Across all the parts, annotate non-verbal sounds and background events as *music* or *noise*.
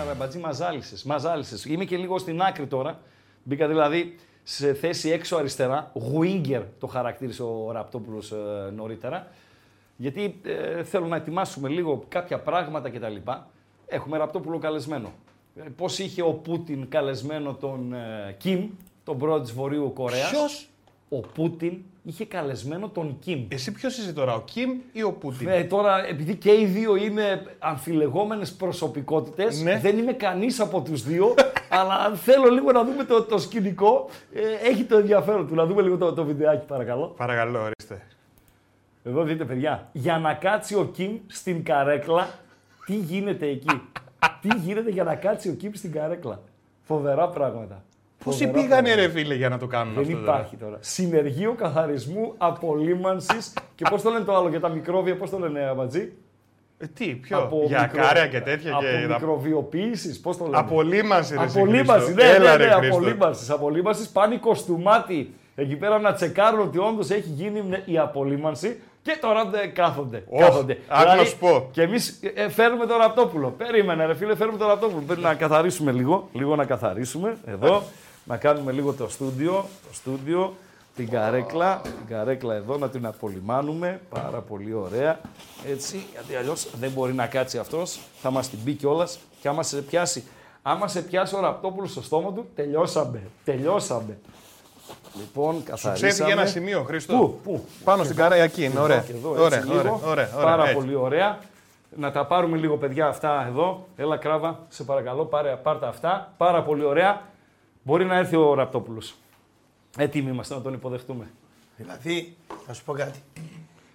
Τα μικρόφωνα ραμπατζή μαζάλισες. Μαζάλισες. Είμαι και λίγο στην άκρη τώρα. Μπήκα δηλαδή σε θέση έξω αριστερά. Winger το χαρακτήρισε ο Ραπτόπουλος ε, νωρίτερα. Γιατί ε, θέλω να ετοιμάσουμε λίγο κάποια πράγματα κτλ. Έχουμε Ραπτόπουλο καλεσμένο. Ε, πώς είχε ο Πούτιν καλεσμένο τον ε, Κιμ, τον πρόεδρο της Βορείου Κορέας; Ποιος; Ο Πούτιν είχε καλεσμένο τον Κιμ. Εσύ ποιος είσαι τώρα, ο Κιμ ή ο Πούτιν; Ε, τώρα, επειδή και οι δύο είναι αμφιλεγόμενες προσωπικότητες, Ναι. δεν είμαι κανείς από τους δύο, *laughs* αλλά θέλω λίγο να δούμε το, το σκηνικό. Ε, έχει το ενδιαφέρον του. Να δούμε λίγο το, το βιντεάκι, παρακαλώ. Παρακαλώ, ορίστε. Εδώ δείτε, παιδιά. Για να κάτσει ο Κιμ στην καρέκλα, τι γίνεται εκεί; *laughs* τι γίνεται για να κάτσει ο Κιμ στην καρέκλα; Φοβερά πράγματα. Πόσοι Φοβερά πήγανε πράγματα. ρε φίλε για να το κάνουν Δεν αυτό τώρα; υπάρχει τώρα. Συνεργείο καθαρισμού, απολύμανσης και πώς το λένε το άλλο για τα μικρόβια, πώς το λένε Αμπατζή; Ε, τι, ποιο, για μικρο- κάρια και τέτοια Από και... μικροβιοποίησης, πώς το λένε; Απολύμανση ρε εσύ, Απολύμανση, Χρήστο. ναι, Έλα, ναι, ρε, ναι, Χρήστο. απολύμανσης. Απολύμανσης, πάνε κοστούμάτι εκεί πέρα να τσεκάρουν ότι όντως έχει γίνει ναι, η απολύμανση και τώρα δεν κάθονται. Ωχ, κάθονται. άκου να σου πω. Και εμείς φέρνουμε το ραπτόπουλο. Περίμενε, ρε φίλε, φέρνουμε το ραπτόπουλο. Πρέπει να καθαρίσουμε λίγο, λίγο να καθαρίσουμε εδώ. Να κάνουμε λίγο το στούντιο, το στούντιο, την καρέκλα, την καρέκλα εδώ, να την απολυμάνουμε. Πάρα πολύ ωραία. Έτσι, γιατί αλλιώς δεν μπορεί να κάτσει αυτός. Θα μας την πει κιόλας και άμα σε πιάσει. Άμα σε πιάσει ο ραπτόπουλος στο στόμα του, τελειώσαμε. Τελειώσαμε. Λοιπόν, Σου καθαρίσαμε. ξέφυγε ένα σημείο, Χρήστο. Πού, πού. Πάνω στην καρέα εκεί είναι, Εδώ ωραία. και εδώ, έτσι, Ωραία, λίγο. ωραία, ωραία, ωραία, Πάρα έτσι. πολύ ωραία. Να τα πάρουμε λίγο, παιδιά, αυτά εδώ. Έλα, κράβα, σε παρακαλώ, πάρε, πάρ' τα αυτά. Πάρα πολύ ωραία. Μπορεί να έρθει ο Ραπτόπουλος. Έτοιμοι είμαστε να τον υποδεχτούμε. Δηλαδή, θα σου πω κάτι.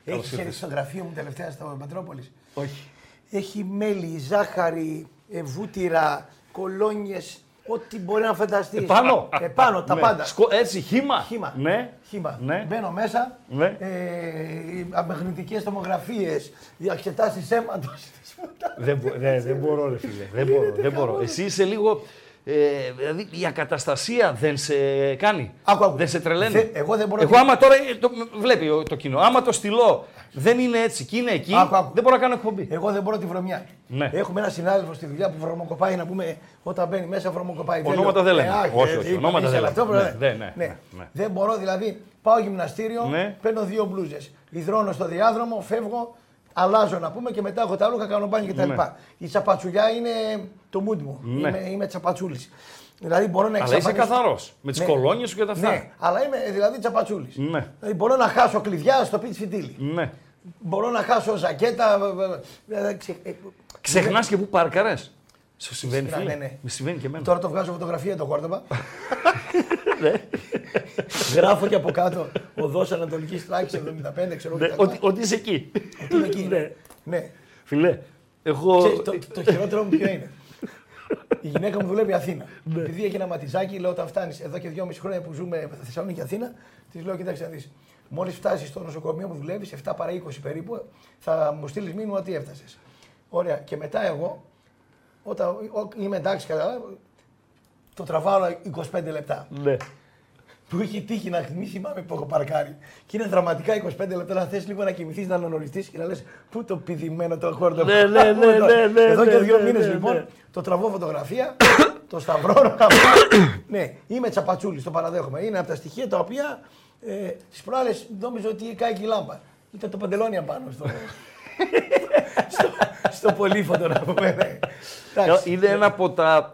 Έχεις έρθει στο γραφείο μου τελευταία στο Πατρόπολη. Όχι. Έχει μέλι, ζάχαρη, ε, βούτυρα, κολόνιες, ό,τι μπορεί να φανταστείς. Επάνω. Επάνω, τα Ναι. πάντα. Σκο- έτσι, χήμα. Χήμα. Ναι. Χήμα. Ναι. Μπαίνω μέσα. Ναι. Ε, Αμαγνητικές τομογραφίες, διαξετάσει αίματος. Δεν, μπο- ναι, δεν μπορώ, ρε φίλε. Δεν μπορώ. δεν μπορώ. Εσύ είσαι λίγο. Ε, δηλαδή η ακαταστασία δεν σε κάνει. Άκου, άκου. Δεν σε τρελαίνει. Θε- εγώ δεν μπορώ Εγώ να- άμα τώρα. ε, Το, βλέπει ο- το κοινό. Άμα το στυλώ δεν είναι έτσι και είναι εκεί. Άκου, άκου. Δεν μπορώ να κάνω εκπομπή. Εγώ δεν μπορώ τη βρωμιά. Ναι. Έχουμε ένα συνάδελφο στη δουλειά που βρωμοκοπάει να πούμε όταν μπαίνει μέσα βρωμοκοπάει. Δεν Ονόματα λέω, δεν λέμε. αχ, Όχι, ε, όχι, είπα, ονόματα είσαι δεν αυτό, λέμε. βρε. Ναι, ναι, ναι, ναι. Δεν μπορώ δηλαδή, πάω γυμναστήριο, Ναι. παίρνω δύο μπλούζες. Ιδρώνω στο διάδρομο, φεύγω, αλλάζω να πούμε και μετά έχω τα ρούχα, κάνω μπάνιο κτλ. Ναι. Η τσαπατσουλιά είναι το mood μου. Ναι. Είμαι, είμαι τσαπατσούλη. Δηλαδή μπορώ να Αλλά είσαι εξαφανίσω- καθαρό. Με τι Ναι. κολόνιε σου και τα αυτά. Ναι, αλλά είμαι ε, δηλαδή τσαπατσούλη. Ναι. Δηλαδή μπορώ να χάσω κλειδιά στο πίτσι φιτίλι. Ναι. Μπορώ να χάσω ζακέτα. ε, ε, ε, ξε- ε, Ξεχνά και πού πάρκαρε. Σου συμβαίνει, Ναι, φίλε. ναι, ναι. Μου συμβαίνει και εμένα. Τώρα το βγάζω φωτογραφία το κόρδομα. *laughs* Ναι. Γράφω και από κάτω οδός Ανατολικής Τράξη 75, ξέρω Ναι, τι ότι, ότι είσαι εκεί. είναι εκεί. Ναι. Ναι. Φιλέ, εγώ. Ξέρεις, το, το χειρότερο μου ποιο είναι. Η γυναίκα μου δουλεύει Αθήνα. Ναι. Επειδή έχει ένα ματιζάκι, λέω όταν φτάνεις εδώ και δυόμιση χρόνια που ζούμε Θεσσαλονίκη και Αθήνα, της λέω: Κοιτάξτε να δεις. Μόλις φτάσεις στο νοσοκομείο που δουλεύεις, 7 παρά 20 περίπου, θα μου στείλεις μήνυμα ότι έφτασες. Ωραία. Και μετά εγώ, όταν ο- είμαι εντάξει, καλά, το τραβάω 25 λεπτά. Ναι. Που είχε τύχει να μην θυμάμαι που έχω παρκάρει. Και είναι δραματικά 25 λεπτά να θες λίγο να κοιμηθείς, να ανανοριστεί και να λες Πού το πηδημένο το χώρο. Ναι, ναι, ναι, ναι, ναι, Εδώ και ναι, δύο ναι, μήνες ναι, λοιπόν ναι. το τραβώ φωτογραφία, *coughs* το σταυρώνω. αυτό. ναι, είμαι τσαπατσούλης, το παραδέχομαι. Είναι από τα στοιχεία τα οποία ε, τι προάλλες νόμιζα ότι κάει και η λάμπα. Ήταν το παντελόνι απάνω στο. Στο, στο πολύφωτο να πούμε. ναι. Εντάξει. Είναι ένα από τα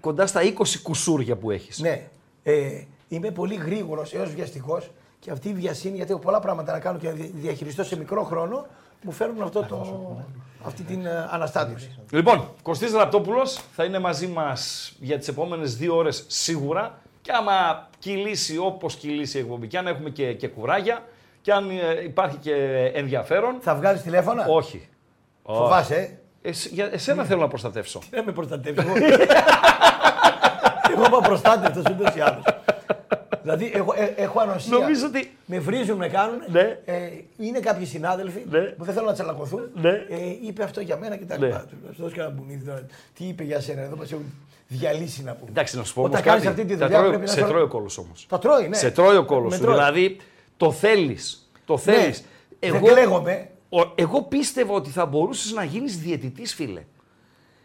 κοντά στα 20 κουσούρια που έχεις. Ναι. Ε, είμαι πολύ γρήγορος έως βιαστικός και αυτή η βιασύνη, γιατί έχω πολλά πράγματα να κάνω και να δι- διαχειριστώ σε μικρό χρόνο, μου φέρνουν αυτό το, αυτή την ε, αναστάτωση. Λοιπόν, Κωστής Ραπτόπουλος θα είναι μαζί μας για τις επόμενες δύο ώρες σίγουρα και άμα κυλήσει όπως κυλήσει η εκπομπή και αν έχουμε και, και κουράγια και αν ε, υπάρχει και ενδιαφέρον, Θα βγάλεις τηλέφωνα; όχι. Φοβάσαι, ε; Εσύ, για, εσένα θέλω να προστατεύσω. Δεν με προστατεύεις. Εγώ- *laughs* Εγώ είμαι προστάτευτος ούτως ή άλλως. Δηλαδή, έχω, ε, έχω ανοσία. Νομίζω ότι- Με βρίζουν, με κάνουν. Ναι. Ε, είναι κάποιοι συνάδελφοι Ναι. που δεν θέλουν να τσαλακωθούν. Ναι. Ε, είπε αυτό για μένα και τα Ναι. λοιπά. Του δώσει και ένα μπουνίδι τώρα. Τι είπε για σένα, εδώ μας έχουν διαλύσει να πούμε. Εντάξει, να σου πω Όταν όμως κάνεις κάτι. αυτή τη Τα δουλειά τρώει- πρέπει να σε σε- τρώει ο κόλος όμως. Τα τρώει, ναι. Σε τρώει ο κόλος Με σου. τρώει. Δηλαδή το θέλεις. Το θέλεις. Ναι. Δεν κλαίγομαι. ο- εγώ πίστευα ότι θα μπορούσες να γίνεις διαιτητής, φίλε.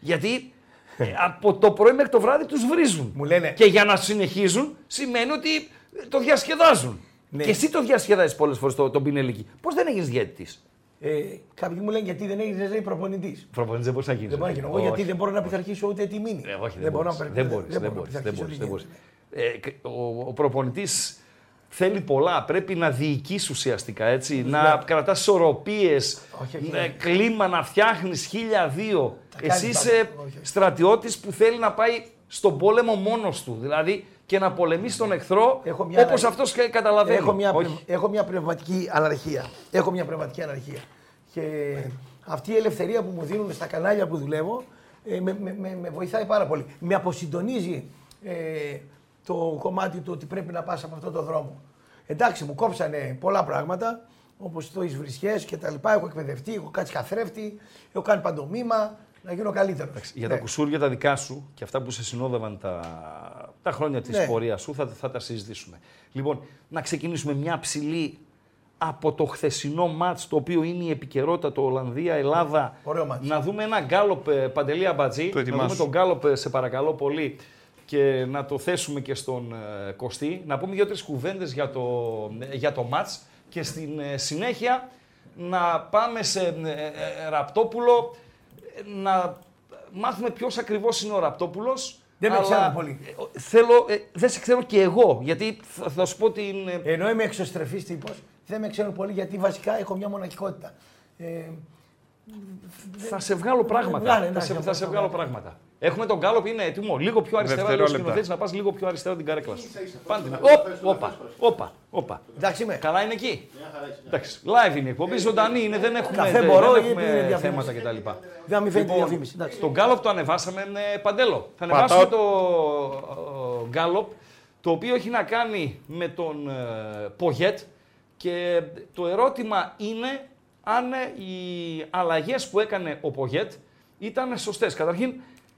Γιατί ε, από το πρωί μέχρι το βράδυ τους βρίζουν. Μου λένε- Και για να συνεχίζουν σημαίνει ότι ε, το διασκεδάζουν. Ναι. Και εσύ το διασκεδάζεις πολλές φορές το, τον Πινελίκη. Πώς δεν έγινες διαιτητής; Ε, κάποιοι μου λένε γιατί δεν έγινες λέει προπονητής. Προπονητής δεν μπορείς να γίνεις. Δεν μπορώ να γίνω. Εγώ γιατί δεν μπορώ να πειθαρχήσω ούτε τη μήνυ. Ε, όχι, δεν, μπορώ μπορείς, να δεν περ- μπορείς, δεν μπορώ να μπορείς, δεν πειθαρχήσω μπορείς, τι δεν μπορείς. γίνεται. Ε, ο, ο προπονητής θέλει πολλά, πρέπει να διοικείς ουσιαστικά, έτσι, να κρατάς ισορροπίες, Όχι, όχι, ε, όχι. κλίμα να φτιάχνεις χίλια δύο. κάνεις Εσύ πάντα. είσαι Όχι, όχι. στρατιώτης που θέλει να πάει στον πόλεμο μόνος του, δηλαδή και να πολεμήσει τον εχθρό Έχω μια όπως ανάγκη. αυτός κα- καταλαβαίνει. Έχω μια, Όχι. πνευ- έχω μια πνευματική αναρχία. Έχω μια πνευματική αναρχία. Και αυτή η ελευθερία που μου δίνουν στα κανάλια που δουλεύω ε, με, με, με, με βοηθάει πάρα πολύ. Με αποσυντονίζει ε, το κομμάτι του ότι πρέπει να πας από αυτό το δρόμο. Εντάξει, μου κόψανε πολλά πράγματα, όπως το εις βρισιές και τα λοιπά. Έχω εκπαιδευτεί, έχω κάτσει καθρέφτη, έχω κάνει παντομήμα, να γίνω καλύτερος. Για τα κουσούρια τα δικά σου και αυτά που σε συνόδευαν τα, τα χρόνια της Ναι. πορείας σου θα, θα τα συζητήσουμε. Λοιπόν, να ξεκινήσουμε μια ψηλή από το χθεσινό μάτς το οποίο είναι η επικαιρότητα το Ολλανδία-Ελλάδα. Ωραίο μάτς. Να δούμε ένα γκάλοπ ε, Παντελή Αμπατζή. Το να ετοιμάσου. δούμε τον γκάλοπ ε, σε παρακαλώ πολύ και να το θέσουμε και στον ε, Κωστή. Να πούμε δύο-τρεις κουβέντες για το, ε, για το μάτς και στην ε, συνέχεια να πάμε σε ε, ε, Ραπτόπουλο ε, να μάθουμε ποιος ακριβώς είναι ο Ραπτόπουλος. Δεν με αλλά, ξέρω πολύ. ε, Θέλω, ε, δεν σε ξέρω και εγώ, γιατί θα, θα σου πω την... ε, Ενώ είμαι εξωστρεφής τύπος, δεν με ξέρουν πολύ γιατί βασικά έχω μια μοναχικότητα. Ε, Θα σε βγάλω πράγματα. Βγάλε, θα, σε, εντάξει, θα σε αυτό, βγάλω ναι. πράγματα. Έχουμε τον Γκάλοπ, είναι έτοιμο. Λίγο πιο αριστερά, λέει ο Δευτερόλεπτα. σκηνοθέτης, να πας λίγο πιο αριστερά την καρέκλα σου. Πάντη να- Οπ, Όπα, όπα, όπα. εντάξει είμαι. Καλά είναι εκεί. Εντάξει, live είναι η εκπομπή, ζωντανή είναι, δεν έχουμε, Καφέ δεν μπορώ, έχουμε ή είναι διαφήμιση. θέματα κτλ. Δεν μην φαίνεται Λοιπόν, διαφήμιση. Εντάξει. Το Γκάλοπ το ανεβάσαμε με παντέλο. Θα Πατάω- ανεβάσουμε το ε, Γκάλοπ, το οποίο έχει να κάνει με τον ε, Πογέτ και το ερώτημα είναι αν ε, οι αλλαγές που έκανε ο Πογέτ ήταν σωστές. Καταρχήν,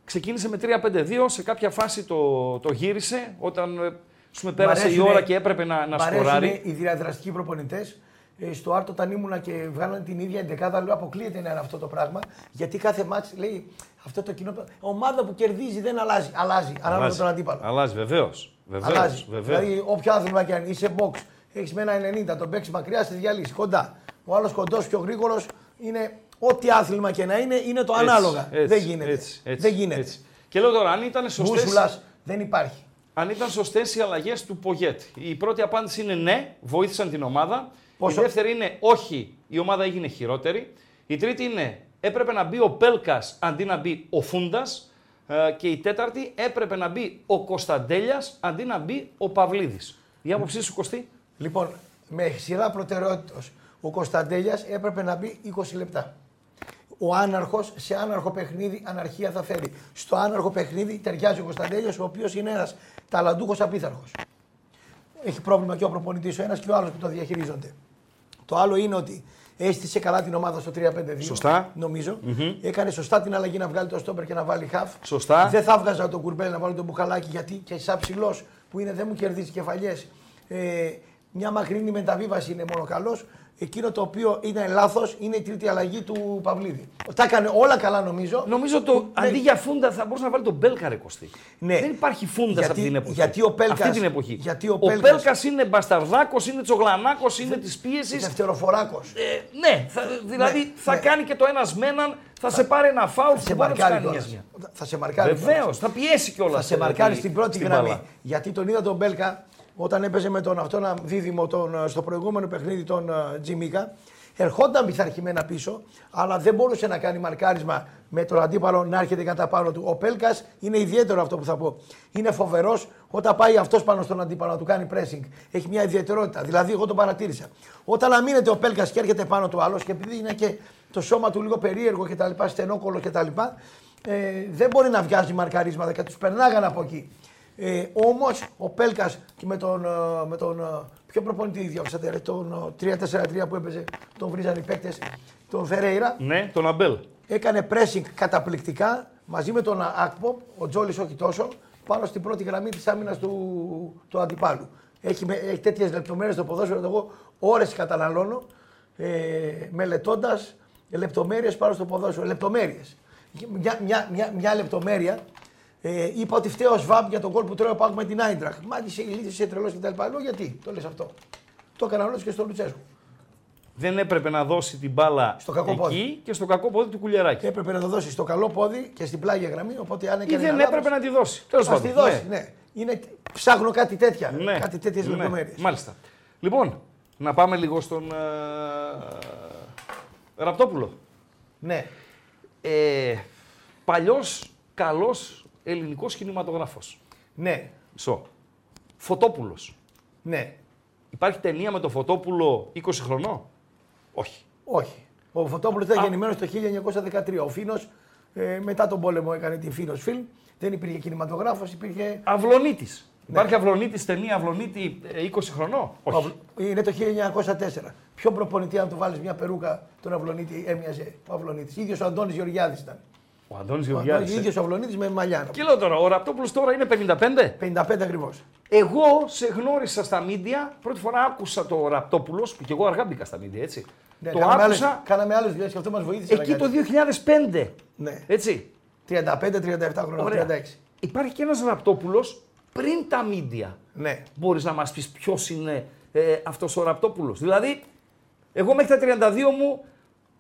ξεκίνησε με 3-5-2, σε κάποια φάση το, το γύρισε, όταν ε, σου με πέρασε η αρέσουνε- ώρα και έπρεπε να, να Μ' αρέσουνε σκοράρει. οι διαδραστικοί προπονητές. Ε, στο Άρτο όταν ήμουνα και βγάλανε την ίδια εντεκάδα, λέω αποκλείεται να είναι αυτό το πράγμα. Γιατί κάθε μάτς λέει αυτό το κοινό. Ομάδα που κερδίζει δεν αλλάζει. Αλλάζει, ανάλογα με τον αντίπαλο. Αλλάζει, βεβαίως. Βεβαίως, αλλάζει. βεβαίως. Δηλαδή, όποιο άθλημα και αν είσαι box, έχεις με ένα 90, τον παίξεις μακριά, στη διαλύσεις κοντά. Ο άλλος κοντός, πιο γρήγορος είναι ό,τι άθλημα και να είναι, είναι το Έτσι, ανάλογα. έτσι, δεν γίνεται. Έτσι, έτσι, δεν γίνεται. έτσι. Και λέω τώρα, αν ήταν σωστές, Μπούσουλα δεν υπάρχει. αν ήταν σωστές οι αλλαγές του Πογέτ. Η πρώτη απάντηση είναι ναι, βοήθησαν την ομάδα. Πόσο- Η δεύτερη είναι όχι, η ομάδα έγινε χειρότερη. Η τρίτη είναι έπρεπε να μπει ο Πέλκας αντί να μπει ο Φούντας. Ε, Και η τέταρτη έπρεπε να μπει ο Κωνσταντέλιας αντί να μπει ο Παυλίδης. Η άποψή σου Κωστή; Λοιπόν, με σειρά προτεραιότητα, ο Κωνσταντέλιας έπρεπε να μπει 20 λεπτά. Ο άναρχος σε άναρχο παιχνίδι αναρχία θα φέρει. Στο άναρχο παιχνίδι ταιριάζει ο Κωνσταντέλια, ο οποίος είναι ένας ταλαντούχος απίθαρχος. Έχει πρόβλημα και ο προπονητής ο ένας και ο άλλος που το διαχειρίζονται. Το άλλο είναι ότι έστησε καλά την ομάδα στο 3-5-2. Σωστά. νομιζω Έκανε σωστά την αλλαγή να βγάλει το στόπερ και να βάλει χαφ. Σωστά. Δεν θα βγάζα τον κουρμπέλ να βάλω τον μπουχαλάκι γιατί και σαν ψηλός που είναι δεν μου κερδίζει κεφαλιές. Ε, μια μακρινή μεταβίβαση είναι μόνο καλός. Εκείνο το οποίο είναι λάθος είναι η τρίτη αλλαγή του Παυλίδη. Τα έκανε όλα καλά νομίζω. Νομίζω το Ναι. αντί για Φούντα θα μπορούσε να βάλει τον Μπέλκα ρε Κωστή. Ναι. Δεν υπάρχει Φούντας Γιατί- αυτή την εποχή. γιατί ο Πέλκας- Αυτή την εποχή. γιατί ο ο Πέλκας- Πέλκας είναι μπασταρδάκος, είναι τσογλανάκος, είναι της πίεσης. Δευτεροφοράκος. Ε, ναι, θα, δηλαδή Ναι, θα ναι. κάνει και το ένας με έναν, θα, σε πάρει ένα φάουλ σε που μπορεί να τους μαρκάρει κάνει κιόλας. μια. Θα σε μαρκάρει. Βεβαίως, κιόλας. θα πιέσει κιόλας. Θα σε μαρκάρει στην πρώτη γραμμή. Γιατί τον είδα τον Μπέλκα όταν έπαιζε με τον αυτόν δίδυμο τον, ε, στο προηγούμενο παιχνίδι τον ε, Τζιμίκα. Ερχόταν πειθαρχημένα πίσω, αλλά δεν μπορούσε να κάνει μαρκάρισμα με τον αντίπαλο να έρχεται κατά πάνω του. Ο Πέλκας είναι ιδιαίτερο αυτό που θα πω. Είναι φοβερός όταν πάει αυτός πάνω στον αντίπαλο να του κάνει pressing. Έχει μια ιδιαιτερότητα. Δηλαδή, εγώ τον παρατήρησα. Όταν αμήνεται ο Πέλκας και έρχεται πάνω του άλλος και επειδή είναι και το σώμα του λίγο περίεργο κτλ., στενόκολο κτλ., ε, δεν μπορεί να βγάζει μαρκαρίσματα και τους περνάγανε από εκεί. Ε, Όμως ο Πέλκας και με τον, ε, με τον ε, ποιο προπονητή διώξατε, ρε, τον ε, 3-4-3 που έπαιζε, τον βρίζανε οι παίκτες, τον Φερέιρα. Ναι, τον Αμπέλ. Έκανε pressing καταπληκτικά μαζί με τον Ακπο, ο Τζόλης όχι τόσο, πάνω στην πρώτη γραμμή της άμυνας του, του αντιπάλου. Έχει, με- έχει τέτοιες λεπτομέρειες στο ποδόσφαιρο, ότι εγώ ώρες καταναλώνω ε, μελετώντας λεπτομέρειες πάνω στο ποδόσφαιρο. Λεπτομέρειες. Μια, μια, μια, μια λεπτομέρεια. Ε, είπα ότι φταίω ο Σβάμπ για τον κόλ που τρώει ο Πάκ με την Άιντραχ. Μα είσαι ηλίθιο, είσαι τρελός κτλ. Λέω γιατί το λες αυτό. Το έκανα όλος και στο Λουτσέσκου. Δεν έπρεπε να δώσει την μπάλα Στο κακό εκεί πόδι. και στο κακό πόδι του Κουλιεράκη. Και έπρεπε να το δώσει στο καλό πόδι και στην πλάγια γραμμή. Οπότε αν Ή έκανε δεν ένα έπρεπε λάθος, να τη δώσει. Τέλος ας πάντων. τη δώσει. Ναι. Είναι, ψάχνω κάτι τέτοια. Ναι. Κάτι τέτοιες Ναι. λεπτομέρειες. Μάλιστα. Λοιπόν, να πάμε λίγο στον ε, Ραπτόπουλο. Ναι. Ε, παλιός, καλός ελληνικός κινηματογράφος. Ναι. Μισό. Φωτόπουλος. Ναι. Υπάρχει ταινία με το Φωτόπουλο 20 χρονών; Όχι. Όχι. Ο Φωτόπουλος ήταν Α. γεννημένος το 1913. Ο Φίνος ε, μετά τον πόλεμο έκανε την Φίνος Φιλμ. Δεν υπήρχε κινηματογράφος, υπήρχε. Αυλονίτης. Ναι. Υπάρχει Αυλονίτης ταινία Αυλονίτη ε, 20 χρονών; Όχι. Είναι το 1904. Ποιο προπονητή, αν του βάλεις μια περούκα, τον Αυλονίτη έμοιαζε ο Αυλονίτης. ίδιος ο Αντώνης Γεωργιάδης ήταν. Ο Αντώνης Ο Γεωργιάδης. ε. ίδιο ο Αυλονίτης με μαλλιά. Και λέω τώρα, ο Ραπτόπουλος τώρα είναι 55. 55 ακριβώς. Εγώ σε γνώρισα στα μίντια, πρώτη φορά άκουσα το Ραπτόπουλος, που και εγώ αργά μπήκα στα μίντια, έτσι. Ναι, το κάναμε άκουσα άλλες, κάναμε άλλες δουλειές και αυτό μας βοήθησε. να εκεί το κάνει. 2005. Ναι. Έτσι. 35-37 χρόνια, Ωραία. 36. Υπάρχει και ένας Ραπτόπουλος πριν τα μίντια. Ναι. Μπορείς να μας πεις ποιος είναι ε, αυτός ο Ραπτόπουλος. Δηλαδή, εγώ μέχρι τα 32 μου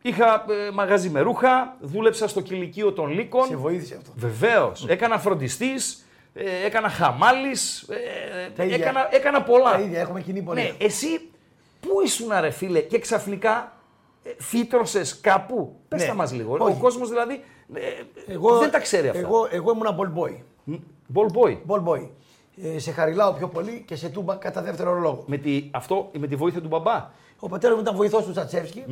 είχα ε, μαγαζί με ρούχα, δούλεψα στο κηλικείο των Λύκων. Σε βοήθησε αυτό. Βεβαίως. Έκανα φροντιστής, ε, έκανα χαμάλης, Τα ε, ίδια. έκανα, έκανα πολλά. Τα ίδια, έχουμε κοινή πορεία. Ναι, εσύ πού ήσουν ρε φίλε και ξαφνικά ε, φύτρωσες κάπου; Πες Ναι. τα μας λίγο. Όχι. Ο κόσμος δηλαδή ε, δεν τα ξέρει αυτά. Εγώ, εγώ ήμουν ball boy. Ball boy. Ball boy. Ε, σε χαριλάω πιο πολύ και σε τούμπα κατά δεύτερο λόγο. Με τη, αυτό, με τη βοήθεια του μπαμπά. Ο πατέρας μου ήταν βοηθός του Τσατσεύσκη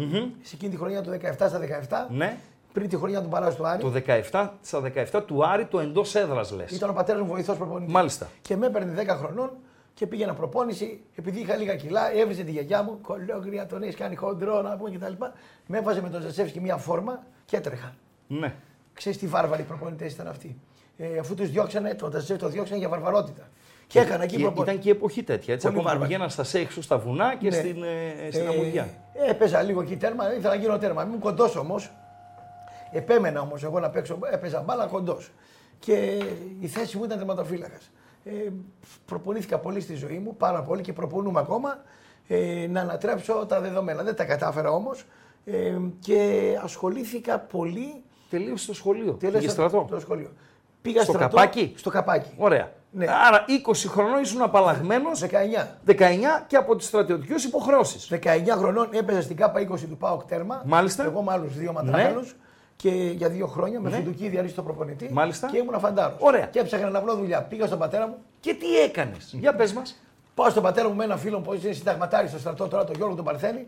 σε εκείνη τη χρονιά του 17 στα 17. Ναι. Πριν τη χρονιά του Παλάζου του Άρη. Το 17, στα 17 του Άρη το εντός έδρας λες. Ήταν ο πατέρας μου βοηθός προπονητής. Μάλιστα. Και με έπαιρνε 10 χρονών και πήγαινα προπόνηση. Επειδή είχα λίγα κιλά, έβριζε τη γιαγιά μου. Κολόγρια, τον έχεις κάνει χοντρό, να πούμε κτλ. Με έβαζε με τον Τσατσεύσκη μία φόρμα και έτρεχα. Ναι. Ξέρεις τι βάρβαροι προπονητές ήταν αυτοί. Ε, αφού τους διώξανε, τον Τσατσεύσκη το διώξανε για βαρβαρότητα. Και έκανα εκεί Και προπόνηση. ήταν και η εποχή τέτοια. Έτσι, Πολύ ακόμα βάρβαρη. πηγαίναν στα σέιξου στα βουνά και Ναι. στην, ε, στην Ε, αμμουδιά. Ε, έπαιζα λίγο εκεί τέρμα, ήθελα να γίνω τέρμα. Ήμουν κοντός όμως. Επέμενα όμως εγώ να παίξω, έπαιζα μπάλα κοντός. Και η θέση μου ήταν τερματοφύλακας. Ε, προπονήθηκα πολύ στη ζωή μου, πάρα πολύ και προπονούμε ακόμα ε, να ανατρέψω τα δεδομένα. Δεν τα κατάφερα όμως ε, και ασχολήθηκα πολύ. Τελείωσε το σχολείο. Τέλειωσα Πήγες στρατό. Το σχολείο. Πήγα Στο στρατό, καπάκι; Στο καπάκι. Ωραία. Ναι. Άρα 20 χρονών ήσουν απαλλαγμένος 19. 19 και από τις στρατιωτικές υποχρεώσεις. 19 χρονών έπαιζα στην ΚΑΠΑ 20 του ΠΑΟΚ τέρμα. Μάλιστα. Εγώ με άλλους δύο ματράχαλου. Και για δύο χρόνια με Ναι. φουντουκή διαρρήσει στο προπονητή. Μάλιστα. Και ήμουν φαντάρος. Ωραία. Και έψαχνα να βρω δουλειά. Πήγα στον πατέρα μου. Και τι έκανες; Για πες μας. Πάω στον πατέρα μου με ένα φίλο που είναι συνταγματάρης στο στρατό τώρα, τον Γιώργο τον Παρθένη.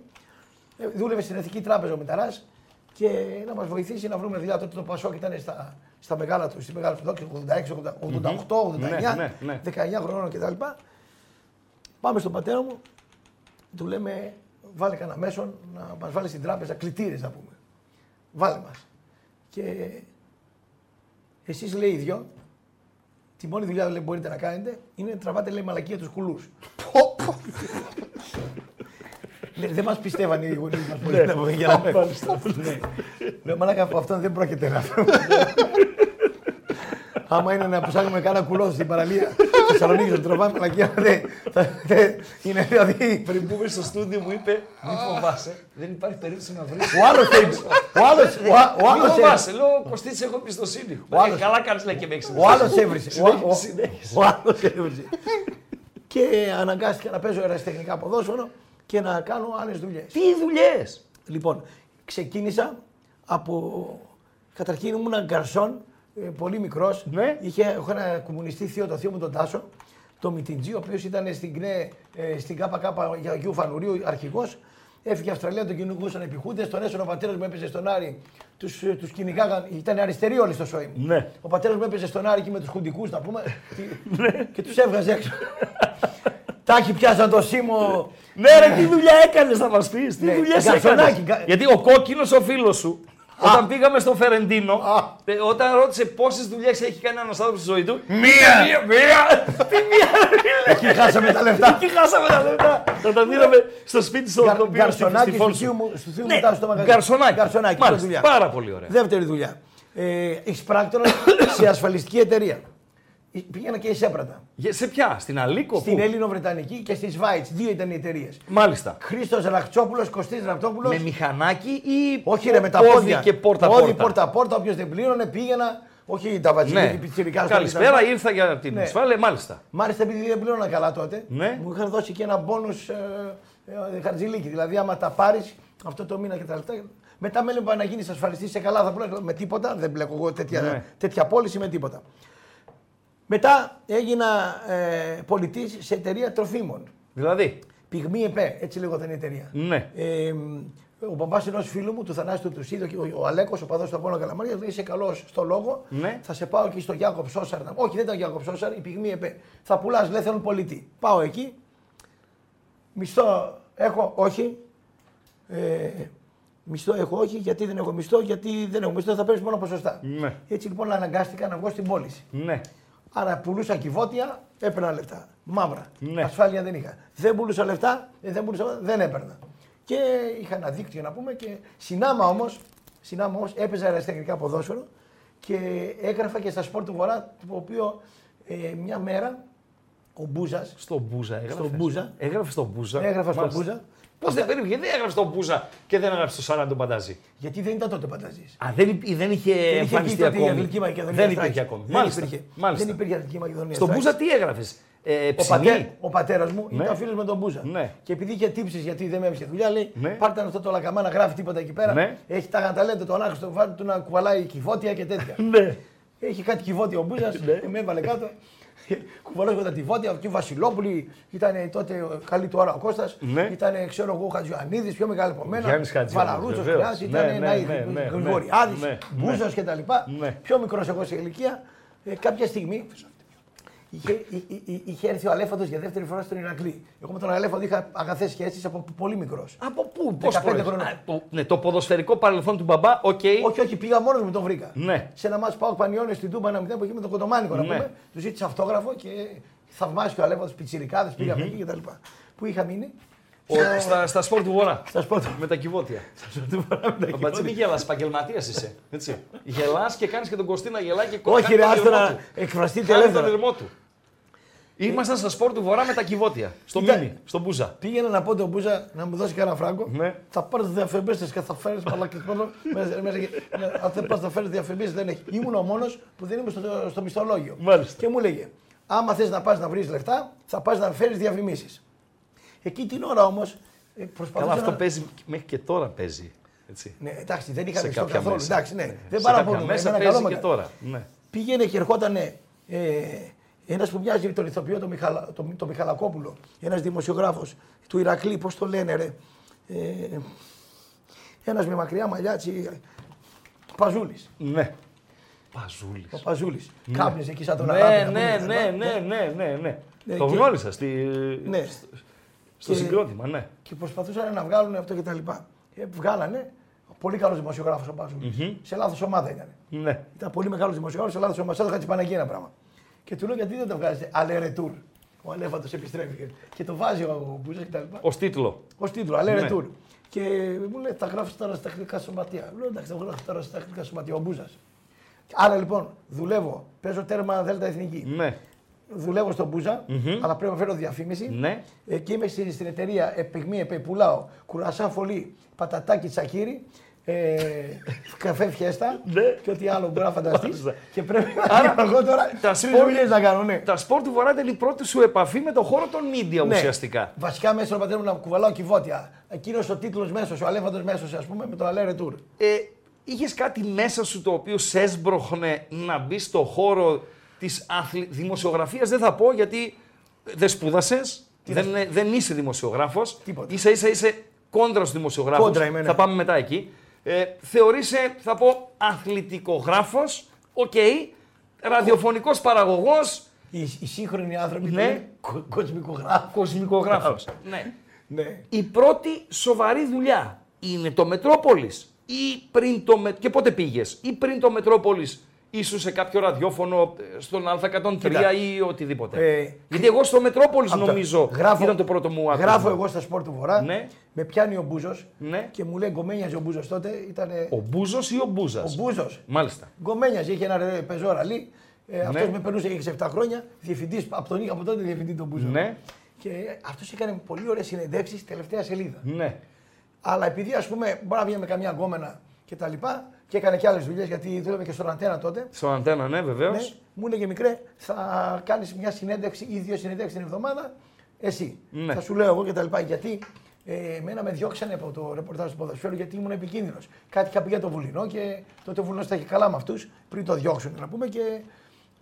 Ε, Δούλευε στην Εθνική Τράπεζα ο Μηταράς και να μας βοηθήσει να βρούμε δουλειά. Τότε το Πασόκ ήταν στα, στα μεγάλα του, στη μεγάλη του δόξη, 86, 88, 89, Ναι, ναι, ναι. 19 χρονών κτλ. Πάμε στον πατέρα μου, του λέμε βάλε κανένα μέσον να μας βάλει στην τράπεζα κλητήρες να πούμε. Βάλε μας. Και εσείς λέει οι δυο, τη μόνη δουλειά που μπορείτε να κάνετε είναι να τραβάτε λέει μαλακία τους κουλούς. Ναι, δεν μας πιστεύανε οι γονείς μας πολύ να πούμε για να με. Ναι. Λέω μαλάκα από αυτόν δεν πρόκειται να φέρουμε. Άμα είναι να ψάχνουμε κάνα κουλό στην παραλία στη Θεσσαλονίκη, να τραβάμε μαλακία. δεν- θα- δεν- Είναι δηλαδή. Πριν πούμε στο στούντιο μου είπε: Μην φοβάσαι, δεν υπάρχει περίπτωση να βρεις. Ο άλλος έβρισε. Ο άλλο ο Μην άλλος φοβάσαι, λέω Κωστίτσι, έχω εμπιστοσύνη. Ο άλλος- Ε, Καλά κάνεις λέει και με έχεις Ο άλλος εμπιστοσύνη. έβρισε. Ο- ο- Συνέχισε. Ο άλλος έβρισε. Και αναγκάστηκα να παίζω ερασιτεχνικά ποδόσφαιρο και να κάνω άλλες δουλειές. Τι δουλειές; Λοιπόν, ξεκίνησα από. Καταρχήν ήμουν γκαρσόν, ε, πολύ μικρός. Ναι. Είχε, έχω ένα κομμουνιστή θείο, το θείο μου τον Τάσο, το Μιτιντζή, ο οποίος ήταν στην ΚΝΕ, ε, στην ΚΚ για Αγίου Φανουρίου αρχηγός. Έφυγε η Αυστραλία, τον κυνηγούσαν επιχούντε. Τον έσωνε ο πατέρας μου έπαιζε στον Άρη. Τους τους κυνηγάγαν. Ήταν αριστεροί όλοι στο σόι μου. Ναι. Ο πατέρας μου έπαιζε στον Άρη και με τους χουντικούς, να πούμε. *laughs* και- και τους έβγαζε έξω. Τάκι πιάσαν το σήμο. Ναι, ρε, τι δουλειά έκανες, θα μα πει. Τι Ναι, δουλειά γκαρσονάκι, έκανες; γκα- Γιατί ο κόκκινος ο φίλος σου, όταν πήγαμε στο Φερεντίνο, Α. ε, όταν ρώτησε πόσες δουλειές έχει κάνει ένας άνθρωπος στη ζωή του. Μία! Μία! Μία! Τι μία! Εκεί χάσαμε τα λεφτά. Εκεί χάσαμε τα λεφτά. Θα τα δίναμε στο σπίτι στο Γκαρ- τοπίο. Γκαρσονάκι στη στο Φόνσου. θείο μου, στο θείο μου Ναι, μετά στο μαγαζί. γκαρσονάκι. Γκαρσονάκι, Μάλιστα, πρώτη δουλειά. Πάρα πολύ ωραία. Δεύτερη δουλειά. Ε, Έχεις πράκτορα σε ασφαλιστική εταιρεία. Ε, Πήγαινα και εισέπρατα. Για- Σε ποια, στην Αλίκο, Στην πού; Έλληνο-Βρετανική και στη Σβάιτς. Δύο ήταν οι εταιρείες. Μάλιστα. Χρήστος Ραχτσόπουλος, Κωστής Ραπτόπουλο. Με μηχανάκι ή Όχι, ρε, με τα πόδι πόδια. και πόρτα Πόδι, πόρτα. πόρτα, πόρτα. Όποιος δεν πλήρωνε, πήγαινα. Όχι τα βατζίδια Ναι. και πιτσιρικάς στο Καλησπέρα, Ιντερνετ. ήρθα για την Ναι. ασφάλεια, μάλιστα. Μάλιστα, επειδή δεν πλήρωνα καλά τότε, Ναι. μου είχαν δώσει και ένα μπόνους ε, ε, χαρτζηλίκι. Δηλαδή, άμα τα πάρεις αυτό το μήνα και τα λεφτά. Μετά με έλεγε να γίνει ασφαλιστής σε καλά, θα πλέον με τίποτα. Δεν μπλέκω εγώ τέτοια, Ναι. τέτοια πώληση με τίποτα. Μετά έγινα ε, πολιτής σε εταιρεία τροφίμων. Δηλαδή, Πυγμή ΕΠΕ, έτσι λέγονταν η εταιρεία. ναι. Ε, ο παπάς ενός φίλου μου, του Θανάσου του Τουσίδη, ο, ο Αλέκος, ο παδός του Απόλυνα Καλαμάρια, λέει: Είσαι καλός στο λόγο. Ναι. Θα σε πάω εκεί στο Γιάκοπ Σόσαρ. να- Όχι, δεν ήταν ο Γιάκοπ Σόσαρ, η πυγμή ΕΠΕ. Θα πουλάς, λέει: Θέλουν πολίτη. Πάω εκεί. Μισθό έχω, όχι. Ε, μισθό έχω, όχι. Γιατί δεν έχω μισθό, γιατί δεν έχω μισθό, θα παίρνεις μόνο ποσοστά. Ναι. Έτσι λοιπόν αναγκάστηκα να βγω στην πώληση. Ναι. Άρα πουλούσα κυβότια, έπαιρνα λεφτά. Μαύρα. Ναι. Ασφάλεια δεν είχα. Δεν πουλούσα λεφτά, ε, δεν, πουλούσα, δεν έπαιρνα. Και είχα ένα δίκτυο να πούμε και συνάμα όμως, συνάμα όμως, έπαιζα αεραστεχνικά ποδόσφαιρο και έγραφα και στα σπορ του Βορρά, το οποίο ε, μια μέρα ο Μπούζας. Στο Μπούζα έγραφες; Στο Μπούζα. Έγραφες στο Μπούζα. Έγραφα στο Μάλιστα. Μπούζα. Πώς δεν περίμενε, γιατί δεν έγραφε στο Μπούζα και δεν έγραφε στο Σάραν τον Πανταζή. Γιατί δεν ήταν τότε πανταζής. Α, δεν, υπ- δεν είχε Δεν είχε εμφανιστεί βγει τότε η ακόμη. Αθλητική Μακεδονία. Δεν Στράκης. υπήρχε ακόμη. Δεν Μάλιστα. υπήρχε. Μάλιστα. Δεν υπήρχε Αθλητική Μακεδονία. Στο Στράκης. Μπούζα τι έγραφες; Ε, Ο, ψημή. πατέ, ο πατέρας μου Ναι. ήταν φίλος με τον Μπούζα. Ναι. Και επειδή είχε τύψεις γιατί δεν με έβρισκε δουλειά, λέει: Ναι. Πάρτε αυτό το λακαμά να γράφει τίποτα εκεί πέρα. Ναι. Έχει τα γανταλέντα τον άχρηστο βάτι του να κουβαλάει κυβότια και τέτοια. *laughs* Ναι. Έχει κάτι κυβότια ο Μπούζα, με έβαλε κάτω. Κουβαλάει τα κυβότια, και ο Βασιλόπουλη ήταν τότε καλή του ώρα ο Κώστας, Ναι. ήταν ξέρω εγώ ο Χατζιωαννίδη, πιο μεγάλο από μένα. Γιάννης Χατζιωαννίδης, Βαραρούτσος, βεβαίως. Χρειάς, Ναι, ήταν ναι, ένα ναι, ναι, ναι. Γρηγοριάδης, Ναι, Μπούζος κτλ. Ναι. Πιο μικρός εγώ σε ηλικία. Ε, κάποια στιγμή είχε, εί- εί- εί- είχε έρθει ο Αλέφαντος για δεύτερη φορά στον Ηρακλή. Εγώ με τον Αλέφαντο είχα αγαθές σχέσεις από πολύ μικρός. Από πού, 15 πώς χρονών. το, ναι, το ποδοσφαιρικό παρελθόν του μπαμπά, οκ. Όχι, όχι, πήγα μόνος μου τον βρήκα. Ναι. Σε ένα ματς ΠΑΟΚ Πανιώνιο στην Τούμπα ένα μηδέν που είχε με τον Κοντομάνικο να Ναι. πούμε. Του ζήτησα αυτόγραφο και θαυμάσιο ο Αλέφαντος πιτσιρικάδες, πήγαμε εκεί κτλ. Πού είχα μείνει; Ο- στα, στα σπορ του Βορρά. Στα σπορ του- Με τα κιβώτια. Μπατσί, μην γελάς, επαγγελματίας είσαι. Έτσι. *laughs* Γελάς και κάνεις και τον Κωστή να γελάει και Όχι, κάνει ρε, τον άστο ήρμό να του. εκφραστείτε Κάνει τον ελεύθερα. ήρμό του. Ήμασταν στα σπορ του Βορρά με τα κυβότια. Στο Κοίτα. Μίμη, στον Μπούζα. Πήγαινα να πω τον Μπούζα να μου δώσει κανένα φράγκο. Ναι. Θα πάρεις διαφημίσεις και θα φέρεις μαλακέ πάνω. μέσα- μέσα και- ναι, Αν δεν πας να φέρεις διαφημίσεις, δεν έχει. Ήμουν ο μόνος που δεν ήμουν στο, στο μισθολόγιο. Μάλιστα. Και μου έλεγε, άμα θες να πας να βρεις λεφτά, θα πας να φέρεις διαφημίσεις. Εκεί την ώρα όμως προσπαθούσα. Καλά, αυτό να... παίζει μέχρι και τώρα παίζει. Έτσι. Ναι, εντάξει, δεν είχα Σε μισθό κάποια καθόλου. μέσα. Εντάξει, ναι. Δεν Σε κάποια παραπονούμε. μέσα εμένα παίζει καλό και με- τώρα. Ναι. Πήγαινε και ερχόταν ε, ένας που μοιάζει με τον ηθοποιό τον, Μιχαλα, τον, τον Μιχαλακόπουλο, ένας δημοσιογράφος του Ηρακλή, πώς το λένε, ρε. Ε, ένας με μακριά μαλλιά, έτσι. Παζούλης. Ναι. Παζούλης. Ο Παζούλης. Κάπνιζε εκεί σαν τον Ναι, Αγάπη. να ναι, πούμε, ναι, κτλ. ναι, ναι, ναι, ναι. Ναι, Το και- γνώρισα στη... Ναι. στο Και- συγκρότημα, ναι. Και προσπαθούσαν να βγάλουν αυτό και τα λοιπά. Ε, βγάλανε. Πολύ καλός δημοσιογράφος ο παζουλη Σε λάθος ομάδα ήταν. Ναι. Ήταν πολύ μεγάλος δημοσιογράφος, σε λάθος ομάδα. Έδωχα τη Παναγία ένα πράγμα. Και του λέω γιατί δεν το βγάζετε; Αλέ ρετούρ. Ο Αλέφαντο επιστρέφει. Και το βάζει ο Μπούζα και τα λοιπά. Ω τίτλο. Ω τίτλο, Αλέ Ναι. ρετούρ. Και μου λέει, θα γράψει τώρα στα τεχνικά σωματεία. Λέω εντάξει, θα γράψει τώρα στα τεχνικά σωματεία. Ο Μπούζας. Άρα λοιπόν, δουλεύω, παίζω τέρμα Δέλτα Εθνική. Ναι. Δουλεύω στον μπουζα αλλά πρέπει να φέρω διαφήμιση. Ναι. Ε, και είμαι στην, στην εταιρεία Επιγμή Επέ, πουλάω κουρασά φωλή, πατατάκι τσακίρι, ε, καφέ φιέστα Ναι. και ό,τι άλλο μπορεί να φανταστείς. Μάλιστα. και πρέπει Άρα, να κάνω εγώ τώρα τα τρεις σπορ- δουλειές να κάνω. Ναι. Τα σπορ του Βορρά ήταν η πρώτη σου επαφή με το χώρο των media Ναι. ουσιαστικά. Βασικά μέσα στον πατέρα μου να κουβαλάω κυβότια. Εκείνος ο τίτλος μέσος, ο αλέφαντος μέσος, ας πούμε, με το Αλέ Ρετούρ. Ε, Είχες κάτι μέσα σου το οποίο σε έσπρωχνε να μπεις στο χώρο της αθλη... δημοσιογραφίας; Δεν θα πω γιατί δεν σπούδασες, δεν, δεν είσαι δημοσιογράφος. Τίποτα. ίσα ίσα είσαι κόντρα στους δημοσιογράφους. Κόντρα είμαι, ναι. Θα πάμε μετά εκεί. Ε, θεωρείσαι, θα πω, αθλητικογράφος. Οκ. Ραδιοφωνικός παραγωγός. Οι, οι σύγχρονοι άνθρωποι Ναι. είναι κο, κοσμικογράφοι. Κοσμικογράφος. ναι. Ναι. Η πρώτη σοβαρή δουλειά είναι το Μετρόπολης. Ή πριν το. Με... Και πότε πήγες, ή πριν το Μετρόπολης ήσουν σε κάποιο ραδιόφωνο ε, στον Α103 Κοίτα. ή οτιδήποτε. Ε, Γιατί εγώ στο Μετρόπολης Απ' το- νομίζω γράφω- ήταν το πρώτο μου άκουσμα. Γράφω εγώ στα σπορ του Βορρά. Ναι. Με πιάνει ο Μπούζος Ναι. και μου λέει γκομένιαζε ο Μπούζος τότε. Ήταν Ο Μπούζος ή ο Μπούζας; ο Μπούζος. Μάλιστα. Γκομένιαζε, είχε ένα ρε, πεζό ραλί. Ε, Αυτός Ναι. με περνούσε είχε 7 χρόνια. Διευθυντής από τον είχα από τότε διευθυντή τον Μπούζο. Ναι. Και αυτός έκανε πολύ ωραίες συνεντεύξεις τελευταία σελίδα. Ναι. Αλλά επειδή ας πούμε μπορεί να βγει με καμιά γκόμενα και τα λοιπά και έκανε και άλλες δουλειές γιατί δούλευε και στον Αντένα τότε. Στον αντένα, ναι, βεβαίως. Ναι, μου έλεγε μικρέ, θα κάνεις μια συνέντευξη ή δύο συνέντευξει την εβδομάδα. Εσύ. Ναι. Θα σου λέω εγώ και τα λοιπά. Γιατί ε, εμένα με διώξανε από το ρεπορτάζ του ποδοσφαίρου γιατί ήμουν επικίνδυνος. Κάτι είχα πει για το Βουλινό και τότε ο Βουλινός τα είχε καλά με αυτούς πριν το διώξουν να πούμε. Και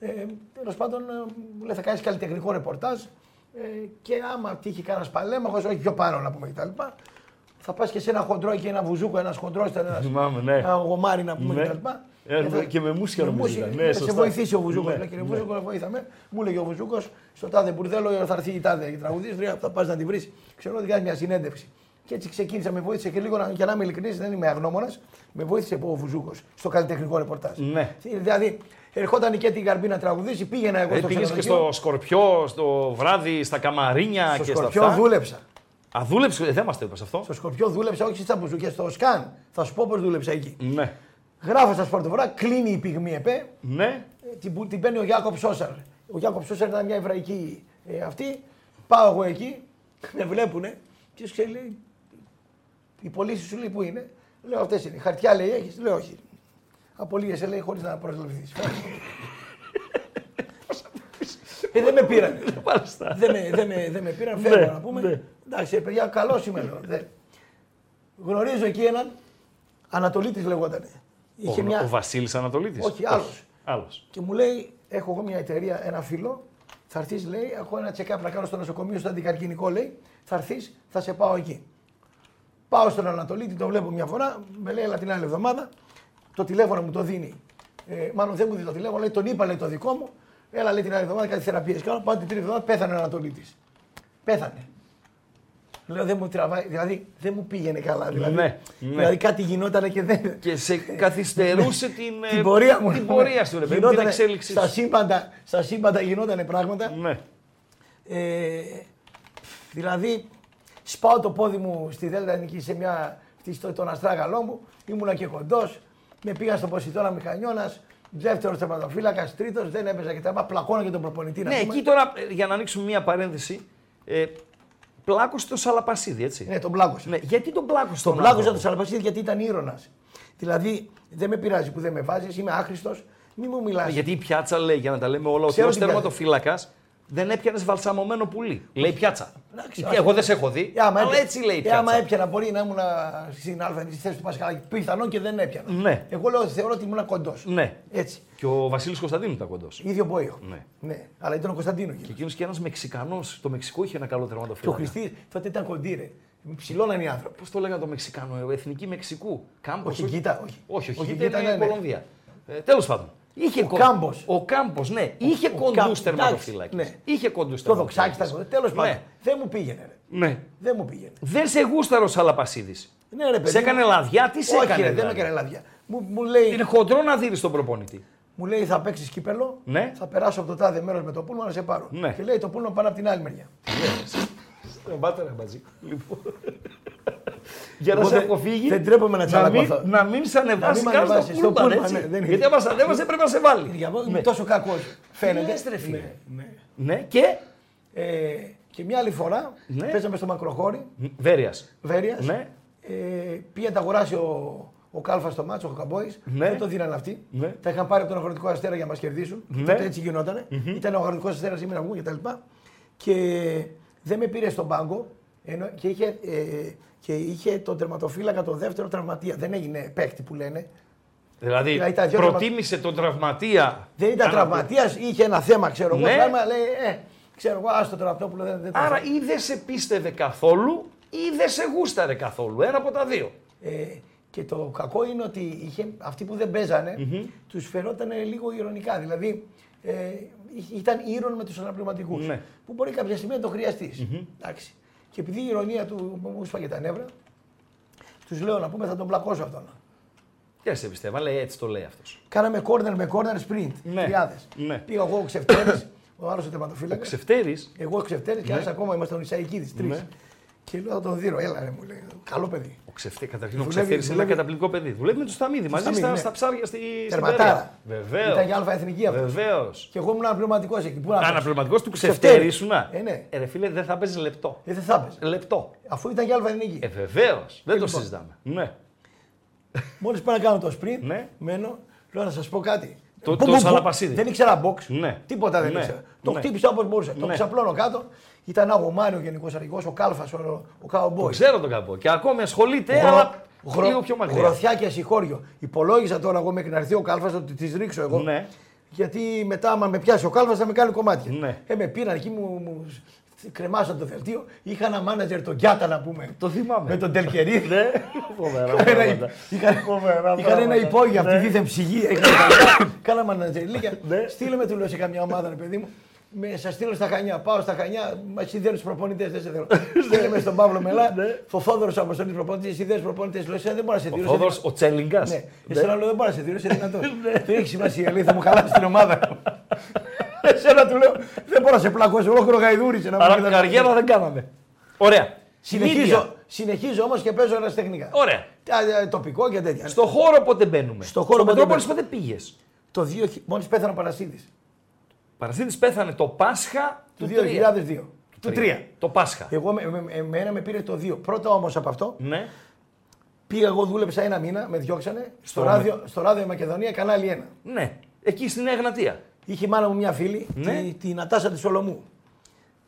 ε, τέλος πάντων ε, μου λέει θα κάνεις καλλιτεχνικό ρεπορτάζ. Ε, και άμα τύχει κανένας παλέμαχος, όχι πιο πάνω να πούμε κτλ. Θα πας και σε ένα χοντρό εκεί, ένα βουζούκο, ένας χοντρός, ένας Θυμάμαι, ναι. ένα γομάρι να πούμε Ναι. κτλ. Ε, και με μουσια με νομίζω μουσια, ήταν. Ναι, θα σε σωστά. βοηθήσει ο Βουζούκος. Ναι, Ναι, κύριε ναι. Βουζούκο, βοήθαμε. Μου έλεγε ο Βουζούκος στο τάδε μπουρδέλο θα έρθει η τάδε η τραγουδίστρια, θα πας να τη βρεις. Ξέρω ότι κάνει μια συνέντευξη. Και έτσι ξεκίνησα, με βοήθησε και λίγο, να- για να είμαι ειλικρινής, δεν είμαι αγνώμονας, με βοήθησε ο Βουζούκος στο καλλιτεχνικό ρεπορτάζ. Ναι. Δηλαδή, ερχόταν και την Καρμπή να τραγουδήσει, πήγαινα εγώ Ε, στο πήγες και ξενοδοχείο. στο Σκορπιό, στο βράδυ, στα καμαρίνια Στο και στα Σκορπιό αυτά. δούλεψα. Α, δούλεψε, ε, δεν μας το είπες αυτό. Στο Σκορπιό δούλεψα, όχι στα μπουζούκια, στο Σκάν. Θα σου πω πώς δούλεψα εκεί. Ναι. Γράφω στα σπορτοβρά, κλείνει η πυγμή ΕΠΕ, Ναι. Ε, την, που- την παίρνει ο Γιάκοπ Σόσαρ. Ο Γιάκοπ Σόσαρ ήταν μια εβραϊκή ε, αυτή. Πάω εγώ εκεί, *laughs* με βλέπουνε και σου λέει, οι πωλήσεις σου λέει που είναι. Λέω αυτές είναι. Χαρτιά λέει έχεις, λέω όχι. Απολύεσαι λέει χωρίς να προσληφθείς. *laughs* ε, δεν με πήραν. Μάλιστα. δεν, με, δεν, με, δεν με πήραν, φεύγω Ναι, να πούμε. Ναι. Εντάξει, ε, παιδιά, καλό είμαι. λέω. Δεν. Γνωρίζω εκεί έναν Ανατολίτης λεγόταν. Είχε Ο, μια... ο Βασίλης Ανατολίτης; Όχι, άλλος. Άλλος. Και μου λέει, έχω εγώ μια εταιρεία, ένα φίλο, θα έρθεις, λέει, έχω ένα check-up να κάνω στο νοσοκομείο, στο αντικαρκυνικό, λέει, θα έρθεις, θα σε πάω εκεί. Πάω στον Ανατολίτη, το βλέπω μια φορά, με λέει, έλα την άλλη εβδομάδα, το τηλέφωνο μου το δίνει. Ε, μάλλον δεν μου δίνει το τηλέφωνο, λέει, τον είπα, λέει, το δικό μου, έλα, λέει, την άλλη εβδομάδα κάτι θεραπείες κάνω, πάω την τρίτη εβδομάδα, πέθανε ο Ανατολίτης. Πέθανε. Λέω, δεν μου τραβάει, δηλαδή δεν μου πήγαινε καλά. Δηλαδή, Ναι, ναι. δηλαδή κάτι γινόταν και δεν. Και σε καθυστερούσε *laughs* την, ε, την πορεία μου. Την πορεία σου, ρε παιδί, την Γινότανε- εξέλιξή Στα σου. σύμπαντα, στα σύμπαντα γινόταν πράγματα. Ναι. Ε, δηλαδή, σπάω το πόδι μου στη Δέλτα εκεί σε μια, στη- στο, τον αστράγαλό μου, ήμουνα και κοντός. Με πήγαν στο Ποσειδώνα Μηχανιώνας, δεύτερος τερματοφύλακα, τρίτος, δεν έπαιζα και τα λοιπά. Πλακώνα και τον προπονητή. να Ναι, πούμε. εκεί τώρα ε, για να ανοίξουμε μια παρένθεση. Ε, πλάκωσε το Σαλαπασίδη, έτσι. Ναι, τον πλάκωσα. Ναι, γιατί τον πλάκωσε Τον τον πλάκωσα άνθρωπο; τον Σαλαπασίδη γιατί ήταν ήρωνα. Δηλαδή, δεν με πειράζει που δεν με βάζεις, είμαι άχρηστος, μη μου μιλάς. Γιατί η πιάτσα λέει, για να τα λέμε όλα, ότι Ξέρω ως την πιάτσα. τερματοφύλακα δεν έπιανες βαλσαμωμένο πουλί. Λέει πιάτσα. Εντάξει, Και όχι. Εγώ δεν σε έχω δει, Ε, άμα αλλά έπια- έτσι λέει η ε, πιάτσα. άμα έπιανα, μπορεί να ήμουν στην Α, στη θέση του Πασχαλάκη. Πιθανόν και δεν έπιανα. Ναι. Εγώ λέω, θεωρώ ότι ήμουν κοντός. Ναι. Έτσι. Και ο Βασίλης Κωνσταντίνου ήταν κοντός. ίδιο πόιο. Ναι. ναι. Αλλά ήταν ο Κωνσταντίνο. Και Και, εκείνος και ένας Μεξικανός. Το Μεξικό είχε ένα καλό και ο τερματοφύλακα. Χριστή τότε ήταν κοντήρε. Ψηλώναν οι άνθρωποι. Πώς το λέγανε το Μεξικανό, εθνική Μεξικού. Κάμπος. Όχι, Γκίτα, όχι. Όχι, όχι, Όχι, Γκίτα Γκίτα, είναι ναι, ναι. Κολομβία. Ε, Τέλος πάντων. Είχε Ο κο- Κάμπος. Ο Κάμπος, ναι. Είχε ο κοντού Κάμπος, τερματοφύλακε. εντάξει, ναι. Είχε κοντού Το δοξάκι στα κοντά. Τέλος πάντων. Ναι. Δεν μου πήγαινε. Ρε. ναι. Δεν μου πήγαινε. Δεν σε γούσταρο Σαλαπασίδη. Ναι, ρε, παιδί. Σε έκανε λαδιά, τι σε Όχι, έκανε. ρε, δεν με δηλαδή; έκανε λάδια. Μου, μου, λέει, Είναι χοντρό να δει τον προπονητή. μου λέει θα παίξεις κύπελο, Ναι. θα περάσω από το τάδε μέρος με το πούλμα να σε πάρω. Ναι. Και λέει το πούλμα πάνω από την άλλη μεριά. Τον πάτε ρε μπατζή. Λοιπόν. Για να Εγώ σε δεν- αποφύγει. δεν τρέπομαι να μην, τσαλακωθώ. να μην σε ανεβάσει Να μην με καν στο ανεβάσεις, στο πούλμαν, πούλμαν, έτσι. ναι, δεν είναι. Γιατί άμα σε ανέβασε πρέπει να σε βάλει. Για μένα είμαι τόσο κακός. Φαίνεται. λες, ρε, φίλε. Ναι, ναι. Ναι, και; Ε, και μια άλλη φορά Ναι. παίζαμε στο Μακροχώρι, Βέρεια. Βέρεια. Ναι. Ε, πήγε να τα αγοράσει ο, ο Κάλφα στο μάτσο, ο Καμπόης. Ναι. Δεν το δίνανε αυτοί. Ναι. Τα είχαν πάρει από τον αγροτικό αστέρα για να μας κερδίσουν. Ναι. Τότε έτσι γινότανε. Ήταν ο αγροτικός αστέρας σήμερα βγουν κτλ. Και δεν με πήρε στον πάγκο ενώ, και, είχε, ε, και είχε τον τερματοφύλακα το δεύτερο τραυματία. Δεν έγινε παίκτη που λένε. Δηλαδή Δηλαδή, τα δυο προτίμησε τον τραυματία. Δεν ήταν Ανα- τραυματίας, είχε ένα θέμα, ξέρω εγώ. Ναι. Πράγμα, λέει, ε, ξέρω εγώ, άστο τον Ραπτόπουλο δεν, δεν το Άρα θέλω. ή δεν σε πίστευε καθόλου ή δεν σε γούσταρε καθόλου. Ένα από τα δύο. Ε, και το κακό είναι ότι είχε, αυτοί που δεν παίζανε, τους φερόταν λίγο ηρωνικά. Δηλαδή ε, ήταν ήρων με τους αναπληρωματικούς. Ναι. Που μπορεί κάποια στιγμή να το χρειαστείς. Εντάξει. Και επειδή η ηρωνία του μου σφάγε τα νεύρα, τους λέω να πούμε θα τον πλακώσω αυτόν. Δεν σε πιστεύω, αλλά έτσι το λέει αυτός. Κάναμε corner με corner sprint. Ναι. Χιλιάδες. Ναι. Πήγα εγώ ο Ξεφτέρης, ο άλλος ο τερματοφύλακας. Ξεφτέρης. Εγώ ο Ξεφτέρης και ένα ακόμα είμαστε ο Ισαϊκίδη. Τρεις. Ναι. Και λέω θα τον δίνω, έλα ρε, μου λέει. Καλό παιδί. Ο Ξεφτέ, καταρχήν ο Δουλεύει- Ξεφτέρη είναι ένα δουλεύει- καταπληκτικό παιδί. Δουλεύει με του Σταμίδη μαζί Σταμίδη, στα, ναι. στα ψάρια στη Τερματάρα. Βεβαίως. Ήταν και αλφα εθνική αυτός. Βεβαίως. Και εγώ ήμουν αναπληρωματικός εκεί. Πού να παίξω. Αναπληρωματικός του Ξεφτέρη. Ξεφτέρη ήσουνα. Ε, ναι. Ε, ρε φίλε, δεν θα παίζεις λεπτό. Ε, δεν θα έπαιζε. Λεπτό. Αφού ήταν και αλφα εθνική. Ε, βεβαίως. Δεν το λοιπόν. συζητάμε. Ναι. Μόλις πάω να κάνω το sprint, Ναι. μένω, λέω να σας πω κάτι. Το- Μπου, το μπου, μπου. Σαλαπασίδη. Δεν ήξερα box. Ναι. Τίποτα δεν Ναι. ήξερα. Το Ναι. χτύπησα όπως μπορούσα. Το Ναι. ξαπλώνω κάτω. Ήταν ο Μάριο γενικός αρχηγός, ο Κάλφας, ο, ο Το Cowboy. ξέρω τον καπό. Και ακόμη ασχολείται, Γρο- αλλά γρο- λίγο πιο μακριά. Γροθιά και συγχώριο. Υπολόγιζα τώρα εγώ μέχρι να έρθει ο Κάλφας ότι της ρίξω εγώ. Ναι. Γιατί μετά, άμα με πιάσει ο Κάλφας, θα με κάνει κομμάτια. Ναι. Ε, με πήραν εκεί, μου, μου κρεμάσαν το δελτίο. Είχα ένα μάνατζερ, τον Κιάτα να πούμε. Το θυμάμαι. Με τον Τελκερίδη. Ναι. Φοβερά Είχαν πράγματα. ένα- είχαν- Φοβερά Είχαν ένα πράγματα. υπόγειο αυτή Ναι. δίθεν ψυγή. είχαν τα- Κάναμε ανατζελίκια. Ναι. Στείλε με του λέω σε καμιά ομάδα, ρε παιδί μου. Με, σας στείλω στα Χανιά. Πάω στα Χανιά. Μας εσύ δεν τους προπονητές, δεν σε θέλω. Στείλε με στον Παύλο Μελά. Ναι. Φοφόδωρο Αποστολή προπονητή, εσύ δεν προπονητές. Λέω εσένα δεν μπορεί να σε Ο δίνω. Θόδωρος, ο Τσέλιγκας. Ναι, εσένα λέω δεν μπορεί να σε δίνω, είσαι δυνατός. Δεν έχει σημασία, λέει, θα μου χαλάσει την ομάδα. *laughs* Εσένα του λέω δεν μπορώ να σε πλακώσω. Ολόκληρο γαϊδούρισε να Αλλά μου καριέρα δεν κάναμε. Ωραία. Συνεχίζω, Media. συνεχίζω όμως και παίζω ερασιτεχνικά. Ωραία. Α, ε, Τοπικό και τέτοια. Στο χώρο πότε μπαίνουμε; Στο χώρο πότε Μετρόπολης μπαίνουμε. πότε πήγες; Το 2000, μόλις πέθανε ο Παρασίδης, Παρασίτης πέθανε το Πάσχα το του 2002. Του 3. Το Πάσχα. Εγώ με, με, εμένα με πήρε το 2. Πρώτα όμως από αυτό Ναι. πήγα εγώ δούλεψα ένα μήνα, με διώξανε στο, Στο- ράδιο, στο ράδιο Μακεδονία, κανάλι 1. Ναι. Εκεί στη Νέα Γνατία. Είχε η μάνα μου μια φίλη, Ναι. τη, τη Νατάσα της Σολομού.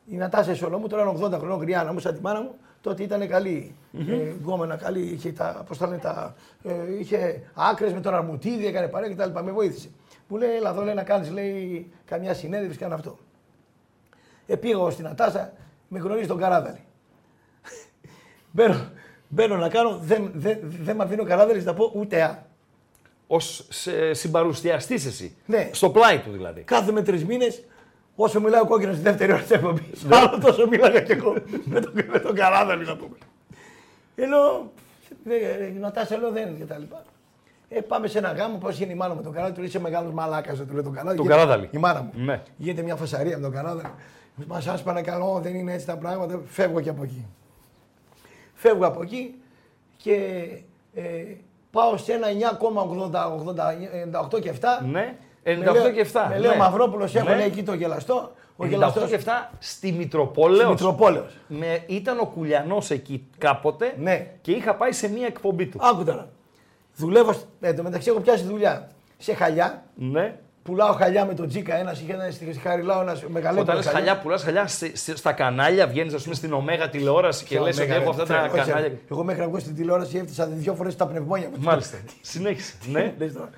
Η Νατάσα της Σολομού τώρα είναι 80 χρονών γριάνα μου, σαν τη μάνα μου. Τότε ήταν καλή. Ε, γκόμενα, καλή. Είχε, τα, πώς τα λένε, τα, ε, είχε άκρες με τον αρμουτίδι, έκανε παρέα κτλ. Με βοήθησε. Μου λέει, Ελά, εδώ λέει να κάνεις λέει, καμιά συνέδριση, κάνω αυτό. Ε, πήγα εγώ στην Νατάσα, με γνωρίζει τον Καράδαλη. *laughs* μπαίνω, μπαίνω να κάνω, δεν, δεν, δεν με αφήνει ο Καράδαλης να πω ούτε α. Ω συμπαρουσιαστής εσύ. Ναι. Στο πλάι του δηλαδή. Κάθομαι τρεις μήνες, όσο μιλάει ο κόκκινο στη δεύτερη ώρα της εκπομπής. Άλλο τόσο μίλαγα κι εγώ με τον, με τον Καράδαλη να πούμε. Ενώ, δεν- Νατάσα λέω δεν είναι και τα λοιπά. Ε, πάμε σε ένα γάμο, πώς είναι η μάνα με τον Καράδαλη, του λέει είσαι μεγάλος μαλάκας, του λέει τον Καράδαλη. Τον Γίνεται- Καράδαλη. Η μάνα μου. Ναι. Γίνεται μια φασαρία με τον Καράδαλη. Μας σα παρακαλώ, δεν είναι έτσι τα πράγματα. Φεύγω και από εκεί. Φεύγω από εκεί και ε, πάω σε ένα 9,88 και 7. Ναι. Με 98 λέω- και 7. Με λέει ο ναι. Μαυρόπουλος, έχω Ναι. λέει εκεί το γελαστό. Ο 98 γελαστό και 7 στη Μητροπόλεως. Μητροπόλεως. Με, ήταν ο Κουλιανός εκεί κάποτε Ναι. και είχα πάει σε μία εκπομπή του. Άκου τώρα. Δουλεύω, σ- εν τω μεταξύ έχω πιάσει δουλειά σε χαλιά. Ναι. Πουλάω χαλιά με τον Τζίκα, ένας είχε ένα στη Χαριλάου, ένας μεγαλύτερος. Όταν λες χαλιά, πουλάς χαλιά σε- σε- στα κανάλια, βγαίνεις ας πούμε στην Ωμέγα τηλεόραση και λες ότι έχω αυτά τα κανάλια. Εγώ μέχρι να βγω στην τηλεόραση έφτιασα δύο φορές τα πνευμόνια μου. Μάλιστα. Συνέχισε. ναι. *laughs* Λες τώρα.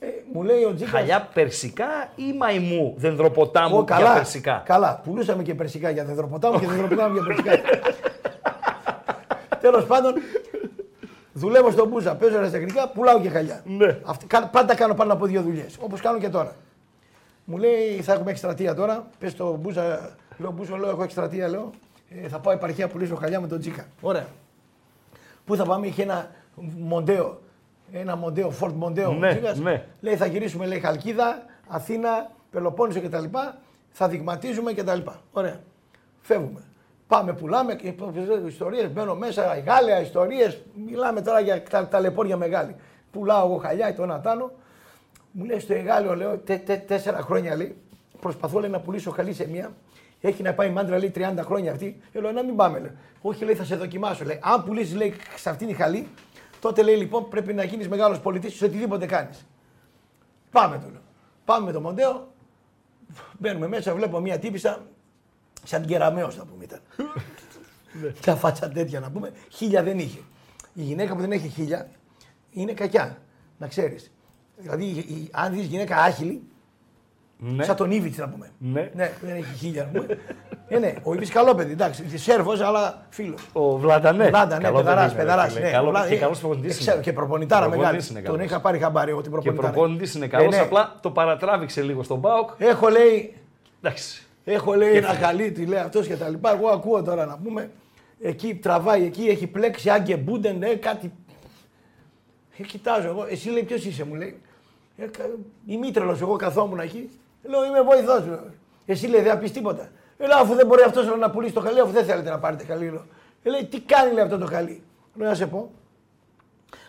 Ε, μου λέει ο Τζίκα. Χαλιά περσικά ή μαϊμού δενδροποτάμου Εγώ για περσικά; Καλά. Πουλούσαμε και περσικά για δεδροποτάμου και δεδροποτάμου για περσικά. *laughs* Τέλος πάντων, δουλεύω στον Μπούζα, παίζω αεραστεχνικά, πουλάω και χαλιά. Ναι. Αυτή, κα- πάντα κάνω πάνω από δύο δουλειές. Όπως κάνω και τώρα. Μου λέει θα έχουμε εκστρατεία τώρα. Πες στο Μπούζα, λέω Μπούζα, λέω έχω εκστρατεία, λέω. Ε, θα πάω επαρχία πουλήσω χαλιά με τον Τζίκα. Ωραία. Πού θα πάμε, είχε ένα μοντέο. Ένα μοντέο, Ford Mondeo. Ναι, ο Τζίκας. ναι. Λέει θα γυρίσουμε, λέει Χαλκίδα, Αθήνα, Πελοπόννησο κτλ. Θα δειγματίζουμε κτλ. Ωραία. Φεύγουμε. Πάμε, πουλάμε και ιστορίες. Μπαίνω μέσα, Γάλλια ιστορίες. Μιλάμε τώρα για τα, ταλαιπώρια μεγάλη. Πουλάω εγώ χαλιά, το ένα τ' άλλο. Μου λέει στο Εγάλιο, λέω, τε, τε, τέσσερα χρόνια λέει, προσπαθώ λέει, να πουλήσω χαλί σε μία. Έχει να πάει μάντρα λέει 30 χρόνια αυτή. Ε, λέω να μην πάμε. Λέει. Όχι, λέει, θα σε δοκιμάσω. Λέει. Αν πουλήσεις λέει, σε αυτήν τη χαλή, τότε λέει λοιπόν πρέπει να γίνεις μεγάλος πολιτής σε οτιδήποτε κάνεις. Πάμε του λέω. Πάμε με το Μοντέο. Μπαίνουμε μέσα, βλέπω μία τύπησα σαν κεραμαίο να πούμε ήταν. Μια φάτσα τέτοια να πούμε. Χίλια δεν είχε. Η γυναίκα που δεν έχει χίλια είναι κακιά. Να ξέρεις. Δηλαδή, η- η- αν δεις γυναίκα άχυλη, Ναι. Σαν τον Ήβιτ να πούμε. Ναι. ναι δεν έχει χίλια να πούμε. ε, ναι, ο Ήβιτ καλό παιδί, εντάξει. Σέρβος, αλλά φίλος. Ο Βλάντα, ναι. Βλάντα, ναι, Καλό παιδαρά. παιδί είναι, παιδαράς, φίλε. ναι. Καλό- Ο Βλάντα, Και ε, καλός προπονητής. ε, ξέρω, Και προπονητάρα μεγάλη. Τον είχα πάρει χαμπάρι εγώ την Και προπονητάρα. προπονητής είναι Ε, καλός. ναι. Απλά το παρατράβηξε λίγο στον Μπάουκ. Έχω λέει, Εντάξει. Έχω λέει ένα καλή, λέει αυτός και τα λοιπά. Εγώ ακούω τώρα να πούμε. Εκεί τραβάει, εκεί έχει πλέξει Άγκε Μπούντεν, ναι, κάτι. Ε, κοιτάζω εγώ, εσύ λέει ποιος είσαι, μου λέει. Ε, κα- ημίτρελος, εγώ καθόμουν εκεί. Λέω είμαι βοηθός. Εσύ λέει δεν θα πεις τίποτα. Ε, λέω αφού δεν μπορεί αυτός να πουλήσει το χαλί, αφού δεν θέλετε να πάρετε χαλί. Λέω. Ε, λέει τι κάνει λέει, αυτό το χαλί. Λέω να σε πω.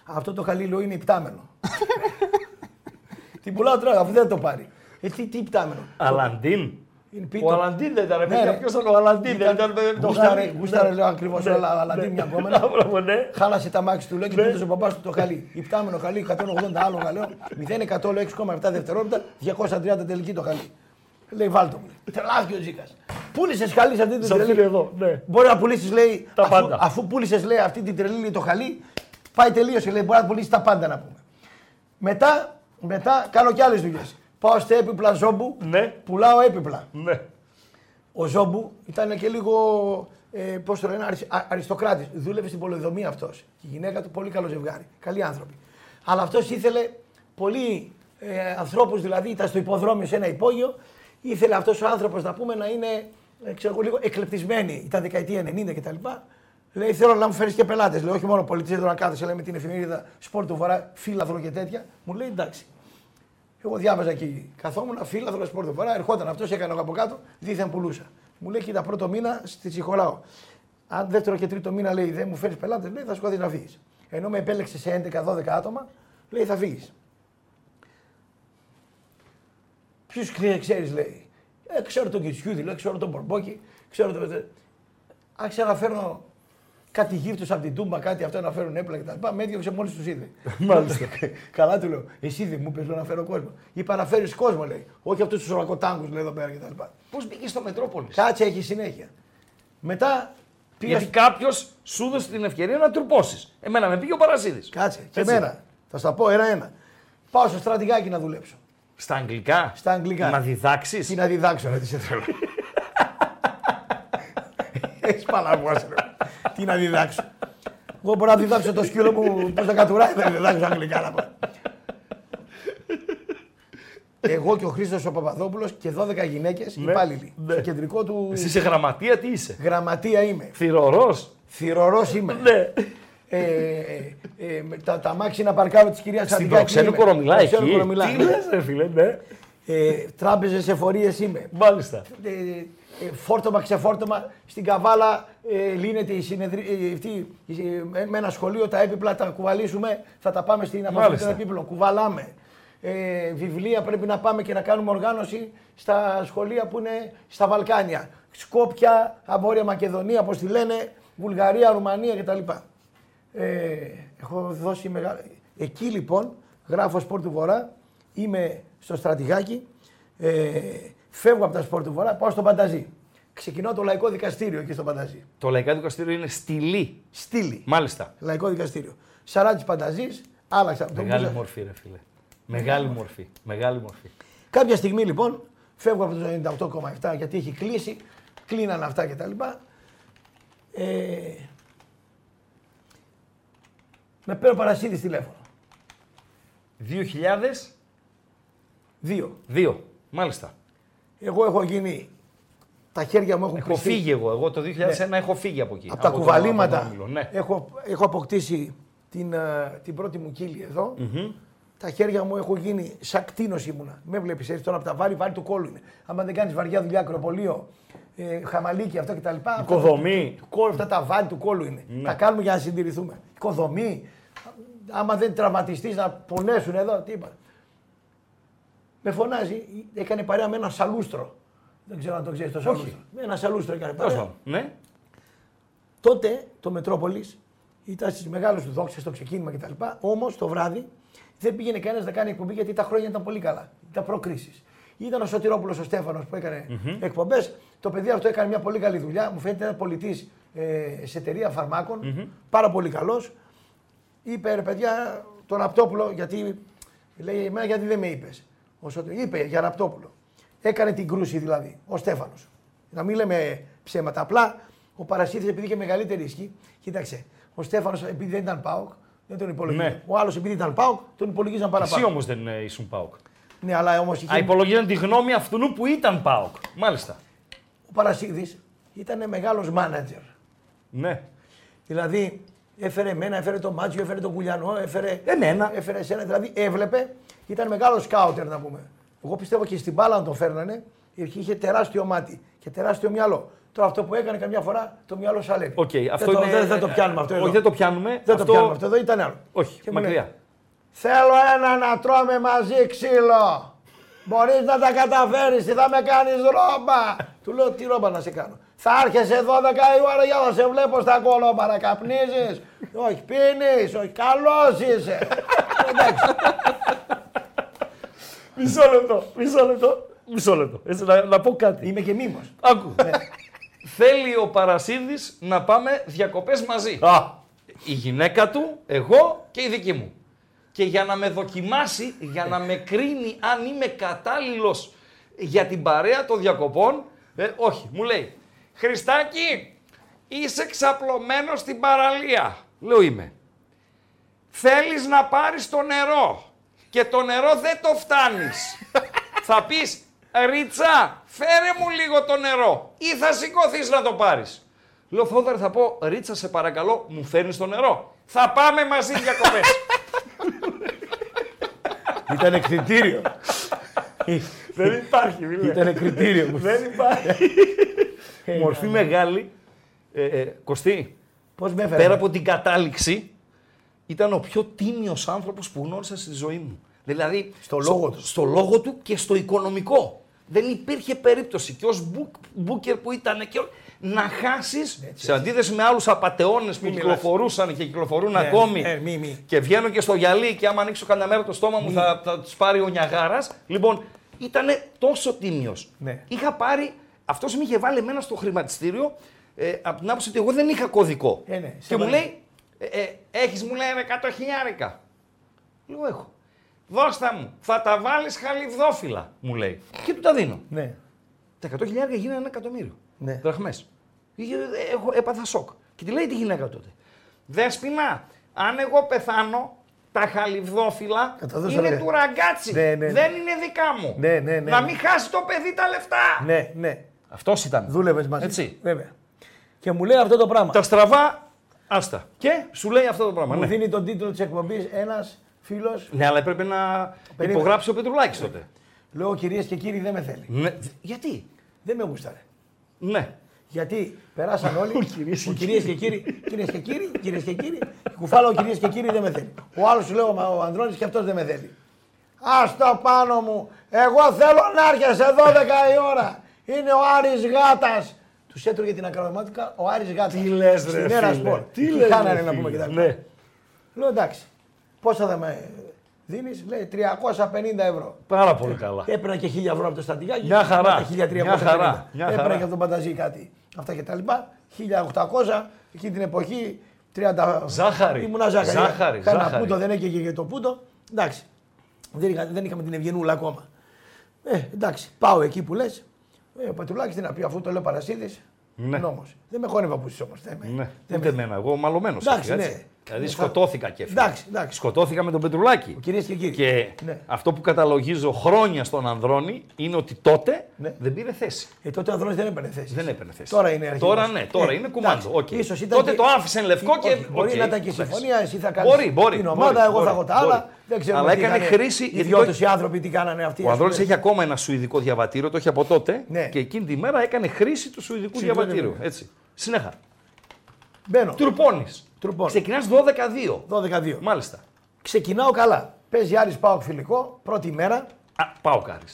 Αυτό το χαλί λέω είναι υπτάμενο. *laughs* Την πουλάω τώρα αφού δεν το πάρει. Ε, τι, τι υπτάμενο. Αλαντίν. Είναι Ο πίτο. Αλαντίν δεν ήταν. Ναι, παιδιά. ρε. Ποιος ήταν ο Αλαντίν, δεν ήταν. παιδί, το Γούσταρε, χαλί. γούσταρε Ναι. λέω ακριβώς Ναι. όλα, αλλά αντί Ναι. μια γκόμενα. *laughs* Μπράβο, ναι. Χάλασε τα μάξι του, λέω και του ο παπά του το χαλί. Υπτάμενο χαλί, 180 άλογα, λέω. 0,100 λέω 6,7 δευτερόλεπτα, 230 τελική το χαλί. Λέει βάλτο μου. λέει. Τρελάθηκε ο Ζήκας. Πούλησες χαλί σε αυτή την Σε αυτήν τρελή. εδώ, ναι. Μπορεί να πουλήσεις, λέει, Τα αφού, πάντα. αφού πούλησες, λέει, αυτή την τρελή λέει, το χαλί, πάει τελείωσε. Λέει, μπορεί να πουλήσεις τα πάντα να πούμε. Μετά, μετά κάνω κι άλλες δουλειές. Πάω στα έπιπλα ζόμπου, Ναι. πουλάω έπιπλα. Ναι. Ο Ζόμπου ήταν και λίγο, ε, πώς το λένε, αρισ, α- αριστοκράτης. Δούλευε στην πολεοδομία αυτός. Και η γυναίκα του πολύ καλό ζευγάρι. Καλοί άνθρωποι. Αλλά αυτός ήθελε πολύ ε, ανθρώπους, δηλαδή ήταν στο υποδρόμιο σε ένα υπόγειο. Ήθελε αυτός ο άνθρωπος να πούμε να είναι ε, ξέρω, εγώ, λίγο εκλεπτισμένοι. Ήταν δεκαετία 90 κτλ. Λέει: Θέλω να μου φέρεις και πελάτες. Λέει: Όχι μόνο πολιτής, εδώ να κάθεσαι λέει, με την εφημερίδα Σπορ του Βορρά, φύλαθρο και τέτοια. Μου λέει: Εντάξει. Εγώ διάβαζα εκεί. Καθόμουν φίλαθρο σπορ του Βορρά. Ερχόταν αυτός, έκανε εγώ από κάτω, δίθεν πουλούσα. Μου λέει: Κοίτα, πρώτο μήνα στη συγχωράω. Αν δεύτερο και τρίτο μήνα λέει δεν μου φέρεις πελάτες, λέει θα σκοτεινά να φύγεις. Ενώ με επέλεξε σε 11-12 άτομα, λέει θα φύγεις. Ποιους ξέρεις, λέει. Ε, ξέρω τον Κιτσιούδη, λέει, ξέρω τον Μπορμπόκι, ξέρω τον. Άρχισα να φέρνω κάτι γύφτου από την τούμπα, κάτι αυτό να φέρουν έπλα κτλ. Με έδιωξε μόλις τους είδε. *laughs* Μάλιστα. *laughs* Καλά του λέω. Εσύ δεν μου πες λέω, να φέρω κόσμο. Είπα να φέρει κόσμο, λέει. Όχι αυτούς τους ορακοτάγκου, λέει εδώ πέρα κτλ. Πώς μπήκες στο Μετρόπολης; Κάτσε, έχει συνέχεια. Μετά πήγα. Γιατί κάποιος σου έδωσε την ευκαιρία να τρουπώσει. Εμένα με πήγε ο Παρασίδης. Κάτσε, και Έτσι. εμένα. Θα στα πω ένα-ένα. Πάω στο στρατηγάκι να δουλέψω. Στα αγγλικά; Στα αγγλικά. Να διδάξεις; Τι να διδάξω, ρε, τι σε θέλω. *laughs* Έχεις παλαβώσει, ρε. Τι να διδάξω. Εγώ μπορώ να διδάξω το σκύλο μου πώς να κατουράει, δεν διδάξω αγγλικά να πω. Εγώ και ο Χρήστος ο Παπαδόπουλος και 12 γυναίκες Ναι, υπάλληλοι. ναι. Στο κεντρικό του Εσύ είσαι γραμματεία, τι είσαι; γραμματεία είμαι. Θηρορός. Θηρορός είμαι. Ναι. Ε, ε, ε, με τα, τα μάξι να παρκάρω της κυρίας Στην Σαντικάκη προξένου είμαι. κορομιλά εκεί. Προξένου Κορομιλά, Τι ναι. λες ρε φίλε, ναι. Ε, τράπεζες εφορίες είμαι. Μάλιστα. ε, ε, φόρτωμα, ξεφόρτωμα. Στην Καβάλα ε, λύνεται η συνεδρία. Ε, αυτή, ε, με- με ένα σχολείο τα έπιπλα τα κουβαλήσουμε, θα τα πάμε στην αποθήκη Μάλιστα. των επίπλων. Κουβαλάμε. Ε, βιβλία πρέπει να πάμε και να κάνουμε οργάνωση στα σχολεία που είναι στα Βαλκάνια. Σκόπια, Βόρεια Μακεδονία, όπως τη λένε, Βουλγαρία, Ρουμανία κτλ. Ε, έχω δώσει μεγάλη. Εκεί λοιπόν γράφω σπορ του Βορρά, είμαι στο στρατηγάκι, ε, φεύγω από τα σπορ του Βορρά, πάω στο Πανταζή. Ξεκινώ το λαϊκό δικαστήριο εκεί στο Πανταζή. Το λαϊκό δικαστήριο είναι στυλή. Στήλη. Μάλιστα. Λαϊκό δικαστήριο. Σαράτης Πανταζής, άλλαξα. το Μεγάλη μπούζα. μορφή, ρε φίλε. Μεγάλη μορφή. Μεγάλη μορφή. Κάποια στιγμή λοιπόν φεύγω από το 98,7 γιατί έχει κλείσει, κλείνανε αυτά κτλ. Ε, με παίρνω παρασίδη τηλέφωνο. 2002. Δύο. Μάλιστα. Εγώ έχω γίνει. Τα χέρια μου έχουν Έχω κρυφτεί. φύγει εγώ. Εγώ το 2001 έχω φύγει από εκεί. Από τα το- κουβαλήματα από τον Όμιλο, Ναι. έχω, έχω αποκτήσει την, ε, την πρώτη μου κύλη εδώ. Τα χέρια μου έχω γίνει σαν κτίνος ήμουνα. Με βλέπεις έτσι τώρα από τα βάρη, βάρη του κόλλου είναι. Άμα δεν κάνεις βαριά δουλειά, ακροπολείο, ε, χαμαλίκι, αυτό κτλ. αυτά- Οικοδομή. του κόλλου, αυτά τα βάρη του κόλλου είναι. Ναι. Τα κάνουμε για να συντηρηθούμε. Οικοδομή. Άμα δεν τραυματιστείς να πονέσουν εδώ, τι είπα. Με φωνάζει, έκανε παρέα με ένα σαλούστρο. Δεν ξέρω αν το ξέρεις το σαλούστρο. Με ένα σαλούστρο έκανε Τέλος παρέα. πάντων. Ναι. Τότε το Μετρόπολης ήταν στις μεγάλες του δόξες στο ξεκίνημα κτλ. Όμως το βράδυ δεν πήγαινε κανένας να κάνει εκπομπή γιατί τα χρόνια ήταν πολύ καλά. Ήταν προκρίσεις. Ήταν ο Σωτηρόπουλος ο Στέφανος που έκανε εκπομπές. Το παιδί αυτό έκανε μια πολύ καλή δουλειά. Μου φαίνεται ένας πολιτής ε, σε εταιρεία φαρμάκων. Πάρα πολύ καλός. Είπε ρε παιδιά τον Ραπτόπουλο γιατί λέει εμένα γιατί δεν με είπες. Ο Σωτηρόπουλο είπε για Ραπτόπουλο. Έκανε την κρούση δηλαδή, ο Στέφανος. Να μην λέμε ψέματα. Απλά ο Παρασίτης επειδή είχε μεγαλύτερη ισχύ, κοίταξε. Ο Στέφανος επειδή δεν ήταν Πάοκ, δεν τον υπολογίζαν. Ναι. Ο άλλος επειδή ήταν Πάοκ, τον υπολογίζαν Εσύ παραπάνω. όμως δεν ε, ήσουν ΠΑΟΚ. Ναι, αλλά όμως είχε. Α, υπολογίζαν τη γνώμη αυτού που ήταν ΠΑΟΚ. Μάλιστα. Ο Παρασίδης ήταν μεγάλος μάνατζερ. Ναι. Δηλαδή έφερε εμένα, έφερε τον Μάτσιο, έφερε τον Κουλιανό, έφερε. Εμένα. Έφερε εσένα. Δηλαδή έβλεπε, ήταν μεγάλο scouter να πούμε. Εγώ πιστεύω και στην μπάλα να τον φέρνανε, είχε τεράστιο μάτι και τεράστιο μυαλό. Τώρα αυτό που έκανε καμιά φορά το μυαλό σαλεύει. Οκ, δεν, αυτό το, είναι- δεν, δεν το πιάνουμε αυτό. Όχι, εδώ. δεν το πιάνουμε. Δεν αυτό... το πιάνουμε αυτό. Εδώ ήταν άλλο. Όχι, Και μου λέει, μακριά. Θέλω ένα να τρώμε μαζί ξύλο. Μπορείς να τα καταφέρεις, τι θα με κάνεις ρόμπα. Του λέω τι ρόμπα να σε κάνω. Θα έρχεσαι 12 η ώρα για να σε βλέπω στα κολόμπαρα, καπνίζεις. όχι πίνεις, όχι καλός είσαι. Εντάξει, Μισό λεπτό, μισό λεπτό. Μισό λεπτό. Έτσι, να, να πω κάτι. είμαι και μήμος. Άκου. Θέλει ο Παρασίδης να πάμε διακοπές μαζί. Α, Η γυναίκα του, εγώ και η δική μου. Και για να με δοκιμάσει, για να με κρίνει αν είμαι κατάλληλος για την παρέα των διακοπών, ε, όχι, μου λέει, Χριστάκη, είσαι ξαπλωμένος στην παραλία. Λέω είμαι. Θέλεις να πάρεις το νερό και το νερό δεν το φτάνεις. *laughs* θα πεις, Ρίτσα, φέρε μου λίγο το νερό ή θα σηκωθείς να το πάρεις. Λέω, Θόδωρε, θα πω, Ρίτσα, σε παρακαλώ, μου φέρνεις το νερό. Θα πάμε μαζί διακοπές. ήταν κριτήριο. δεν υπάρχει, μιλέ. ήταν κριτήριο. Δεν υπάρχει. Μορφή μεγάλη. Ε, ε, Κωστή, Πώς με έφερε; πέρα από την κατάληξη, ήταν ο πιο τίμιος άνθρωπος που γνώρισα στη ζωή μου. Δηλαδή, Στο λόγο τους. Στο λόγο του και στο οικονομικό. Δεν υπήρχε περίπτωση και ως μπουκ, μπούκερ που ήταν και ό- να χάσεις, σε αντίθεση με άλλους απατεώνες που μιλάς. κυκλοφορούσαν και κυκλοφορούν Ναι, ακόμη ναι, μη, μη. και βγαίνω και στο γυαλί και άμα ανοίξω κανένα μέρα το στόμα μου θα, θα τους πάρει ο Νιαγάρας. Λοιπόν, ήταν τόσο τίμιος. Ναι. Είχα πάρει, αυτός με είχε βάλει εμένα στο χρηματιστήριο ε, από την άποψη ότι εγώ δεν είχα κωδικό. Ε, ναι, σε και μου έβαλε. λέει, ε, ε, έχεις μου λέει 100 χιλιάρικα. Λέω έχω. Δώστα μου, θα τα βάλεις χαλιβδόφυλλα, μου λέει. Και του τα δίνω. Ναι. Τα 100 χιλιάρικα γίνανε ένα εκατομμύριο. Ναι. Δραχμές. Είχε- Έχω, έπαθα σοκ. Και τη λέει τη γυναίκα τότε. Δέσποινα, αν εγώ πεθάνω, τα χαλιβδόφυλλα Θα τα δώσω, είναι ρε. του ραγκάτσι. Ναι, ναι, ναι. Δεν είναι δικά μου. Ναι, ναι, ναι, Να ναι. μην χάσει το παιδί τα λεφτά. Ναι, ναι. Αυτός ήταν. Δούλευες μαζί. Έτσι. Βέβαια. Και μου λέει αυτό το πράγμα. Τα στραβά, άστα. Και; Σου λέει αυτό το πράγμα. Μου Ναι. δίνει τον τίτλο της εκπομπής ένας φίλος. ναι, αλλά έπρεπε να Περίμενε. υπογράψει ο Πετρουλάκης τότε. Λέω κυρίες και κύριοι δεν με θέλει. Ναι. Γιατί; Δεν με γούσταρε. Ναι. Γιατί; Περάσαν όλοι. Κυρίες και κύριοι, κυρίες και κύριοι, κυρίες και κύριοι. Κουφάλα ο κυρίες και κύριοι δεν με θέλει. Ο άλλος σου λέω «Μα ο Ανδρώνης και αυτός δεν με θέλει. Α το πάνω μου. Εγώ θέλω να έρχεσαι 12 η ώρα. Είναι ο Άρης Γάτας. Τους έτρωγε την ακροδημάτικα ο Άρης Γάτας. Τι λες, Στην ρε Έρα φίλε. Σπορ. Τι λες, κάνανε ρε να πούμε φίλε. και Ναι. Λέω εντάξει. Πόσα θα με δίνεις, λέει 350 ευρώ. Πάρα πολύ καλά. Έπαιρνα και 1000 ευρώ από το στατηγάκι. Μια χαρά. μετά 1350. Μια χαρά. Μια Έπαιρνα χαρά. και από τον Πανταζή κάτι. Αυτά και τα λοιπά. 1800 εκείνη την εποχή. 30... Ζάχαρη. Ήμουνα ζάχαρη. Ζάχαρη, Κάνα ζάχαρη. πούτο δεν έκαιγε για το πούτο. Εντάξει. Δεν, είχα, δεν είχαμε την Ευγενούλα ακόμα. Ε, εντάξει. Πάω εκεί που λες. Ε, ο Πετρουλάκης τι να πει αφού το λέω Παρασίδης. Ναι. Νόμος. Δεν με χώνει παπούτσι όμως. Ναι, ούτε εμένα. Εγώ μαλωμένος. Εντάξει, ναι. Δηλαδή Θα- σκοτώθηκα και έφυγα. Εντάξει, εντάξει. Σκοτώθηκα με τον Πετρουλάκη. Κυρίες και κύριοι. Και Ναι. αυτό που καταλογίζω χρόνια στον Ανδρώνη είναι ότι τότε Ναι. δεν πήρε θέση. Ε, τότε ο Ανδρώνης δεν έπαιρνε θέση. Δεν έπαιρνε θέση. Τώρα είναι αρχηγός. Τώρα ναι, τώρα Ε, είναι κουμάντο. εντάξει. οκ. Ίσως ήταν τότε και- το άφησε εν λευκό και. Όχι, μπορεί οκ, να ήταν και εντάξει. συμφωνία, εσύ θα κάνεις Μπορεί, μπορεί. την ομάδα, μπορεί, εγώ θα μπορεί, έχω τα μπορεί. άλλα. Δεν ξέρω Αλλά έκανε χρήση. Οι γιατί δυο το- τους οι άνθρωποι τι κάνανε αυτοί. Ο ας Ανδρώνης πούμε. έχει ακόμα ένα σουηδικό διαβατήριο, το έχει από τότε. Ναι. Και εκείνη τη μέρα έκανε χρήση του σουηδικού Συμφωνώ, διαβατήριου. ναι. Έτσι. Συνέχα. Μπαίνω. Τρουπώνει. Τρουπώνω. Ξεκινάς 12-2. 12-2. Μάλιστα. Ξεκινάω καλά. Παίζει Άρης Πάοκ φιλικό, πρώτη μέρα. Α, πάω κάρι.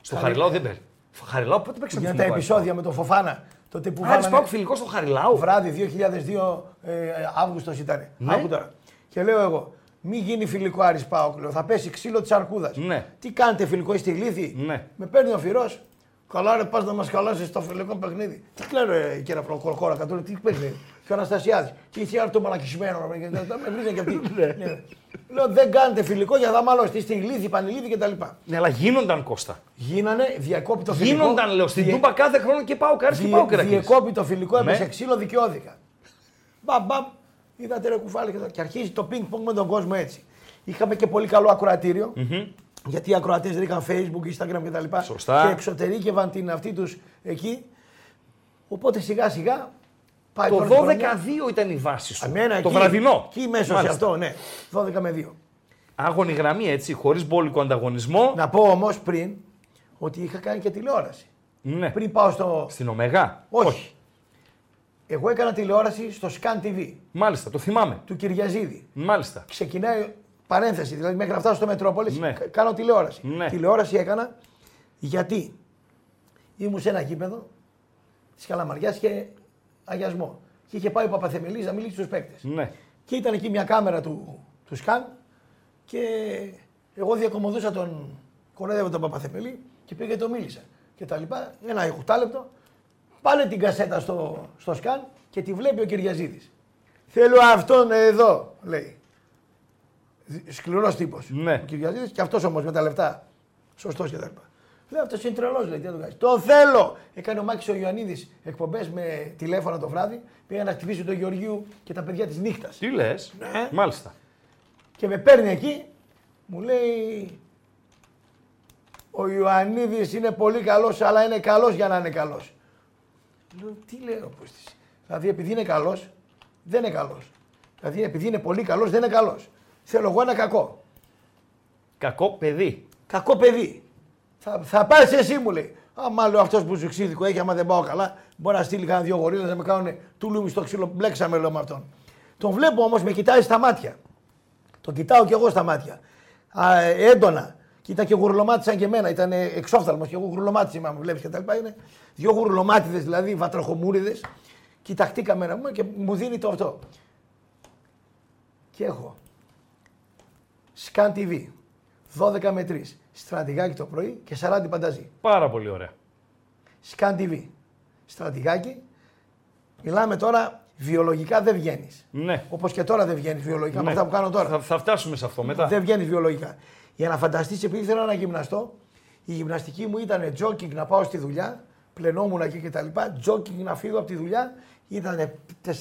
Στο Χαριλάου δεν παίζει. Χαριλάου πότε παίξαμε Για τα φιλικό, επεισόδια με τον Φοφάνα. Τότε που Άρης βάλανε πάω φιλικό στο Χαριλάου; βράδυ 2002 ε, Αύγουστος ήταν. Ναι. Άκου τώρα. Και λέω εγώ, μη γίνει φιλικό Άρης Πάοκ. Λέω, θα πέσει ξύλο της Αρκούδας. Ναι. Τι κάνετε φιλικό, είστε ηλίθιοι; Ναι. Με παίρνει ο Φυρό, Καλά, ρε, πας να μας χαλάσεις το φιλικό παιχνίδι. Τι κλαίνω, ρε, κύριε Προκορκόρα, κατ' τι παιχνίδι. Και ο Αναστασιάδης. Και η θεία του μαλακισμένο. ρε, και τα- Με βρίζανε και αυτοί. *laughs* Ναι. Λέω, δεν κάνετε φιλικό για να μαλώσετε. Είστε ηλίθιοι, πανηλίθιοι κτλ. Ναι, αλλά γίνονταν Κώστα. Γίνανε, διακόπη το φιλικό. Γίνονταν, λέω, στην Διε- Τούμπα κάθε χρόνο και πάω κάρι και διε- πάω κάρι. Διεκόπη το φιλικό, έπεσε Ναι. ξύλο, δικαιώθηκα. Μπαμ, μπαμ, είδατε ρε κουφάλι και, τα- και αρχίζει το πινκ πονγκ με τον κόσμο έτσι. Είχαμε και πολύ καλό ακροατήριο, γιατί οι ακροατές δεν είχαν facebook, instagram κτλ. Σωστά. Και εξωτερήκευαν την αυτή τους εκεί. Οπότε σιγά σιγά πάει Το τώρα τη χρονιά. 12-2 ήταν η βάση σου. Αμένα, το εκεί, βραδινό. Εκεί μέσα σε Μάλιστα. αυτό, ναι. 12 με 2. Άγωνη γραμμή έτσι, χωρίς μπόλικο ανταγωνισμό. Να πω όμως πριν ότι είχα κάνει και τηλεόραση. Ναι. Πριν πάω στο. Στην Ομεγά. Όχι. Εγώ έκανα τηλεόραση στο Scan TV Μάλιστα, το θυμάμαι. του Κυριαζίδη. Μάλιστα. Ξεκινάει παρένθεση, δηλαδή μέχρι να φτάσω στο Μετρόπολης, Ναι. κάνω τηλεόραση. Ναι. Τηλεόραση έκανα γιατί ήμουν σε ένα γήπεδο της Καλαμαριάς και αγιασμό. Και είχε πάει ο Παπαθεμελής να μιλήσει στους παίκτες. Ναι. Και ήταν εκεί μια κάμερα του, του σκαν και εγώ διακομωδούσα τον κορέδευα τον Παπαθεμελή και πήγε και το μίλησα. Και τα λοιπά, ένα 8 λεπτό, πάνε την κασέτα στο, στο σκαν και τη βλέπει ο Κυριαζίδης. Θέλω αυτόν εδώ, λέει. Σκληρός τύπος. Ναι. Ο Κυριαζίδης και αυτός όμως με τα λεφτά. Σωστός και τα λοιπά. Λέει αυτός είναι τρελός, λέει. Τι να το κάνεις. Το θέλω! Έκανε ο Μάκης ο Ιωαννίδης εκπομπές με τηλέφωνα το βράδυ. Πήγε να χτυπήσει τον Γεωργίου και τα παιδιά της νύχτας. Τι λες; Ναι. Μάλιστα. Και με παίρνει εκεί, μου λέει ο Ιωαννίδης είναι πολύ καλός, αλλά είναι καλός για να είναι καλός. Λέω, τι λέω, πώς της. Δηλαδή, επειδή είναι καλός, δεν είναι καλός. Δηλαδή, επειδή είναι πολύ καλός, δεν είναι καλός. Θέλω εγώ ένα κακό. Κακό παιδί. Κακό παιδί. Θα, θα πάρεις εσύ, μου λέει. Άμα λέω αυτός που σου ξύδικο έχει, άμα δεν πάω καλά, μπορεί να στείλει κανένα δύο γορίλε να με κάνουν τουλούμι στο ξύλο. Μπλέξαμε, λέω με αυτόν. Τον βλέπω όμως, με κοιτάει στα μάτια. Τον κοιτάω κι εγώ στα μάτια. Α, ε, έντονα. Και ήταν και γουρλωμάτισαν και εμένα. Ήταν εξόφθαλμος και εγώ γουρλωμάτισε. Μα με βλέπεις και τα λοιπά. Είναι δύο γουρλωμάτιδες δηλαδή, βατραχομούριδε. Κοιταχτήκαμε να πούμε και μου δίνει το αυτό. Και έχω Scan TV 12 με 3 στρατηγάκι το πρωί και 40 πανταζή. Πάρα πολύ ωραία. Scan TV στρατηγάκι. Μιλάμε τώρα βιολογικά δεν βγαίνεις. Ναι. Όπως και τώρα δεν βγαίνεις βιολογικά με Ναι. αυτά που κάνω τώρα. Θα, θα φτάσουμε σε αυτό μετά. Δεν βγαίνεις βιολογικά. Για να φανταστείς, επειδή ήθελα να γυμναστώ, η γυμναστική μου ήταν τζόκινγκ να πάω στη δουλειά, πλενόμουν εκεί κτλ. Τζόκινγκ να φύγω από τη δουλειά ήταν 4,5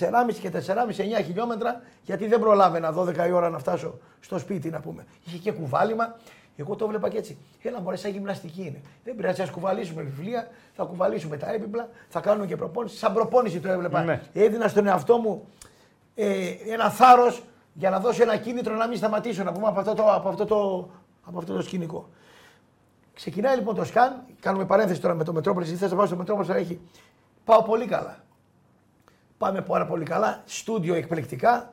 και 4,5-9 χιλιόμετρα, γιατί δεν προλάβαινα 12 η ώρα να φτάσω στο σπίτι να πούμε. Είχε και κουβάλιμα. Εγώ το βλέπα και έτσι. Έλα, μπορεί σαν γυμναστική είναι. Δεν πειράζει, ας κουβαλήσουμε βιβλία, θα κουβαλήσουμε τα έπιπλα, θα κάνουμε και προπόνηση. Σαν προπόνηση το έβλεπα. Ναι. Έδινα στον εαυτό μου ε, ένα θάρρος για να δώσω ένα κίνητρο να μην σταματήσω να πούμε από αυτό το, από αυτό το, από αυτό το σκηνικό. Ξεκινάει λοιπόν το σκάν, κάνουμε παρένθεση τώρα με το Μετρόπολης. Ήθελα να πάω στο Μετρόπολης, αλλά έχει. Πάω πολύ καλά. Πάμε πάρα πολύ καλά. Στούντιο εκπληκτικά.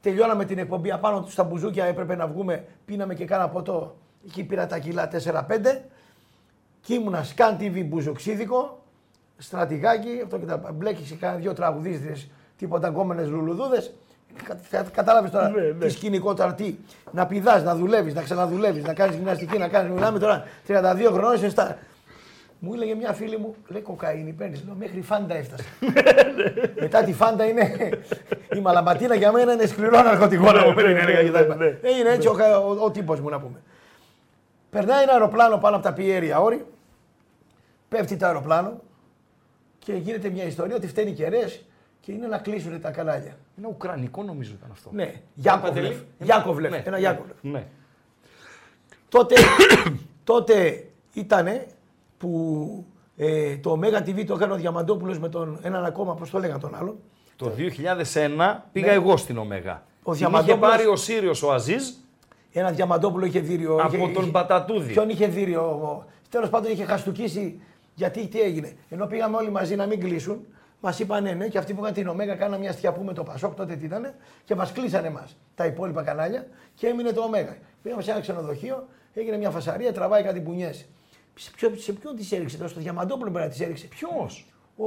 Τελειώναμε την εκπομπή απάνω του στα μπουζούκια. Έπρεπε να βγούμε. Πίναμε και κάνα ποτό. Εκεί πήρα τα κιλά 4-5. Και ήμουνα σκάν TV μπουζοξίδικο. Στρατηγάκι. Αυτό και τα μπλέκησε κάνα δύο τραγουδίστρε. Τίποτα γκόμενε λουλουδούδες. Κατάλαβες τώρα Ναι, ναι. τι σκηνικό τώρα τι. Να πηδάς, να δουλεύεις, να ξαναδουλεύεις, να κάνεις γυμναστική, να κάνεις. Μιλάμε τώρα 32 χρονών είσαι στα. Μου έλεγε μια φίλη μου, λέει κοκαίνη παίρνεις. Λέω μέχρι φάντα έφτασε. *laughs* Μετά τη φάντα είναι. Η μαλαμπατίνα για μένα είναι σκληρό ναρκωτικό να μου παίρνει έργα κτλ. ναι, ναι. Ε, Είναι έτσι ο, ο, ο τύπος μου να πούμε. Περνάει ένα αεροπλάνο πάνω από τα πιέρια όρη. Πέφτει το αεροπλάνο και γίνεται μια ιστορία ότι φταίνει κεραίες και είναι να κλείσουν τα κανάλια. Ένα ουκρανικό νομίζω ήταν αυτό. Ναι, Γιάκοβλεφ. Παντελή. Γιάκοβλεφ. Ναι, Ένα ναι, Γιάκοβλεφ. Ναι. Τότε, *coughs* τότε ήτανε που ε, το Μέγα TV το έκανε ο Διαμαντόπουλος με τον έναν ακόμα, πώς το λέγανε τον άλλον; Το 2001 πήγα εγώ στην Ομέγα. Ναι. Ο Την είχε Διαμαντόπουλος- πάρει ο Σύριος ο Αζίζ Ένα Διαμαντόπουλο είχε δίριο. από είχε, τον είχε- Πατατούδη. Ποιον είχε δίριο. Τέλος πάντων είχε χαστούκίσει. Γιατί τι έγινε; Ενώ πήγαμε όλοι μαζί να μην κλείσουν, μας είπαν ναι, ναι, και αυτοί που είχαν την Ωμέγα κάναν μια στιαπού με το Πασόκ, τότε τι ήταν, και μας κλείσανε εμά τα υπόλοιπα κανάλια και έμεινε το Ωμέγα. Πήγαμε σε ένα ξενοδοχείο, έγινε μια φασαρία, τραβάει κάτι μπουνιές. Σε, ποιο, σε ποιον της έριξε τώρα, στο Διαμαντόπουλο πρέπει να της έριξε; Ποιος; Ο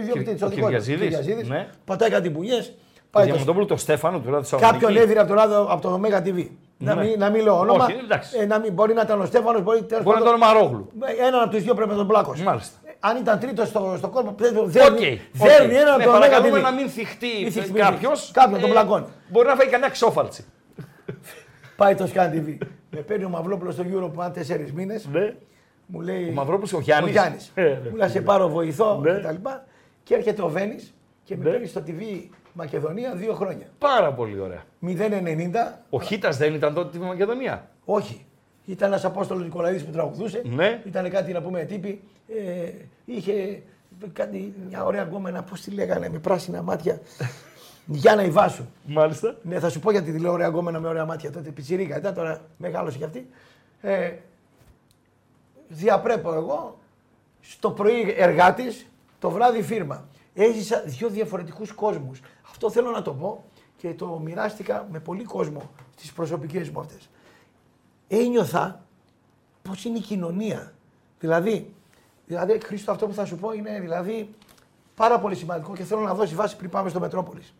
ιδιοκτήτης, ο ο δικό του. Κυριαζίδης, ναι. Πατάει κάτι μπουνιέ. Το Διαμαντόπουλο το Στέφανο του Ράδου Κάποιον έδινε από το, ράδιο- από το Ωμέγα TV. Να, Ναι. μην, να μην λέω όνομα. Όχι, εντάξει. Ε, να μην, μπορεί να ήταν ο Στέφανος, μπορεί τέλος Μπορεί να πάντων- ήταν ο Μαρόγλου. Έναν από τους δύο πρέπει να τον πλάκωσε. Μάλιστα. Ε, Αν ήταν τρίτος στο, στο κόλπο, δεν- δέρνει, Οκ, δέρνει οκ. έναν Ναι, από τον Μέγα παρακαλούμε TV. να μην θυχτεί Μην θυχτεί, μην κάποιος. θυχτεί. Κάποιον τον πλακώνει. Μπορεί να φάει κανένα ξόφαλτσι. Πάει το Scan TV. με παίρνει ο Μαυλόπουλος στο Euro που ήταν τέσσερις μήνες. Ναι. Μου λέει. Ο Μαυρόπουλος, ο Γιάννης. Ο Γιάννης. Ε, ναι. Μου λέει, σε πάρω βοηθό Ναι. κτλ. Και έρχεται ο Βέννη και με Ναι. παίρνει στο TV Μακεδονία δύο χρόνια. Πάρα πολύ ωραία. 0,90. Ο Χίτας δεν ήταν τότε στη Μακεδονία; Όχι. Ήταν ένας Απόστολος Νικολαίδης που τραγουδούσε. Ναι. Ήταν κάτι να πούμε τύπη. Ε, είχε κάτι, μια ωραία γκόμενα, πώς τη λέγανε, με πράσινα μάτια. *laughs* Γιάννα Ιβάσου. Μάλιστα. Ναι, θα σου πω γιατί τη λέω ωραία γκόμενα με ωραία μάτια. Τότε πιτσιρίκα ήταν, τώρα μεγάλωσε κι αυτή. Ε, διαπρέπω εγώ στο πρωί εργάτης, το βράδυ φίρμα. Έζησα δύο διαφορετικούς κόσμους. Αυτό θέλω να το πω και το μοιράστηκα με πολύ κόσμο στις προσωπικές μου αυτές. Ένιωθα πώς είναι η κοινωνία. Δηλαδή, δηλαδή, Χρήστο, αυτό που θα σου πω είναι δηλαδή πάρα πολύ σημαντικό και θέλω να δώσει βάση πριν πάμε στο Μετρόπολης.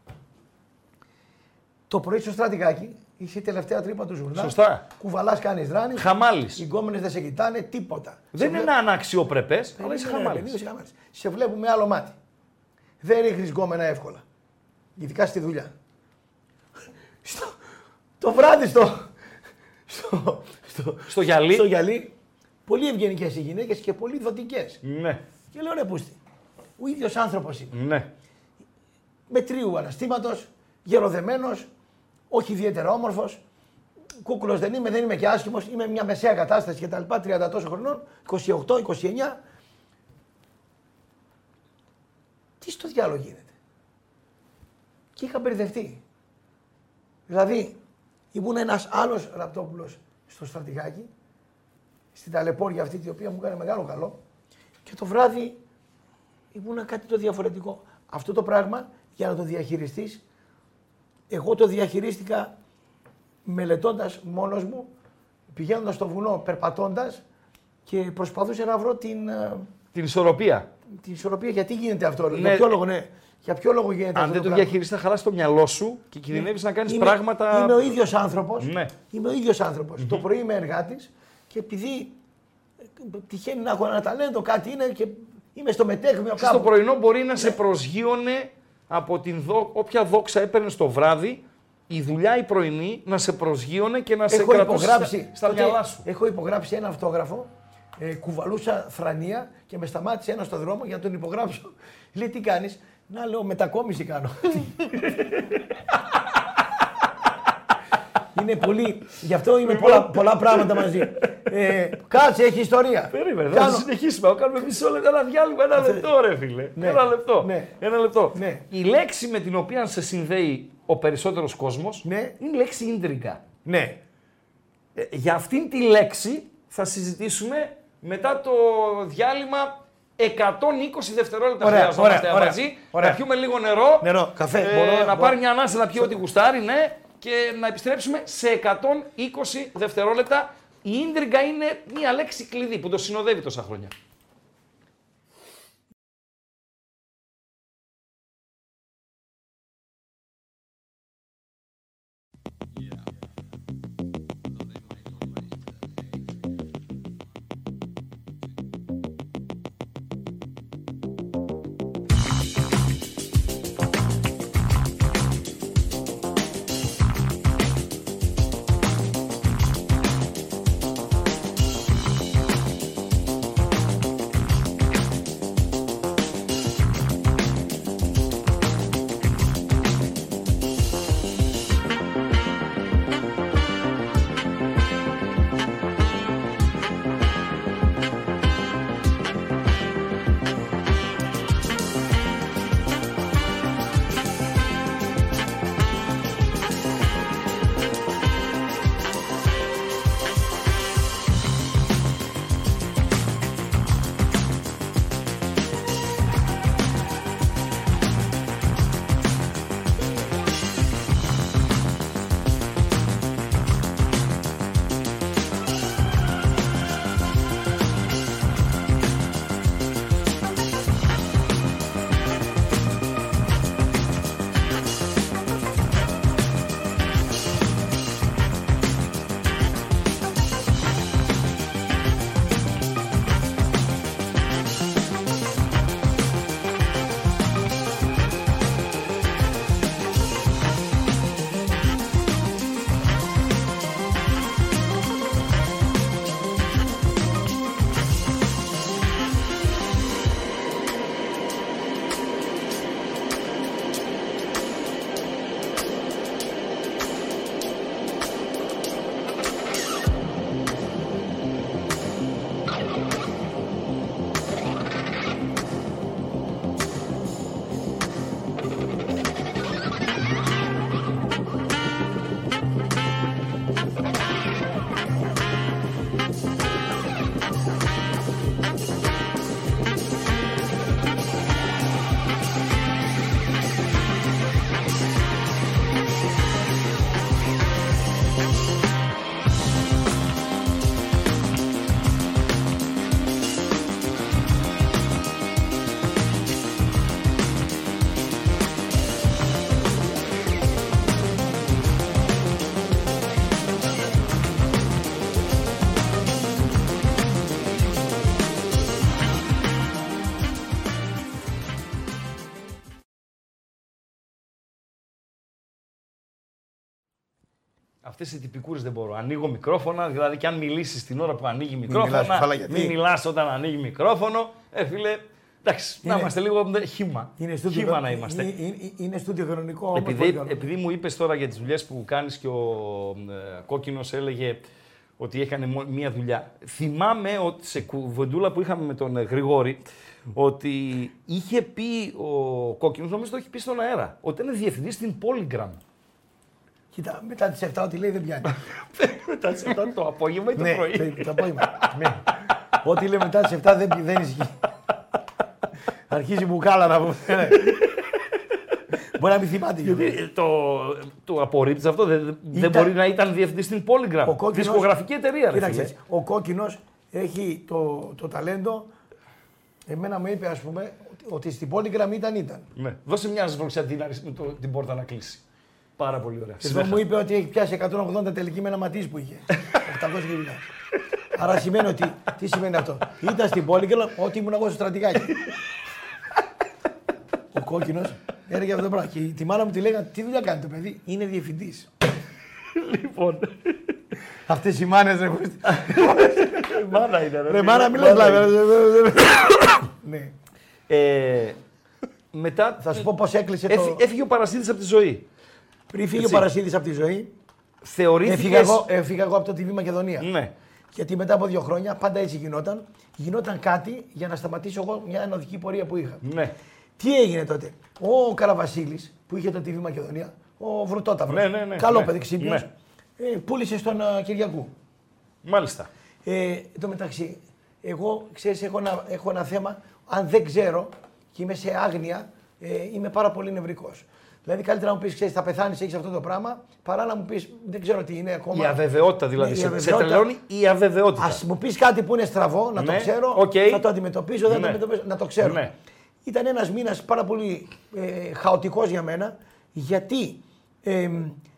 Το πρωί στο στρατηγάκι είσαι η τελευταία τρύπα του ζουρνά. Σωστά. Κουβαλάς, κάνει ράνι. Χαμάλης. Οι γκόμενες δεν σε κοιτάνε, τίποτα. Δεν Σε είναι ένα αναξιοπρεπές, αλλά είσαι Ναι, ναι, χαμάλης. παιδί, είσαι χαμάλης. Σε βλέπουν με άλλο μάτι. Δεν ρίχνεις γκόμενα εύκολα. Ειδικά στη δουλειά. *laughs* Στο, το βράδυ στο, στο, στο, Στο γυαλί. στο γυαλί, πολύ ευγενικές οι γυναίκες και πολύ δοτικές. Ναι, Και λέω ρε πούστη, ο ίδιος άνθρωπος είναι. ναι. Μετρίου αναστήματος, γεροδεμένος, όχι ιδιαίτερα όμορφος. Κούκουλος δεν είμαι, δεν είμαι και άσχημος. Είμαι μια μεσαία κατάσταση κτλ. 30 τόσο χρονών, 28-29. Τι στο διάλογο γίνεται; Και είχα μπερδευτεί. Δηλαδή, ήμουν ένας άλλος ραπτόπουλος στο στρατηγάκι, στην ταλαιπώρια αυτή, η οποία μου έκανε μεγάλο καλό. Και το βράδυ ήμουν κάτι το διαφορετικό. Αυτό το πράγμα για να το διαχειριστείς, εγώ το διαχειρίστηκα μελετώντας μόνος μου, πηγαίνοντας στο βουνό, περπατώντας και προσπαθούσα να βρω την, ε, Την ισορροπία. την ισορροπία. Γιατί γίνεται αυτό, Ναι. για ποιο λόγο, ναι. Για ποιο λόγο γίνεται Αν αυτό δεν το πράγμα; διαχειριστεί, θα χαλάσει το μυαλό σου και κινδυνεύεις να κάνεις Είμαι- πράγματα. Είμαι ο ίδιος άνθρωπος. Ναι. Είμαι ο ίδιος άνθρωπος. Το πρωί είμαι εργάτης και επειδή ε, τυχαίνει να έχω ένα ταλέντο, κάτι είναι και είμαι στο μετέχνιο Στο κάπου. πρωινό μπορεί να σε προσγείωνε από την δο... όποια δόξα έπαιρνε το βράδυ, η δουλειά η πρωινή να σε προσγείωνε και να σε Έχω κρατούσε υπογράψει, στα, στα τότε μυαλά σου. έχω υπογράψει ένα αυτόγραφο, ε, κουβαλούσα θρανία και με σταμάτησε ένα στο δρόμο για να τον υπογράψω. Λέει τι κάνεις, να λέω μετακόμιση κάνω. *laughs* Είναι πολύ, γι' αυτό είναι πολλά, πολλά πράγματα μαζί. Ε, κάτσε, έχει ιστορία. Περίμενε, θα Κάνω- συνεχίσουμε. Θα κάνουμε μισό λεπτό, ένα διάλειμμα, ένα λεπτό, ρε φίλε. Ναι. Ένα λεπτό. Ναι. Ένα λεπτό. Ναι. Η λέξη με την οποία σε συνδέει ο περισσότερος κόσμος Ναι. είναι η λέξη ίντριγκα. Ναι. Ε, για αυτήν τη λέξη θα συζητήσουμε μετά το διάλειμμα 120 δευτερόλεπτα Ωραία, χρειαζόμαστε ωραία, ωραία, μαζί. ωραία. Να πιούμε λίγο νερό. Νερό, καφέ. ε, Μπορώ- να μπορώ- πάρει μια ανάσα να πιει ό,τι γουστάρει, ναι. Και να επιστρέψουμε σε 120 δευτερόλεπτα. Η ίντριγκα είναι μια λέξη κλειδί που το συνοδεύει τόσα χρόνια. Αυτές οι τυπικούρες δεν μπορώ. Ανοίγω μικρόφωνα, δηλαδή και αν μιλήσεις την ώρα που ανοίγει μικρόφωνα. μιλάς, φάλα, γιατί; Μην μιλάς όταν ανοίγει μικρόφωνο. Ε, φίλε, εντάξει, να Είναι- είμαστε λίγο ε, χήμα. Είναι στούντιο, χήμα να είμαστε. Είναι, είναι, είναι στούντιο χρονικό. όμως, πολύ Επειδή, καλό. επειδή μου είπες τώρα για τις δουλειές που κάνεις και ο ε, κόκκινος έλεγε ότι έκανε μο- μία δουλειά. Θυμάμαι ότι σε κουβεντούλα που είχαμε με τον ε, Γρηγόρη ότι είχε πει ο κόκκινος, νομίζω το έχει πει στον αέρα, ότι είναι διευθυντής στην Polygram. Κοίτα, μετά τις 7 ό,τι λέει δεν πιάνει. *laughs* Μετά σε αυτό το απόγευμα ή το ναι, πρωί. το, το απόγευμα. ναι. Ό,τι λέει μετά τις 7 δεν, δεν ισχύει. Αρχίζει μπουκάλα να πούμε. Ναι. Μπορεί να μην θυμάται. Γιώργο. Ε, το, το απορρίπτεις αυτό. Δεν, δεν Ήταν- μπορεί να ήταν διευθυντής στην Polygram. Ο κόκκινος- Δισκογραφική εταιρεία, ρε Κοίταξε, φίλε. ο κόκκινος έχει το, το ταλέντο. Εμένα μου είπε, ας πούμε, ότι, ότι στην Polygram ήταν ήταν. Ναι. Δώσε μια σβολξιά την, αρισ- με το, την πόρτα να κλείσει. Πάρα πολύ ωραία. Εδώ μου είπε ότι έχει πιάσει 180 τελική με ένα ματίς που είχε. 800 χιλιάδε. Άρα σημαίνει ότι. Τι σημαίνει αυτό; Ήταν στην Polygram ό,τι ήμουν εγώ στο στρατηγάκι. Ο κόκκινος έλεγε αυτό το πράγμα. Και τη μάνα μου τη λέγανε Τι δουλειά κάνει το παιδί, είναι διευθυντής. λοιπόν. Αυτές οι μάνες ρε. Μάνα είναι. Ρε μάνα, μην λες λάβη. Ναι. Ε, μετά Θα σου πω πώς έκλεισε έφυ- το. έφυγε ο Παρασίδης από τη ζωή. Πριν φύγει ο Έτσι. Παρασίδης από τη ζωή, Θεωρήθηκε. έφυγα εγώ, έφυγα εγώ από το TV Μακεδονία. Ναι. Γιατί μετά από δύο χρόνια, πάντα έτσι γινόταν, γινόταν κάτι για να σταματήσω εγώ μια ενωδική πορεία που είχα. Ναι. Τι έγινε τότε; Ο Καραβασίλης που είχε το TV Μακεδονία, ο Βρουτόταυρος. Ναι, ναι, ναι, καλό ναι, παιδί ξύπνιος. ναι. Ε, πούλησε στον α, Κυριακού. Μάλιστα. Ε, εν τω μεταξύ, εγώ ξέρεις, έχω ένα, έχω ένα θέμα. Αν δεν ξέρω και είμαι σε άγνοια, ε, είμαι πάρα πολύ νευρικός. Δηλαδή, καλύτερα να μου πεις: Ξέρεις, θα πεθάνεις, έχεις αυτό το πράγμα, παρά να μου πεις: Δεν ξέρω τι είναι ακόμα. Η αβεβαιότητα δηλαδή. Ναι, η σε, σε αβεβαιότητα. τρελαίνει η αβεβαιότητα. Ας μου πεις κάτι που είναι στραβό, να το Ναι, ξέρω, οκ. θα το αντιμετωπίσω, δεν Ναι. θα το αντιμετωπίσω, να το ξέρω. Ναι. Ήταν ένας μήνας πάρα πολύ ε, χαοτικός για μένα, γιατί, ε,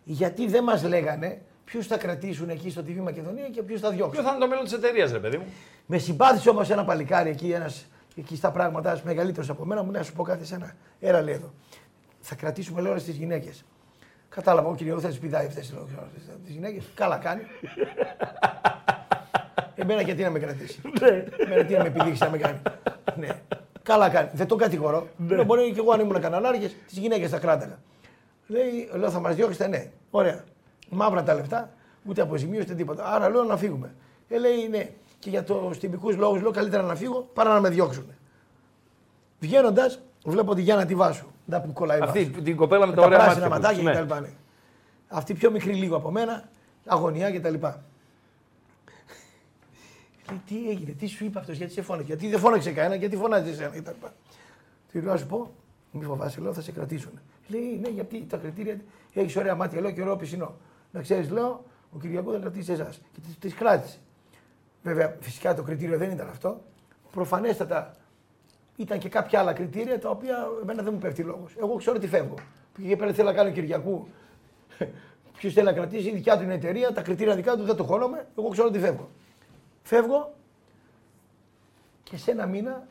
γιατί δεν μας λέγανε ποιους θα κρατήσουν εκεί στο TV Μακεδονία και ποιους θα διώξουν. Ποιο θα είναι το μέλλον της εταιρείας, ρε παιδί μου; Με συμπάθησε όμως ένα παλικάρι εκεί, ένας, εκεί στα πράγματα, μεγαλύτερος από μένα, μου λέει: Να σου πω κάτι σε ένα. Έλα, λέει εδώ. Θα κρατήσουμε λέω τις γυναίκες. Κατάλαβα, ο κύριος, δεν τις πηδάει αυτέ τις γυναίκες. Καλά κάνει. Εμένα γιατί να με κρατήσει; Εμένα τι να με επιδείξει να με κάνει; ναι. Καλά κάνει. Δεν τον κατηγορώ. Λέω, Μπορεί και εγώ αν ήμουν καναλάρχε, τις γυναίκες θα κράταγα. Λέει, λέω, θα μας διώξετε, ναι. Ωραία. Μαύρα τα λεφτά, ούτε αποζημίωση, ούτε τίποτα. Άρα λέω να φύγουμε. Ε, λέει, ναι. Και για τους τυπικούς λόγους λέω καλύτερα να φύγω παρά να με διώξουν. Βγαίνοντας, βλέπω τη Γιάννα τη Βάσου. Να που κολλάει η Αυτή Βάσου. την κοπέλα με Με τα τα ωραία πράσινα μάτια. ματάκια Ναι. κτλ. Ναι. Αυτή πιο μικρή λίγο από μένα, αγωνιά κτλ. Λέει, τι έγινε, τι σου είπε αυτός, γιατί σε φώναξε, γιατί δεν φώναξε κανένα, γιατί φωνάζεις εσένα κτλ. Τι λέω, να σου πω, μη φοβάσαι, λέω, θα σε κρατήσουν. Λέει, ναι, γιατί τα κριτήρια έχεις ωραία μάτια, λέω και ωραίο πισινό. Να ξέρεις, λέω, ο Κυριακό θα κρατήσει εσάς. Και τη κράτησε. Βέβαια, φυσικά το κριτήριο δεν ήταν αυτό. Προφανέστατα ήταν και κάποια άλλα κριτήρια τα οποία εμένα δεν μου πέφτει λόγος. Εγώ ξέρω ότι φεύγω. Πήγε πέρα θέλω να κάνω Κυριακού. *laughs* Ποιος θέλει να κρατήσει, η δικιά του είναι εταιρεία, τα κριτήρια δικά του δεν το χώνομαι. Εγώ ξέρω ότι φεύγω. Φεύγω και σε ένα μήνα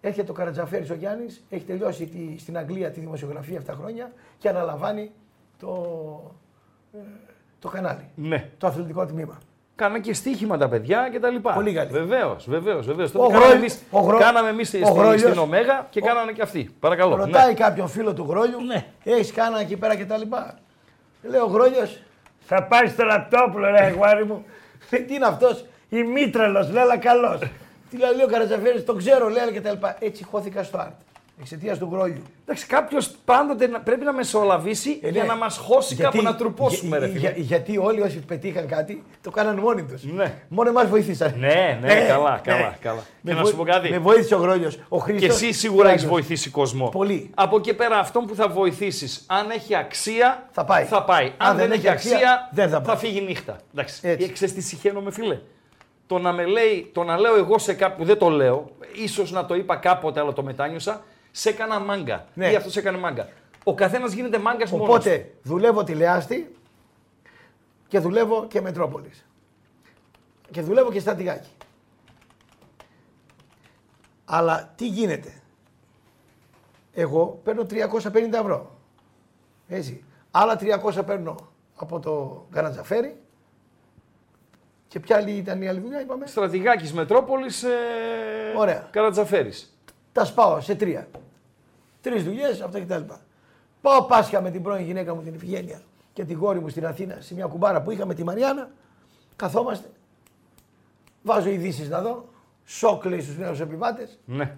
έρχεται ο Καρατζαφέρης ο Γιάννης, έχει τελειώσει τη, στην Αγγλία τη δημοσιογραφία 7 χρόνια και αναλαμβάνει το, ε, το κανάλι, Ναι. το αθλητικό τμήμα. Κάνανε και στοίχημα τα παιδιά και τα λοιπά. Πολύ καλή. Βεβαίως, βεβαίως. Βεβαίως. Ο Τότε κάναμε Γρόλιος- εμείς- ο Γρό- Κάναμε εμείς στην, ο Γρόλιος- στην Ωμέγα και κάνανε και αυτοί. Παρακαλώ. Ρωτάει Ναι. κάποιον φίλο του Γρόλιου, Ναι. έχεις κάνα εκεί πέρα και τα λοιπά; Λέω, Γρόλιος, Θα πάει στο λαπτόπουλο, ρε αγουάρι μου. λέει, *laughs* τι είναι αυτός; Η μήτρελος, λέει, αλλά καλός. Τι λέει, λέει ο Καρατζαφέρης, τον ξέρω, λέει και τα λοιπά. Έτσι χώθηκα στο Άρτ. Εξαιτίας του Γρόλιου. Εντάξει, κάποιος πάντοτε να- πρέπει να μεσολαβήσει Ε, για ναι. να μας χώσει κάπου να τρουπώσουμε, για- ρε φίλε. για- γιατί όλοι όσοι πετύχαν κάτι το κάναν μόνοι τους. Ναι. Μόνο εμά βοήθησαν. Ναι, ναι, Ε, καλά, ναι. καλά, καλά. Με Και να βο- σου πω κάτι. Με βοήθησε ο Γρόλιος. Ο Και Χρήστος εσύ σίγουρα έχεις Άγιος. βοηθήσει κόσμο. Πολύ. Από εκεί πέρα, αυτόν που θα βοηθήσεις, αν έχει αξία, Θα πάει. Θα πάει. Αν, δεν, έχει αξία, δεν θα πάει. φύγει νύχτα. Εντάξει. Έτσι. Ε, Ξέρεις τι συχαίνομαι, φίλε; Το να, με λέει, το να λέω εγώ σε κάποιον που δεν το λέω, ίσως να το είπα κάποτε, αλλά το μετάνιωσα, σε έκανα μάγκα. Ναι. Ή αυτός έκανε μάγκα. Ο καθένας γίνεται μάγκας μόνος. Οπότε δουλεύω τηλεάστη και δουλεύω και Μετρόπολης. Και δουλεύω και στρατηγάκι. Αλλά τι γίνεται; Εγώ παίρνω 350 ευρώ. Έτσι. Άλλα 300 παίρνω από το Γκαραντζαφέρι. Και ποια άλλη ήταν η άλλη δουλειά, είπαμε; Στρατηγάκης Μετρόπολης, ε... Ωραία. Καρατζαφέρης. Τα σπάω σε τρία. Τρεις δουλειές, αυτά κτλ. Πάω Πάσχα με την πρώην γυναίκα μου την Ευγένεια και την κόρη μου στην Αθήνα σε μια κουμπάρα που είχαμε τη Μαριάννα. Καθόμαστε. Βάζω ειδήσεις να δω. Σοκ λέει στους νέους επιβάτες. Ναι.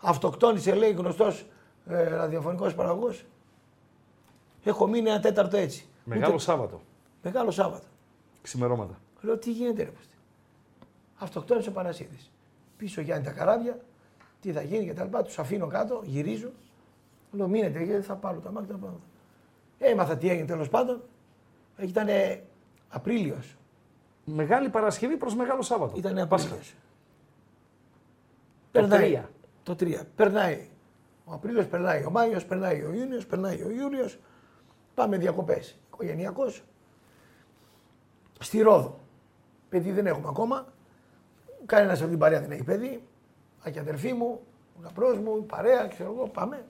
Αυτοκτόνησε λέει γνωστός ε, ραδιοφωνικός παραγωγός. Έχω μείνει ένα τέταρτο έτσι. Μεγάλο Ούτε- Σάββατο. Μεγάλο Σάββατο. Ξημερώματα. Λέω τι γίνεται ρε πούστη. Αυτοκτόνησε ο Πανασίδης. Πίσω Γιάννη τα καράβια, τι θα γίνει κτλ. Τους αφήνω κάτω, γυρίζω. Λέω μείνετε γιατί θα πάρω τα μάτια. τα πάω. Έμαθα τι έγινε τέλος πάντων. Ήταν Απρίλιος. Μεγάλη Παρασκευή προς Μεγάλο Σάββατο. Ήταν Πάσχα. Απρίλιος. Το Περνάει. τρία. Το 3. Περνάει. Ο Απρίλιος περνάει. Ο Μάιος περνάει. Ο Ιούνιος περνάει. Ο Ιούλιος. Πάμε διακοπές. Οικογενειακός. Στη Ρόδο. Παιδί δεν έχουμε ακόμα. Κανένας από την παρέα δεν έχει παιδί. Άκη αδερφή μου, ο γαμπρό μου, η παρέα, ξέρω εγώ. Πάμε.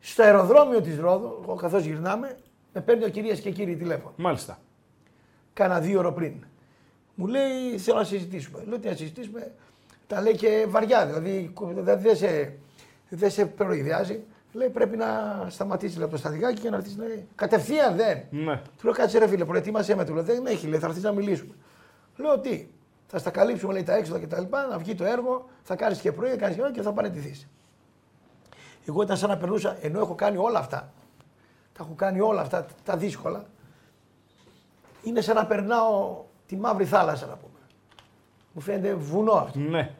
Στο αεροδρόμιο της Ρόδο, εγώ καθώς γυρνάμε, με παίρνει ο κυρίε και κύριοι τηλέφωνο Μάλιστα. κάνα δύο ώρο πριν. Μου λέει θέλω να συζητήσουμε. Λέω τι να συζητήσουμε; Τα λέει και βαριά, δηλαδή δεν δεν σε, δεν σε προειδιάζει. Λέει πρέπει να σταματήσεις λέει, από το σταδικάκι και να έρθεις. Λέει, κατευθείαν δεν. Ναι. Του λέω κάτσε ρε φίλε, προετοίμασέ με. Του λέω δεν έχει, λέει, θα έρθεις να μιλήσουμε. Λέω τι, θα στα καλύψουμε λέει, τα έξοδα και τα λοιπά, να βγει το έργο, θα κάνεις και πρωί, θα κάνεις και ώρα και θα παραιτηθείς. Εγώ ήταν σαν να περνούσα, ενώ έχω κάνει όλα αυτά. Τα έχω κάνει όλα αυτά τα δύσκολα. Είναι σαν να περνάω τη μαύρη θάλασσα να πούμε. Μου φαίνεται βουνό αυτό. Ναι.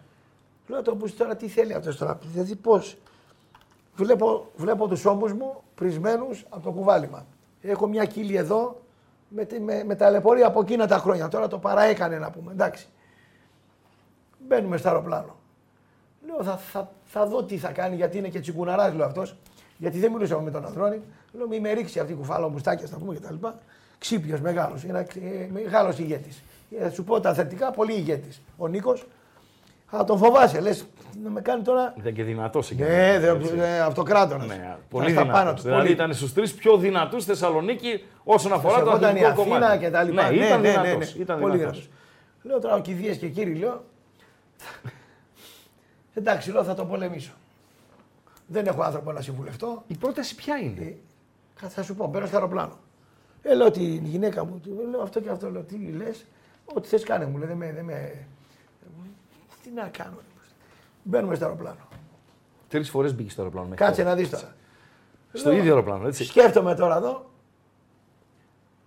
Λέω το πούστη τώρα τι θέλει αυτός τώρα. Δηλαδή πώς. Βλέπω, βλέπω τους ώμους μου πρισμένους από το κουβάλιμα. Έχω μια κύλη εδώ με, τη- με, με ταλαιπωρία από εκείνα τα χρόνια. Τώρα το παραέκανε να πούμε. Εντάξει. Μπαίνουμε στο αεροπλάνο. Λέω θα, θα, θα δω τι θα κάνει γιατί είναι και τσιγκουναράς λέω αυτός. Γιατί δεν μιλούσαμε με τον Ανδρώνη. Λέω μη με ρίξει αυτή η κουφάλα μουστάκια να πούμε κτλ. Ξύπιο μεγάλος. Ένα μεγάλος ηγέτης. Θα σου πω τα θετικά, πολύ ηγέτης. Ο Νίκος. Αλλά τον φοβάσαι, λες να με κάνει τώρα. Ήταν και δυνατός εκεί. Ναι, Έτσι. δεν είναι αυτοκράτορα. Ναι, πολύ δυνατός. Δηλαδή πολύ. ήταν στους τρεις πιο δυνατούς Θεσσαλονίκη όσον αφορά το Σεβόταν η αθλητικό Αθήνα κομμάτι. και τα λοιπά. Ναι, ήταν ναι, ναι, δυνατός. ναι. Ήταν Πολύ δυνατός. δυνατός. Λέω τώρα ο κηδείες και κύριοι, λέω. *laughs* Εντάξει, λέω θα το πολεμήσω. Δεν έχω άνθρωπο να συμβουλευτώ. Η πρόταση ποια είναι; Ε, Κάτι θα σου πω, μπαίνω στο αεροπλάνο. Ε, λέω την γυναίκα μου, του λέω αυτό και αυτό, λέω τι λες, ό,τι θες κάνε μου, λέει, δεν με, δεν με... Τι να κάνω. ρε. Μπαίνουμε στο αεροπλάνο. Τρεις φορές μπήκε στο αεροπλάνο. μέχρι Κάτσε τώρα. να δεις τώρα. Στο ίδιο αεροπλάνο, έτσι. Σκέφτομαι τώρα εδώ.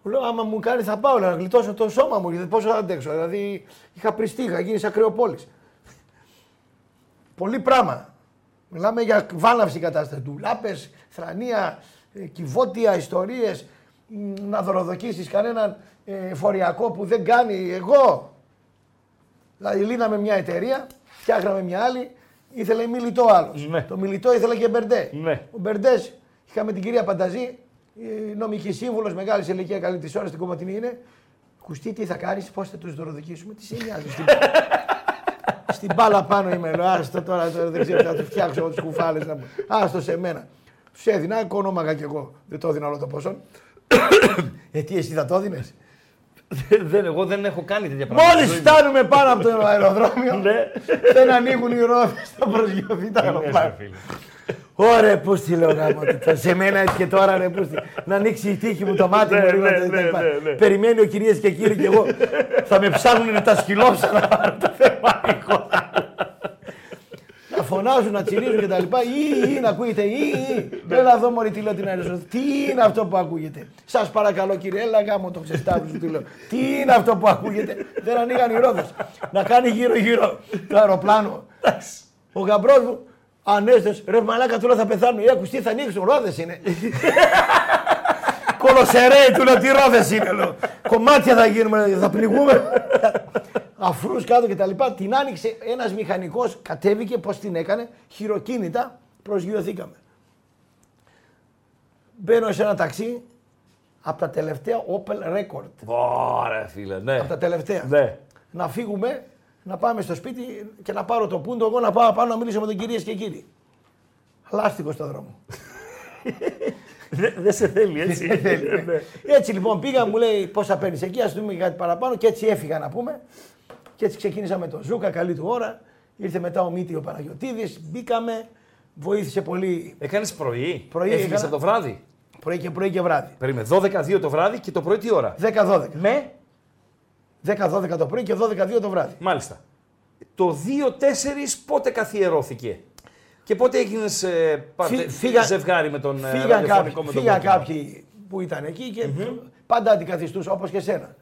Μου λέω, άμα μου κάνει θα πάω λέω, να γλιτώσω το σώμα μου, γιατί πόσο θα αντέξω. Δηλαδή, είχα πριστεί, είχα γίνει σαν κρεοπόλης. Πολύ πράγμα. Μιλάμε για βάναυση κατάσταση. Ντουλάπες, θρανία, ε, κυβότια, ιστορίες, μ, να δωροδοκίσεις κανέναν ε, φοριακό που δεν κάνει εγώ. Δηλαδή, λύναμε μια εταιρεία, φτιάχναμε μια άλλη, ήθελε μιλητό άλλος. Ναι. Το μιλητό ήθελε και μπερντέ. Ναι. Ο Μπερντέ, είχαμε την κυρία Πανταζή, η νομική σύμβουλος, μεγάλης σε ηλικίας, καλή της ώρας στην κομματινή είναι. Κουστί, τι θα κάνεις, πώς θα τους δωροδοκίσουμε, τι σε νοιάζει. Στην, στην μπάλα πάνω είμαι, λέω, άστο τώρα, τώρα δεν ξέρω, θα τους φτιάξω τι κουφάλες. Να... μου. Άστο σε μένα. Τους έδινα, οικονόμαγα κι εγώ. Δεν το έδινα όλο το ποσό. ε, τι εσύ θα το έδινες; δεν, εγώ δεν έχω κάνει τέτοια πράγματα. Μόλις φτάνουμε πάνω από το αεροδρόμιο, Ναι. δεν ανοίγουν οι ρόδες, θα προσγειωθεί τα αεροπλάνα. Ωραία, πώς τη λέω γάμο. του. Σε μένα έτσι και τώρα ρε πούστη. Να ανοίξει η τύχη μου το μάτι μου. Ναι, λίγο, ναι, τα- ναι, τα- ναι, ναι. Περιμένει ο κυρίε και κύριοι και εγώ. θα με ψάχνουν τα σκυλόψα να πάρω το θέμα. να φωνάζουν, να τσιρίζουν και τα λοιπά. Ή, ή, να ακούγεται. Ή, ή. Έλα εδώ μωρή τι λέω την αεροσο. Τι είναι αυτό που ακούγεται; Σας παρακαλώ κύριε, έλα γάμο το ξεστάβου σου τι λέω. Τι είναι αυτό που ακούγεται; Δεν ανοίγαν οι ρόδες. να κάνει γύρω-γύρω το αεροπλάνο. Ο γαμπρός μου, ανέστες, ρε μαλάκα του λέω θα πεθάνουμε. Ε, ακουστή θα ανοίξουν, ρόδες είναι. *laughs* Κολοσερέ, του λέω τι ρόδες είναι, λέω. Κομμάτια θα γίνουμε, θα πνιγούμε. Αφρούς κάτω και τα λοιπά. Την άνοιξε ένας μηχανικός, κατέβηκε, πώς την έκανε, χειροκίνητα, προσγειωθήκαμε. Μπαίνω σε ένα ταξί, από τα τελευταία Opel Record. Ωραία, φίλε, ναι. Από τα τελευταία. Ναι. Να φύγουμε, να πάμε στο σπίτι και να πάρω το πούντο εγώ να πάω πάνω να μιλήσω με τον κυρίες και κύριοι. Λάστιχο στο δρόμο. Δεν δεν σε θέλει, έτσι. Δεν θέλει, ναι. Ναι. Έτσι λοιπόν πήγα, μου λέει πόσα παίρνεις εκεί, ας δούμε κάτι παραπάνω και έτσι έφυγα να πούμε. Και έτσι ξεκίνησα με τον Ζούκα, καλή του ώρα. Ήρθε μετά ο Μίτη ο Παναγιοτήδης, μπήκαμε, βοήθησε πολύ Έκανες πρωί. Πρωί Έφυγες έκανα. από το βράδυ. πρωί και πρωί και βράδυ. Περίμενε, 12-2 το βράδυ και το πρωί τι ώρα; 10-12. Με, 10-12 το πρωί και 12-2 το βράδυ. μάλιστα. Το 2-4 πότε καθιερώθηκε; Και πότε έγινες ε, πάρτε- Φύ- φύγα- ζευγάρι με τον ε, Φύγαν ραδιοφωνικό κάποιοι, με τον φύγαν κόκκινο; κάποιοι που ήταν εκεί και πάντα αντικαθιστούσα όπως και σένα.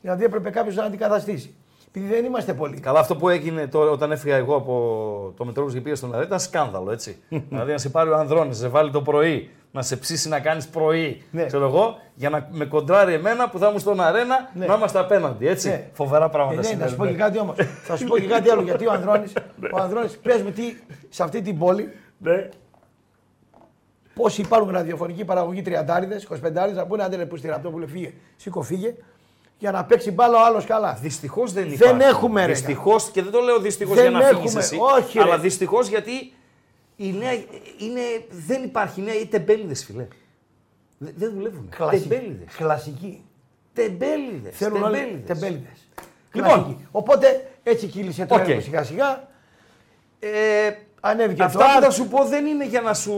Δηλαδή έπρεπε κάποιος να αντικαταστήσει. Επειδή δεν είμαστε πολλοί. Καλά, αυτό που έγινε τώρα όταν έφυγα εγώ από το μετρό και πήγα στον αέρα ήταν σκάνδαλο, έτσι. *laughs* δηλαδή να σε πάρει ο Ανδρώνης, να σε βάλει το πρωί, να σε ψήσει να κάνεις πρωί, Ναι. ξέρω εγώ, για να με κοντράρει εμένα που θα ήμουν στον αρένα Ναι. να είμαστε απέναντι, έτσι. Ναι. Φοβερά Ε, πράγματα ναι, να σου πω και συμβαίνουν. κάτι όμως. *laughs* θα σου πω και κάτι άλλο γιατί ο Ανδρώνης, ο Ανδρώνης πες μου τι σε αυτή την πόλη Ναι. Πόσοι υπάρχουν ραδιοφωνική παραγωγή 30 25 να πούνε άντε ρε που στη Ραπτόπουλε φύγε, σήκω φύγε, για να παίξει μπάλα ο άλλος καλά. Δυστυχώς δεν υπάρχει. Δεν έχουμε, ρε. Δυστυχώς και δεν το λέω δυστυχώς Δεν για να φύγεις έχουμε, εσύ. όχι, ρε. αλλά δυστυχώς γιατί η νέα, είναι, δεν υπάρχει νέα ή τεμπέληδες, φιλέ. Δε- Δεν δουλεύουν. Κλασική. Τεμπέληδες. Κλασική. Τεμπέληδες. Θέλουν όλοι τεμπέληδες. Λοιπόν. Οπότε έτσι κύλησε το Οκ. έργο σιγά σιγά. Ε, Ανέβηκε αυτά το που θα Art. σου πω δεν είναι για να σου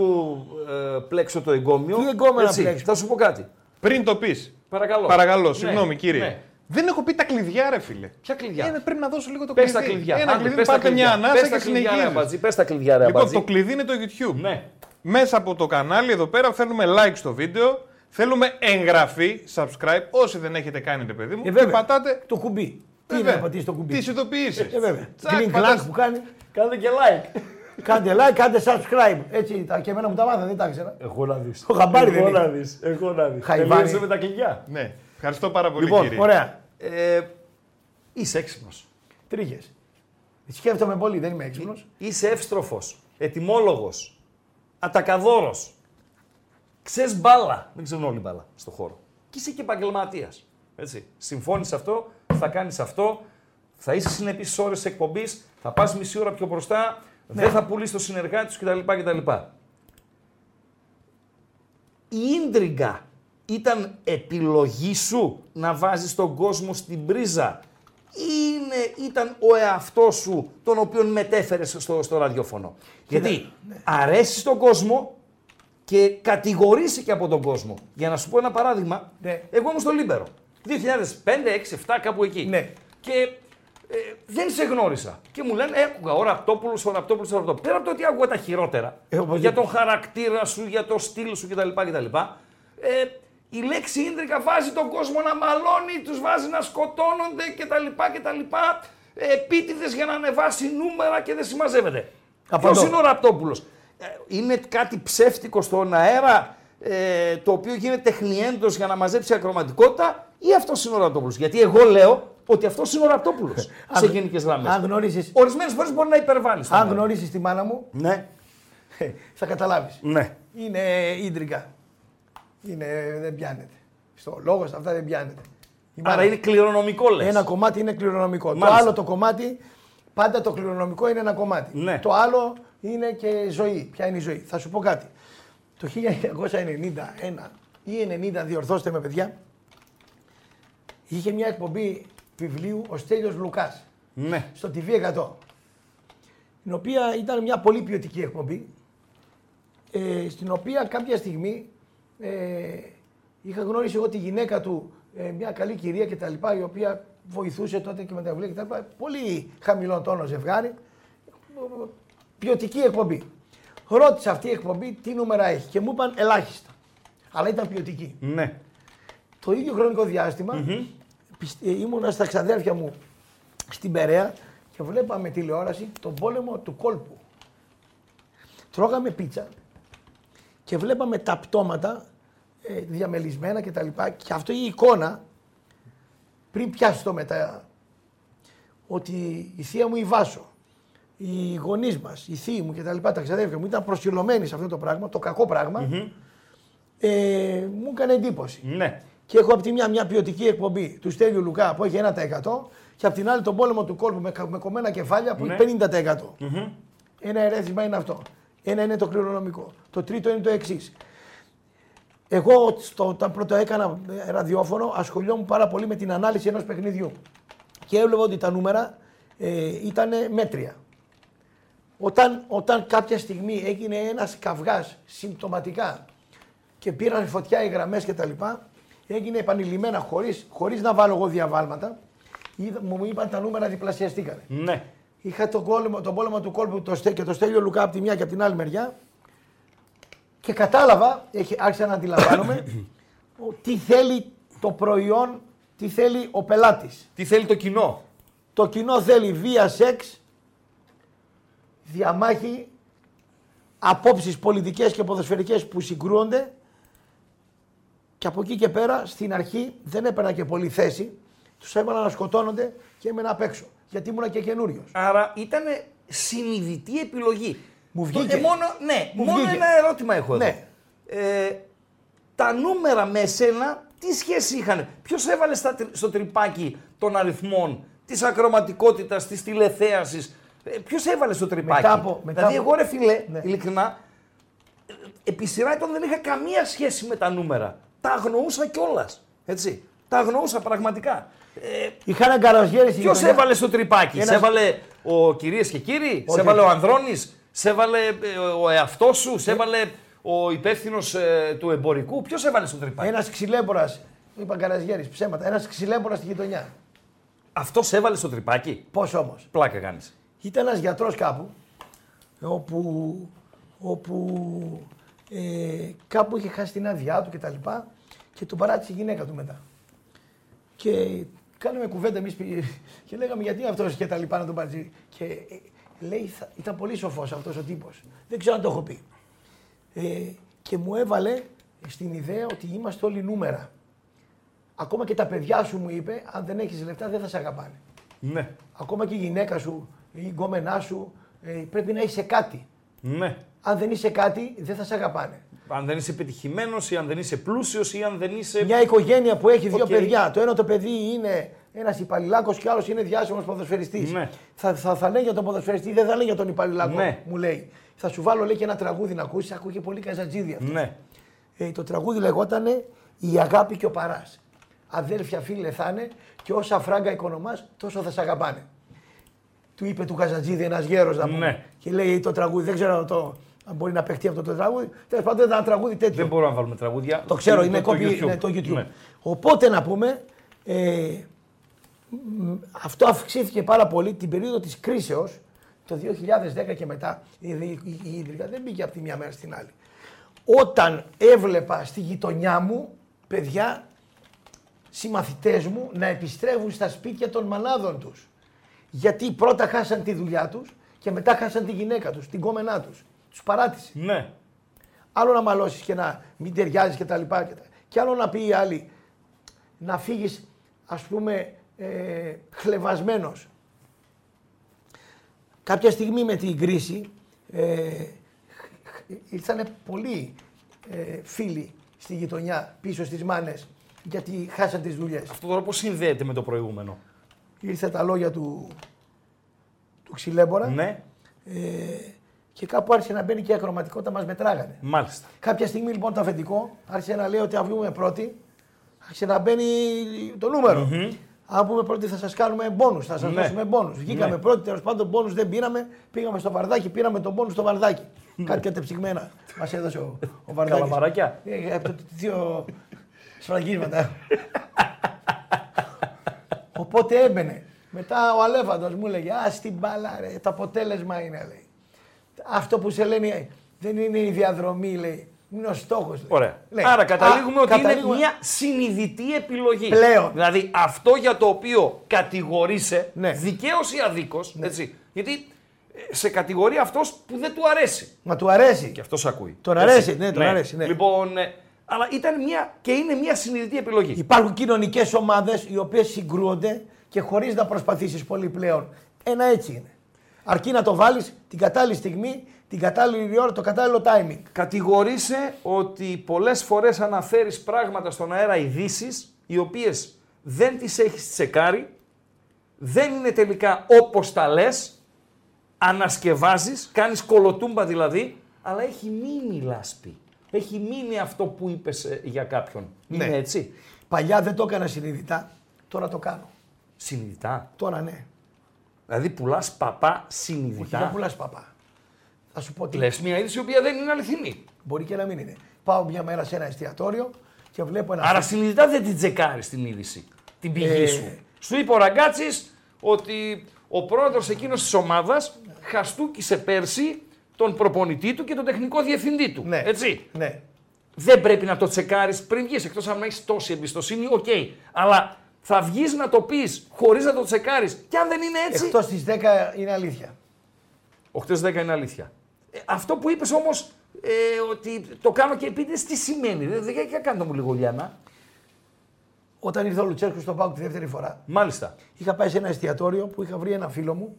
ε, πλέξω το εγκώμιο. Τι εγκώμιο να Έτσι, πλέξεις; Θα σου πω κάτι. Πριν το πεις. Παρακαλώ. Παρακαλώ, Ναι, συγγνώμη κύριε. ναι. Δεν έχω πει τα κλειδιά, ρε φίλε. Ποια κλειδιά; Ε, πρέπει να δώσω λίγο το Πες κλειδί. τα κλειδιά. Ένα Άντε, κλειδί, πες τα πάτε μια κλειδιά. ανάσα Πες τα και κλειδιά, ρε συνεχίζεις. Αμπατζή, Πες τα κλειδιά, ρε Λοιπόν, Αμπατζή. το κλειδί είναι το YouTube. Ναι. Μέσα από το κανάλι εδώ πέρα θέλουμε like στο βίντεο. Θέλουμε εγγραφή, subscribe, όσοι δεν έχετε κάνει, ρε παιδί μου. Ε, και βέβαια. πατάτε. Το κουμπί. Τι είναι Βέβαια, να πατήσεις το κουμπί; Τις ειδοποιήσεις. Ε, βέβαια. Τσακ, Κλιν πατάς. κλακ που κάνει. Κάντε και like. Κάντε like, κάντε subscribe. Έτσι τα και εμένα μου τα μάθα, δεν τα ήξερα. Εγώ να δεις. Το χαμπάρι δεν Εγώ είναι. να δεις. Εγώ να δεις. Χαϊβάνι. Τελείωσε με τα κλειδιά. Ναι. Ευχαριστώ πάρα πολύ, Λοιπόν, κύριε. Ωραία. Ε, είσαι έξυπνος. Τρίχε. Σκέφτομαι πολύ, δεν είμαι έξυπνος. Είσαι εύστροφος. Ετοιμόλογος. Ατακαδόρος. Ξέρεις μπάλα; Δεν ξέρουν όλοι μπάλα στον χώρο. Και είσαι και επαγγελματίας. Έτσι. Συμφώνησε αυτό, θα κάνεις αυτό, θα είσαι συνεπής στι ώρες εκπομπής, θα πας μισή ώρα πιο μπροστά, δεν θα πουλήσει το συνεργάτη σου κτλ. κτλ. Η ίντριγκα ήταν επιλογή σου να βάζεις τον κόσμο στην πρίζα; Ή είναι, ήταν ο εαυτός σου τον οποίο μετέφερες στο, στο ραδιόφωνο; Γιατί αρέσεις στον κόσμο και κατηγορείσαι και από τον κόσμο. Για να σου πω ένα παράδειγμα, Ναι. εγώ ήμουν στο Λίμπερο. 2005, 6, 7, κάπου εκεί. Ναι. Και ε, δεν σε γνώρισα. Και μου λένε, άκουγα ο Ραπτόπουλος, ο Ραπτόπουλος, ο Ραπτόπουλος. Πέρα από το ότι άκουγα τα χειρότερα Ε, όπως για δεν- τον χαρακτήρα σου, για το στυλ σου κτλ. κτλ ε, η λέξη ίντριγκα βάζει τον κόσμο να μαλώνει, τους βάζει να σκοτώνονται κτλ. κτλ. Ε, Επίτηδες για να ανεβάσει νούμερα και δεν συμμαζεύεται. Απαντώ. Ποιος είναι ο Ραπτόπουλος; Ε, είναι κάτι ψεύτικο στον αέρα ε, το οποίο γίνεται τεχνιέντος για να μαζέψει ακροματικότητα ή αυτός είναι ο Ραπτόπουλος; Γιατί εγώ λέω ότι αυτός είναι ο Ραπτόπουλος *laughs* σε Αν- γενικές γραμμές. Αν γνωρίσει Ορισμένες φορές μπορεί να υπερβάλλει. στον αν αέρα. γνωρίσεις τη μάνα μου, Ναι. θα καταλάβεις. Ναι. Είναι ίντρικα. Είναι, δεν πιάνεται. Στο λόγος, στα αυτά δεν πιάνεται. Η Άρα μάνα- είναι κληρονομικό λες. Ένα κομμάτι είναι κληρονομικό. Μάλιστα. Το άλλο το κομμάτι, πάντα το κληρονομικό είναι ένα κομμάτι. Ναι. Το άλλο είναι και ζωή. Ποια είναι η ζωή. Θα σου πω κάτι. Το 1991 ή 90, διορθώστε με παιδιά, είχε μια εκπομπή βιβλίου ο Στέλιος Λουκάς Ναι. στο TV 100. Η οποία ήταν μια πολύ ποιοτική εκπομπή, ε, στην οποία κάποια στιγμή ε, είχα γνωρίσει εγώ τη γυναίκα του, ε, μια καλή κυρία κτλ. η οποία βοηθούσε τότε και με τα βιβλία κτλ. Πολύ χαμηλό τόνο ζευγάρι. Ποιοτική εκπομπή. Ρώτησα αυτή η εκπομπή τι νούμερα έχει και μου είπαν ελάχιστα. Αλλά ήταν ποιοτική. Ναι. Το ίδιο χρονικό διάστημα πισ- ε, ήμουνα στα ξαδέρφια μου στην Περαία και βλέπαμε τηλεόραση τον πόλεμο του κόλπου. Τρώγαμε πίτσα και βλέπαμε τα πτώματα ε, διαμελισμένα κτλ. Και, τα λοιπά. και αυτό η εικόνα, πριν πιάσει το μετά, ότι η θεία μου η Βάσο, οι γονείς μας, οι θείοι μου κτλ. Τα, τα ξαδέρφια μου ήταν προσιλωμένοι σε αυτό το πράγμα, το κακό πράγμα, ε, μου έκανε εντύπωση. Ναι. Και έχω από τη μια μια ποιοτική εκπομπή του Στέλιου Λουκά που έχει 1% και από την άλλη τον πόλεμο του κόλπου με, κα- με κομμένα κεφάλια που Ναι. είναι 50%. Ένα ερέθισμα είναι αυτό. Ένα είναι το κληρονομικό. Το τρίτο είναι το εξής. Εγώ στο, όταν πρώτο έκανα ε, ραδιόφωνο ασχολιόμουν πάρα πολύ με την ανάλυση ενός παιχνιδιού. Και έβλεπα ότι τα νούμερα ε, ήταν μέτρια. Όταν, όταν κάποια στιγμή έγινε ένας καυγάς συμπτωματικά και πήραν φωτιά οι γραμμές και τα λοιπά, έγινε επανειλημμένα χωρίς, χωρίς να βάλω εγώ διαβάλματα, είδα- μου είπαν τα νούμερα διπλασιαστήκανε. Ναι. Είχα τον, πόλεμο, τον πόλεμο του κόλπου το Στέ, και το Στέλιο Λουκά από τη μια και από την άλλη μεριά και κατάλαβα, έχει, άρχισα να αντιλαμβάνομαι, *coughs* ο- τι θέλει το προϊόν, τι θέλει ο πελάτης. Τι θέλει το κοινό. Το κοινό θέλει βία, σεξ, διαμάχη, απόψεις πολιτικές και ποδοσφαιρικές που συγκρούονται και από εκεί και πέρα στην αρχή δεν έπαιρνα και πολύ θέση. Τους έβαλα να σκοτώνονται και έμενα απ' έξω. Γιατί ήμουν και καινούριος. Άρα ήταν συνειδητή επιλογή. Μου Το- βγήκε. ε, μόνο, ναι, Μου μόνο βγήκε. ένα ερώτημα έχω εδώ. Ναι. Ε, τα νούμερα με εσένα τι σχέση είχαν; Ποιος έβαλε στα, τρι- στο τρυπάκι των αριθμών, της ακροματικότητας, της τηλεθέασης; Ε, ποιος έβαλε στο τρυπάκι; Μετά από- μετά δηλαδή από- εγώ ρε φίλε, Ναι. ειλικρινά, ε, επί σειρά ετών δεν είχα καμία σχέση με τα νούμερα. Τα αγνοούσα κιόλας. Έτσι. Τα αγνοούσα πραγματικά. Ε, Είχα ένα γκαραζιέρι στην Ποιος γειτονιά. έβαλε στο τρυπάκι, Ένας- σε έβαλε ο κυρίες και κύριοι, σε Όχι. έβαλε ο Ανδρώνης, σε έβαλε ε, ο εαυτός σου, σε έβαλε ο υπεύθυνος του εμπορικού; Ποιος έβαλε στο τρυπάκι; Ένας ξυλέμπορας, είπα γκαραζιέρι, ψέματα. Ένας ξυλέμπορας στη γειτονιά. Αυτός σε έβαλε στο τρυπάκι; Πώς όμως; Πλάκα κάνεις. Ήταν ένας γιατρός κάπου, όπου, όπου ε, κάπου είχε χάσει την άδειά του και τα λοιπά και τον παράτησε η γυναίκα του μετά. Και κάναμε κουβέντα εμείς *laughs* και λέγαμε γιατί αυτός και τα λοιπά να τον παρατήσει. Και ε, λέει, θα- ήταν πολύ σοφός αυτός ο τύπος. Δεν ξέρω αν το έχω πει. Ε, και μου έβαλε στην ιδέα ότι είμαστε όλοι νούμερα. Ακόμα και τα παιδιά σου μου είπε, αν δεν έχεις λεφτά δεν θα σε αγαπάνε. Ναι. Ακόμα και η γυναίκα σου ή η γκόμενά σου ε, πρέπει να είσαι κάτι. Ναι. Αν δεν είσαι κάτι, δεν θα σε αγαπάνε. Αν δεν είσαι πετυχημένος ή αν δεν είσαι πλούσιος ή αν δεν είσαι. Μια οικογένεια που έχει δύο Οκ. παιδιά, το ένα το παιδί είναι ένας υπαλληλάκος και άλλος είναι διάσημος ποδοσφαιριστής. Ναι. Θα, θα, θα λέει για τον ποδοσφαιριστή, δεν θα λέει για τον υπαλληλάκο. Ναι. Μου λέει. Θα σου βάλω λέει και ένα τραγούδι να ακούσεις, άκουγε πολύ Καζαντζίδη αυτός. Ναι. Ε, το τραγούδι λεγότανε Η αγάπη και ο παράς. Αδέρφια φίλε θα είναι και όσα φράγκα οικονομάς, τόσο θα σε αγαπάνε. Του είπε του Καζατζίδη ένας γέρος να πούμε. Ναι. Και λέει το τραγούδι, δεν ξέρω το, αν μπορεί να παιχτεί αυτό το τραγούδι. Τέλος πάντων ήταν ένα τραγούδι τέτοιο. Δεν μπορούμε να βάλουμε τραγούδια. Το ξέρω, είναι το κόπη, YouTube. είναι το YouTube. Ναι. Οπότε να πούμε, ε, μ, αυτό αυξήθηκε πάρα πολύ την περίοδο της κρίσεως, το 2010 και μετά. Η, η, η, η Ιδρύα δεν πήγε από τη μια μέρα στην άλλη. Όταν έβλεπα στη γειτονιά μου, παιδιά, συμμαθητές μου να επιστρέφουν στα σπίτια των μανάδων τους. Γιατί πρώτα χάσαν τη δουλειά τους και μετά χάσαν τη γυναίκα τους, την κόμενά τους. Τους παράτησε. Ναι. Άλλο να μαλώσεις και να μην ταιριάζεις και τα λοιπά. Και, τα... και άλλο να πει η άλλη να φύγεις, ας πούμε, ε, χλεβασμένος. Κάποια στιγμή με την κρίση ε, ήρθαν πολλοί ε, φίλοι στη γειτονιά πίσω στις μάνες γιατί χάσαν τις δουλειές. Αυτό τώρα πώς συνδέεται με το προηγούμενο; Ήρθε τα λόγια του, του ξυλέμπορα Ναι. ε, και κάπου άρχισε να μπαίνει και η ακροματικότητα μας μετράγανε. Μάλιστα. Κάποια στιγμή λοιπόν το αφεντικό άρχισε να λέει ότι αν βγούμε πρώτοι, άρχισε να μπαίνει το νούμερο. Αν πούμε πρώτοι θα σας κάνουμε μπόνους, θα σας Ναι. δώσουμε μπόνους. Βγήκαμε Ναι. πρώτοι, τέλος πάντων μπόνους δεν πήραμε, πήγαμε στο βαρδάκι, πήραμε τον μπόνους στο βαρδάκι. Κάτι κατεψυγμένα μας έδωσε ο, ο βαρδάκι. Καλαμαράκια. Ε, από το δύο σφραγίσματα. Οπότε έμπαινε. Μετά ο Αλέφαντος μου έλεγε Α την μπάλα, ρε, το αποτέλεσμα είναι, λέει. Αυτό που σε λένε δεν είναι η διαδρομή, λέει. Είναι ο στόχος. Ωραία. Άρα καταλήγουμε ότι είναι μια συνειδητή επιλογή. Πλέον. Δηλαδή αυτό για το οποίο κατηγορείσαι, Ναι. δικαίως ή αδίκως, έτσι. Γιατί ε, σε κατηγορεί αυτός που δεν του αρέσει. Μα του αρέσει. Και αυτός ακούει. Τον Έτσι. αρέσει, ναι, τον αρέσει, ναι. Λοιπόν, ε, αλλά ήταν μια και είναι μια συνειδητή επιλογή. Υπάρχουν κοινωνικές ομάδες οι οποίες συγκρούονται και χωρίς να προσπαθήσεις πολύ πλέον. Ένα έτσι είναι. Αρκεί να το βάλεις την κατάλληλη στιγμή, την κατάλληλη ώρα, το κατάλληλο timing. Κατηγορείσαι ότι πολλές φορές αναφέρεις πράγματα στον αέρα ειδήσεις, οι οποίες δεν τις έχεις τσεκάρει, δεν είναι τελικά όπως τα λες, ανασκευάζεις, κάνεις κολοτούμπα δηλαδή, αλλά έχει μείνει λάσπη. έχει μείνει αυτό που είπες για κάποιον. Ναι. Είναι έτσι; Παλιά δεν το έκανα συνειδητά, τώρα το κάνω. Συνειδητά; Τώρα ναι. Δηλαδή πουλάς παπά Όχι, δεν συνειδητά. πουλάς παπά. Θα σου πω τι. Λες μια είδηση η οποία δεν είναι αληθινή. Μπορεί και να μην είναι. Πάω μια μέρα σε ένα εστιατόριο και βλέπω ένα. Άρα συνειδητά δεν την τσεκάρεις την είδηση. Την πηγή Ε. σου. Σου είπε ο Ραγκάτσης ότι ο πρόεδρος εκείνος της ομάδας χαστούκησε πέρσι τον προπονητή του και τον τεχνικό διευθυντή του. Ναι. Έτσι. Ναι. Δεν πρέπει να το τσεκάρεις πριν βγεις. Εκτός αν έχεις τόση εμπιστοσύνη, οκ. Αλλά θα βγεις να το πεις χωρίς να το τσεκάρεις. Και αν δεν είναι έτσι. Εκτός ότι δεν είναι αλήθεια. 8 10 είναι αλήθεια. Ε, αυτό που είπες όμως ε, ότι το κάνω και επίτηδε, τι σημαίνει. Δεν, δεν, για κάνε το μου λίγο Λιάννα. Όταν ήρθε ο Λουτσέσκου στο Πάοκ τη δεύτερη φορά, Μάλιστα. είχα πάει σε ένα εστιατόριο που είχα βρει ένα φίλο μου,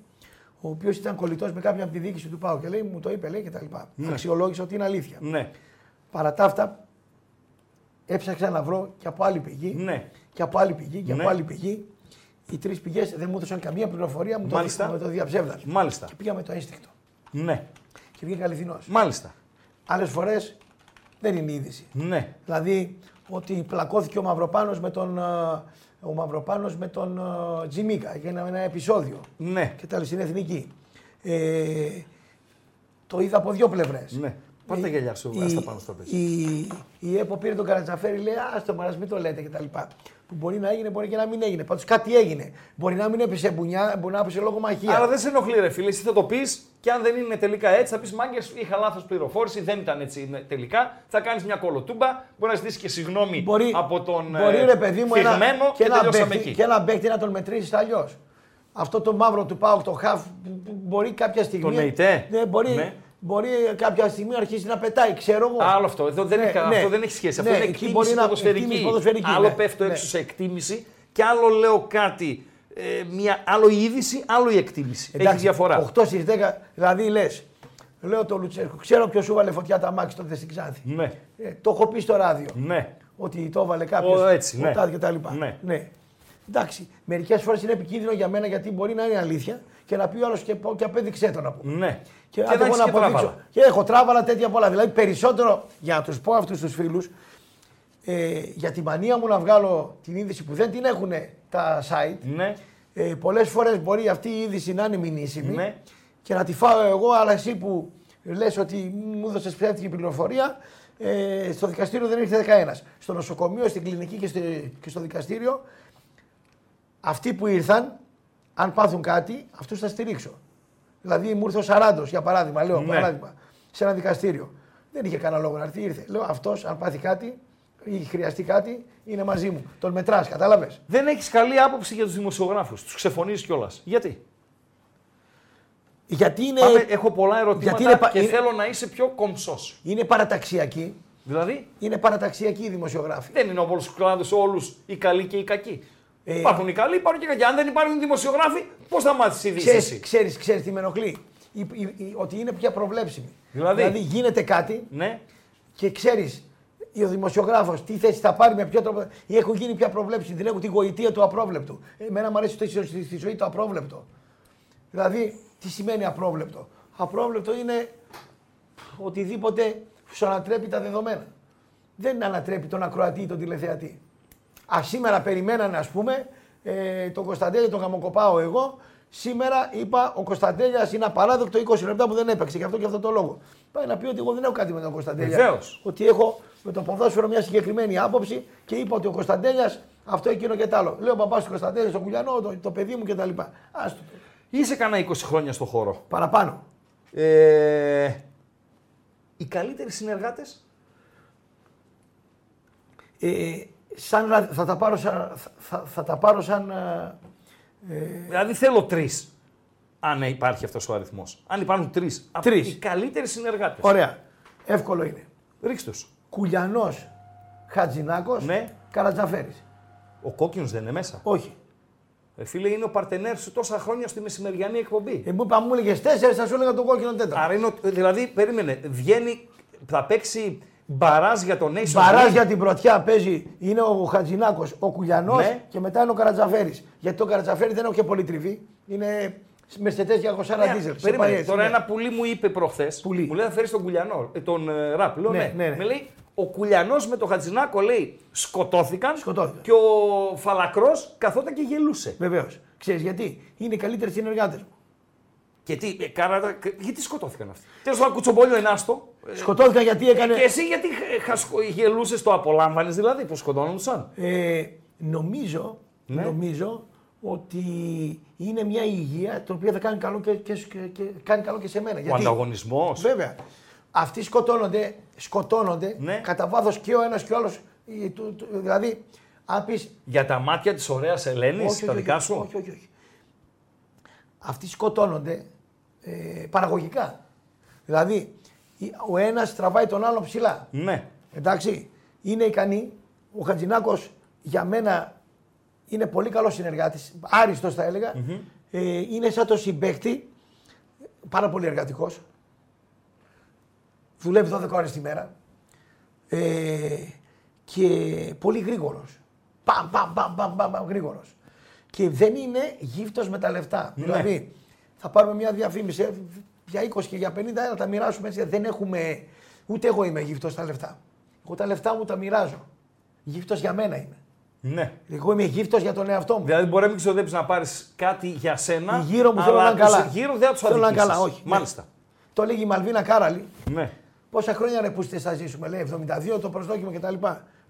ο οποίος ήταν κολλητός με κάποια από τη διοίκηση του Πάοκ και λέει, μου το είπε, λέει και τα λοιπά. Αξιολόγησε ότι είναι αλήθεια. Ναι. Παρά τα αυτά, έψαξα να βρω και από άλλη πηγή Ναι. και από άλλη πηγή και Ναι. από άλλη πηγή. Οι τρεις πηγές δεν μου έδωσαν καμία πληροφορία, μου το, Μάλιστα. μου το διαψεύδαν. Μάλιστα. Και πήγα με το ένστικτο. Ναι. Και βγήκα αληθινός. Μάλιστα. Άλλες φορές δεν είναι είδηση. Ναι. Δηλαδή ότι πλακώθηκε ο Μαυροπάνος με τον, ε, ο Μαυροπάνος με τον ε, Τζιμίκα. Έγινε ένα επεισόδιο Ναι. και τα στην εθνική. Ε, το είδα από δύο πλευρές. Ναι. Πάρ' τα γυαλιά σου, άστα πάνω στο πες. Η, η ΕΠΟ πήρε τον Καρατζαφέρη, λέει Άστο μα, μην το λέτε κτλ. Που μπορεί να έγινε, μπορεί και να μην έγινε. Πάντως κάτι έγινε. Μπορεί να μην έπεσε μπουνιά, μπορεί να έπεσε λόγω μαχία. Άρα δεν σε ενοχλεί, ρε φίλε. Εσύ θα το πεις και αν δεν είναι τελικά έτσι, θα πεις μάγκες, είχα λάθος πληροφόρηση, δεν ήταν έτσι είναι τελικά. Θα κάνεις μια κολοτούμπα, μπορεί να ζητήσεις και συγγνώμη Μπορεί, από τον μπορεί ε, ρε παιδί μου ένα, θυγμένο και, και, ένα τελειώσαμε παίκτη, εκεί. και ένα παίκτη να τον μετρήσεις αλλιώς. Αυτό το μαύρο του Πάουκ, το χαφ, που- που μπορεί κάποια στιγμή. Τον ΕΙΤΕ. Ναι, μπορεί, Ναι. Μπορεί κάποια στιγμή να αρχίσει να πετάει, ξέρω εγώ. Άλλο αυτό. Εδώ δεν, Ναι, έχει, ναι. αυτό δεν έχει σχέση. Ναι, αυτό είναι εκεί εκτίμηση μπορεί να- ποδοσφαιρική. εκτίμηση ποδοσφαιρική, Άλλο ναι. πέφτω Ναι. έξω σε εκτίμηση και άλλο λέω κάτι. Ε, μια, άλλο η είδηση, άλλο η εκτίμηση. έχει διαφορά. 8 στις 10, δηλαδή λες. Λέω το Λουτσέσκο, ξέρω ποιος σου βάλε φωτιά τα μάξι τότε στην Ξάνθη. Ναι. Ε, το έχω πει στο ράδιο. Ναι. Ότι το έβαλε κάποιος. Ω, έτσι, ναι. και τα λοιπά. Ναι. ναι. Εντάξει, μερικές φορές είναι επικίνδυνο για μένα γιατί μπορεί να είναι αλήθεια και να πει ο άλλος και, πω- και απέδειξέ το να πούμε. Ναι. Και, Και άντε να εγώ έχεις και αποδείξω. τράβαλα. Και έχω τράβαλα τέτοια πολλά. Δηλαδή περισσότερο για να του πω αυτούς τους φίλους, ε, για τη μανία μου να βγάλω την είδηση που δεν την έχουν τα site. Ναι. Ε, Πολλές φορές μπορεί αυτή η είδηση να είναι μηνύσιμη Ναι. και να τη φάω εγώ, αλλά εσύ που λες ότι μου έδωσες ψεύτικη πληροφορία, ε, στο δικαστήριο δεν ήρθε κανένας. Στο νοσοκομείο, στην κλινική και, στη- και στο δικαστήριο, αυτοί που ήρθαν, αν πάθουν κάτι, αυτούς θα στηρίξω. Δηλαδή μου ήρθε ο Σαράντος, για παράδειγμα, λέω Ναι. παράδειγμα, σε ένα δικαστήριο. Δεν είχε κανένα λόγο να έρθει, ήρθε. Λέω αυτός, αν πάθει κάτι ή χρειαστεί κάτι, είναι μαζί μου. Τον μετράς, κατάλαβες; Δεν έχεις καλή άποψη για τους δημοσιογράφους. Τους ξεφωνίζει κιόλας. Γιατί; Γιατί είναι, Πάμε, έχω πολλά ερωτήματα γιατί είναι πα- και είναι- θέλω να είσαι πιο κομψός. είναι παραταξιακοί. Δηλαδή, Είναι παραταξιακοί οι δημοσιογράφοι. δεν είναι όπως του κλάδου όλους οι καλοί και οι κακοί. Ε, υπάρχουν οι καλοί, υπάρχουν και οι κακοί. Αν δεν υπάρχουν δημοσιογράφοι, πώς θα μάθεις ειδήσει. Ξέρεις, εσύ; ξέρεις, ξέρεις τι με ενοχλεί; Η- η- η- ότι είναι πια προβλέψιμη. Δηλαδή; γίνεται κάτι Ναι. και ξέρεις ο δημοσιογράφος τι θέση θα πάρει με ποιο τρόπο. ή Έχουν γίνει πια προβλέψιμοι. Δεν έχουν τη γοητεία του απρόβλεπτου. Εμένα μου αρέσει το- στη, στη ζωή το απρόβλεπτο. Δηλαδή, τι σημαίνει απρόβλεπτο; Απρόβλεπτο είναι οτιδήποτε σου ανατρέπει τα δεδομένα. Δεν ανατρέπει τον ακροατή ή τον τηλεθεατή. Α, σήμερα περιμένανε, ας πούμε, ε, τον Κωνσταντέλια τον γαμοκοπάω εγώ. Σήμερα είπα ο Κωνσταντέλιας είναι απαράδεκτο 20 λεπτά που δεν έπαιξε. Γι' αυτό και αυτό το λόγο. Πάει να πει ότι εγώ δεν έχω κάτι με τον Κωνσταντέλια. Βεβαίως. Ότι έχω με το ποδόσφαιρο μια συγκεκριμένη άποψη και είπα ότι ο Κωνσταντέλιας αυτό, εκείνο και τ' άλλο. Λέω παπάς του Κωνσταντέλια, τον Κουλιανό, το, το παιδί μου κτλ. Άστο. Είσαι κανένα 20 χρόνια στο χώρο. Παραπάνω. Ε, οι καλύτεροι συνεργάτες; Ε, σαν, να- θα, τα πάρω σαν, θα, θα τα πάρω σαν ε, Δηλαδή θέλω τρεις. Αν υπάρχει αυτός ο αριθμός. Αν υπάρχουν τρεις. Τρεις. Οι καλύτεροι συνεργάτες. Ωραία. Εύκολο είναι. Ρίξτε τους. Κουλιανός Χατζηνάκος Ναι. Καρατζαφέρης. Ο κόκκινος δεν είναι μέσα. Όχι. Ε, φίλε, είναι ο παρτενέρ σου τόσα χρόνια στη μεσημεριανή εκπομπή. Ε, μου είπα, μου έλεγες τέσσερις, θα σου έλεγα τον κόκκινο τέταρτο. Άρα είναι, ο- δηλαδή, περίμενε, βγαίνει, θα παίξει μπαράζ για τον Nation Μπαράζ League. για την πρωτιά παίζει είναι ο Χατζηνάκος, ο Κουλιανός Ναι. και μετά είναι ο Καρατζαφέρης. Γιατί το Καρατζαφέρη δεν έχω και πολύ τριβή. Είναι Μερσετέ για 20 Ναι, δίζελ. Σε περίμενε. πάει έτσι, Τώρα ναι. ένα πουλί μου είπε προχθές. Πουλί. Μου λέει θα φέρεις τον Κουλιανό. ε, Τον ε, ραπ. Λέω Ναι, ναι. ναι, ναι. Με λέει ο Κουλιανός με τον Χατζηνάκο λέει σκοτώθηκαν. Σκοτώθηκαν. Και ο Φαλακρός καθόταν και γελούσε. Βεβαίως. Ξέρεις γιατί; Είναι οι καλύτεροι συνεργάτες μου. Και τι, ε, κάνατε, γιατί σκοτώθηκαν αυτοί. Τέλος πάντων, κουτσομπόλιο είναι άστο. Σκοτώθηκαν γιατί έκανε. Και εσύ γιατί γελούσες, το απολάμβανες δηλαδή που σκοτώνονταν; Ε, νομίζω, Ναι. νομίζω ότι είναι μια υγεία το οποίο θα κάνει καλό και, και, και, και κάνει καλό και σε μένα. Ο ανταγωνισμός. Βέβαια. Αυτοί σκοτώνονται, σκοτώνονται Ναι. κατά βάθος και ο ένας και ο άλλος. Δηλαδή, αν πει. Για τα μάτια της ωραίας Ελένης, τα δικά σου; Όχι, όχι, όχι. Αυτοί σκοτώνονται ε, παραγωγικά. Δηλαδή, η- ο ένας τραβάει τον άλλο ψηλά. Ναι. Εντάξει, είναι ικανή. Ο Χατζηνάκο για μένα είναι πολύ καλός συνεργάτης. Άριστος θα έλεγα. Ε, είναι σαν το συμπέκτη. Πάρα πολύ εργατικός. Δουλεύει 12 ώρες τη μέρα. Ε, και πολύ γρήγορος. Παμ, παμ, παμ, παμ, παμ, παμ γρήγορος. Και δεν είναι γύφτος με τα λεφτά. Ναι. Δηλαδή, θα πάρουμε μια διαφήμιση ε, για 20 και για 50, να τα μοιράσουμε έτσι. Δεν έχουμε. Ούτε εγώ είμαι γύφτος στα λεφτά. Εγώ τα λεφτά μου τα μοιράζω. Γύφτος για μένα είμαι. ναι. Εγώ είμαι γύφτος για τον εαυτό μου. Δηλαδή μπορεί να μην ξοδέψεις να πάρεις κάτι για σένα. Οι γύρω μου θέλουν να αλλά είναι καλά. τους Γύρω δεν θα τους Θέλουν να είναι αδικήσεις. καλά, όχι. Μάλιστα. Το λέγει η Μαλβίνα Κάραλη. Ναι. Πόσα χρόνια ρε που είστε θα ζήσουμε, λέει 72 το προσδόκιμο κτλ.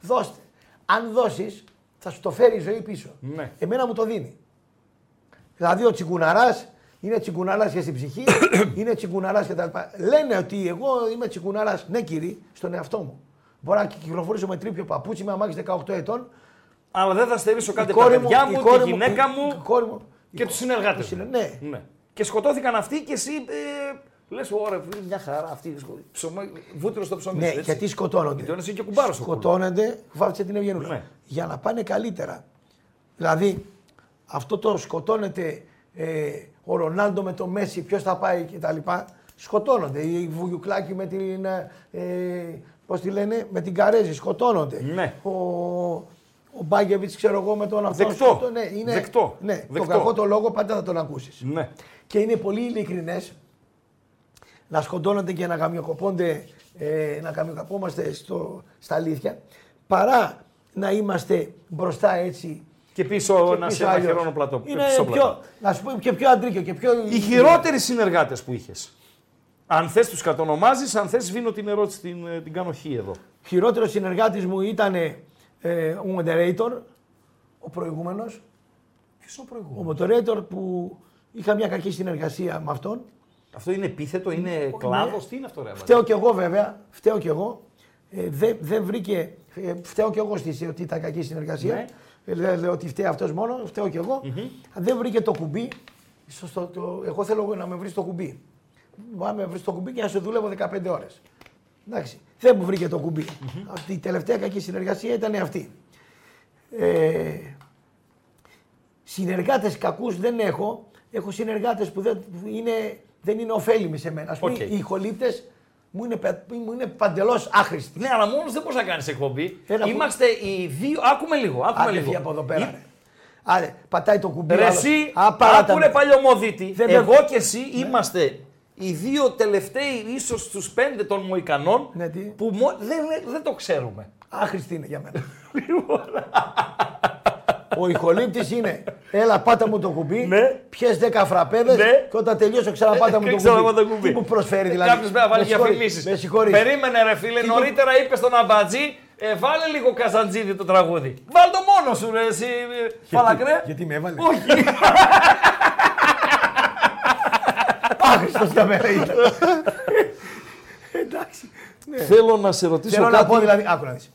Δώστε. Αν δώσεις, θα σου το φέρει η ζωή πίσω. Ναι. Εμένα μου το δίνει. Δηλαδή ο τσιγκουναράς είναι τσιγκουναρά και στην ψυχή, *coughs* είναι τσιγκουναρά κτλ. Λένε ότι εγώ είμαι τσιγκουναρά, ναι κύριε, στον εαυτό μου. Μπορώ να κυκλοφορήσω με τρίπιο παπούτσι, με αμάξι 18 ετών. Αλλά δεν θα στερήσω κάτι Η από τα κόρη παιδιά η μου, κόρη τη γυναίκα η- μου η κόρη μου και τους συνεργάτες τους μου. συνε- ναι. Και σκοτώθηκαν αυτοί και εσύ ε, λες: Ωραία, φίλε, μια χαρά αυτή. Ψωμί, βούτυρο στο ψωμί. Ναι, σου, έτσι. γιατί σκοτώνονται. Γιατί είναι και κουμπάρος στο κούλος. Σκοτώνονται, βάφτισε την Ευγενούλα. Ναι. Για να πάνε καλύτερα. Δηλαδή, αυτό το σκοτώνεται ε, ο Ρονάλντο με το Μέση, ποιος θα πάει κτλ. Σκοτώνονται. Οι Βουγιουκλάκη με την. Ε, Πώς τη λένε, με την Καρέζη σκοτώνονται. Ναι. Ο, ο Μπάγκεβιτς, ξέρω εγώ, με τον αυτό. Δεκτό. σκοτώ- Ναι, είναι, Δεκτό. Ναι, Δεκτό. τον κακό το λόγο πάντα θα τον ακούσεις. Ναι. Και είναι πολύ ειλικρινές να σκοτώνονται και να γαμιοκοπώνται, ε, να γαμιοκαπόμαστε στο, στα αλήθεια, παρά να είμαστε μπροστά έτσι. Και πίσω και να πίσω σε ένα αλλιώς. χειρόνο πλατό. Είναι πίσω πιο, πλατό. να σου πω και πιο αντρίκιο και πιο. Οι χειρότεροι συνεργάτες που είχες. Αν θες, τους κατονομάζεις, αν θες, σβήνω την ερώτηση, την, ε, την κάνω χ εδώ. Χειρότερος συνεργάτης μου ήταν ε, ο moderator, ο προηγούμενος. Ποιος ο Ο προηγούμενο. moderator που είχα μια κακή συνεργασία με αυτόν. Αυτό είναι επίθετο, είναι κλάδος, τι είναι αυτό, ρε. Φταίω κι εγώ βέβαια, φταίω κι εγώ. Ε, δεν, δεν βρήκε, ε, φταίω κι εγώ στη ότι ήταν κακή συνεργασία. Ναι. Ε, λέω, λέω ότι φταίει αυτός μόνος, φταίω κι εγω Δεν βρήκε το κουμπί. Στο, στο- το- εγώ θέλω να με βρεις το κουμπί. Μπορεί να με βρεις το κουμπί και να σου δουλεύω 15 ώρες. Εντάξει. Δεν μου βρήκε το κουμπι Αυτή η τελευταία κακή συνεργασία ήταν αυτή. Ε, συνεργάτες κακούς δεν έχω. Έχω συνεργάτες που δεν που είναι, δεν είναι ωφέλιμοι σε μένα. Ας πούμε, Οκ. οι ηχολήπτες μου είναι, πε- μου είναι παντελώς άχρηστοι. Ναι, αλλά μόνος δεν μπορείς να κάνεις εκπομπή. Έλα, που- Είμαστε οι δύο. Άκουμε λίγο. Άκουμε Άντε λίγο. φύγε από εδώ πέρα. Εί- Ρε. Άρε, πατάει το κουμπί. ο Ρε άλλος. εσύ, Α, παράτα άκουρε με. παλιωμοδίτη. Δεν Εγώ με- και εσύ είμαστε οι δύο τελευταίοι ίσως στους πέντε των Μοϊκανών Ναι, τι; που μο- δεν, δεν το ξέρουμε. Άχρηστη είναι για μένα. Ο ηχολήπτης είναι. Έλα, πάτα μου το κουμπί. Ναι. Πιες 10 φραπέδες Ναι. και όταν τελειώσω ξαναπάτα μου Και το ξαναπάτα κουμπί. το κουμπί. Τι μου προσφέρει δηλαδή; Κάποιος πρέπει να βάλει Με συγχωρείς, διαφημίσει. Με συγχωρείς. Περίμενε, ρε φίλε. Τι Νωρίτερα είπε στον Αμπατζή, ε, βάλε λίγο καζαντζίδι το τραγούδι. Βάλ το μόνος σου, ρε, εσύ. ε, Φαλακρέ. Γιατί με έβαλε; Όχι. Άχρηστος για μένα ήταν. Εντάξει. Ναι. Θέλω να σε ρωτήσω Θέλω να πω δηλαδή, άκου να δεις,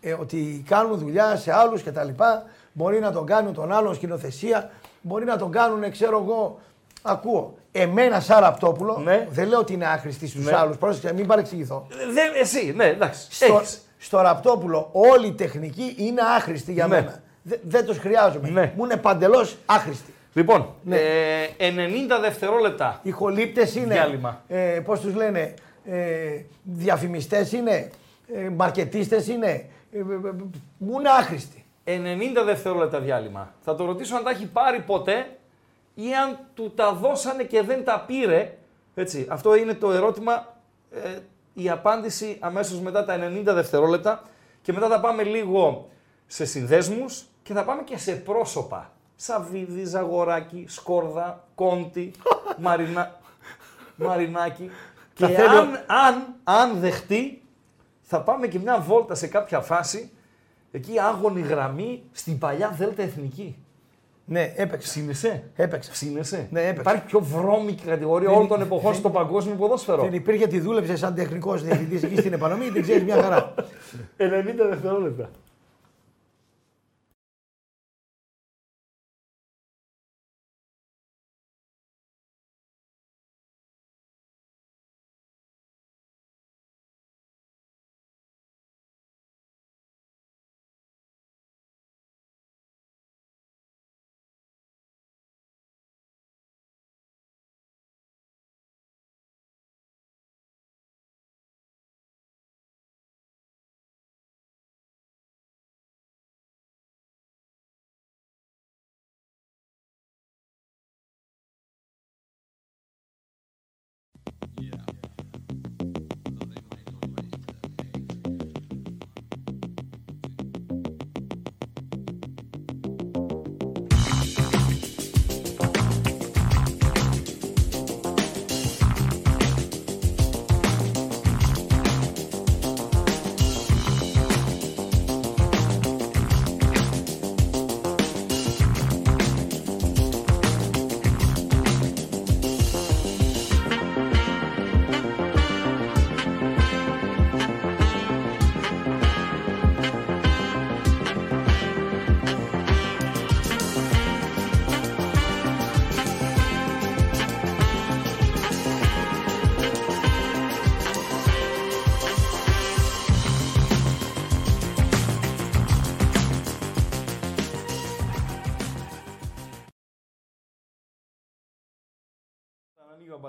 ε, ότι κάνουν δουλειά σε άλλους και τα λοιπά, μπορεί να τον κάνουν τον άλλον σκηνοθεσία, μπορεί να τον κάνουν, ξέρω εγώ, ακούω. Εμένα σαν Ραπτόπουλο, Ναι. δεν λέω ότι είναι άχρηστη στους Ναι. άλλους, πρόσεξε, μην παρεξηγηθώ. Δεν, εσύ, ναι, εντάξει. Στο, Έχεις. στο Ραπτόπουλο όλη η τεχνική είναι άχρηστη για Ναι. μένα. Δε- δεν τους χρειάζομαι. Ναι. Μου είναι παντελώς άχρηστη. Λοιπόν, Ναι. ε, 90 δευτερόλεπτα. Οι χολύπτες είναι, Διάλειμμα. ε, πώς τους λένε, ε, διαφημιστές είναι, ε, μαρκετίστες είναι, ε, ε, ε, μου είναι άχρηστοι. 90 δευτερόλεπτα διάλειμμα. Θα το ρωτήσω αν τα έχει πάρει ποτέ ή αν του τα δώσανε και δεν τα πήρε. Έτσι, αυτό είναι το ερώτημα, ε, η απάντηση αμέσως μετά τα 90 δευτερόλεπτα και μετά θα πάμε λίγο σε συνδέσμους και θα πάμε και σε πρόσωπα. Σαββίδη, Ζαγοράκη, Σκόρδα, Κόντι, *laughs* Μαρινα... Μαρινάκη. Και Θα θέλω- αν, αν, αν δεχτεί, θα πάμε και μια βόλτα σε κάποια φάση, εκεί άγωνη γραμμή, στην παλιά Δέλτα Εθνική. Ναι, έπαιξε. Ψήνεσαι; Έπαιξε. Ψήνεσαι; Ναι, έπαιξε. Υπάρχει πιο βρώμικη κατηγορία Δεν- όλων των εποχών δεν- στο παγκόσμιο ποδόσφαιρο. Δεν υπήρχε τι δούλεψες σαν τεχνικός διευθυντής εκεί στην επανομή, την ξέρεις μια χαρά. 90 δευτερόλεπτα.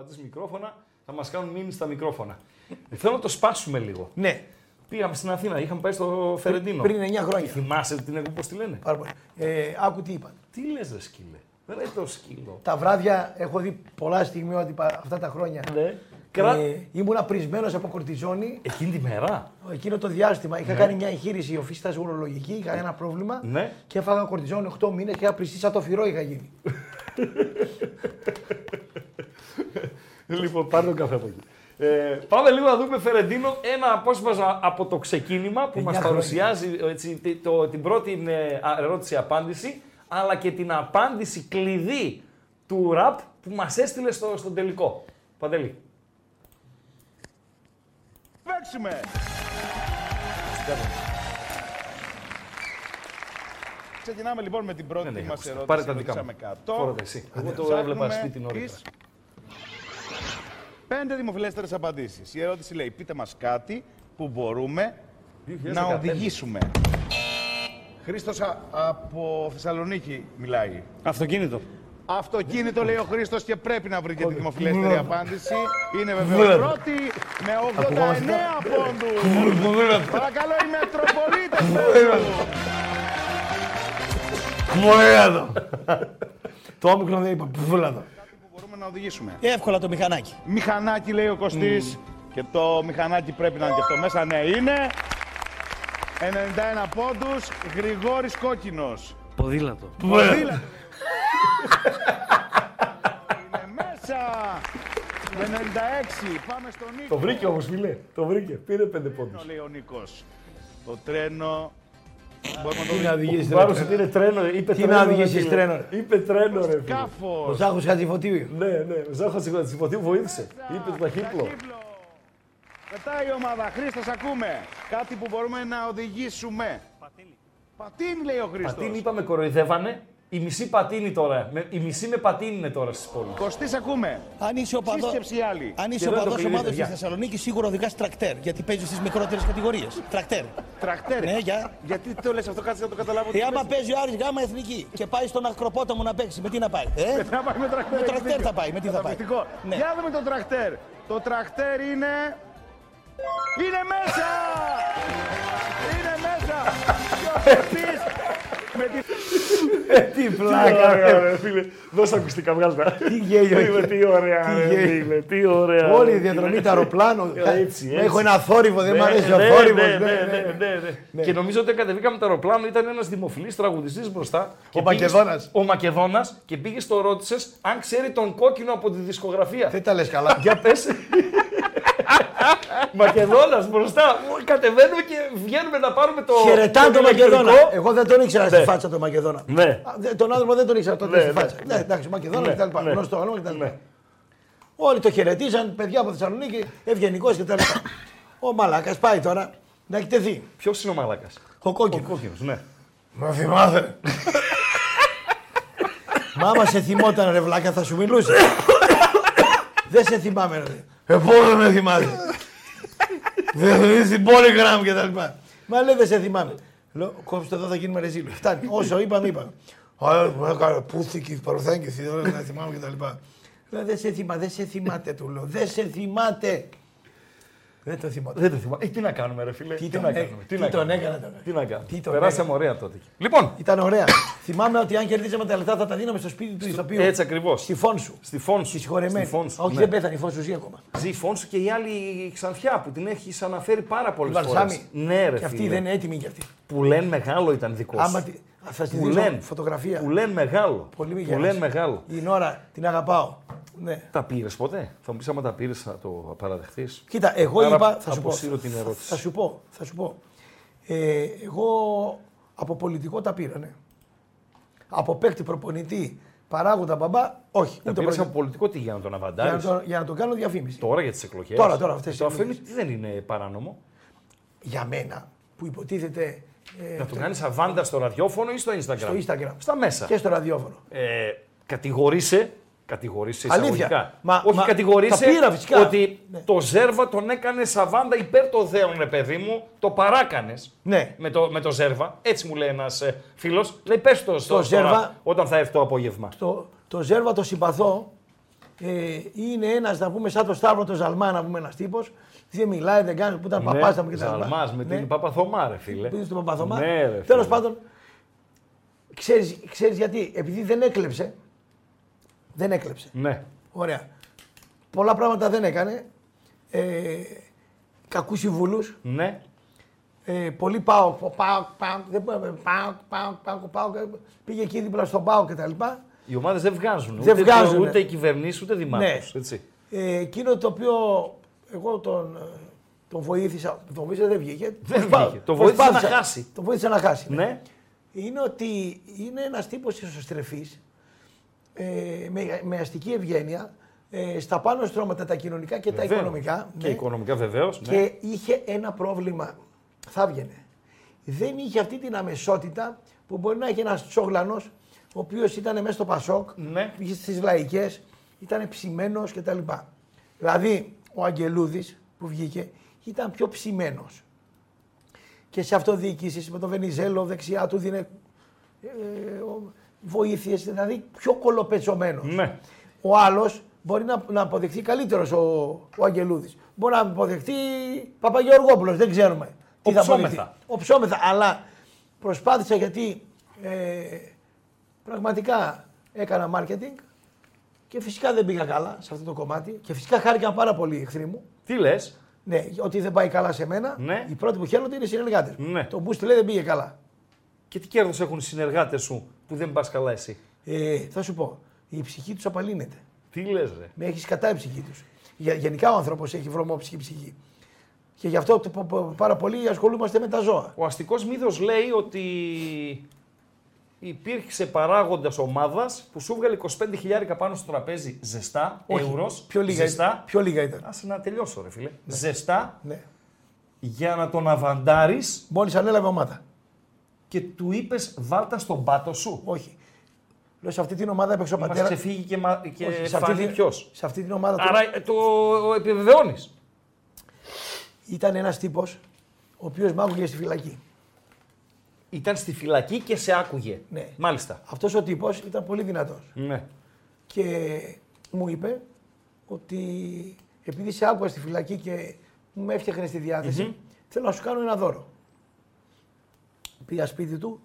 Θα ανοίγει ο αμπατζής μικρόφωνα, θα μας κάνουν μήνυση στα μικρόφωνα. Ε, Θέλω να το σπάσουμε λίγο. ναι, Πήγαμε στην Αθήνα, είχαμε πάει στο Φερεντίνο. πριν 9 χρόνια. Θυμάσαι την εκπομπή, πώς τη λένε; Πάρα πολύ. Ε, άκου τι είπαν. Τι λες ρε σκύλε; Ρε το σκύλο. Τα βράδια έχω δει πολλά στιγμιότυπα αυτά τα χρόνια. Ναι. Κρα... Ε, ήμουνα πρισμένο από κορτιζόνη. Εκείνη τη μέρα; Εκείνο το διάστημα είχα κάνει μια εγχείρηση οφίστα ουρολογική, είχα ένα πρόβλημα Ναι. και έφαγα κορτιζόνη 8 μήνες και είχα πριστεί σαν το φυρό είχα γίνει. *laughs* *laughs* Λοιπόν, πάρε τον καφέ από εκεί. Ε, πάμε λίγο να δούμε Φερεντίνο ένα απόσπασμα από το ξεκίνημα που Εννιά μας χρόνια. παρουσιάζει έτσι, τη- το, την πρώτη ε, α, ερώτηση-απάντηση αλλά και την απάντηση κλειδί του ραπ που μας έστειλε στο, στον τελικό. Παντελή. παίξουμε. Ξεκινάμε λοιπόν με την πρώτη Ναι, ναι, μας άκουσα. ερώτηση. Πάρε τα δικά Ρωτήσαμε μου. κάτω. Φόρα τα εσύ. Εγώ το Ψάχνουμε έβλεπα σπίτι νωρίτερα. τις Πέντε δημοφιλέστερες απαντήσεις. Η ερώτηση λέει, πείτε μας κάτι που μπορούμε να 2015. οδηγήσουμε. Χρήστος α- από Θεσσαλονίκη μιλάει. Αυτοκίνητο. Αυτοκίνητο λέει ο Χρήστος και πρέπει να βρει και τη δημοφιλέστερη απάντηση. Είναι βεβαίω πρώτη με 89 πόντους. Παρακαλώ οι Μετροπολίτες το όμικρο δεν είπα. Πουβούλα που μπορούμε να οδηγήσουμε. Εύκολα το μηχανάκι. Μηχανάκι λέει ο Κωστής. Και το μηχανάκι πρέπει να είναι και αυτό μέσα. Ναι, είναι. 91 πόντους, Γρηγόρης Κόκκινος. Ποδήλατο. Ποδήλατο. είναι μέσα. 96. Πάμε στον Νίκο. Το βρήκε όμως φίλε. Το βρήκε. Πήρε πέντε πόντους. λέει ο Νίκος; Το τρένο. Μπορούμε να το Τι να οδηγήσεις Βάρος ότι είναι τρένο. Είπε Τι τρένο, να ρε, οδηγήσεις φίλε. τρένο, ρε. Είπε τρένο ρε φίλε. Ο Σκάφος. Ζάχος Χατζηφωτίου. Ναι, ναι. Ο Ζάχος Τσιφωτίου βοήθησε. Είπε το ταχύπλο. Ταχύπλο. Μετά η ομάδα. Χρήστος ακούμε. Κάτι που μπορούμε να οδηγήσουμε. Πατίνι. Πατίνι λέει ο Χρήστος. Πατίνι είπαμε κοροϊδεύανε. Η μισή πατίνι τώρα. με- Η μισή με πατίνι είναι τώρα στις πόλεις. Κωστής ακούμε. Αν είσαι οπαδό Σύσκεψη η άλλη. αν είσαι Και εδώ το οπαδός κλειδί, ομάδας παιδιά. στη Θεσσαλονίκη, σίγουρα οδηγάς τρακτέρ. Γιατί παίζεις στις μικρότερες κατηγορίες. Τρακτέρ. Τρακτέρ. Ναι, για. Γιατί το λες αυτό, κάτσε να το καταλάβω. Ε, άμα παίζει ο Άρης Γάμα Εθνική και πάει στον Ακροπόταμο να παίξει, με τι να πάει. Ε; Να πάει με τρακτέρ. Με έχεις τρακτέρ δίκιο. θα πάει, με τι θα πάει. Καταπληκτικό. Ναι. Για δούμε το τρακτέρ. Το τρακτέρ είναι... Είναι μέσα! Είναι μέσα! Και ο Κωστής με τη... Τι πλάκα. ρε. φίλε. Δώσε ακουστικά, βγάλτα. Τι γέλιο Φίλε, έχει. τι ωραία, Τι ρε, γέλιο. φίλε, τι ωραία. Όλη η ρε, διαδρομή φίλε. το αεροπλάνο. Έτσι, έτσι. Έχω ένα θόρυβο, δεν Ναι, μου αρέσει ναι, ο θόρυβος. ναι, ναι, ναι, ναι, ναι. Και νομίζω ότι κατεβήκαμε το αεροπλάνο, ήταν ένας δημοφιλής τραγουδιστής μπροστά. Και πήγες- Μακεδόνας. Ο Μακεδόνας και πήγες το ρώτησες αν ξέρει τον κόκκινο από τη δισκογραφία. Δεν τα λες καλά. Για πες. *laughs* Μακεδόνας μπροστά. Κατεβαίνουμε και βγαίνουμε να πάρουμε το. Χαιρετά τον ηλεκτρικό. Μακεδόνα. Εγώ δεν τον ήξερα στη Ναι. φάτσα τον Μακεδόνα. Ναι. Α, δεν- Τον άνθρωπο δεν τον ήξερα τότε Ναι, στη ναι, φάτσα. ναι. Ναι, εντάξει, Μακεδόνα Ναι, κτλ. ναι. Γνωστό όνομα κτλ. Ναι. Όλοι το χαιρετίζαν, παιδιά από Θεσσαλονίκη, ευγενικός κτλ. Ο Μαλάκας πάει τώρα να εκτεθεί. Ποιος είναι ο Μαλάκας; Ο Ο κόκκινος. κόκκινο, ναι. Μα θυμάσαι. Μα άμα σε θυμόταν ρε βλάκα θα σου μιλούσε. *coughs* δεν σε θυμάμαι ρε. Ε, πώς δεν με θυμάσαι. δεν είσαι στην Polygram και τα λοιπά. Μα λέει δεν σε θυμάμαι. Λέω, κόψτε εδώ θα γίνουμε ρεζίλοι. Φτάνει. Όσο είπαμε, είπαμε. Α, μου έκανε πούθηκες, παρουθέγγιση, δεν δεν θυμάμαι και τα λοιπά. Λέω, δεν σε θυμάται, δεν σε θυμάται, του λέω. Δεν σε θυμάται. Δεν το θυμάται. Δεν το θυμάμαι. Ε, τι να κάνουμε, ρε φίλε. Τι Τι τον να έ- κάνουμε. τι να τον κάνουμε. έκανε τώρα. Τι να κάνουμε. Τι τον Περάσαμε ωραία τότε. Λοιπόν, Ήταν ωραία. Θυμάμαι ότι αν κερδίζαμε τα λεφτά θα τα δίναμε στο σπίτι του ηθοποιού. έτσι ακριβώς. Στη φόν σου. Στη φόν Στη σου. συγχωρεμένη. Στη φόν σου, Όχι, ναι. δεν πέθανε η φόν σου ζει ακόμα. Ζει η φόν σου και η άλλη ξανθιά που την έχεις αναφέρει πάρα πολλές Η φορές. Βαλσάμι. Ναι, ρε Και αυτή φίλε. δεν είναι έτοιμη κι αυτή. Που λένε μεγάλο ήταν δικός σου. Άμα τη... Α, θα στη Που δείξω λένε. φωτογραφία. Που λένε μεγάλο. Πολύ με Που γέλασε. λένε μεγάλο. Η Νόρα την αγαπάω. Ναι. Τα πήρες ποτέ; Θα μου πεις άμα τα πήρες θα το παραδεχτεί. Κοίτα, εγώ Άρα είπα. Θα σου πω. αποσύρω την ερώτηση. Θα σου πω. Θα σου πω. Ε, εγώ από πολιτικό τα πήρα, ναι. Από παίκτη προπονητή παράγοντα μπαμπά, όχι. Τα Ούτε πήρες πρόκειται. από πολιτικό τι για να τον για, να αβαντάρεις; το, για να το κάνω διαφήμιση. Τώρα για τις εκλογές; Τώρα, τώρα, αυτές Το τις αφήνει εκλογές. τι δεν είναι παράνομο; Για μένα που υποτίθεται. ε, Να του κάνεις αβάντα στο ραδιόφωνο ή στο Instagram; στο Instagram. Στα μέσα. Και στο ραδιόφωνο. Ε, κατηγορείσαι. Κατηγορείσαι Αλήθεια. εισαγωγικά. Μα- Όχι, μα- κατηγορείσαι τα πήρα φυσικά. ότι Ναι. το Ζέρβα τον έκανε σαβάντα υπέρ το δέον, ρε παιδί μου. Το παράκανες. Ναι. Με το, με το Ζέρβα. Έτσι μου λέει ένας ε, φίλος. Λέει πες το στο, Ζέρβα- τώρα, όταν θα έρθει το απόγευμα. Το, το Ζέρβα το συμπαθώ. Ε, είναι ένας, να πούμε, σαν το Σταύρο το Ζαλμά, να πούμε ένας τύπος. Δεν μιλάει, δεν κάνει, που ήταν ναι, παπάς μου και τα λοιπά. Ζαλμάς με Ναι. την Παπαθωμά, ρε φίλε. Πήγε στον Παπαθωμά. Ναι, ρε, Τέλος φίλε. πάντων, ξέρεις, ξέρεις γιατί. Επειδή δεν έκλεψε. Δεν έκλεψε. Ναι. Ωραία. Πολλά πράγματα δεν έκανε. Ε, Κακούς συμβούλου. Ναι. Ε, πολύ πάω, πάω, πάω, δεν πάω, πάω, πάω, πάω, πάω, πήγε εκεί δίπλα στον πάω και τα λοιπά. Οι ομάδες δεν βγάζουν. Δεν ούτε, βγάζουν. Ούτε οι κυβερνήσεις ούτε δημάρχου. Ναι. Έτσι. Ε, εκείνο το οποίο εγώ τον, ε, τον βοήθησα, τον βοήθησα δεν βγήκε. *laughs* Δεν Προσπά- βγήκε. Το βοήθησε προσπάθησα- να χάσει. Το βοήθησα να χάσει. ναι. Ναι. Είναι ότι είναι ένας τύπος ισοστρεφής, ε, με, με αστική ευγένεια, ε, στα πάνω στρώματα τα κοινωνικά και τα Βεβαίως. οικονομικά. Και ναι. οικονομικά βεβαίως. Και είχε ένα πρόβλημα. Θα έβγαινε. Δεν είχε αυτή την αμεσότητα που μπορεί να έχει ένας τσόγλανος, ο οποίος ήταν μέσα στο Πασόκ, Ναι. είχε στις λαϊκές, ήταν ψημένος κτλ. Δηλαδή, ο Αγγελούδης που βγήκε ήταν πιο ψημένος. Και σε αυτοδιοίκηση με τον Βενιζέλο δεξιά του δίνε ε, βοήθειες, δηλαδή πιο κολοπετσωμένο. Ναι. Ο άλλος μπορεί να, να αποδεχθεί καλύτερος ο, ο Αγγελούδης. Μπορεί να αποδεχθεί Παπαγεωργόπουλος, δεν ξέρουμε. τι θα Οψόμεθα. αποδεχτεί. Οψόμεθα. Αλλά προσπάθησα γιατί ε, πραγματικά έκανα marketing και φυσικά δεν πήγα καλά σε αυτό το κομμάτι. Και φυσικά χάρηκαν πάρα πολύ οι εχθροί μου. Τι λες; Ναι, ότι δεν πάει καλά σε μένα. Ναι. Οι πρώτοι που χαίρονται είναι οι συνεργάτες. Ναι. Το Μπούστη λέει δεν πήγε καλά. Και τι κέρδος έχουν οι συνεργάτες σου που δεν πας καλά εσύ; Ε, θα σου πω, η ψυχή τους απαλύνεται. Τι λες, ρε; Με έχεις κατά η ψυχή τους. Γενικά ο άνθρωπος έχει βρωμόψυχη ψυχή. Και γι' αυτό το- πο- πο- πάρα πολύ ασχολούμαστε με τα ζώα. Ο αστικός μύθος λέει ότι υπήρξε παράγοντας ομάδας που σου έβγαλε 25 χιλιάρικα πάνω στο τραπέζι ζεστά, ευρώ. πιο, λίγα ζεστά. ήταν, πιο λίγα ήταν. Άσε να τελειώσω, ρε φίλε. Ζεστά Ναι. για να τον αβαντάρεις Μόλις ανέλαβε ομάδα. Και του είπες βάλτα στον πάτο σου. Όχι. Λέω σε αυτή την ομάδα έπαιξε ο Μα πατέρα. ξεφύγει και, μα... και Όχι, σε, αυτή φανεί την, ποιος; σε αυτή την ομάδα του Άρα ε, το επιβεβαιώνεις. ήταν ένας τύπος ο οποίος μ' άκουγε στη φυλακή. Ήταν στη φυλακή και σε άκουγε. Ναι. Μάλιστα. Αυτός ο τύπος ήταν πολύ δυνατός. Ναι. Και μου είπε ότι επειδή σε άκουγα στη φυλακή και μου έφτιαχνε τη διαθεση θέλω να σου κάνω ένα δώρο. Πήγα σπίτι του,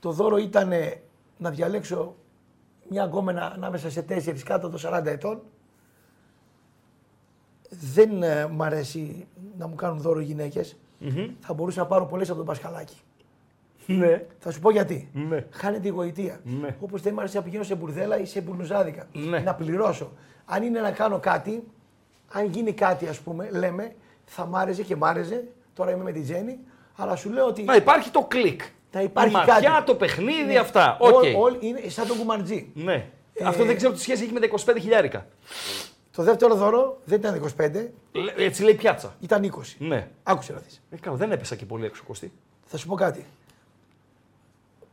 Το δώρο ήταν ε, να διαλέξω μια γκόμενα ανάμεσα σε τέσσερις κάτω των 40 ετών. Δεν ε, μ' αρέσει να μου κάνουν δώρο γυναίκες. Θα μπορούσα να πάρω πολλές από τον Πασχαλάκη. Ναι. Θα σου πω γιατί. Ναι. Χάνεται η γοητεία. Ναι. Όπως δεν μου αρέσει να πηγαίνω σε μπουρδέλα ή σε μπουρνουζάδικα. Ναι. Να πληρώσω. Αν είναι να κάνω κάτι, αν γίνει κάτι, ας πούμε, λέμε, θα μ' άρεσε και μ' άρεσε. Τώρα είμαι με τη Τζέννη, αλλά σου λέω ότι. Να υπάρχει το κλικ. Θα υπάρχει η ματιά, κάτι. το παιχνίδι, Ναι. αυτά. Οκ. Όλ- όλ- είναι σαν τον κουμαντζή. Ναι. Ε, Αυτό δεν ξέρω τι σχέση έχει με τα 25 χιλιάρικα. Το δεύτερο δώρο δεν ήταν 25, Έτσι λέει πιάτσα. ήταν 20. Ναι. Άκουσε να δεις. Ε, καλά, δεν έπεσα και πολύ έξω Κωστή. Θα σου πω κάτι.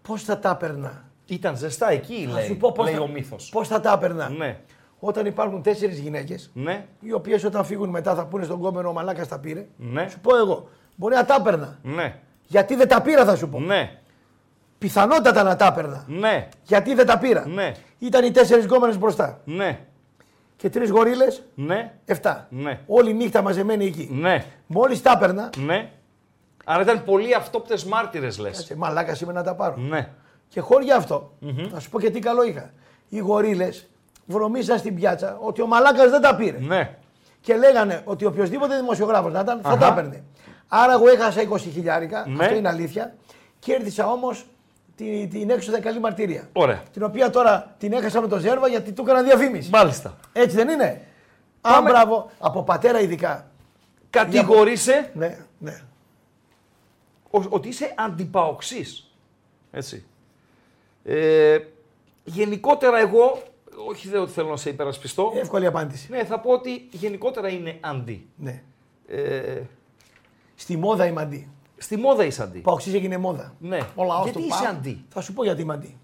Πώς θα τα έπαιρνα; Ήταν ζεστά εκεί, Θα λέει, σου πω πώς λέει θα, ο μύθος. πώς θα τα έπαιρνα; Ναι. Όταν υπάρχουν τέσσερις γυναίκες, Ναι. οι οποίες όταν φύγουν μετά θα πούνε στον κόμενο ο Μαλάκας τα πήρε. Ναι. Σου πω εγώ. Μπορεί να τα έπαιρνα. Ναι. Γιατί δεν τα πήρα, θα σου πω. Ναι. Πιθανότατα να τα έπαιρνα. Ναι. Γιατί δεν τα πήρα. Ναι. Ήταν οι τέσσερις γκόμενες μπροστά. Ναι. Και τρεις γορίλες, Ναι. 7. Ναι. Όλη νύχτα μαζεμένοι εκεί. Ναι. Μόλις τα έπαιρνα. Ναι. Άρα ήταν πολύ αυτόπτες μάρτυρες λες. Κάτσε, Μαλάκα είμαι να τα πάρω. Ναι. Και χώρια αυτό, να σου πω και τι καλό είχα. Οι γορίλες βρωμίσαν στην πιάτσα ότι ο Μαλάκας δεν τα πήρε. Ναι. Και λέγανε ότι οποιοδήποτε δημοσιογράφος να ήταν θα Αχα. τα έπαιρνε. Άρα εγώ έχασα 20 χιλιάρικα, Ναι. αυτό είναι αλήθεια. Κέρδισα όμως την, την έξοδα καλή μαρτυρία. Ωραία. Την οποία τώρα την έχασα με το Ζέρβα γιατί του έκανα διαφήμιση. Μάλιστα. Έτσι δεν είναι; Α, Πάμε. μπράβο. Από πατέρα ειδικά. Κατηγορείσαι Ναι, ναι. ο- ότι είσαι αντιπαοξής. Έτσι. Ε, γενικότερα εγώ, όχι δεν ότι θέλω να σε υπερασπιστώ, Εύκολη απάντηση. ναι, θα πω ότι γενικότερα είναι αντί. Ναι. Ε, Στη μόδα είμαι αντί. στη μόδα είσαι αντί. Παοξής έγινε μόδα. Ναι. Ο λαός Γιατί του είσαι ΠΑΟΚ. αντί; Θα σου πω γιατί είμαι αντί.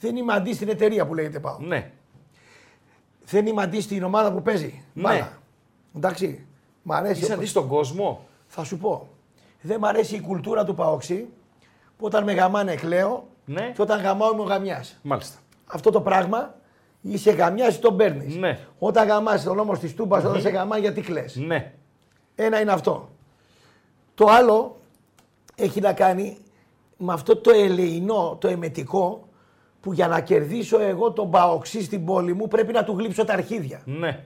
Δεν είμαι αντί στην εταιρεία που λέγεται Πάω. Ναι. Δεν είμαι αντί στην ομάδα που παίζει. Ναι. Μπάλα. Εντάξει. Μ' αρέσει. Είσαι όπως- αντί στον κόσμο; Θα σου πω. Δεν μ' αρέσει η κουλτούρα του Παοξή που όταν με γαμάνε κλαίω Ναι. και όταν γαμάω είμαι ο γαμιάς. Μάλιστα. Αυτό το πράγμα είσαι γαμιά ή τον παίρνεις. Ναι. Όταν γαμάς τον νόμο της Τούμπας, όταν σε γαμά γιατί κλε. Ναι. Ένα είναι αυτό. Το άλλο έχει να κάνει με αυτό το ελεηνό, το εμετικό που για να κερδίσω εγώ τον Παοξή στην πόλη μου πρέπει να του γλύψω τα αρχίδια. Ναι.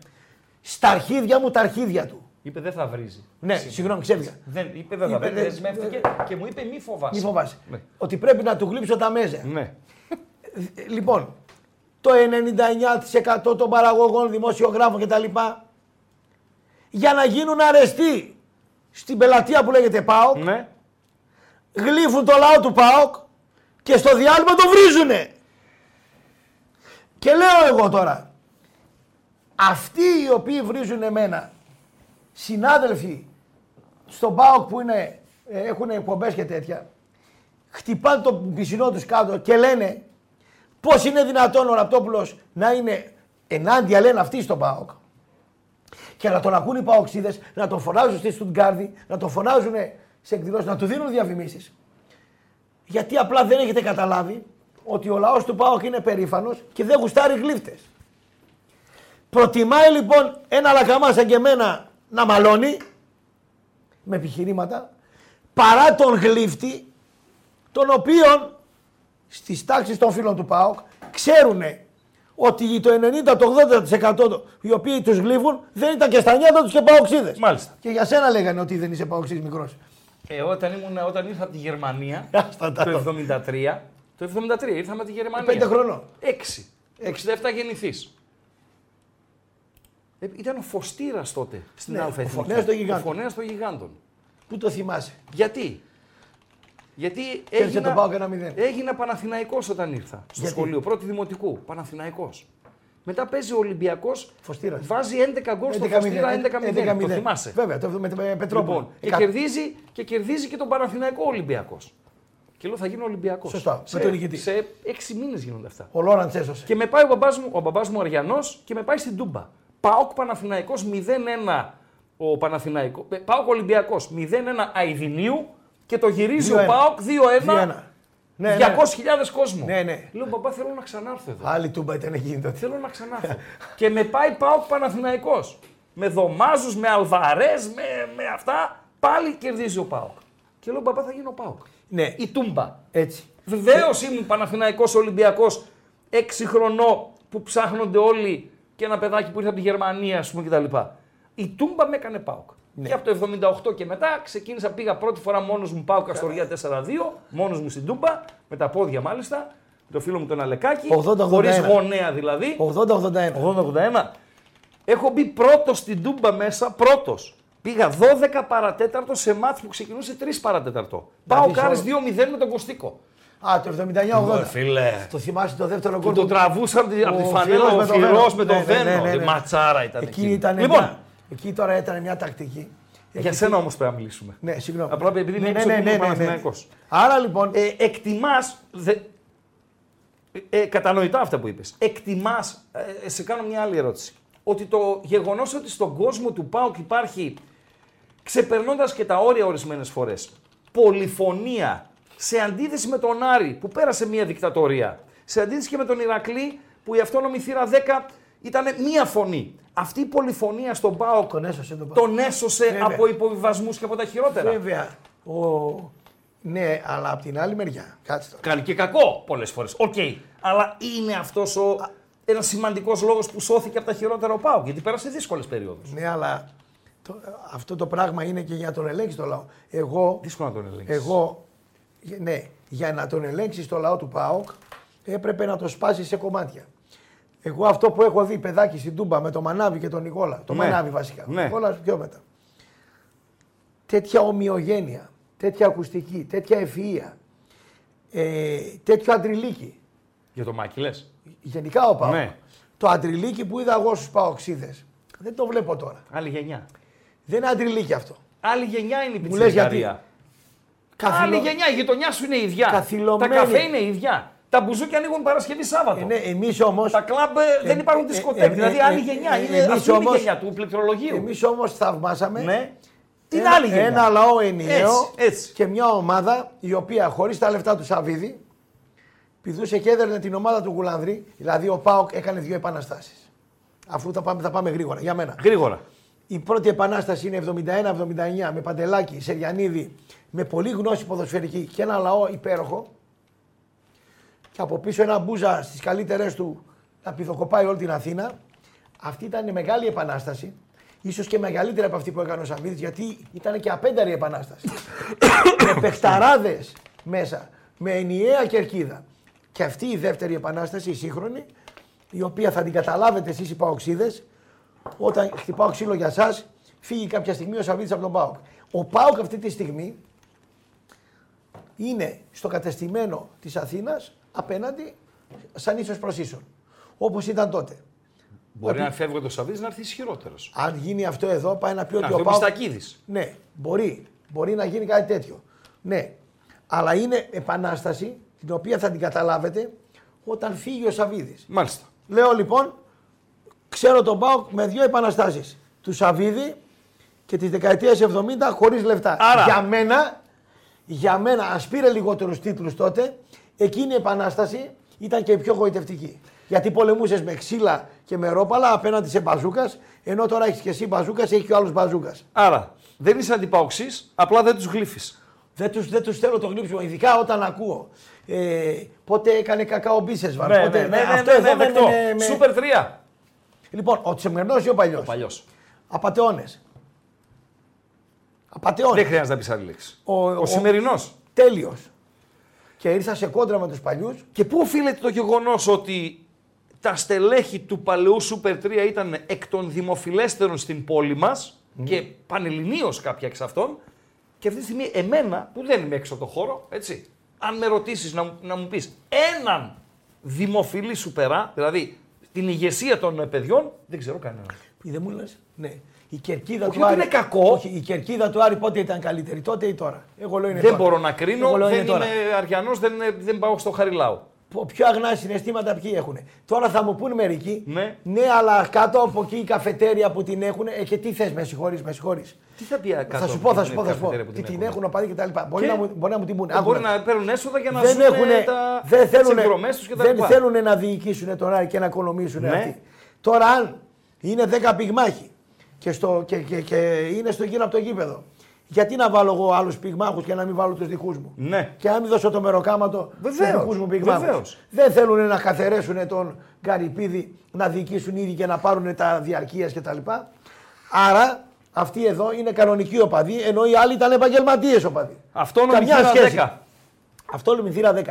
Στα αρχίδια μου τα αρχίδια του. Είπε δεν θα βρίζει. Ναι, συγγνώμη, ξέφυγα. Δεν, είπε δεν θα Είπε, βρίζει. δεν- Δεσμεύτηκε και μου είπε μη φοβάσαι. Μη φοβάσαι. Ναι. Ότι πρέπει να του γλύψω τα μέζα. Ναι. Ε, Λοιπόν, το 99% των παραγωγών, δημοσιογράφων κτλ. για να γίνουν αρεστοί στην πελατεία που λέγεται ΠΑΟΚ, Ναι. γλύφουν το λαό του ΠΑΟΚ και στο διάλειμμα το βρίζουνε. Και λέω εγώ τώρα, αυτοί οι οποίοι βρίζουν εμένα, συνάδελφοι στον ΠΑΟΚ που είναι, ε, έχουν εκπομπές και τέτοια, χτυπάνε το πισινό τους κάτω και λένε πώς είναι δυνατόν ο Ραπτόπουλος να είναι ενάντια λένε αυτοί στον ΠΑΟΚ και να τον ακούν οι παοξίδες, να τον φωνάζουν στη Στουτγκάρδη, να τον φωνάζουν σε εκδηλώσεις, να του δίνουν διαφημίσεις. Γιατί απλά δεν έχετε καταλάβει ότι ο λαός του ΠΑΟΚ είναι περήφανος και δεν γουστάρει γλύφτες. Προτιμάει λοιπόν ένα λακαμά σαν και εμένα να μαλώνει με επιχειρήματα παρά τον γλύφτη τον οποίον στις τάξεις των φίλων του ΠΑΟΚ ξέρουν ότι το 90 το 80% οι οποίοι τους γλύφουν δεν ήταν και στα νιάτα τους και παοξίδες. Μάλιστα. Και για σένα λέγανε ότι δεν είσαι παοξής μικρός. Ε, όταν, ήμουν, όταν ήρθα από τη Γερμανία *laughs* Άστα τα. το 73, το 73 ήρθαμε από τη Γερμανία. Πέντε χρονών. Έξι. 67 γεννηθείς. Ε, ήταν ο Φωστήρας τότε στην Ναι, ναι, ο Αλφα Φωνέας των Γιγάντων. Ο Φωνέας των Γιγάντων. Πού το θυμάσαι; Γιατί; Γιατί Κέρδισε έγινα, τον ΠΑΟΚ ένα μηδέν. έγινα Παναθηναϊκός όταν ήρθα στο Γιατί; σχολείο, πρώτη δημοτικού, Παναθηναϊκός. Μετά παίζει ο Ολυμπιακός, Φωστήρας. βάζει 11 γκολ στο 11-0, Φωστήρα 11-0, 11-0. το θυμάσαι; Βέβαια, το με, με Πετρόπουλο. Λοιπόν, και, Εκα- κερδίζει, και κερδίζει και τον Παναθηναϊκό Ολυμπιακός. Και λέω θα γίνω Ολυμπιακός. Σωστά, με τον νικητή. Σε έξι μήνες γίνονται αυτά. Ο Λόραντς έσωσε. Και με πάει ο μπαμπάς μου, ο μπαμπάς μου Αριανός και με πάει στην Τούμπα. Πάοκ Παναθηναϊκός 0-1 ο Παναθηναϊκός. ε, Πάοκ Ολυμπιακός 0-1 Αιδινίου και το γυρίζει 2-1. ο Πάοκ 2-1. 2-1. Ναι, 200.000 κόσμο. Ναι, ναι. Λέω μπαμπά θέλω να ξανάρθω εδώ. Άλλη τούμπα ήταν εκείνη τότε. Θέλω να ξανάρθω. και με πάει Πάοκ Παναθηναϊκός. Με δωμάζους, με αλβαρές, με, με αυτά. Πάλι κερδίζει ο Πάοκ. Και λέω μπαμπά θα γίνω Πάοκ. Ναι. Η Τούμπα. Έτσι. Βεβαίως ήμουν Παναθηναϊκός Ολυμπιακός 6 χρονών που ψάχνονται όλοι και ένα παιδάκι που ήρθε από τη Γερμανία, ας πούμε κτλ. Η Τούμπα με έκανε πάουκ. Ναι. Και από το 78 και μετά ξεκίνησα, πήγα πρώτη φορά μόνος μου πάω Καστοριά 4-2, μόνος μου στην Τούμπα, με τα πόδια μάλιστα, με το φίλο μου τον Αλεκάκη, 80-81. χωρίς γονέα δηλαδή. 80-81. 80-81. Έχω μπει πρώτος στην Τούμπα μέσα, πρώτος. Πήγα 12 παρατέταρτο σε μάτς που ξεκινούσε 3 παρατέταρτο. Πάω δεις κάρες όλο. 2-0 με τον Κωστίκο. Α, το 79-80. Φίλε. Το θυμάσαι το δεύτερο Που γκολ. τον τραβούσαν από τη- από τη Ο φανέλα Φυρός ο με το Φυρός Βένο. με τον Ναι, ναι, ναι, Βένο. ναι, Η ναι. Ματσάρα ήταν Εκεί, εκείνη. ήταν Λοιπόν, μια, εκεί τώρα ήταν μια τακτική. για σένα όμως πρέπει να μιλήσουμε. Ναι, συγγνώμη. Απλά επειδή ναι, είναι ναι, έξω ναι, που ναι, είμαι ναι, ναι. Παναθηναϊκός. Άρα λοιπόν. Ε, εκτιμάς, δε... ε, κατανοητά αυτά που είπες, εκτιμάς, ε, σε κάνω μια άλλη ερώτηση, ότι το γεγονός ότι στον κόσμο του ΠΑΟΚ υπάρχει, ξεπερνώντας και τα όρια ορισμένες φορές, πολυφωνία, σε αντίθεση με τον Άρη που πέρασε μια δικτατορία, σε αντίθεση και με τον Ηρακλή που η αυτόνομη θύρα 10 ήταν μία φωνή. Αυτή η πολυφωνία στον ΠΑΟΚ Τον έσωσε τον Πάοκ. τον έσωσε Βέβαια. από υποβιβασμούς και από τα χειρότερα. Βέβαια. Ο... Ναι, αλλά από την άλλη μεριά. Κάτσε τώρα. Κάνει και κακό πολλές φορές. Οκ. Αλλά είναι αυτός ο ένας σημαντικός λόγος που σώθηκε από τα χειρότερα ο ΠΑΟΚ. Γιατί πέρασε δύσκολες περιόδους. Ναι, αλλά το, αυτό το πράγμα είναι και για να τον ελέγξει το λαό. Εγώ, Δύσκολο να τον ελέγξεις. εγώ, ναι, για να τον ελέγξεις το λαό του ΠΑΟΚ έπρεπε να το σπάσει σε κομμάτια. Εγώ αυτό που έχω δει παιδάκι στην Τούμπα με τον Μανάβη και τον Νικόλα. Το Ναι. Μανάβη βασικά. Ναι. Ο Νικόλας πιο μετά. Τέτοια ομοιογένεια, τέτοια ακουστική, τέτοια ευφυΐα, ε, τέτοιο αντριλίκι. Για το Μάκη λες. Γενικά ο ΠΑΟΚ. Ναι. Το αντριλίκι που είδα εγώ στους Παοξίδες δεν το βλέπω τώρα. Άλλη γενιά. Δεν είναι αντριλίκι αυτό. Άλλη γενιά είναι η Μου λες γιατί. πιτσιρικαρία. Καθυλο- Άλλη γενιά. Η γειτονιά σου είναι η ίδια. Καθυλωμένη. Τα καφέ είναι η ίδια. Τα μπουζούκια ανοίγουν Παρασκευή Σάββατο. Ε, ναι, εμείς όμως, Τα κλαμπ ε, δεν υπάρχουν ε, δισκοτέκ. ε, δηλαδή ε, άλλη ε, γενιά. ε, είναι εμείς αυτή είναι η όμως- γενιά του πληκτρολογίου. εμείς όμως θαυμάσαμε Ναι. Την ένα, άλλη γενιά. ένα λαό ενιαίο Έτσι, έτσι. και μια ομάδα η οποία χωρίς τα λεφτά του Σαββίδη πηδούσε και έδερνε την ομάδα του Γουλανδρή. Δηλαδή ο Πάοκ έκανε δύο επαναστάσεις. Αφού θα πάμε, θα πάμε γρήγορα, για μένα. Γρήγορα. Η πρώτη επανάσταση είναι 71-79 με Παντελάκη, Σεριανίδη, με πολύ γνώση ποδοσφαιρική και ένα λαό υπέροχο. Και από πίσω ένα μπούζα στις καλύτερες του να πηδοκοπάει όλη την Αθήνα. Αυτή ήταν μεγάλη επανάσταση. Ίσως και μεγαλύτερη από αυτή που έκανε ο Σαββίδης γιατί ήταν και απένταρη επανάσταση. *coughs* με παιχταράδες μέσα, με ενιαία κερκίδα. Και αυτή η δεύτερη επανάσταση, η σύγχρονη, η οποία θα την καταλάβετε εσείς οι Παοξίδες, όταν χτυπάω ξύλο για εσά, φύγει κάποια στιγμή ο Σαββίδης από τον Πάοκ. Ο Πάοκ αυτή τη στιγμή είναι στο κατεστημένο της Αθήνας απέναντι σαν ίσως προς ίσον. Όπως ήταν τότε. Μπορεί να φεύγει το Σαββίδης να έρθει ισχυρότερος. Αν γίνει αυτό εδώ, πάει να πει Να ότι έρθει ο ο Πάοκ... Μιστακίδης. Ναι, μπορεί. Μπορεί να γίνει κάτι τέτοιο. Ναι. Αλλά είναι επανάσταση την οποία θα την καταλάβετε όταν φύγει ο Σαββίδης. Μάλιστα. Λέω λοιπόν, ξέρω τον Πάοκ με δύο επαναστάσεις. Του Σαββίδη και τις δεκαετίες 70 χωρίς λεφτά. Άρα. Για μένα, για μένα, ας πήρε λιγότερους τίτλους τότε, εκείνη η επανάσταση ήταν και η πιο γοητευτική. Γιατί πολεμούσες με ξύλα και με ρόπαλα απέναντι σε μπαζούκας, ενώ τώρα έχεις και εσύ μπαζούκας, έχει και ο άλλος μπαζούκας. Άρα δεν είσαι αντιπαοξή, απλά δεν τους γλύφεις. Δεν τους, δεν τους θέλω το γλύψιμο, ειδικά όταν ακούω. Ε, πότε έκανε κακάο Μπίσεσβαρ. Ναι, πότε, ναι, ναι, αυτό ναι, εδώ ναι, με- δεκτό. με- με- Σούπερ 3. Λοιπόν, ο Τσεμερνός ή ο παλιός; Παλιός. Απατεώνες. Απατεώνες. Δεν χρειάζεται να πεις άλλη λέξη. Ο- Ο, ο- σημερινός. Τέλειος. Και ήρθα σε κόντρα με τους παλιούς. Και πού οφείλεται το γεγονός ότι τα στελέχη του παλαιού Super 3 ήταν εκ των δημοφιλέστερων στην πόλη μας και πανελληνίως κάποια εξ αυτών. Και αυτή τη στιγμή, εμένα που δεν είμαι έξω από το χώρο, έτσι, αν με ρωτήσεις να, μου- να μου πεις έναν δημοφιλή σουπερά, δηλαδή την ηγεσία των ε, παιδιών, δεν ξέρω κανέναν. Δεν μου λες. Ναι. Η κερκίδα Όχι του ότι Άρη. είναι κακό. Όχι, η κερκίδα του Άρη πότε ήταν καλύτερη, τότε ή τώρα. Εγώ λέω είναι δεν τώρα. μπορώ να κρίνω, Εγώ λέω δεν είναι είμαι τώρα. αριανός, δεν, δεν πάω στο Χαριλάου. Πο- Πιο αγνά συναισθήματα ποιοι έχουν. Τώρα θα μου πούν μερικοί. Ναι. αλλά κάτω από εκεί η καφετέρια που την έχουν. Ε, και τι θες, με συγχωρείς, με συγχωρείς. Τι θα πει κάτω Θα σου από πω, θα την σου πω, θα σου πω. καφετέρια που Τι την έχουνε; έχουν οπαδοί και τα λοιπά. Μπορεί, Και- να μου, μπορεί να μου την πούνε. Ε, Μπορεί Άκου να- να παίρνουν έσοδα για να δεν ζουν έχουνε, τα δεν θέλουν, εκδρομές τους και τα δεν λοιπά. θέλουν να διοικήσουν τον Άρη και να οικονομήσουν Ναι. αυτοί. Τώρα αν είναι 10 πυγμάχοι και, στο, και, και, και είναι στο γύρο από το γήπεδο Γιατί να βάλω εγώ άλλους πυγμάχους και να μην βάλω τους δικούς μου; Ναι. Και να μην δώσω το μεροκάματο στου Βεβαίως, δικούς μου πυγμάχους. βεβαίως. Δεν θέλουν να καθαρέσουν τον Καρυπίδη να διοικήσουν ήδη και να πάρουν τα διαρκείας κτλ. Άρα αυτοί εδώ είναι κανονικοί οπαδοί, ενώ οι άλλοι ήταν επαγγελματίες οπαδοί. Αυτόνομη Καμιά θύρα σχέση. 10. Αυτόνομη θύρα 10.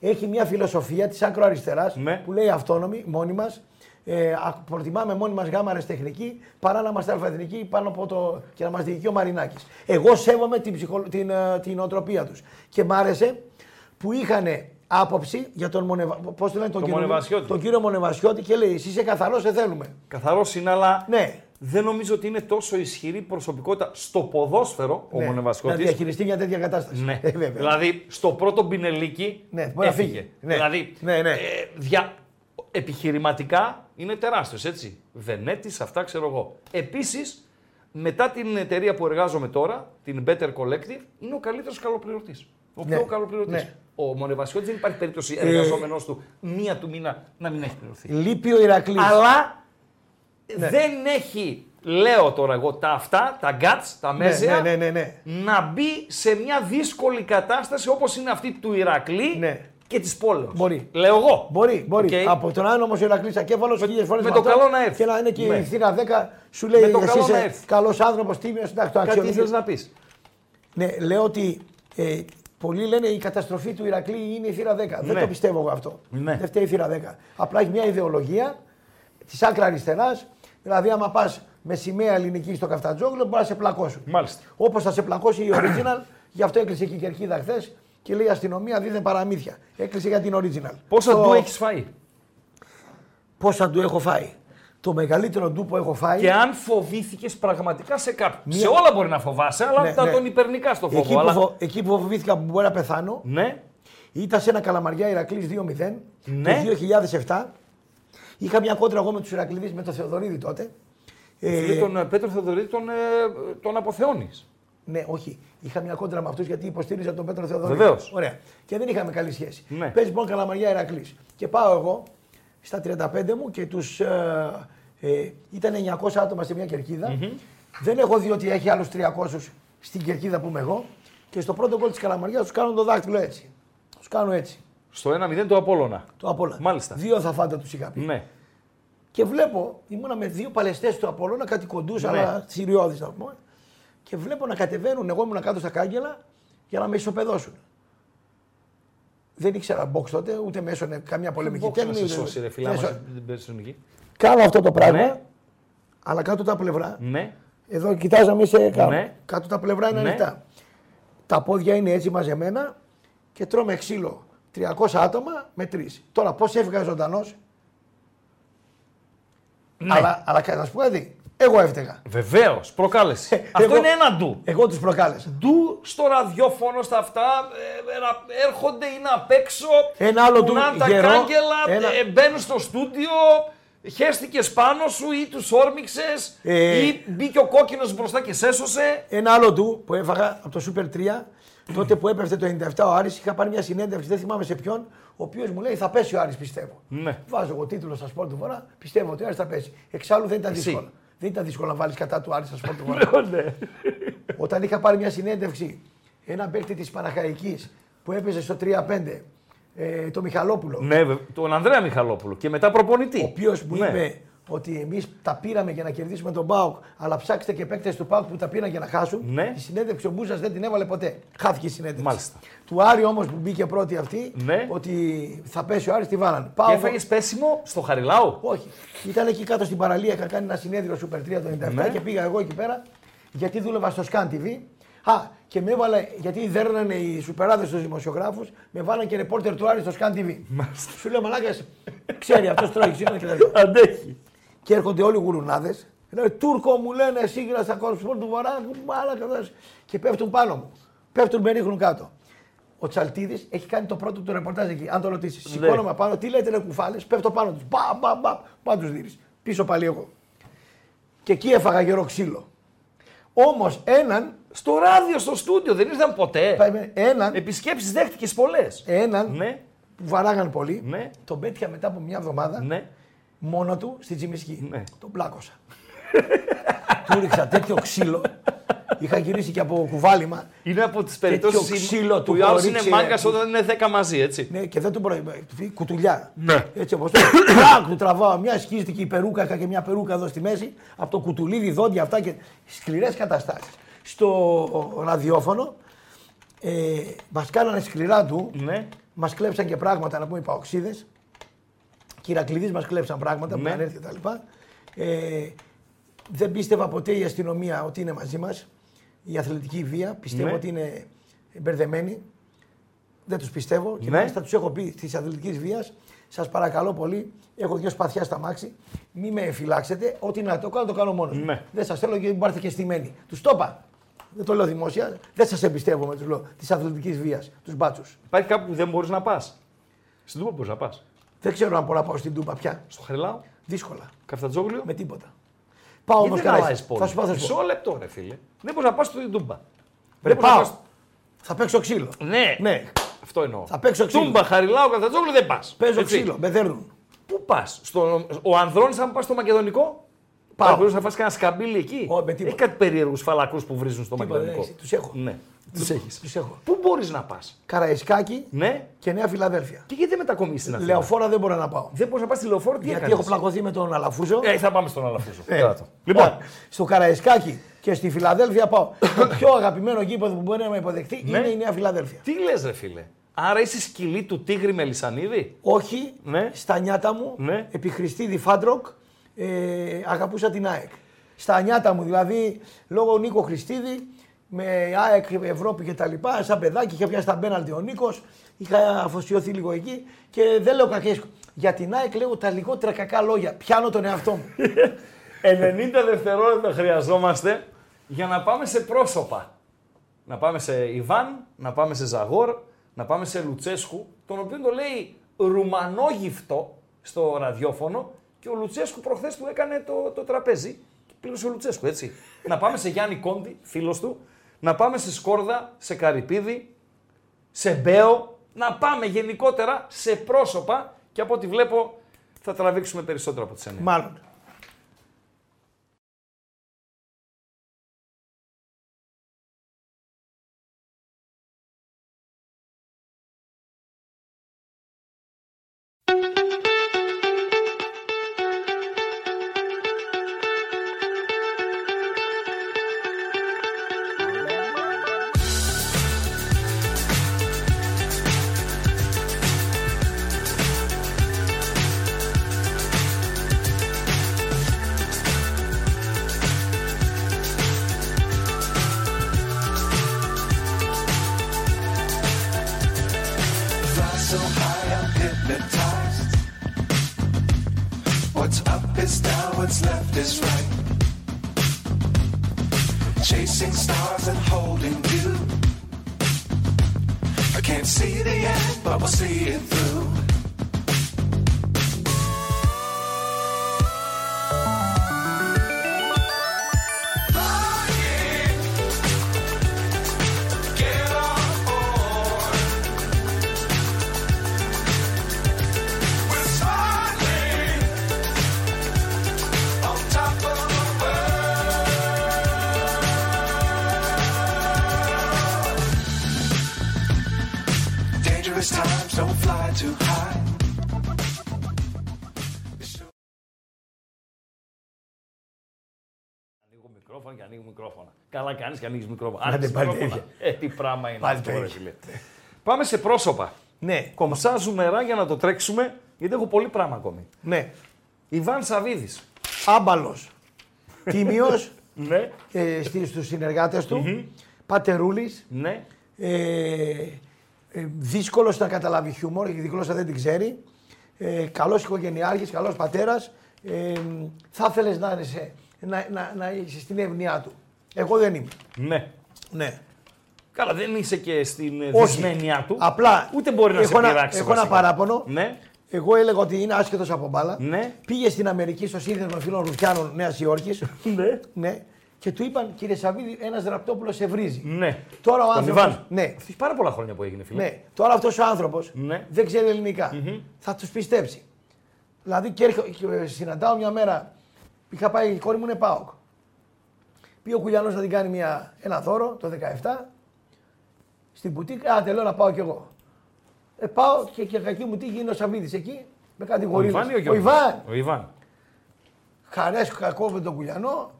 Έχει μια φιλοσοφία της άκρο αριστερά Ναι. που λέει αυτόνομη, μόνοι μας. Ε, α- προτιμάμε μόνοι μας γάμα τεχνική παρά να είμαστε αλφαεθνικοί πάνω από το. και να μας διοικεί ο Μαρινάκης. Εγώ σέβομαι την, ψυχο, την, ε, την οτροπία τους. Και μ' άρεσε που είχαν άποψη για τον, Μονεβα... πώς το λένε, τον, Τον κύριο, Μονεβασιώτη. τον κύριο Μονεβασιώτη και λέει: Εσύ είσαι καθαρός, σε θέλουμε. Καθαρός είναι, αλλά Ναι. δεν νομίζω ότι είναι τόσο ισχυρή προσωπικότητα στο ποδόσφαιρο ο ναι. Να Μονεβασιώτης. διαχειριστεί μια τέτοια κατάσταση. Ναι. Ε, βέβαια. δηλαδή στο πρώτο πινελίκι Ναι, μπορεί να έφυγε. φύγει. Ναι. Δηλαδή Ναι, ναι. Ε, δια... επιχειρηματικά είναι τεράστιος έτσι. Βενέτης, αυτά ξέρω εγώ. Επίσης, μετά την εταιρεία που εργάζομαι τώρα, την Better Collective, είναι ο καλύτερος καλοπληρωτής. Ο Ναι, πιο καλοπληρωτής. ναι. Ο Μονεβασιώτης δεν υπάρχει περίπτωση εργαζόμενος του μία του μήνα να μην έχει πληρωθεί. Λείπει ο Ηρακλής. Αλλά Ναι. δεν έχει, λέω τώρα εγώ, τα αυτά, τα guts, τα Ναι, μέσα, ναι, ναι, ναι. να μπει σε μια δύσκολη κατάσταση όπως είναι αυτή του Ηρακλή Ναι. Και της πόλεως. Μπορεί. Λέω εγώ. Μπορεί, μπορεί. Οκ. Από τον άλλο όμως ο Ηρακλή Ακέφαλος χίλιες φορές με το καλό να έρθει. Και να είναι και Ναι. η θύρα 10 σου λέει Με το εσύ καλό να είσαι έρθει. καλός άνθρωπος, τίμιο, εντάξει, το Κάτι αξιολογείς. θέλεις να πεις. Ναι, λέω ότι ε, πολλοί λένε η καταστροφή του Ηρακλή είναι η θύρα 10. Δεν Ναι. το πιστεύω εγώ αυτό. Ναι. Δεν φταίει η θύρα 10. Απλά έχει μια ιδεολογία της άκρα αριστεράς. Δηλαδή, άμα πας με σημαία ελληνική στο Καφτατζόγλιο, μπορείς να σε πλακώσουν. Μάλιστα. Όπως θα σε πλακώσει η original, γι' αυτό έκλεισε και η κερκίδα χθες και λέει η αστυνομία δίδε παραμύθια. Έκλεισε για την original. Πόσα Το- του έχεις φάει; Πόσα του έχω φάει; Το μεγαλύτερο ντου που έχω φάει. Και αν φοβήθηκες πραγματικά σε κάποιον. Μία- Σε όλα μπορεί να φοβάσαι, αλλά Ναι, θα ναι. τον υπερνικά στο φόβο. εκεί, που, αλλά... φο- εκεί που φοβήθηκα που μπορεί να πεθάνω, Ναι, ήταν σε ένα καλαμαριά Ηρακλής 2-0 Ναι. το 2007. Είχα μια κόντρα εγώ με τους Ηρακλήδη με τον Θεοδωρίδη τότε. Φίλε, Ε, τον ε, Πέτρο Θεοδωρίδη τον, ε, τον αποθεώνεις. Ναι, όχι. Είχα μια κόντρα με αυτούς γιατί υποστήριζα τον Πέτρο Θεοδωρίδη. Βεβαίως. Ωραία. Και δεν είχαμε καλή σχέση. Ναι. Παίζει λοιπόν καλαμαριά Ηρακλή. Και πάω εγώ στα 35 μου και τους. Ε, ε, ήταν 900 άτομα σε μια κερκιδα Δεν έχω δει ότι έχει άλλους 300 στην κερκίδα που είμαι εγώ. Και στο πρώτο γκολ της καλαμαριά τους κάνω το δάχτυλο έτσι. Τους κάνω έτσι. Στο 1-0 το Απόλλωνα. Το απ' όλα. Μάλιστα. Δύο θα φάτε τους είχα πει. Ναι. Και βλέπω, ήμουνα με δύο παλαιστές του Απόλλωνα, κάτι κοντούς, Ναι. αλλά τσιριώδη να πούμε. Και βλέπω να κατεβαίνουν, εγώ ήμουν κάτω στα κάγκελα για να με ισοπεδώσουν. Δεν ήξερα box τότε, ούτε μέσω ναι, καμιά πολεμική Μπόξα να τέχνη. σε ούτε- σώσει ρε φίλα Ναι, μας σω- την περσινική. Κάνω αυτό το πράγμα, Ναι. αλλά κάτω τα πλευρά. Ναι. Εδώ κοιτάζαμε σε κάτω. Ναι. Κάτω τα πλευρά είναι Ναι. ανοιχτά. Τα πόδια είναι έτσι μαζεμένα και τρώμε ξύλο. 300 άτομα με τρεις. Τώρα πώς έφυγα ζωντανός; Ναι. Αλλά, αλλά να σου πω κάτι. Εγώ έφταιγα. Βεβαίως, προκάλεσε. Αυτό εγώ- είναι ένα ντου. Εγώ τους προκάλεσα. Ντου στο ραδιόφωνο, στα αυτά, ε, ε, ρα- έρχονται, είναι απ' έξω, Ένα άλλο ντου κουνάνε τα γερό, κάγκελα, ένα- ε, μπαίνουν στο στούντιο, χέστηκες πάνω σου ή τους όρμηξες Ε. ή μπήκε ο κόκκινος μπροστά και σέσωσε. Ένα άλλο του που έφαγα από το Super 3, τότε που έπεφτε το 97 ο Άρης, είχα πάρει μια συνέντευξη, δεν θυμάμαι σε ποιον, ο οποίος μου λέει θα πέσει ο Άρης πιστεύω. Ναι. Βάζω εγώ τίτλο στα σπορ του Βορρά, πιστεύω ότι ο Άρης θα πέσει. Εξάλλου δεν ήταν Εσύ. δύσκολο. Δεν ήταν δύσκολο να βάλεις κατά του Άρη στα σπορ του Βορρά. ναι. Όταν είχα πάρει μια συνέντευξη, ένα παίκτη της Παναχαϊκής που έπαιζε στο 3-5, ε, το Μιχαλόπουλο, Ναι, βε- τον Ανδρέα Μιχαλόπουλο και μετά προπονητή. ο οποίος μου Ναι. είπε ότι εμείς τα πήραμε για να κερδίσουμε τον Πάουκ, αλλά ψάξτε και παίκτες του Πάουκ που τα πήραν για να χάσουν. Ναι. Η συνέντευξη ο Μπούζα δεν την έβαλε ποτέ. Χάθηκε η συνέντευξη. Μάλιστα. Του Άρη όμως που μπήκε πρώτη αυτή, Ναι. ότι θα πέσει ο Άρης, τη βάλανε. Και Πάω έφαγε πέσιμο στο Χαριλάου. όχι. Ήταν εκεί κάτω στην παραλία, είχα κάνει ένα συνέδριο Super 3 το 97 Ναι. και πήγα εγώ εκεί πέρα γιατί δούλευα στο Scan TV. Α, και με έβαλε, γιατί δέρνανε οι σουπεράδες τους δημοσιογράφους, με βάλανε και ρεπόρτερ του Άρη στο Scan TV. Σου λέω μαλάκα, ξέρει αυτός τρώει ξύλο και τα λοιπά. Αντέχει. Και έρχονται όλοι οι γουρουνάδες. Λένε Τούρκο μου λένε σύγκρα στα κορσπορ του Βορρά. μαλάκα, δες». Και πέφτουν πάνω μου. Πέφτουν, με ρίχνουν κάτω. Ο Τσαλτίδης έχει κάνει το πρώτο του ρεπορτάζ εκεί. Αν το ρωτήσεις, σηκώνομαι πάνω, τι λέτε ρε κουφάλες, πέφτω πάνω τους. Μπα, μπα, μπα, μπα τους δίνει. Πίσω πάλι εγώ. Και εκεί έφαγα γερό ξύλο. Όμως έναν, Στο ράδιο, στο στούντιο, δεν ήρθαν ποτέ. έναν, Επισκέψεις δέχτηκες πολλές. έναν Ναι, που βαράγαν πολύ, Ναι. τον πέτυχα μετά από μια εβδομάδα ναι. Μόνο του στη Τζιμισκή. Ναι. Τον πλάκωσα. του ρίξα τέτοιο ξύλο Είχα γυρίσει και από κουβάλιμα. Είναι από τις Τέτοιο περιπτώσει ξύλο του που ο άλλο είναι χωρίξε- μάγκα όταν είναι 10 μαζί, έτσι. Ναι, και δεν του μπορεί. Κουτουλιά. Ναι. Έτσι όπως το. Κρακ, του τραβάω μια σκίστηκε η περούκα. Είχα και μια περούκα εδώ στη μέση. Από το κουτουλίδι, δόντια αυτά και σκληρές καταστάσεις. Στο ραδιόφωνο ε, μας κάνανε σκληρά του. Ναι. Μας κλέψαν και πράγματα να πούμε οι παοξίδες. Κυρακλειδεί μας κλέψαν πράγματα που Ναι. είχαν έρθει και τα λοιπά. Ε, δεν πίστευα ποτέ η αστυνομία ότι είναι μαζί μας. Η αθλητική βία. Πιστεύω Ναι. ότι είναι μπερδεμένοι. Δεν τους πιστεύω. Και Ναι. μάλιστα τους έχω πει της αθλητικής βίας, σας παρακαλώ πολύ, έχω δύο σπαθιά στα μάξι. Μην με φυλάξετε. Ό,τι να το κάνω, το κάνω μόνος. Ναι. Δεν σας θέλω γιατί πάρετε και στημένοι. Τους το είπα. Δεν το λέω δημόσια. Δεν σας εμπιστεύομαι, τους λέω. Της αθλητικής βίας, τους μπάτσους. Υπάρχει κάπου που δεν μπορείς να πας. Στην Τούπα μπορείς να πας. Δεν ξέρω αν μπορώ να πάω στην Τούπα πια. Στο Χαριλάου, Δύσκολα. Καφτατζόγλιο. Με τίποτα. Πάω όμως Γιατί δεν αλλάζεις καλά. πόλη; Θα σου πω, θα σου πω. Μισό λεπτό, ρε φίλε. Δεν μπορείς να πας στο Τούμπα. Ρε, Δεν μπορείς να πάω. πας- Θα παίξω ξύλο. Ναι. Ναι. Αυτό εννοώ. Θα παίξω ξύλο. Τούμπα, Χαριλάου, Καφτατζόγλιο δεν πας. Παίζω ξύλο. Με δέρνουν. Πού πας, ο Ανδρώνης, αν πας στο Μακεδονικό; Πάω. Μπορείς να φας κανένα σκαμπίλι εκεί. Ω, με τίποτα. Έχει κάτι περίεργους φαλακούς που βρίζουν στο Τίποτα, Μακεδονικό. δεν έχει. Τους έχω. Ναι. Τους έχεις. Τους έχω. Πού μπορείς να πας; Καραϊσκάκι Ναι. και Νέα Φιλαδέλφια. Και γιατί δεν μετακομίσεις στην Αθήνα; Λεωφόρα δεν μπορώ να πάω. Δεν μπορείς να πας στη λεωφόρο, τι Γιατί έκανες; έχω πλακωθεί με τον Αλαφούζο. Ε, θα πάμε στον Αλαφούζο. Ε, Κράτα το. Λοιπόν, στο Καραϊσκάκι και στη Φιλαδέλφια πάω. το πιο αγαπημένο γήπεδο που μπορεί να με υποδεχτεί Ναι. είναι η Νέα Φιλαδέλφια. τι λες, ρε φίλε; Άρα είσαι σκυλί του Τίγρη Μελισανίδη; Όχι, Ναι. στα νιάτα μου, Ναι. επί Χρηστίδη Φάντροκ, ε, αγαπούσα την ΑΕΚ. Στα νιάτα μου, δηλαδή, λόγω Νίκο Χριστίδη, με ΑΕΚ Ευρώπη και τα λοιπά, σαν παιδάκι είχε πιάσει τα μπέναλτι ο Νίκος, είχα αφοσιωθεί λίγο εκεί και δεν λέω κακές. Για την ΑΕΚ λέω τα λιγότερα κακά λόγια. Πιάνω τον εαυτό μου. *laughs* 90 δευτερόλεπτα χρειαζόμαστε για να πάμε σε πρόσωπα. Να πάμε σε Ιβάν, να πάμε σε Ζαγόρ, να πάμε σε Λουτσέσκου, τον οποίο το λέει Ρουμανόγυφτο στο ραδιόφωνο και ο Λουτσέσκου προχθές του έκανε το, το τραπέζι και πλήρωσε ο Λουτσέσκου, έτσι. να πάμε σε Γιάννη Κόντι, φίλος του, να πάμε σε Σκόρδα, σε Καρυπίδη, σε Μπέο, να πάμε γενικότερα σε πρόσωπα και από ό,τι βλέπω θα τραβήξουμε περισσότερο από τις 9. Μάλλον. Μικρόφωνο και ανοίγω μικρόφωνα. Καλά κάνεις και ανοίγεις μικρόφωνο. Άντε, Άνοιξε πάλι μικρόφωνα. τέτοια. Ε, τι πράγμα είναι Πάλι αυτό, ρε τέτοια. φίλε. Πάμε σε πρόσωπα. Ναι, Κομψά ζουμερά για να το τρέξουμε, γιατί έχω πολύ πράγμα ακόμη. ναι. Ιβάν Σαββίδη. Άμπαλος. Τίμιος *laughs* Ναι, ε, στη- στους συνεργάτες του. Πατερούλης. ναι. Ε, ε, δύσκολος να καταλάβει χιούμορ, γιατί η γλώσσα δεν την ξέρει. Ε, καλός οικογενειάρχης, καλός πατέρας. Ε, θα ήθελες να, είσαι, να, να, να είσαι στην εύνοιά του. Εγώ δεν είμαι. ναι. Ναι. Καλά, δεν είσαι και στην ε, Όχι. δυσμένειά του. Απλά Ούτε μπορεί να έχω σε ένα- πειράξει. έχω ένα βασικά. παράπονο. Ναι, Εγώ έλεγα ότι είναι άσχετος από μπάλα. Ναι. Πήγε στην Αμερική στο σύνδεσμο φίλων Ρουφιάνων Νέας Υόρκης. *laughs* ναι. ναι. Και του είπαν, κύριε Σαββίδη, ένας ραπτόπουλος σε βρίζει. ναι. Τώρα ο Τον άνθρωπο. Ιβάν. Ναι. Αυτό έχει πάρα πολλά χρόνια που έγινε, φίλε. Ναι, τώρα αυτός ο άνθρωπος Ναι. δεν ξέρει ελληνικά. Θα τους πιστέψει. Δηλαδή και, έρχο- και συναντάω μια μέρα. Είχα πάει, η κόρη μου είναι ΠΑΟΚ. Πήγε ο Κουλιανός να την κάνει μια, ένα δώρο το 17 στην μπουτίκ. Άντε, λέω να πάω κι εγώ. Ε, πάω και, και κακή μου τύχη είναι ο Σαββίδης εκεί με κάτι Ο γορίλες. Ιβάν ή ο Ο Γιώργος; Ιβάν. Ο Ιβάν. Χαρές κακό με τον Κουλιανό.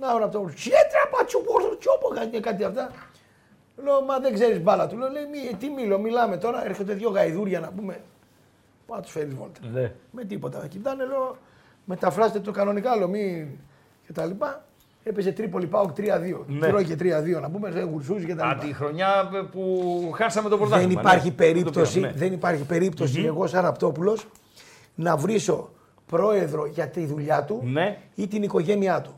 Να ώρα από το Τσέτρα πατσουπόρ, τσόπο, κάτι, κάτι αυτά. Λέω, μα δεν ξέρεις μπάλα του. Λέω, λέει, «Μη- τι μιλώ, μιλάμε τώρα. Έρχονται δύο γαϊδούρια να πούμε. Πάω τους φέρει βόλτα. Ναι. Με τίποτα. Να κοιτάνε, λέω, μεταφράστε το κανονικά, λέω, μη και τα λοιπά. Έπαιζε Τρίπολη Πάοκ 3-2. Ναι. Τρώγε 3-2 να πούμε, σε γουρσούζι και τα Α, λοιπά. τη χρονιά που χάσαμε το πρωτάθλημα. Δεν υπάρχει ναι. περίπτωση, Το πήραμε, ναι. δεν υπάρχει περίπτωση εγώ σαν Ραπτόπουλος να βρίσω πρόεδρο για τη δουλειά του Ναι. ή την οικογένειά του.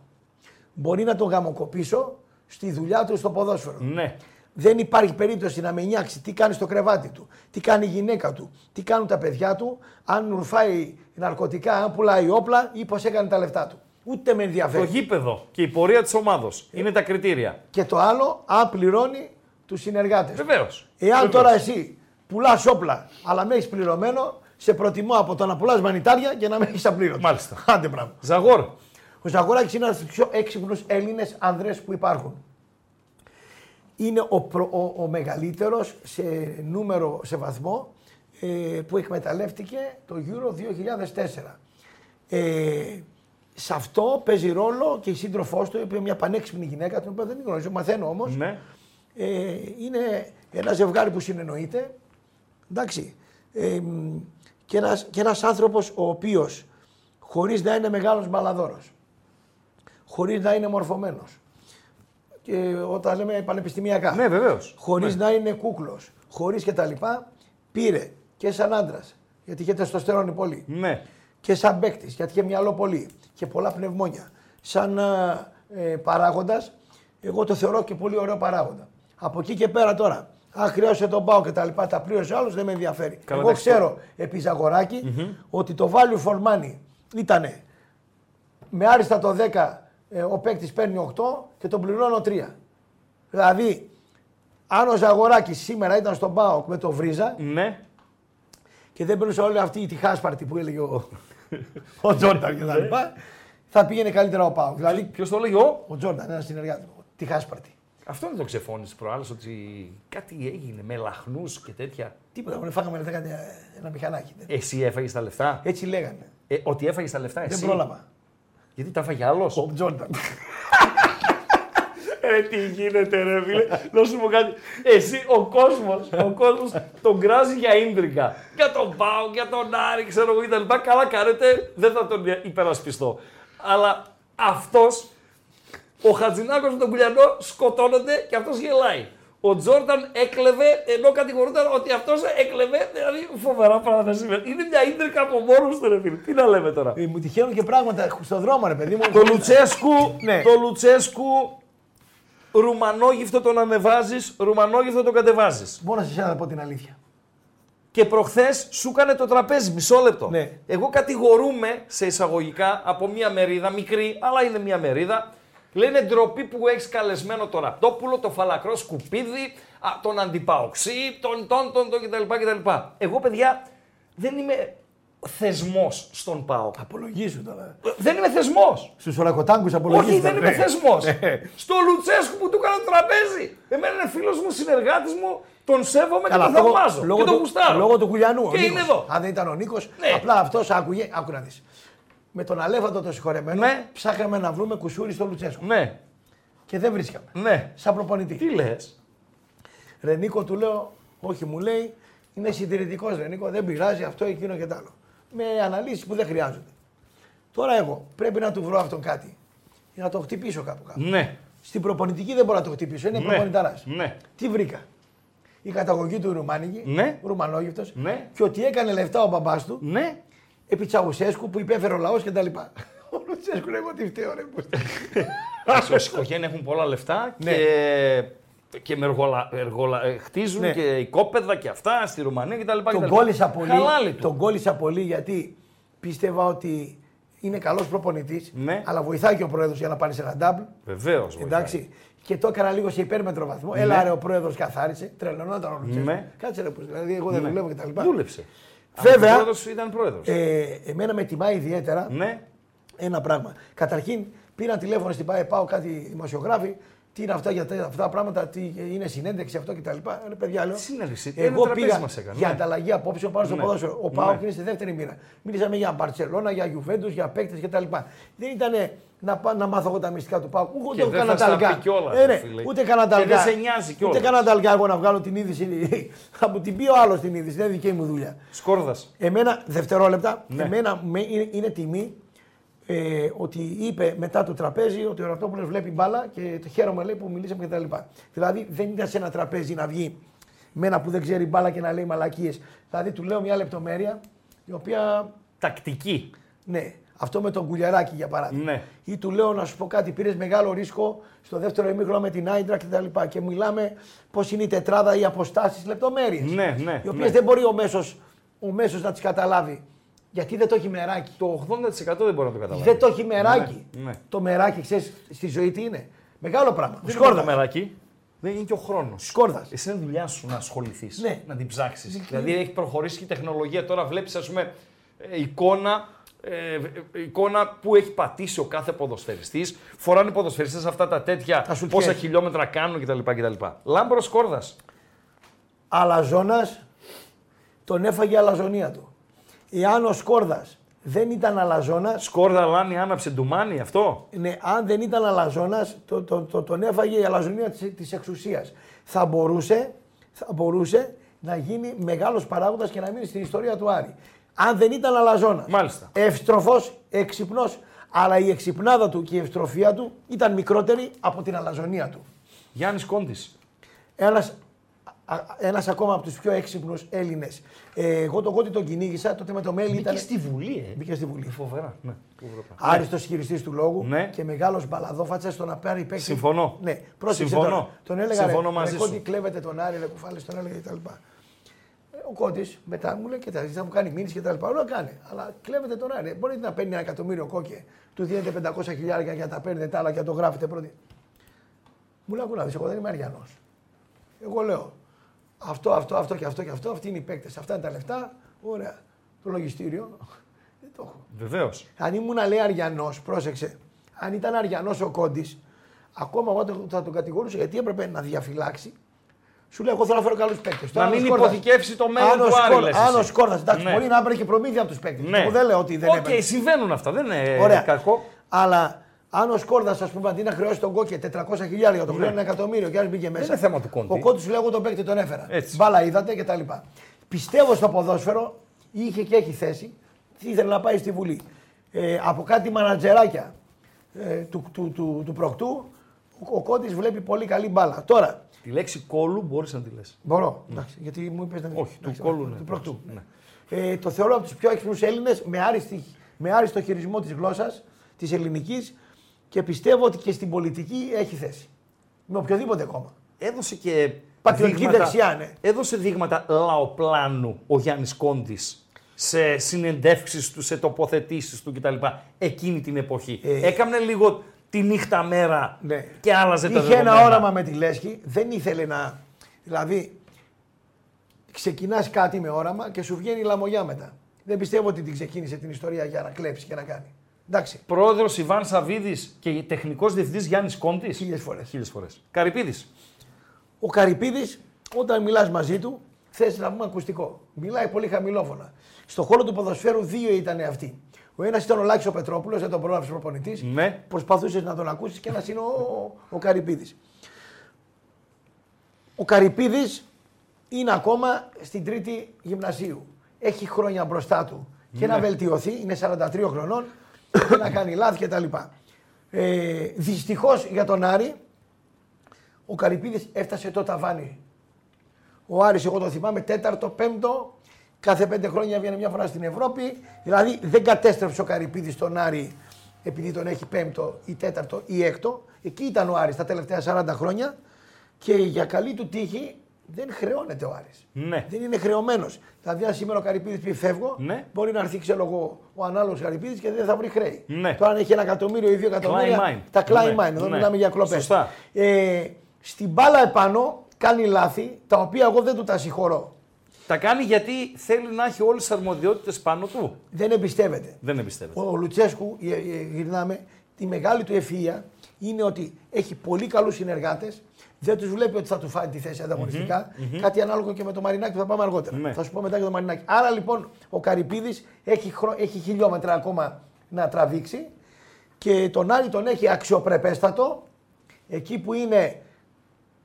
Μπορεί να τον γαμοκοπήσω στη δουλειά του στο ποδόσφαιρο. Ναι. Δεν υπάρχει περίπτωση να με νιάξεις τι κάνει στο κρεβάτι του, τι κάνει η γυναίκα του, τι κάνουν τα παιδιά του, αν ρουφάει ναρκωτικά, αν πουλάει όπλα ή πώς έκανε τα λεφτά του. Ούτε με Το ενδιαφέρει. γήπεδο και η πορεία της ομάδος είναι τα κριτήρια. Και το άλλο, αν πληρώνει τους συνεργάτες. Βεβαίως. Εάν τώρα εσύ πουλάς όπλα, αλλά με έχεις πληρωμένο, σε προτιμώ από το να πουλάς μανιτάρια και να με έχεις απλήρωτο. Μάλιστα. Άντε πράγμα. Ζαγόρ. Ο Ζαγοράκης είναι ένας από τους πιο έξυπνους Έλληνες ανδρές που υπάρχουν. Είναι ο, προ- ο, ο μεγαλύτερος σε νούμερο, σε βαθμό ε, που εκμεταλλεύτηκε το Euro 2004. Ε, σε αυτό παίζει ρόλο και η σύντροφός του, η οποία είναι μια πανέξυπνη γυναίκα, την οποία δεν την γνωρίζω, μαθαίνω όμως. Ναι. Ε, είναι ένα ζευγάρι που συνεννοείται. Εντάξει. Ε, μ, και ένας, και ένας άνθρωπος ο οποίος χωρίς να είναι μεγάλος μπαλαδόρος, χωρίς να είναι μορφωμένος, και όταν λέμε πανεπιστημιακά, Ναι, βεβαίως. χωρίς να είναι κούκλος, χωρίς και τα λοιπά, πήρε και σαν άντρας, γιατί είχε τεστοστερόνη πολύ, Ναι. και σαν παίκτης, γιατί είχε μυαλό πολύ και πολλά πνευμόνια. Σαν ε, παράγοντας, εγώ το θεωρώ και πολύ ωραίο παράγοντα. Από εκεί και πέρα τώρα, αν χρέωσε τον Πάο και τα λοιπά, τα πλήρωσε άλλο, δεν με ενδιαφέρει. Καλά, εγώ εντάξει, ξέρω επί Ζαγοράκη, ότι το value for money ήταν με άριστα το 10 ε, ο παίκτης παίρνει 8 και τον πληρώνω 3. Δηλαδή, αν ο Ζαγοράκης σήμερα ήταν στον Πάοκ με το Βρίζα, Ναι. και δεν περνούσε όλη αυτή τη χάσπαρτη που έλεγε ο, ο Τζόρνταν και τα λοιπά, θα πήγαινε καλύτερα ο Πάο. Δηλαδή, Ποιος το έλεγε, ο; ο Τζόρνταν, ένας συνεργάτης μου, τη χάσπαρτη. Αυτό δεν το ξεφώνησε προάλλες ότι κάτι έγινε με λαχνούς και τέτοια. Τίποτα, μόνο φάγαμε λεφτά κάτι, ε, ένα μηχανάκι. Δεν- Εσύ έφαγες τα λεφτά; Έτσι λέγανε. Ε, ότι έφαγες τα λεφτά, εσύ; Δεν πρόλαβα. Γιατί τα έφαγε άλλος; Ο Τζόρνταν. Ε, τι γίνεται, ρε φίλε. Να σου πω κάτι. Εσύ, ο κόσμος, ο κόσμος τον κράζει για ίντρικα. Για τον Πάο, για τον Άρη, ξέρω εγώ κτλ. Καλά κάνετε, δεν θα τον υπερασπιστώ. Αλλά αυτός, ο Χατζηνάκος με τον Κουλιανό σκοτώνονται και αυτός γελάει. Ο Τζόρνταν έκλεβε, ενώ κατηγορούνταν ότι αυτός έκλεβε. Δηλαδή, φοβερά πράγματα σήμερα. Είναι μια ίντρικα από μόνος του, ρε φίλε. Τι να λέμε τώρα; Ε, μου τυχαίνουν και πράγματα στον δρόμο, ρε παιδί μου. Το Λουτσέσκου, Ναι. το Λουτσέσκου, ρουμανόγυφτο τον ανεβάζεις, ρουμανόγυφτο τον κατεβάζεις. Μόνο σε εσένα να πω την αλήθεια. Και προχθές σου έκανε το τραπέζι, μισό λεπτό. Ναι. Εγώ κατηγορούμε σε εισαγωγικά από μια μερίδα, μικρή, αλλά είναι μια μερίδα. Λένε ντροπή που έχεις καλεσμένο τον Ραπτόπουλο, το φαλακρό σκουπίδι, α, τον αντιπαοξή, τον τον τον, τον κτλ, κτλ. Εγώ, παιδιά, δεν είμαι θεσμός στον ΠΑΟΚ. Απολογήσου τώρα. Δεν είμαι θεσμός. Στους ορακοτάγκους απολογήσου. Όχι, δεν είμαι θεσμός. Ναι. Στο Λουτσέσκου που του έκανε το τραπέζι. Εμένα είναι φίλος μου, συνεργάτης μου, τον σέβομαι και τον λόγω, θαυμάζω. λόγω, και τον του, γουστάρω. λόγω του Κουλιανού. ο Και Νίκος. είναι εδώ. Αν δεν ήταν ο Νίκος, Ναι. απλά αυτός άκουγε. Άκου να δεις. Με τον Αλέφαντο το συγχωρεμένο, Ναι. ψάχναμε να βρούμε κουσούρι στο Λουτσέσκο. Ναι, Και δεν βρίσκαμε. ναι. Σαν προπονητή. Τι λες; Ρενίκο του λέω, όχι μου λέει, είναι συντηρητικός Ρενίκο, δεν πειράζει αυτό, εκείνο και τ' άλλο. Με αναλύσεις που δεν χρειάζονται. Τώρα εγώ πρέπει να του βρω αυτόν κάτι. Για να το χτυπήσω κάπου κάπου. Ναι. Στην προπονητική δεν μπορώ να το χτυπήσω, είναι Ναι. προπονηταράς. Ναι. Τι βρήκα; Η καταγωγή του Ρουμάνικη, Ναι. Ρουμανόγευτος, Ναι. και ότι έκανε λεφτά ο μπαμπάς του Ναι. Επί Τσαουσέσκου που υπέφερε ο λαός κτλ. *laughs* Ο Λουτσέσκου λέει ότι φταίω ρε. που- Όσοι *laughs* οικογένεια έχουν πολλά λεφτά Ναι. και, και με εργολα, εργολα, ε, χτίζουν Ναι. και οικόπεδα και αυτά στη Ρουμανία κτλ. Τον κτλ. κόλλησα πολύ, Χαλάλη του. τον κόλλησα πολύ γιατί πίστευα ότι είναι καλός προπονητής, Ναι. αλλά βοηθάει και ο πρόεδρος για να πάρει σε ένα double. Βεβαίω. Εντάξει. Και το έκανα λίγο σε υπέρμετρο βαθμό. Ναι. Έλα ρε, ο πρόεδρος καθάρισε. Τρελαινόταν ο Λουτσέσκου. Ναι. Κάτσε ρε, που- δηλαδή εγώ δεν δουλεύω κτλ. Δούλεψε. Βέβαια, Ο πρόεδρος ήταν πρόεδρος. Ε, εμένα με τιμά ιδιαίτερα Ναι. ένα πράγμα. Καταρχήν, Πήραν τηλέφωνο στην ΠΑΕ, πάω κάτι δημοσιογράφοι. Τι είναι αυτά για τα, αυτά τα πράγματα, τι είναι συνέντευξη αυτό κτλ. Ρε παιδιά, λέω. Τι συνέντευξη, Εγώ ένα τραπέζι πήγα μας έκανε, για ναι. ανταλλαγή απόψεων πάνω στο Ναι. ποδόσφαιρο. Ο Ναι. Πάοκ είναι στη δεύτερη μοίρα. Μίλησαμε για Μπαρσελόνα, για Γιουβέντους, για παίκτες κτλ. Δεν ήταν να, πά- να μάθω εγώ τα μυστικά του Πάοκ. Ούτε δεν έκανα θα στα ταλγά. πει κιόλας, Ε, ρε ναι, φίλε. Ούτε έκανα Και ταλγά. δεν σε νοιάζει κιόλας. Ούτε έκανα ταλγά εγώ να βγάλω την είδηση. *laughs* Θα μου την πει ο άλλος την είδηση. Δεν είναι δική μου δουλειά. Σκόρδας. Εμένα, δευτερόλεπτα, Ναι. εμένα με, είναι, είναι τιμή ε, ότι είπε μετά το τραπέζι ότι ο Ραπτόπουλος βλέπει μπάλα και το χαίρομαι λέει που μιλήσαμε κτλ. Δηλαδή δεν ήταν σε ένα τραπέζι να βγει με ένα που δεν ξέρει μπάλα και να λέει μαλακίες. Δηλαδή του λέω μια λεπτομέρεια η οποία. Τακτική. Ναι, αυτό με τον κουλιαράκι για παράδειγμα. Ναι. Ή του λέω να σου πω κάτι, πήρες μεγάλο ρίσκο στο δεύτερο ημίχρονο με την Άιντρα κτλ. Και, και μιλάμε πώς είναι η τετράδα, οι αποστάσεις, λεπτομέρειες. Ναι, ναι, Οι οποίες ναι. δεν μπορεί ο μέσος ο μέσος να τις καταλάβει. Γιατί δεν το έχει μεράκι. Το 80% δεν μπορεί να το καταλάβει. Δεν το έχει μεράκι. Ναι, ναι. Το μεράκι, ξέρεις στη ζωή τι είναι. Μεγάλο πράγμα. Δεν Σκόρδα. είναι το μεράκι. Δεν είναι και ο χρόνος. Σκόρδας. Εσύ είναι δουλειά σου να ασχοληθείς, Ναι. να την ψάξεις. Δηλαδή έχει προχωρήσει και η τεχνολογία. Τώρα βλέπεις, ας πούμε, ε, εικόνα, ε, ε, εικόνα που έχει πατήσει ο κάθε ποδοσφαιριστής. Φοράνε οι ποδοσφαιριστές αυτά τα τέτοια, Τα σουτιέ. πόσα χιλιόμετρα κάνουν κτλ. κτλ. Λάμπρος Κόρδας. Αλαζόνας τον έφαγε η αλαζονία του. Εάν ο Σκόρδα δεν ήταν αλαζόνας, Σκόρδα Λάνι άναψε ντουμάνι αυτό; ναι, αν δεν ήταν αλαζόνας, το, το, το, τον έφαγε η αλαζονία της της εξουσίας. Θα μπορούσε, θα μπορούσε να γίνει μεγάλος παράγοντας και να μείνει στην ιστορία του Άρη. Αν δεν ήταν αλαζόνας. Μάλιστα. Εύστροφος, έξυπνο, αλλά η εξυπνάδα του και η ευστροφία του ήταν μικρότερη από την αλαζονία του. Γιάννης Κόντι. Ένας, α- ένας ακόμα από τους πιο έξυπνους Έλληνες. Ε, εγώ τον Κόντι τον κυνήγησα, τότε με το μέλι ήταν... Βουλή, ε. Μπήκε στη Βουλή. Φοβερά. Ναι. Άριστος χειριστής του λόγου Ναι. και μεγάλος μπαλαδόφατσας στο να πάρει παίκτη. Συμφωνώ. Ναι, πρόσεξε Συμφωνώ. Τον, τον έλεγα Συμφωνώ ρε, μαζί ρε σου. Κόντι κλέβετε τον Άρη, ρε κουφάλες, τον έλεγε κτλ. Ε, Ο Κόντι μετά μου λέει: Κοιτάξτε, θα μου κάνει μήνυση και τα λοιπά. Όλα κάνει. Αλλά κλέβετε τον Άρη. Μπορείτε να παίρνει ένα εκατομμύριο κόκκι, του δίνετε 500 χιλιάρια για να τα παίρνετε τα άλλα και να το γράφετε πρώτη. Μου λέει: Ακούνα, εγώ δεν είμαι Αριανός. Εγώ λέω: Αυτό, αυτό, αυτό και αυτό και αυτό. Αυτοί είναι οι παίκτες. Αυτά είναι τα λεφτά. Ωραία. Το λογιστήριο. Δεν το έχω. Βεβαίως. Αν ήμουν λέει Αριανός, πρόσεξε. Αν ήταν Αριανός ο Κόντι, ακόμα εγώ το- θα τον κατηγορούσα γιατί έπρεπε να διαφυλάξει. Σου λέω: Εγώ θέλω να φέρω καλούς παίκτες. Να μην υποθηκεύσει το μέλλον του Άρη, λες Αν ο εσύ. Σκόρδας, εντάξει, Ναι. μπορεί να έπαιρνε και προμήθεια από τους παίκτες. Ναι. Εγώ δεν λέω ότι δεν Οκ, έπαιρνε. συμβαίνουν αυτά. Δεν είναι Ωραία. κακό. Αλλά αν ο Σκόρδας, ας πούμε, αντί να χρεώσει τον Κόκε 400 χιλιάρια, τον χρεώνει ένα εκατομμύριο και άλλο μπήκε μέσα. Ναι. είναι θέμα του Κόντι. Ο Κόντι σου λέει: Εγώ τον παίκτη τον έφερα. Έτσι. Μπάλα είδατε και τα λοιπά. Πιστεύω στο ποδόσφαιρο, είχε και έχει θέση, ήθελε να πάει στη Βουλή. Ε, από κάτι μανατζεράκια ε, του, του, του, του προκτού, ο, ο Κόντις βλέπει πολύ καλή μπάλα. Τώρα, Τη λέξη κώλου μπορείς να τη λες. μπορώ, εντάξει, γιατί μου είπες να Όχι, του εντάξει, κώλου, ναι, του προκτού. ναι. Ε, το θεωρώ από τους πιο έξυπνους Έλληνες με, άριστη- με άριστο χειρισμό της γλώσσας της ελληνικής και πιστεύω ότι και στην πολιτική έχει θέση. Με οποιοδήποτε κόμμα. Έδωσε και. Πατριωτική δείγματα- δεξιά, ναι. Έδωσε δείγματα λαοπλάνου ο Γιάννης Κόντι σε συνεντεύξεις του, σε τοποθετήσεις του κτλ. Εκείνη την εποχή. Ε, Έκαμνε λίγο τη νύχτα μέρα Ναι. και άλλαζε τα Είχε δεδομένα. ένα όραμα με τη Λέσχη, δεν ήθελε να. Δηλαδή, ξεκινάς κάτι με όραμα και σου βγαίνει η λαμογιά μετά. Δεν πιστεύω ότι την ξεκίνησε την ιστορία για να κλέψει και να κάνει. Εντάξει. Πρόεδρος Ιβάν Σαββίδης και τεχνικός διευθυντής Γιάννης Κόντι. Χίλιες φορές. Χίλιες φορές. Καρυπίδης. Ο Καρυπίδης, όταν μιλάς μαζί του, θες να πούμε ακουστικό. Μιλάει πολύ χαμηλόφωνα. Στο χώρο του ποδοσφαίρου δύο ήταν αυτοί. Ο ένας ήταν ο Λάκης ο Πετρόπουλος, δεν τον πρόλαβες προπονητής. Ναι. Προσπαθούσες να τον ακούσεις και ένας είναι ο, ο, ο Καρυπίδης. Ο Καρυπίδης είναι ακόμα στην τρίτη γυμνασίου. Έχει χρόνια μπροστά του και να βελτιωθεί. Είναι 43 χρονών και να κάνει λάθη κτλ. Ε, Δυστυχώς για τον Άρη, ο Καρυπίδης έφτασε το ταβάνι. Ο Άρης, εγώ το θυμάμαι, τέταρτο, πέμπτο, κάθε πέντε χρόνια έβγαινε μια φορά στην Ευρώπη. Δηλαδή δεν κατέστρεψε ο Καρυπίδης τον Άρη επειδή τον έχει πέμπτο ή τέταρτο ή έκτο. Εκεί ήταν ο Άρης τα τελευταία 40 χρόνια και για καλή του τύχη δεν χρεώνεται ο Άρης. Ναι. Δεν είναι χρεωμένος. Δηλαδή, αν σήμερα ο Καρυπίδης πει φεύγω, Ναι. μπορεί να έρθει ξέρω εγώ, ο ανάλογος Καρυπίδης και δεν θα βρει χρέη. Ναι. Τώρα, αν έχει ένα εκατομμύριο ή δύο εκατομμύρια, Klein mind. τα klein Ναι. mind. Εδώ Ναι. μιλάμε για κλοπές. Σωστά. Ε, στην μπάλα επάνω κάνει λάθη τα οποία εγώ δεν του τα συγχωρώ. Τα κάνει γιατί θέλει να έχει όλες τις αρμοδιότητες πάνω του. Δεν εμπιστεύεται. Δεν εμπιστεύεται. Ο Λουτσέσκου, ε, ε, γυρνάμε, τη μεγάλη του ευφυΐα είναι ότι έχει πολύ καλούς συνεργάτες, δεν τους βλέπει ότι θα του φάει τη θέση ανταγωνιστικά. Κάτι ανάλογο και με το Μαρινάκι που θα πάμε αργότερα. Ναι. Θα σου πω μετά για το Μαρινάκι. Άρα λοιπόν ο Καρυπίδης έχει, χρο... έχει χιλιόμετρα ακόμα να τραβήξει και τον Άρη τον έχει αξιοπρεπέστατο. Εκεί που είναι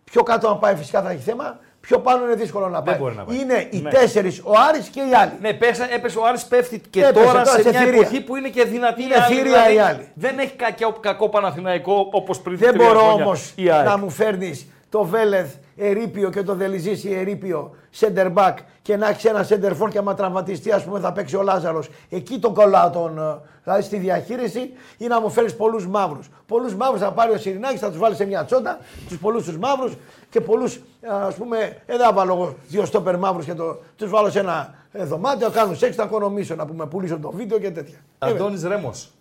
πιο κάτω να πάει φυσικά θα έχει θέμα. Πιο πάνω είναι δύσκολο να πάει. μπορεί να πάει. Είναι οι Ναι. τέσσερις, ο Άρης και οι άλλοι. Ναι, πέσα, έπεσε ο Άρης πέφτει και Έπεσε τώρα τώρα σε σε μια θηρία. εποχή που είναι και δυνατή. Είναι η άλλη, θηρία δηλαδή η άλλη. Δεν έχει κακό, κακό Παναθηναϊκό όπως πριν Δεν τρία μπορώ χρόνια όμως η ΑΕΚ. να μου φέρνεις το Βέλεθ Ερήπιο και το Δελιζήσι Ερήπιο center back και να έχει ένα center for και άμα τραυματιστεί, ας πούμε, θα παίξει ο Λάζαρος. Εκεί τον κολλάω τον. ε, Δηλαδή στη διαχείριση ή να μου φέρεις πολλούς μαύρους. Πολλούς μαύρους θα πάρει ο Σιρινάκης, θα τους βάλει σε μια τσόντα, τους πολλούς τους μαύρους και πολλούς, ας πούμε, ε, δεν θα βάλω εγώ δύο στόπερ μαύρους και το, τους βάλω σε ένα ε, δωμάτιο, κάνουν σεξ, θα οικονομήσω να πούμε, πουλήσω το βίντεο και τέτοια. Ε, Αντώνης Ρέμος.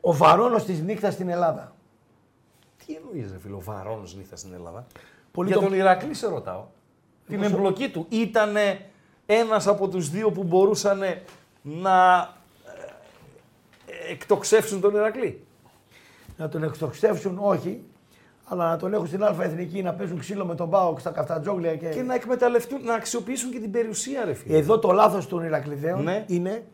ο βαρόνος της νύχτας στην Ελλάδα. Τι εννοείς ρε φίλο, ο Βαρόνος νύχτα στην Ελλάδα; Πολύ Για το- τον Ηρακλή σε ρωτάω. Την εμπλοκή του. Ήτανε ένας από τους δύο που μπορούσαν να ε, εκτοξεύσουν τον Ηρακλή; να τον εξτοξεύσουν, όχι, αλλά να τον έχουν στην Α' Εθνική να παίζουν ξύλο με τον Πάοκ στα καφτατζόγλια και. Και να εκμεταλλευτούν, να αξιοποιήσουν και την περιουσία ρε φίλε. Εδώ το λάθος των Ηρακλειδαίων Ναι. είναι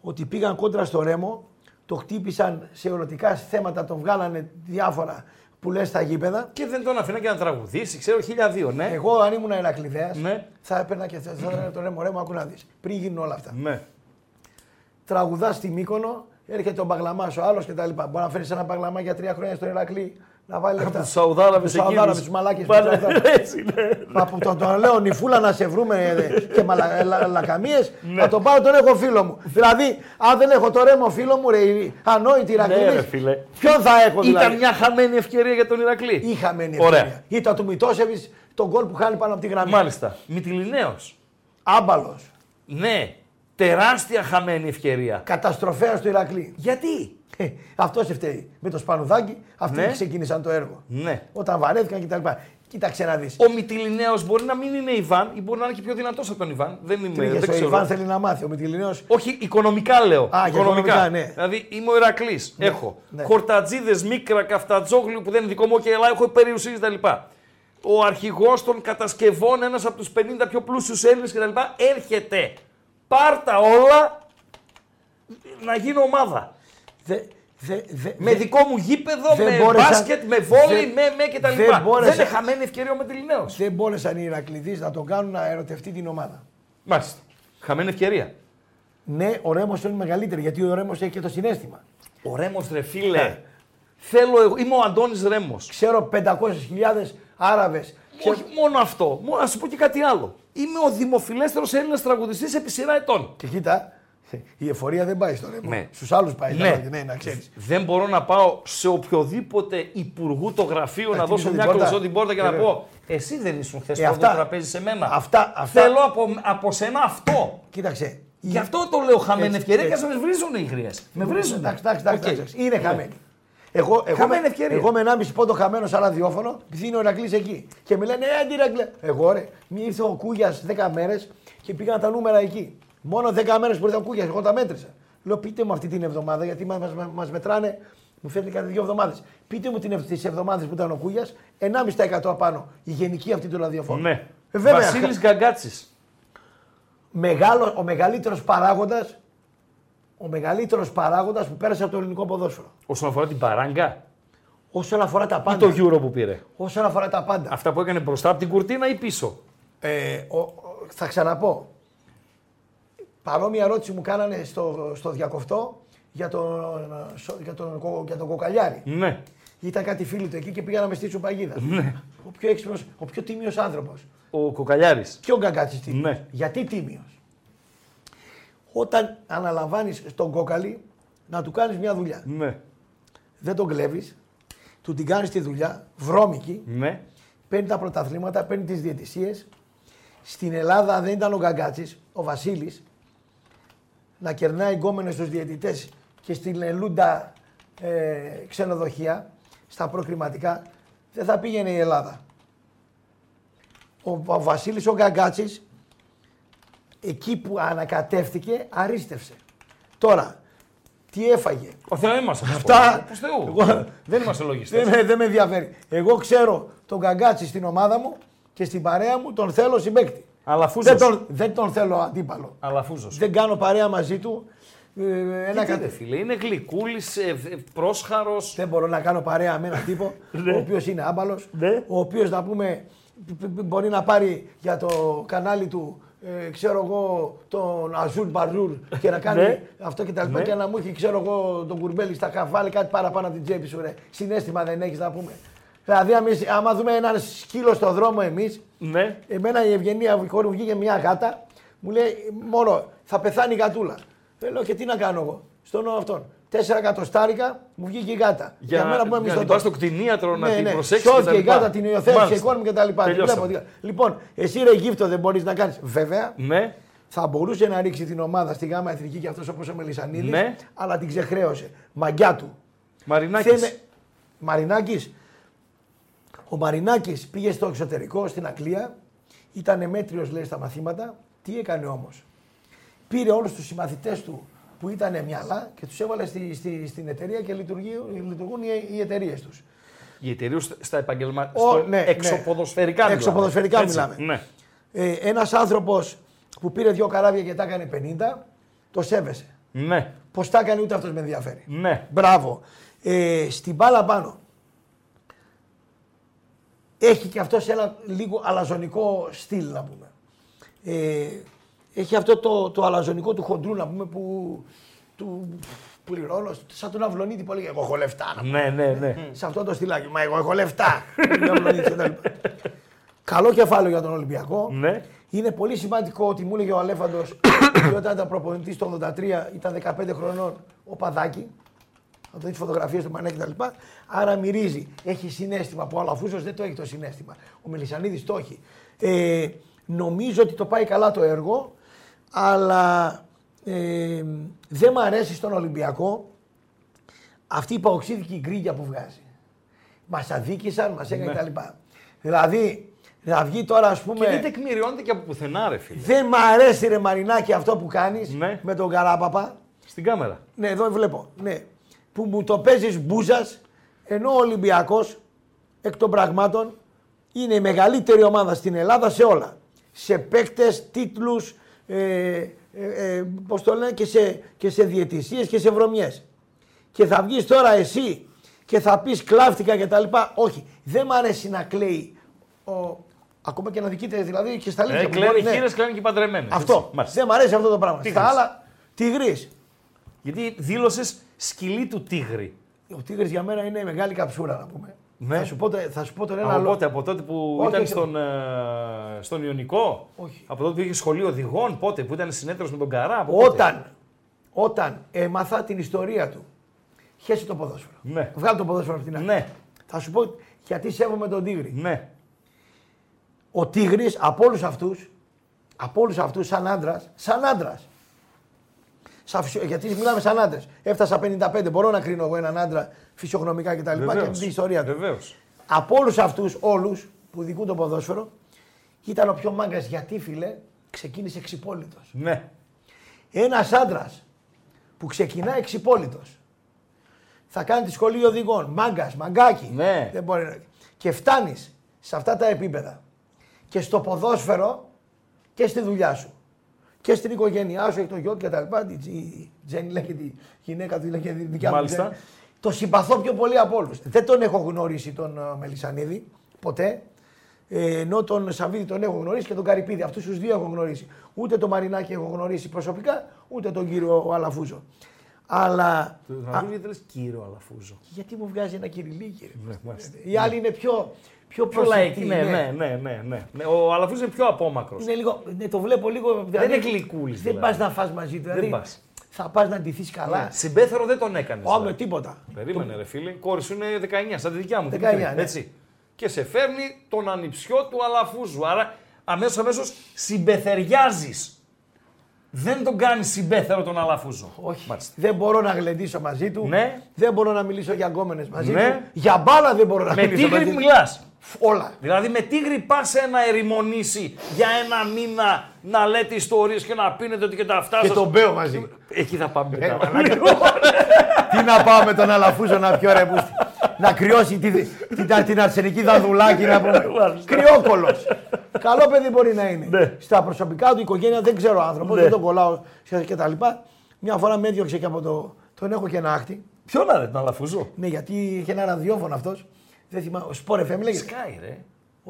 ότι πήγαν κόντρα στο Ρέμο, το χτύπησαν σε ερωτικά θέματα, τον βγάλανε διάφορα που λες στα γήπεδα. Και δεν τον αφήνα και να τραγουδήσει, ξέρω, χίλια δύο, ναι. Εγώ, αν ήμουν Ηρακλειδέα, Ναι. θα έπαιρνα και θα θα έλεγα τον Ρέμο, Ρέμο, άκου να δεις. Πριν γίνουν όλα αυτά. Ναι. Τραγουδάς στη Μύκονο, έρχεται ο μπαγλαμά ο άλλος κτλ. Μπορεί να φέρεις ένα μπαγλαμά για τρία χρόνια στον Ηρακλή να βάλει λεφτά. Από τους Σαουδάραβες Τους Σαουδάραβες, εκείνους. τους μαλάκες. Πάνε- τους Σαουδάραβες. Έτσι, ναι. Από τον, τον λέω νυφούλα να σε βρούμε ε, και μαλα, λα, λακαμίες, Ναι. θα τον πάρω τον έχω φίλο μου. δηλαδή, αν δεν έχω το ρέμο φίλο μου, ρε, ανόητη Ναι, ρε, Ηρακλής, φίλε. ποιον θα έχω δηλαδή; Ήταν μια χαμένη ευκαιρία για τον Ηρακλή. Είχαμε ευκαιρία. Ωραία. Ήταν του Μητώσεβης τον γκολ που χάνει πάνω από τη γραμμή. Μάλιστα. Μητυλινέος. Άμπαλος. Ναι. Τεράστια χαμένη ευκαιρία. Καταστροφέας του Ηρακλή. Γιατί; Αυτός φταίει. Με το σπανουδάκι, αυτοί Ναι. ξεκίνησαν το έργο. Ναι. Όταν βαρέθηκαν κτλ. Κοίταξε να δεις. Ο Μητυλινέος μπορεί να μην είναι Ιβάν ή μπορεί να είναι και πιο δυνατός από τον Ιβάν. Δεν είμαι. Τρίχε δεν ο ξέρω. Ιβάν θέλει να μάθει. Ο Μητυλινέος; Όχι, οικονομικά λέω. Α, για οικονομικά, ναι. Δηλαδή είμαι ο Ηρακλή. έχω ναι. χορτατζίδες, μίκρα, καφτατζόγλου που δεν είναι δικό μου και Ελλάδα, έχω περιουσίες κτλ. Ο αρχηγός των κατασκευών, ένας από τους 50 πιο πλούσιους Έλληνες κτλ. έρχεται. Πάρτα όλα να γίνω ομάδα. Δε, δε, δε, Με δε- δικό μου γήπεδο, δεν με μπόρεσαν- μπάσκετ, με βόλεϊ, δεν- με, με κτλ. δεν Δεν, μπόρεσαν- είναι χαμένη ευκαιρία ο Μετριλινέο. δεν μπόρεσαν οι Ηρακλειδείς να τον κάνουν να ερωτευτεί την ομάδα. Μάλιστα. Χαμένη ευκαιρία. Ναι, ο Ρέμος είναι μεγαλύτερη γιατί ο Ρέμος έχει και το συνέστημα. Ο Ρέμος, ρε φίλε. Θέλω εγώ, είμαι ο Αντώνης Ρέμος. Ξέρω 500.000 Άραβες. Όχι μόνο αυτό, μόνο να σου πω και κάτι άλλο. Είμαι ο δημοφιλέστερος Έλληνας τραγουδιστής επί σειρά ετών. Και κοίτα, η εφορία δεν πάει στο Ρέμο. Ναι. Στους άλλους πάει. Ναι. Ναι, ναι, να ξέρεις. Δεν μπορώ να πάω σε οποιοδήποτε υπουργού το γραφείο να χτυπήσω δώσω την μια πόρτα. κλωσό την πόρτα και να Βέβαια. πω Εσύ δεν ήσουν χθες Ε, στο αυτά- τραπέζι σε μένα. αυτά- αυτά- Θέλω από, από σένα αυτό. Κοίταξε. Γι' αυτό το λέω χαμένη Έτσι, ευκαιρία και έτσι. α με βρίζουν οι γριέ. Με βρίζουν. Εντάξει, εντάξει, εντάξει, Οκ. εντάξει. Είναι χαμένη. Εγώ, εγώ, Χαμένη με, ευκαιρία. εγώ με 1,5 πόντο χαμένο σαν ραδιόφωνο, επειδή είναι ο Ηρακλής εκεί. Και με λένε, Ε, αντιρακλέ. Εγώ ρε, μη ήρθε ο Κούγιας 10 μέρες και πήγαν τα νούμερα εκεί. Μόνο 10 μέρες που ήρθε ο Κούγιας, εγώ τα μέτρησα. Λέω, πείτε μου αυτή την εβδομάδα, γιατί μα μας μετράνε, μου φέρνει κάθε δύο εβδομάδες. Πείτε μου τις εβδομάδες που ήταν ο Κούγιας, 1,5% απάνω. Η γενική αυτή του ραδιοφώνου. Ναι. Ε, βέβαια. Βασίλης Γκαγκάτσης. Μεγάλο, ο μεγαλύτερος παράγοντας ο μεγαλύτερος παράγοντας που πέρασε από το ελληνικό ποδόσφαιρο. Όσον αφορά την παράγκα Όσον αφορά τα ή πάντα. το Euro που πήρε. Όσον αφορά τα πάντα. Αυτά που έκανε μπροστά από την κουρτίνα ή πίσω. Ε, ο, ο- θα ξαναπώ. Παρόμοια ερώτηση μου κάνανε στο, στο διακοφτό για τον, σο- για τον, κο- για τον κοκαλιάρη. Ναι. Ήταν κάτι φίλοι του εκεί και πήγαν να με στήσουν παγίδα. Ο πιο έξυπνος, ο πιο τίμιος άνθρωπος. Ο Κοκαλιάρης. Και ο Γκαγκάτσης τίμιος. Ναι. Γιατί τίμιος; Όταν αναλαμβάνεις τον κόκαλη να του κάνεις μια δουλειά. Ναι. Δεν τον κλέβεις, του την κάνεις τη δουλειά, βρώμικη, Ναι. παίρνει τα πρωταθλήματα, παίρνει τις διαιτησίες. Στην Ελλάδα δεν ήταν ο Γκαγκάτσης, ο Βασίλης, να κερνάει γκόμενες στους διαιτητές και στην Ελούντα ε, ξενοδοχεία, στα προκριματικά, δεν θα πήγαινε η Ελλάδα. Ο, ο Βασίλης ο Γκαγκάτσης, εκεί που ανακατεύτηκε, αρίστευσε. Τώρα, τι έφαγε; Ο Θεός είμαστε. Αυτά- Πώ Θεού; Εγώ- Δεν είμαστε λογιστές. Δεν, με- δεν με ενδιαφέρει. Εγώ ξέρω τον Καγκάτσι στην ομάδα μου και στην παρέα μου τον θέλω συμπέκτη. Αλαφούζο. Δεν τον, δεν τον θέλω αντίπαλο. Αλαφούζο. Δεν κάνω παρέα μαζί του. Ε, ένα Γιατί κα- ρε φίλε, είναι γλυκούλης, πρόσχαρος. Δεν μπορώ να κάνω παρέα με έναν τύπο *laughs* ο οποίος είναι άμπαλος, Ναι. ο οποίος να πούμε π- π- μπορεί να πάρει για το κανάλι του ε, ξέρω εγώ τον Αζούρ Μπαρζούρ και να *laughs* κάνει Ναι. αυτό και τα λοιπά Ναι. και να μου έχει ξέρω εγώ τον κουρμπέλι στα καβάλει κάτι παραπάνω από την τσέπη σου ρε. Συνέστημα δεν έχεις να πούμε. Δηλαδή αμείς- άμα δούμε έναν σκύλο στο δρόμο εμείς, Ναι. Εμένα η Ευγενία η κόρη μου βγήκε μια γάτα, μου λέει μόνο θα πεθάνει η γατούλα. Ε, Λέω και τι να κάνω εγώ. Στον αυτόν. Τέσσερα εκατοστάρικα μου βγήκε η γάτα. Για, μένα που είμαι για να μισθωτός. την πας στο κτηνίατρο να Ναι, την ναι. προσέξεις. Σώθηκε η γάτα, την υιοθέτησε η κόρη μου κτλ. Τελειώσαμε. Λοιπόν, εσύ ρε γύφτο δεν μπορείς να κάνεις. Βέβαια, Ναι, θα μπορούσε να ρίξει την ομάδα στη γάμα εθνική και αυτός όπως ο Μελισανίδης, Ναι. αλλά την ξεχρέωσε. Μαγκιά του. Μαρινάκης. Θέμε- Μαρινάκης. Ο Μαρινάκης πήγε στο εξωτερικό, στην Αγγλία. Ήταν μέτριος λέει στα μαθήματα. Τι έκανε όμως; Πήρε όλους τους συμμαθητές του που ήταν μυαλά και τους έβαλε στη, στη, στην εταιρεία και λειτουργεί- λειτουργούν οι, οι εταιρείες τους. Η εταιρεία στα επαγγελμα... Ο- στο ναι, ναι. εξωποδοσφαιρικά μιλάμε. Εξωποδοσφαιρικά Έτσι, μιλάμε. Ναι. Ε, ένας άνθρωπος που πήρε δύο καράβια και τα έκανε 50, το σέβεσαι. ναι, Πώς τα έκανε ούτε αυτός με ενδιαφέρει. ναι. Μπράβο. Ε, στην μπάλα πάνω. Έχει και αυτός ένα λίγο αλαζονικό στυλ να πούμε. Ε, έχει αυτό το, το αλαζονικό του χοντρού να πούμε που του πληρώνω σαν τον Αυλονίτη που έλεγε εγώ έχω λεφτά. να πούμε. Ναι, ναι, ναι. Σε αυτό το στυλάκι. Μα εγώ έχω λεφτά. Τον Αυλονίτη κτλ. Καλό κεφάλαιο για τον Ολυμπιακό. Ναι. Είναι πολύ σημαντικό ότι μου έλεγε ο Αλέφαντος ότι όταν ήταν προπονητής το 83 ήταν 15 χρονών ο Παδάκη. Θα το δει τι φωτογραφίε του Μανέκη κτλ. Άρα μυρίζει. Έχει συνέστημα που ο Αλαφούζο δεν το έχει το συνέστημα. Ο Μελισανίδης το έχει. Ε, νομίζω ότι το πάει καλά το έργο, αλλά ε, δεν μ' αρέσει στον Ολυμπιακό αυτή η παοξίδικη γκρίγια που βγάζει. Μας αδίκησαν, μας έκανε κτλ. Δηλαδή, να βγει τώρα ας πούμε. Και δεν τεκμηριώνεται και από πουθενά, ρε φίλε. Δεν μ' αρέσει ρε Μαρινάκη αυτό που κάνεις Ναι. με τον Καράπαπα. Στην κάμερα. Ναι, εδώ βλέπω. Ναι. Που μου το παίζεις μπούζας, ενώ ο Ολυμπιακός εκ των πραγμάτων είναι η μεγαλύτερη ομάδα στην Ελλάδα σε όλα. Σε παίκτες, τίτλους, ε, ε, ε, πώς το λένε, και σε, και σε διαιτησίες και σε βρωμιές. Και θα βγεις τώρα εσύ και θα πεις κλάφτηκα και τα λοιπά. Όχι, δεν μ' αρέσει να κλαίει ο, ακόμα και να δικείται δηλαδή και στα αλήθεια. Ε, που κλαίνουν μπορεί, οι ναι. χείρες, κλαίνουν και οι παντρεμένες. Αυτό. Δεν μ' αρέσει αυτό το πράγμα. Τίγρης. Στα άλλα, τυγρή. Γιατί δήλωσες σκυλή του τίγρη. Ο τίγρης για μένα είναι μεγάλη καψούρα να πούμε. Ναι. Θα, σου πω, το- θα σου πω τον ένα Από λόγο. πότε, από τότε που Όχι, ήταν όχι. στον, ε, στον Ιωνικό; Όχι. Από τότε που είχε σχολείο οδηγών, πότε που ήταν συνέτερο με τον Καρά. από πότε; Όταν, όταν έμαθα την ιστορία του, χέσε το ποδόσφαιρο. Ναι. Βγάλω το ποδόσφαιρο από την αρχή. Ναι, Θα σου πω γιατί σέβομαι τον Τίγρη. ναι. Ο Τίγρης από όλους αυτούς, από όλους αυτούς, σαν άντρας, σαν άντρας. Γιατί μιλάμε σαν άντρες. Έφτασα 55, μπορώ να κρίνω εγώ έναν άντρα φυσιογνωμικά κτλ. Και, Βεβαίως. την ιστορία του. Βεβαίως. Από όλους αυτούς, όλους που δικούν το ποδόσφαιρο, ήταν ο πιο μάγκας γιατί φίλε ξεκίνησε εξυπόλυτος. Ναι. Ένας άντρας που ξεκινά εξυπόλυτος. Θα κάνει τη σχολή οδηγών. Μάγκας, μαγκάκι. Ναι. Δεν μπορεί να... Και φτάνεις σε αυτά τα επίπεδα και στο ποδόσφαιρο και στη δουλειά σου. Και στην οικογένειά σου, έχει το γιο του κτλ. Η Τζέννη λέει και τη γυναίκα του, λέει και τη δικιά μου. Μάλιστα. Τζέννη. Το συμπαθώ πιο πολύ από όλους. Δεν τον έχω γνωρίσει τον ε, Μελισανίδη ποτέ. Ε, ενώ τον Σαββίδη τον έχω γνωρίσει και τον Καρυπίδη. Αυτούς τους δύο έχω γνωρίσει. Ούτε τον Μαρινάκη έχω γνωρίσει προσωπικά, ούτε τον κύριο Αλαφούζο. Αλλά. Να δούμε γιατί λες κύριο Αλαφούζο; Γιατί μου βγάζει ένα κυριλίκι. Ναι, μάλιστα. Οι άλλοι είναι πιο, πιο, Πιο λαϊκή, ναι, ναι, ναι, ναι, ναι. Ναι, Ο Αλαφούζο είναι πιο απόμακρος. Είναι λίγο, ναι, το βλέπω λίγο. είναι γλυκούλης, Δεν δηλαδή. πας να φας μαζί του. Δηλαδή, πας. θα πας να ντυθείς καλά. Συμπέθερο δεν τον έκανες. Όχι με τίποτα. Περίμενε, ρε φίλε. Η κόρη σου είναι 19, σαν τη δικιά μου. την 19, μικρή, ναι. Έτσι. Και σε φέρνει τον ανιψιό του Αλαφούζου. Άρα αμέσως αμέσως συμπεθεριάζεις. Δεν τον κάνεις συμπέθερο τον Αλαφούζο. Όχι. Μάλιστα. Δεν μπορώ να γλεντήσω μαζί του. Ναι. Δεν μπορώ να μιλήσω για γκόμενες μαζί Ναι. του. Για μπάλα δεν μπορώ να Με μιλήσω τίγρη μαζί του. μιλάς. Όλα. Δηλαδή με τίγρη πα σε ένα ερημονήσι για ένα μήνα να λέτε ιστορίες και να πίνετε ότι και τα αυτά Και σας- τον Μπέο μαζί. Εκεί θα πάμε Ε, μετά. μαλάκα. Τι να πάω με τον Αλαφούζο να πιω ρε πούστη. Να κρυώσει τη, την, την αρσενική δαδουλάκη να πούμε. *laughs* Κρυόκολος. Καλό παιδί μπορεί να είναι. Ναι. Στα προσωπικά του οικογένεια δεν ξέρω άνθρωπος, Ναι. δεν τον κολλάω σε- και τα λοιπά. Μια φορά με έδιωξε και από το. Τον έχω και ένα άχτη. Ποιο να ρε, τον αλαφούζω. Ναι, γιατί είχε ένα ραδιόφωνο αυτός. Δεν θυμάμαι. Ο Σπορ FM λέγεται. Sky, ρε.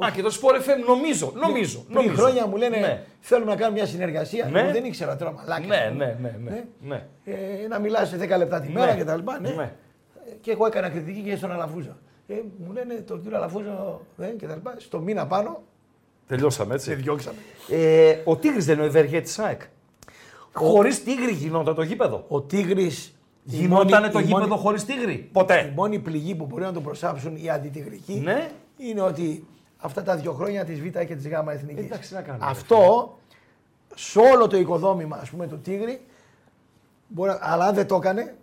Α, και το Sport FM, νομίζω, νομίζω. Ναι. Πριν νομίζω. χρόνια μου λένε Ναι. θέλουμε να κάνουμε μια συνεργασία. Ναι. Εγώ δεν ήξερα τώρα μαλάκα. Ναι, ναι, ναι, ναι. ναι. Ε, να μιλάς σε 10 λεπτά τη μέρα Ναι. και τα λοιπά. Ναι. Ναι. Και εγώ έκανα κριτική και στον Αλαφούζο. Ε, μου λένε τον κύριο Αλαφούζο ε, και τα λοιπά. Στο μήνα πάνω Τελειώσαμε σε έτσι. διώξαμε. Ε, ο Τίγρης δεν είναι ο ευεργέτης ΑΕΚ. Χωρίς Τίγρη γινόταν το γήπεδο. Ο Τίγρης Γινότανε το η γήπεδο μόνη- χωρίς Τίγρη; Η Ποτέ. μόνη πληγή που μπορεί να το προσάψουν οι αντιτιγρικοί Ναι. είναι ότι αυτά τα δύο χρόνια της Β και της Γ Εθνικής. Εντάξει, να κάνουμε, Αυτό σε όλο το οικοδόμημα ας πούμε, του Τίγρη, μπορεί, να- αλλά αν δεν το έκανε,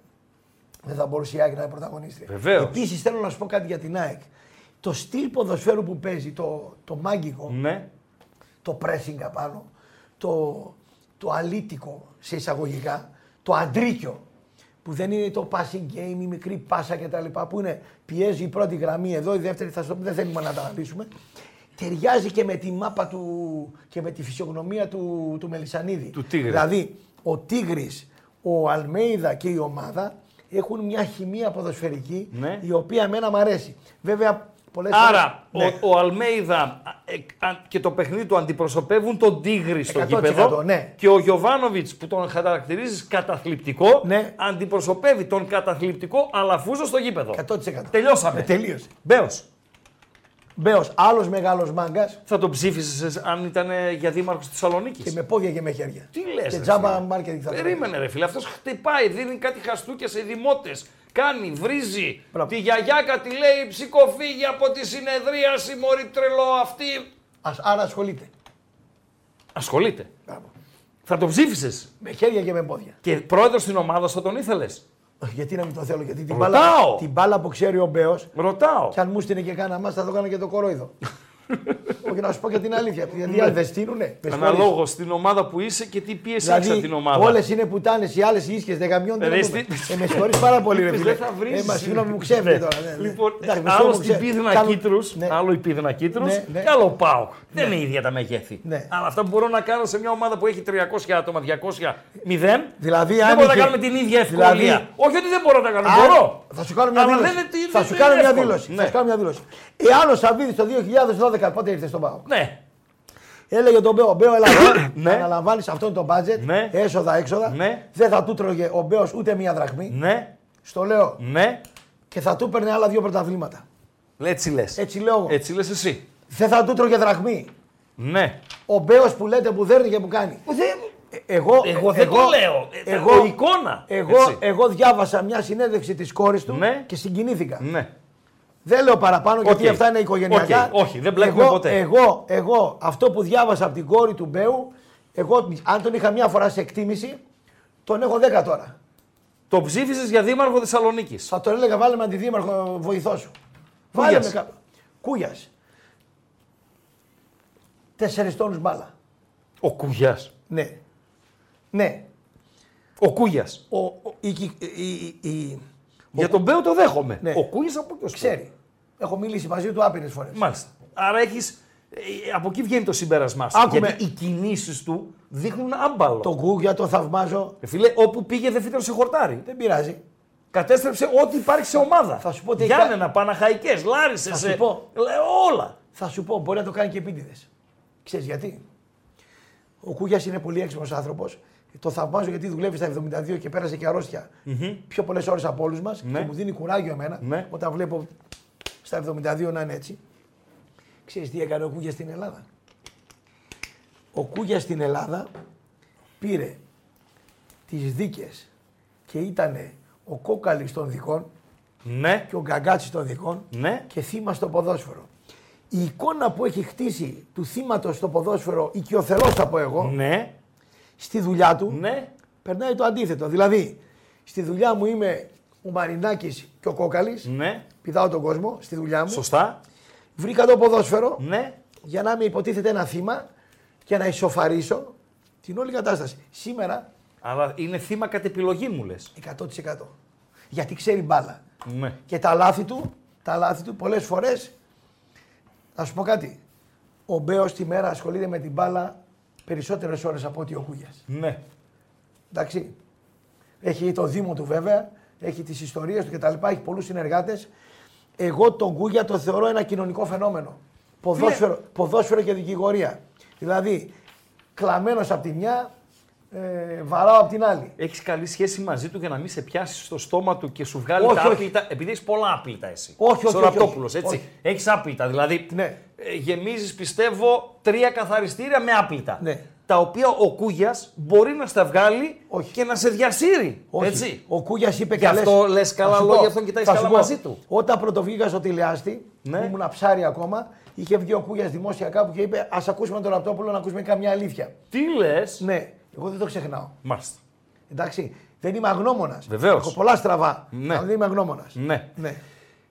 δεν θα μπορούσε η ΑΕΚ να είναι πρωταγωνίστρια. Βεβαίως. Επίσης θέλω να σου πω κάτι για την ΑΕΚ. Το στυλ ποδοσφαίρου που παίζει, το, το μάγκικο, Ναι. το pressing απάνω, το, το αλήτικο σε εισαγωγικά, το αντρίκιο που δεν είναι το passing game, η μικρή πάσα κτλ. που είναι πιέζει η πρώτη γραμμή εδώ, η δεύτερη θα στο δεν θέλουμε να τα αναλύσουμε. Ταιριάζει και με τη μάπα του και με τη φυσιογνωμία του, του Μελισανίδη. Του Τίγρης. Δηλαδή, ο Τίγρης, ο Αλμέιδα και η ομάδα έχουν μια χημεία ποδοσφαιρική Ναι. η οποία εμένα μου αρέσει. Βέβαια, πολλές Άρα φορές- Ναι. ο, ο Αλμέιδα ε, α, και το παιχνίδι του αντιπροσωπεύουν τον Τίγρη στο 100% γήπεδο ναι. και ο Γιωβάνοβιτς που τον χαρακτηρίζεις καταθλιπτικό Ναι. αντιπροσωπεύει τον καταθλιπτικό Αλαφούζο στο γήπεδο. 100%. Τελειώσαμε. Ε, τελείωσε. Μπέος. Μπέος, άλλος μεγάλος μάγκας Θα τον ψήφισες αν ήταν για δήμαρχος τη Θεσσαλονίκης; και με πόδια και με χέρια. Τι λες. Και τζάμπα μάρκετινγκ θα το Περίμενε, ρε φίλε. Αυτός χτυπάει, δίνει κάτι χαστούκια σε δημότες. Κάνει, βρίζει. Μπράβο. Τη γιαγιάκα τη λέει ψυχοφύγει από τη συνεδρίαση, μωρή τρελό αυτή. Ας, άρα ασχολείται. Ασχολείται. Μπράβο. Θα τον ψήφισες; Με χέρια και με πόδια. Και πρόεδρος στην ομάδα θα τον ήθελες; Γιατί να μην το θέλω, γιατί την Ρωτάω. μπάλα, την μπάλα που ξέρει ο Μπέο, Ρωτάω. κι αν μου στείλε και κάνα μας θα το έκανα και το κορόιδο. *laughs* Όχι να σου πω και την αλήθεια. Γιατί αν δεν στείλουνε. με συγχωρείς. Αναλόγω στην ομάδα που είσαι και τι πίεση έχεις από την Δηλαδή, ομάδα. όλες είναι πουτάνες, οι άλλες ίσχυε, δεν γαμιώνται. Ρε, δεν στη- μου- Ε, με συγχωρεί πάρα πολύ, ρε Δεν φίλε. θα βρεις. Ε, μα συγγνώμη, μου ξέφυγε τώρα. ναι, ναι. Λοιπόν, Εντάξει, με άλλο συγγνώμη, στην ξέ- πίδνα κάνω- κίτρου, Ναι. άλλο η πίδνα κίτρου Ναι, ναι. και άλλο ο Πάοκ. Δεν είναι ίδια τα μεγέθη. Ναι. Αλλά αυτά που μπορώ να κάνω σε μια ομάδα που έχει 300 άτομα, 200, 0. Δηλαδή, δεν αν μπορώ να είχε- κάνουμε την ίδια ευκολία. Δηλαδή- Όχι ότι δεν μπορώ να κάνω. Α, Μπορώ. Θα σου κάνω μια Αλλά δήλωση. δεν είναι τι- θα δεν σου είναι κάνω μια εύκολο. δήλωση. Ναι. Θα σου κάνω μια δήλωση. Εάν ο Σαββίδης το 2012 πότε ήρθες στον Πάο. Ναι. Έλεγε τον Μπέο, Μπέο, έλα εδώ. Ναι. Αναλαμβάνει αυτό είναι το budget. Ναι. Έσοδα, έξοδα. Ναι. Δεν θα του τρώγε ο Μπέος ούτε μία δραχμή. Ναι. Στο λέω. Ναι. Και θα του παίρνει άλλα δύο πρωταβλήματα. Έτσι λες. Έτσι λέω εγώ. Έτσι λες εσύ. Δεν θα του τρώγε δραχμή. Ναι. Ο Μπέος που λέτε που δέρνει και που κάνει. Ε, Εγώ, Εγώ δεν το λέω. Ε, Εγώ, ο εικόνα. Εγώ, Έτσι. εγώ διάβασα μια συνέντευξη της κόρης του Ναι. και συγκινήθηκα. Ναι. Δεν λέω παραπάνω γιατί Οκ. αυτά είναι οικογενειακά. Οκ. Όχι, δεν μπλέκουμε εγώ, ποτέ. Εγώ, εγώ, αυτό που διάβασα από την κόρη του Μπέου, εγώ αν τον είχα μία φορά σε εκτίμηση, τον έχω 10 τώρα. Το ψήφισες για δήμαρχο Θεσσαλονίκης. Θα τον έλεγα βάλε με αντιδήμαρχο βοηθό σου. Βάλε Κούγιας. με κάπου. Κούγιας. Τέσσερις τόνους μπάλα. Ο Κούγιας. Ναι. Ναι. Ο Κούγιας. Ο, ο, η, η, η, η- Για τον Μπέο το δέχομαι. Ναι. Ο Κούγια από ποιο ξέρει. Έχω μιλήσει μαζί του άπειρες φορές. Μάλιστα. Άρα έχει. Από εκεί βγαίνει το συμπέρασμά σου. Άκουμε. Γιατί οι κινήσεις του δείχνουν άμπαλο. Τον Κούγια τον θαυμάζω. Ε, Φίλε, όπου πήγε δεν φύτρωσε χορτάρι. Δεν πειράζει. Κατέστρεψε ό,τι υπάρχει σε ομάδα. Θα σου πω τι έχει Γιάννενα, Παναχαϊκές, Λάρισες. Θα σου πω. Όλα. Θα σου πω, μπορεί να το κάνει και επίτηδες. Ξέρεις γιατί; Ο Κούγιας είναι πολύ έξυπνος άνθρωπος. Το θαυμάζω γιατί δουλεύει στα 72 και πέρασε και αρρώστια πιο πολλές ώρες από όλους μας Ναι. και μου δίνει κουράγιο εμένα Ναι. όταν βλέπω στα 72 να είναι έτσι. Ξέρεις τι έκανε ο Κούγια στην Ελλάδα; Ο Κούγια στην Ελλάδα πήρε τις δίκες και ήταν ο κόκαλης των δικών Ναι. και ο γκαγκάτσι των δικών Ναι. και θύμα στο ποδόσφαιρο. Η εικόνα που έχει χτίσει του θύματος στο ποδόσφαιρο, οικειοθελώς θα πω εγώ, Ναι. Στη δουλειά του, Ναι. περνάει το αντίθετο. Δηλαδή, στη δουλειά μου είμαι ο Μαρινάκης και ο Κόκαλης, Ναι. πηδάω τον κόσμο στη δουλειά μου. Σωστά. Βρήκα το ποδόσφαιρο Ναι. για να είμαι υποτίθεται ένα θύμα και να ισοφαρίσω την όλη κατάσταση. Σήμερα Αλλά είναι θύμα κατ' επιλογή μου λες. 100%. Γιατί ξέρει μπάλα. Ναι. Και τα λάθη του, τα λάθη του πολλές φορές, θα σου πω κάτι. Ο Μπέος τη μέρα ασχολείται με την μπάλα περισσότερες ώρες από ότι ο Κούγιας. Ναι. Εντάξει. Έχει το Δήμο του βέβαια, έχει τις ιστορίες του κτλ. Έχει πολλούς συνεργάτες. Εγώ τον Κούγια το θεωρώ ένα κοινωνικό φαινόμενο. Ποδόσφαιρο, ποδόσφαιρο και δικηγορία. Δηλαδή, κλαμμένος από τη μια, ε, βαράω από την άλλη. Έχεις καλή σχέση μαζί του για να μην σε πιάσει στο στόμα του και σου βγάλει Όχι, τα όχι. άπλυτα. Επειδή έχεις πολλά άπλυτα εσύ. Όχι, όχι, Στο όχι, όχι. Ραπτόπουλος, έτσι. Όχι. Έχεις άπλυτα. Δηλαδή, Ναι. ε, γεμίζεις, πιστεύω, τρία καθαριστήρια με άπλυτα. Ναι. Τα οποία ο Κούγιας μπορεί να στα βγάλει Όχι. και να σε διασύρει. Όχι. Έτσι. Ο Κούγιας είπε Γι' καλές- αυτό λες καλά Θα σου λόγια, πω, αυτόν κοιτάς θα σου καλά πω. μαζί του. Όταν πρωτοβγήκα στο τηλεάστη, Ναι. ναι. ήμουν ψάρι ακόμα, είχε βγει ο Κούγιας δημόσια κάπου και είπε: Α ακούσουμε τον Ραπτόπουλο να ακούσουμε καμιά αλήθεια. Τι λες; Ναι, εγώ δεν το ξεχνάω. Μάλιστα. Εντάξει. Δεν είμαι αγνώμονας. Βεβαίως. Έχω πολλά στραβά. Ναι. Αλλά δεν είμαι αγνώμονας. Ναι. ναι.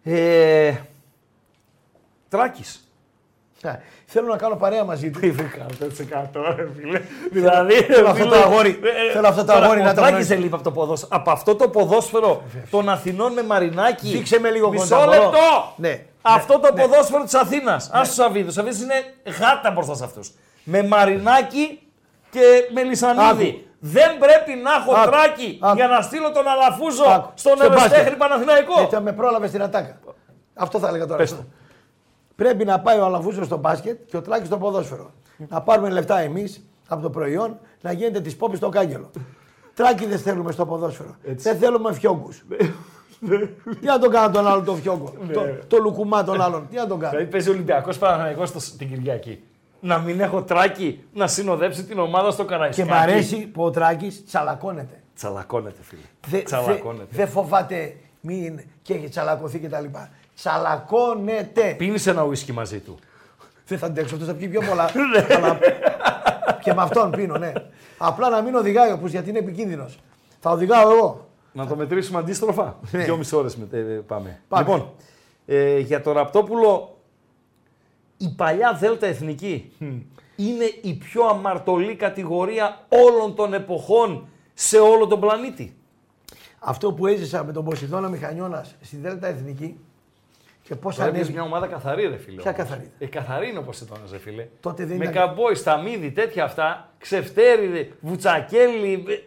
Ε, Τράκης. Α, Θέλω να κάνω παρέα μαζί του. Είπε 100% ρε φίλε. Δηλαδή, Θέλω αυτό το φίλε, αγόρι- ε, θέλω αυτό το τώρα, αγόρι ο να το Τράκης γνωρίζει. δεν λείπει από το ποδόσφαιρο. Από αυτό το ποδόσφαιρο των Αθηνών με Μαρινάκι. Δείξε με λίγο Μισό κοντά, μπορώ. λεπτό. Ναι. Αυτό το ποδόσφαιρο της Αθήνας. Α τους Σαββίδους. Ο Σαββίδους είναι γάτα μπροστά σε αυτούς. Με Μαρινάκι και με Λισανίδη. Άκου. Δεν πρέπει να έχω Άκου. τράκι Άκου. για να στείλω τον Αλαφούζο Άκου. στον Στο Ευεστέχνη μπάσκετ. Παναθηναϊκό. Έτσι, με πρόλαβες στην ατάκα. Αυτό θα έλεγα τώρα. Πες το. Πρέπει να πάει ο Αλαφούζος στο μπάσκετ και ο Τράκη στο ποδόσφαιρο. να πάρουμε λεφτά εμείς από το προϊόν να γίνεται της πόπης στο κάγκελο. Τράκι δεν θέλουμε στο ποδόσφαιρο. Δεν θέλουμε φιόγκους. Τι να τον κάνω τον άλλον τον φιόγκο; το, το λουκουμά τον άλλον. Τι να τον κάνω; Δηλαδή παίζει Ολυμπιακός Παναθηναϊκός την Κυριακή. Να μην έχω τράκι να συνοδέψει την ομάδα στο Και Καραϊσκάκι. μ' αρέσει που ο Τράκης τσαλακώνεται. Τσαλακώνεται, φίλε. Δεν Τσαλακώνεται. δε φοβάται μην και έχει τσαλακωθεί κτλ. Τσαλακώνεται. Πίνεις ένα ουίσκι μαζί του. Δεν θα αντέξω, αυτός θα πιει πιο πολλά. *laughs* αλλά... και με αυτόν πίνω, ναι. Απλά να μην οδηγάει ο Πούς, γιατί είναι επικίνδυνος. Θα οδηγάω εγώ. Να το μετρήσουμε αντίστροφα. Ναι. Δυόμιση ώρες πάμε. Πάμε. Λοιπόν, ε, για το Ραπτόπουλο, η παλιά Δέλτα Εθνική είναι η πιο αμαρτωλή κατηγορία όλων των εποχών σε όλο τον πλανήτη. Αυτό που έζησα με τον Ποσειδώνα Μηχανιώνας στη Δέλτα Εθνική και πώς Τώρα ανέβη. μια ομάδα καθαρή, ρε φίλε. Ποια όμως. καθαρή; Ε, καθαρή είναι όπω ήταν, ρε φίλε. Τότε δεν Με ήταν- καμπόι, σταμίδι, τέτοια αυτά. Ξεφτέρι, βουτσακέλι. ε.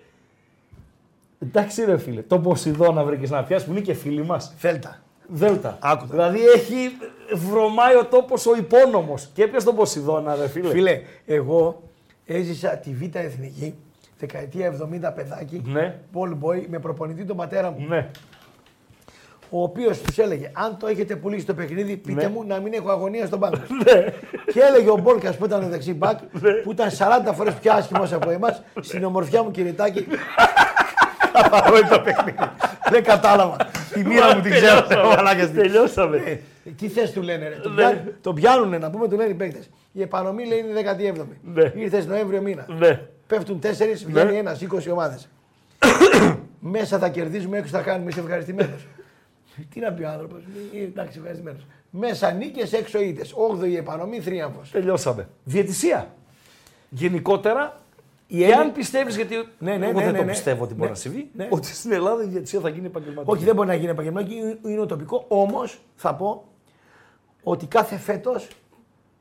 Εντάξει, ρε φίλε. Το Ποσειδώνα βρήκες να πιάσει που είναι και φίλοι μας. Δέλτα. Δέλτα. Άκου το. Δηλαδή έχει βρωμάει ο τόπος ο υπόνομος. Και έπιασε τον Ποσειδώνα, ρε φίλε. Φίλε, εγώ έζησα τη Β' Εθνική δεκαετία 70 παιδάκι. Ναι. Ball boy με προπονητή τον πατέρα μου. Ναι. Ο οποίος τους έλεγε: Αν το έχετε πουλήσει το παιχνίδι, πείτε Ναι. μου να μην έχω αγωνία στον πάγκο. *laughs* και έλεγε ο Μπόλκας που ήταν δεξί μπακ, που ήταν 40 φορές πιο άσχημος από εμάς, στην ομορφιά μου κυριτάκι. *laughs* Θα πάρω το παιχνίδι. Δεν κατάλαβα. Τη μοίρα μου την ξέρω. Μαλάκες. Τελειώσαμε. Ε, Τι θες του λένε, ρε. Τον πιάνουν- Τον πιάνουνε να πούμε, του λένε οι παίκτες. Η επανομή λέει είναι 17η. Ναι. Ήρθες Νοέμβριο μήνα. Ναι. Πέφτουν 4, βγαίνει ένας, 20 ομάδες. *coughs* Μέσα θα κερδίζουμε, έξω θα κάνουμε, είσαι ευχαριστημένος. Τι να πει ο άνθρωπος, εντάξει, ευχαριστημένος. Μέσα νίκες, έξω ήττες. 8η επανομή, θρίαμφος. Τελειώσαμε. Διαιτησία. Γενικότερα, Η εάν Έλλη- πιστεύεις, γιατί Ναι, ναι, εγώ ναι, δεν ναι, το ναι. πιστεύω ότι μπορεί Ναι, να συμβεί, ναι. ότι στην Ελλάδα η διαιτησία θα γίνει επαγγελματική. Όχι, δεν μπορεί να γίνει επαγγελματικό, είναι τοπικό. Όμως θα πω ότι κάθε φέτος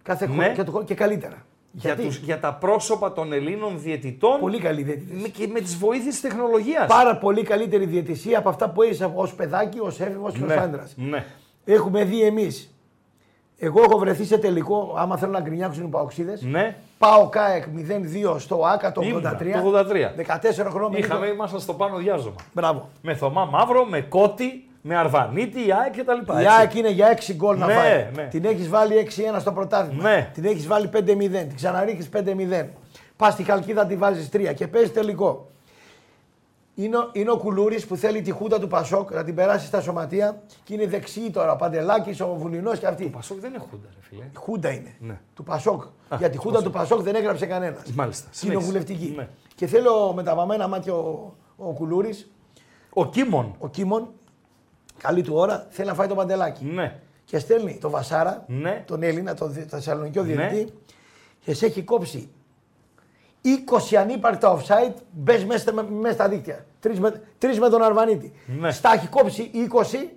κάθε Ναι. χρόνο και, το χρόνο- και καλύτερα. για, Γιατί; τους, για τα πρόσωπα των Ελλήνων διαιτητών πολύ καλή διαιτητή. με, και με τις βοήθειες της τεχνολογίας. Πάρα πολύ καλύτερη διαιτησία από αυτά που έζησα ως παιδάκι, ως έφηβος και ως ναι. άντρας. ναι. Έχουμε δει εμείς. Εγώ έχω βρεθεί σε τελικό, άμα θέλω να γκρινιάξουν οι παοξίδες. ναι. Πάω ΚΑΕΚ 0-2 στο ΑΚΑ το 83. Ήμουνα, το 83. 14 χρόνια. Είχαμε, ήμασταν στο πάνω διάζωμα. Μπράβο. Με Θωμά Μαύρο, με Κώτη, με Αρβανίτη, η ΑΕΚ κτλ. Η ΑΕΚ είναι για 6 γκολ να Ναι, φάει. ναι. Την έχεις βάλει 6-1 στο πρωτάθλημα. Ναι. Την έχεις βάλει 5-0. Την ξαναρίχνει 5-0. Πας στη Χαλκίδα τη βάζεις 3 και παίζει τελικό. Είναι, ο- είναι ο Κουλούρης που θέλει τη χούντα του Πασόκ να την περάσει στα σωματεία και είναι δεξί τώρα. Ο Παντελάκης, ο Βουλινός και αυτή. Πασόκ δεν είναι χούντα, ρε φίλε. Η Χούντα είναι. Ναι. Του Πασόκ. Γιατί η Χούντα του Πασόκ δεν έγραψε κανένας. Μάλιστα. Συνέχισε. Κοινοβουλευτική. Ναι. Και θέλω με τα βαμμένα μάτια ο, ο Κουλούρης, Ο Κίμων. ο Κίμων, καλή του ώρα, θέλει να φάει το παντελάκι. Ναι. και στέλνει τον Βασάρα, Ναι. τον Έλληνα, τον Δε- Θεσσαλονικιό Ναι. διαιτητή, και σε έχει κόψει 20 ανύπαρκτα offside, μπες μέσα, με- μέσα στα δίκτυα. Τρεις με, τρεις με τον Αρβανίτη. Ναι. Στα έχει κόψει 20,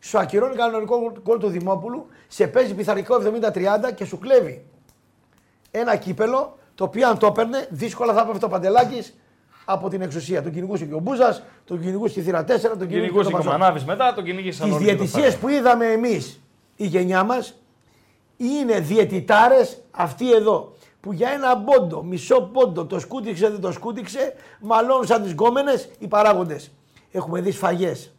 σου ακυρώνει κανονικό γκολ του Δημόπουλου, σε παίζει πειθαρχικό 70-30 και σου κλέβει ένα κύπελο το οποίο αν το έπαιρνε δύσκολα θα έπαιρνε το παντελάκι από την εξουσία. Τον κυνηγούσε και ο Μπούζας, τον κυνηγούσε η θύρα 4, τον κυνηγούσε και Κυνηγούσε ο και ο Πασόκ. Μανάβης μετά, τον κυνήγησαν Τις όλοι και το διαιτησίες φάγανε. που είδαμε εμείς, η γενιά μας, είναι διαιτητάρες αυτοί εδώ. Που για ένα πόντο, μισό πόντο, το σκούτιξε, δεν το σκούτιξε, μαλώνουν σαν τις γκόμενες οι παράγοντες. Έχουμε δει σφαγές.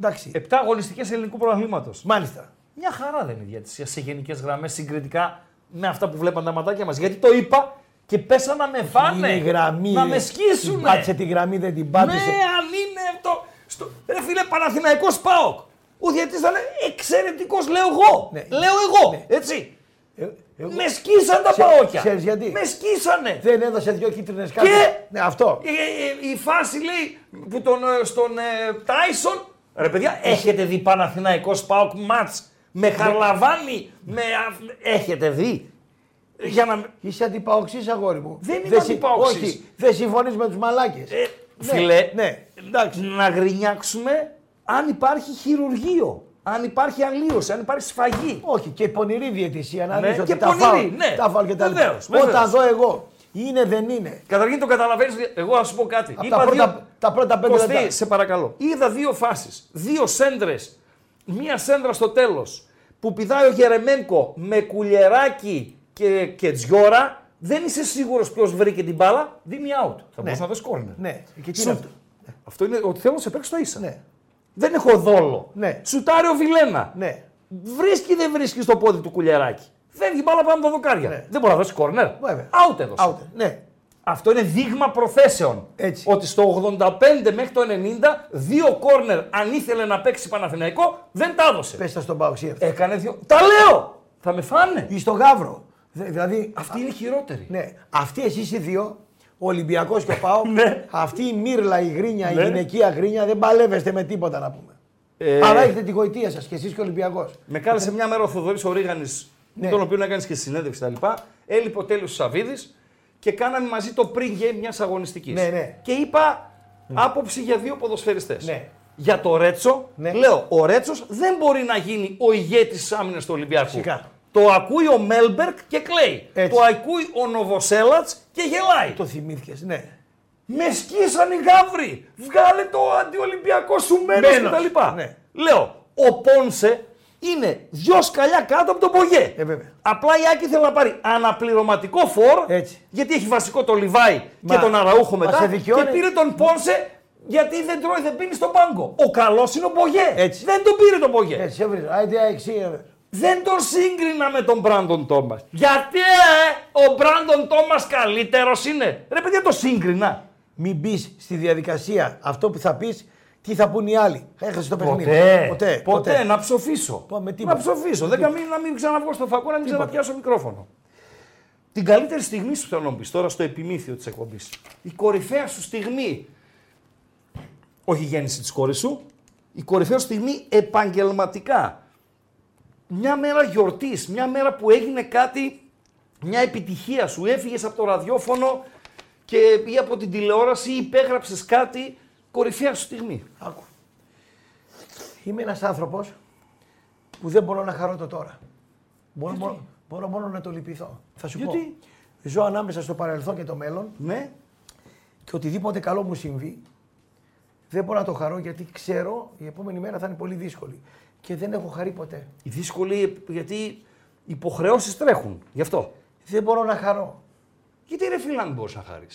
Εντάξει. Επτά αγωνιστικές ελληνικού πρωταθλήματος. Μάλιστα. Μια χαρά δεν είναι η διαιτησία σε γενικές γραμμές συγκριτικά με αυτά που βλέπαν τα ματάκια μας. Γιατί το είπα και πέσαν να με φάνε. Είναι η γραμμή. Να ρε. με σκίσουν. Την Πάτησε τη γραμμή, δεν την πάτησε. Ναι, αν είναι το. Στο... Ρε φίλε, Παναθηναϊκός ΠΑΟΚ. Ο διαιτητής θα λέει εξαιρετικός, λέω εγώ. Ναι. Λέω εγώ. Ναι. Έτσι. Ε, εγώ- Με σκίσαν τα Ξέ- παόκια. ξέρεις γιατί; Με σκίσανε. Δεν έδωσε δύο κίτρινες κάρτες. Και- Ναι, αυτό. Ε, ε, ε, η φάση λέει που τον, ε, στον ε, Τάισον. Ρε παιδιά, έχετε δει Παναθηναϊκός ΠΑΟΚ μάτς με χαρλαβάνι, με, α- έχετε δει; Για να... Είσαι αντιπαοξή, αγόρι μου. Δεν είμαι συ- αντιπαοξής. Όχι, δεν συμφωνείς με τους μαλάκες. Ε, φίλε, Ναι, εντάξει. να γκρινιάξουμε αν υπάρχει χειρουργείο, αν υπάρχει αλλίωση, αν υπάρχει σφαγή. Όχι, και πονηρή διαιτησία. Να Ναι, δεις ότι και τα πονηρή, φάουλ, ναι. τα φάουλ και τα λοιπά. Βεβαίως, βεβαίως. Όταν δω εγώ, είναι δεν είναι. Καταρχήν το καταλαβαίνεις, εγώ να σου πω κάτι. Από τα πρώτα- τα πρώτα πέντε Κωστή, λεπτά. σε παρακαλώ. Είδα δύο φάσεις. Δύο σέντρες. Μία σέντρα στο τέλος που πηδάει ο Γερεμένκο με κουλιεράκι και, και τζιόρα. Δεν είσαι σίγουρος ποιος βρήκε την μπάλα. Δίνει out. Θα μπορούσε να δώσει κόρνερ. Ναι, και τι Σου- είναι αυτό. Αυτό είναι ότι θέλω να σε παίξω το ίσα. Ναι, Δεν έχω δόλο. Ναι. Σουτάρει ο Βιλένα. ναι. Βρίσκει ή δεν βρίσκει στο πόδι του κουλιαράκι. Φεύγει η μπάλα πάνω από τα δοκάρια. Ναι. Δεν μπορεί να δώσει κόρνερ. Βέβαια. Out έδωσε. Out. Ναι, Αυτό είναι δείγμα προθέσεων. Έτσι. Ότι στο 85 μέχρι το 90, δύο κόρνερ αν ήθελε να παίξει Παναθηναϊκό, δεν τα έδωσε. πες τα στον Παοξή αυτό. Έκανε δύο. Τα λέω! Θα με φάνε. Ή στο Γαύρο. Δε- Δηλαδή, Αυτή είναι η χειρότερη. ναι, αυτοί εσείς οι δύο, ο Ολυμπιακός και ο Πάο, *laughs* Ναι. αυτή η μύρλα, η γρίνια, η Ναι. γυναικεία γρίνια, δεν παλεύεστε με τίποτα να πούμε. Ε, Αλλά έχετε τη γοητεία σας και εσείς και ο Ολυμπιακός. Με κάλεσε μια μέρα ο Θοδωρής ο Ρίγανη, Ναι. τον οποίο έκανε και συνέντευξη κτλ. Έλειπε ο τέλειος Σαββίδης και κάναμε μαζί το pre-game μιας αγωνιστικής. Ναι, ναι. Και είπα άποψη για δύο ποδοσφαιριστές. Ναι. Για το Ρέτσο, Ναι. λέω, ο Ρέτσος δεν μπορεί να γίνει ο ηγέτης της άμυνας του Ολυμπιακού. Φυσικά. Το ακούει ο Μέλμπερκ και κλαίει. Έτσι. Το ακούει ο Νοβοσέλατς και γελάει. Το θυμήθηκες, ναι. Με σκίσαν οι γάβροι. Βγάλε το αντιολυμπιακό σου μένος Μένος, κτλ. ναι. Λέω, ο Πόνσε είναι δυο σκαλιά κάτω από τον Πογέ. Ε, βέβαια. Απλά η Άκη θέλει να πάρει αναπληρωματικό φόρ, Έτσι. γιατί έχει βασικό το Λιβάη Μα- και τον Αραούχο μας μετά. σε δικαιώνει- Και πήρε τον Πόνσε γιατί δεν τρώει, δεν πίνει στον πάγκο. Ο καλός είναι ο Πογέ. Έτσι. Δεν τον πήρε τον Πογέ. Έτσι, έβριζε. Άιντε, αεξί, ε. Δεν τον σύγκρινα με τον Μπράντον Τόμας. Γιατί ε, ο Μπράντον Τόμας καλύτερος είναι. Ρε παιδιά, το σύγκρινα. Μην μπεις στη διαδικασία αυτό που θα πεις, τι θα πούν οι άλλοι. Έχασες το παιχνίδι. Ποτέ, ποτέ, ποτέ, να ψοφήσω. Πω, με τίποτα. να ψοφήσω. Δεν καμία να μην ξαναβγώ στο φακό, να μην Τίποτα. ξαναπιάσω μικρόφωνο. Την καλύτερη στιγμή σου θέλω να μου πεις, τώρα στο επιμήθειο της εκπομπής. Η κορυφαία σου στιγμή. Όχι η γέννηση της κόρης σου. Η κορυφαία σου στιγμή επαγγελματικά. Μια μέρα γιορτής, μια μέρα που έγινε κάτι, μια επιτυχία σου. Έφυγες από το ραδιόφωνο και ή από την τηλεόραση ή υπέγραψες κάτι. Κορυφαία σου στιγμή. Άκου. Είμαι ένας άνθρωπος που δεν μπορώ να χαρώ το τώρα. Μπορώ, μπορώ, μπορώ μόνο να το λυπηθώ. Θα σου Γιατί; πω. Ζω ανάμεσα στο παρελθόν και το μέλλον Ναι. και οτιδήποτε καλό μου συμβεί δεν μπορώ να το χαρώ γιατί ξέρω η επόμενη μέρα θα είναι πολύ δύσκολη. Και δεν έχω χαρεί ποτέ. Οι δύσκολοι γιατί υποχρεώσεις τρέχουν. Γι' αυτό. Δεν μπορώ να χαρώ. Γιατί ρε φίλε, αν μπορείς να χάρει.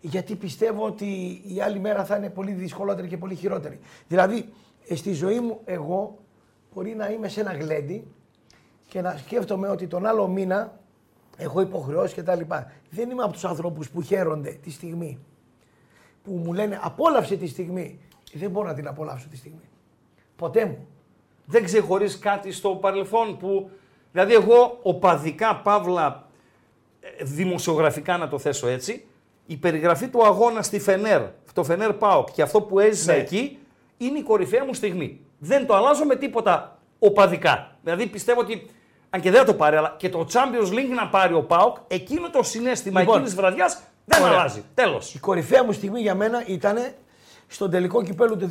Γιατί πιστεύω ότι η άλλη μέρα θα είναι πολύ δυσκολότερη και πολύ χειρότερη. Δηλαδή, ε, στη ζωή μου εγώ μπορεί να είμαι σε ένα γλέντι και να σκέφτομαι ότι τον άλλο μήνα έχω υποχρεώσεις κτλ. Δεν είμαι από τους ανθρώπους που χαίρονται τη στιγμή. Που μου λένε απόλαυσε τη στιγμή. Ε, Δεν μπορώ να την απολαύσω τη στιγμή. Ποτέ μου. Δεν ξεχωρίζει κάτι στο παρελθόν που. Δηλαδή, εγώ οπαδικά, παύλα, ε, δημοσιογραφικά να το θέσω έτσι, η περιγραφή του αγώνα στη Φενέρ, το Φενέρ Πάοκ και αυτό που έζησα Ναι. εκεί, είναι η κορυφαία μου στιγμή. Δεν το αλλάζω με τίποτα οπαδικά. Δηλαδή πιστεύω ότι, αν και δεν θα το πάρει, αλλά και το Champions League να πάρει ο Πάοκ, εκείνο το συνέστημα Λοιπόν. εκείνης τη βραδιάς δεν Ωραία. αλλάζει. Τέλος. Η κορυφαία μου στιγμή για μένα ήταν στον τελικό κυπέλου του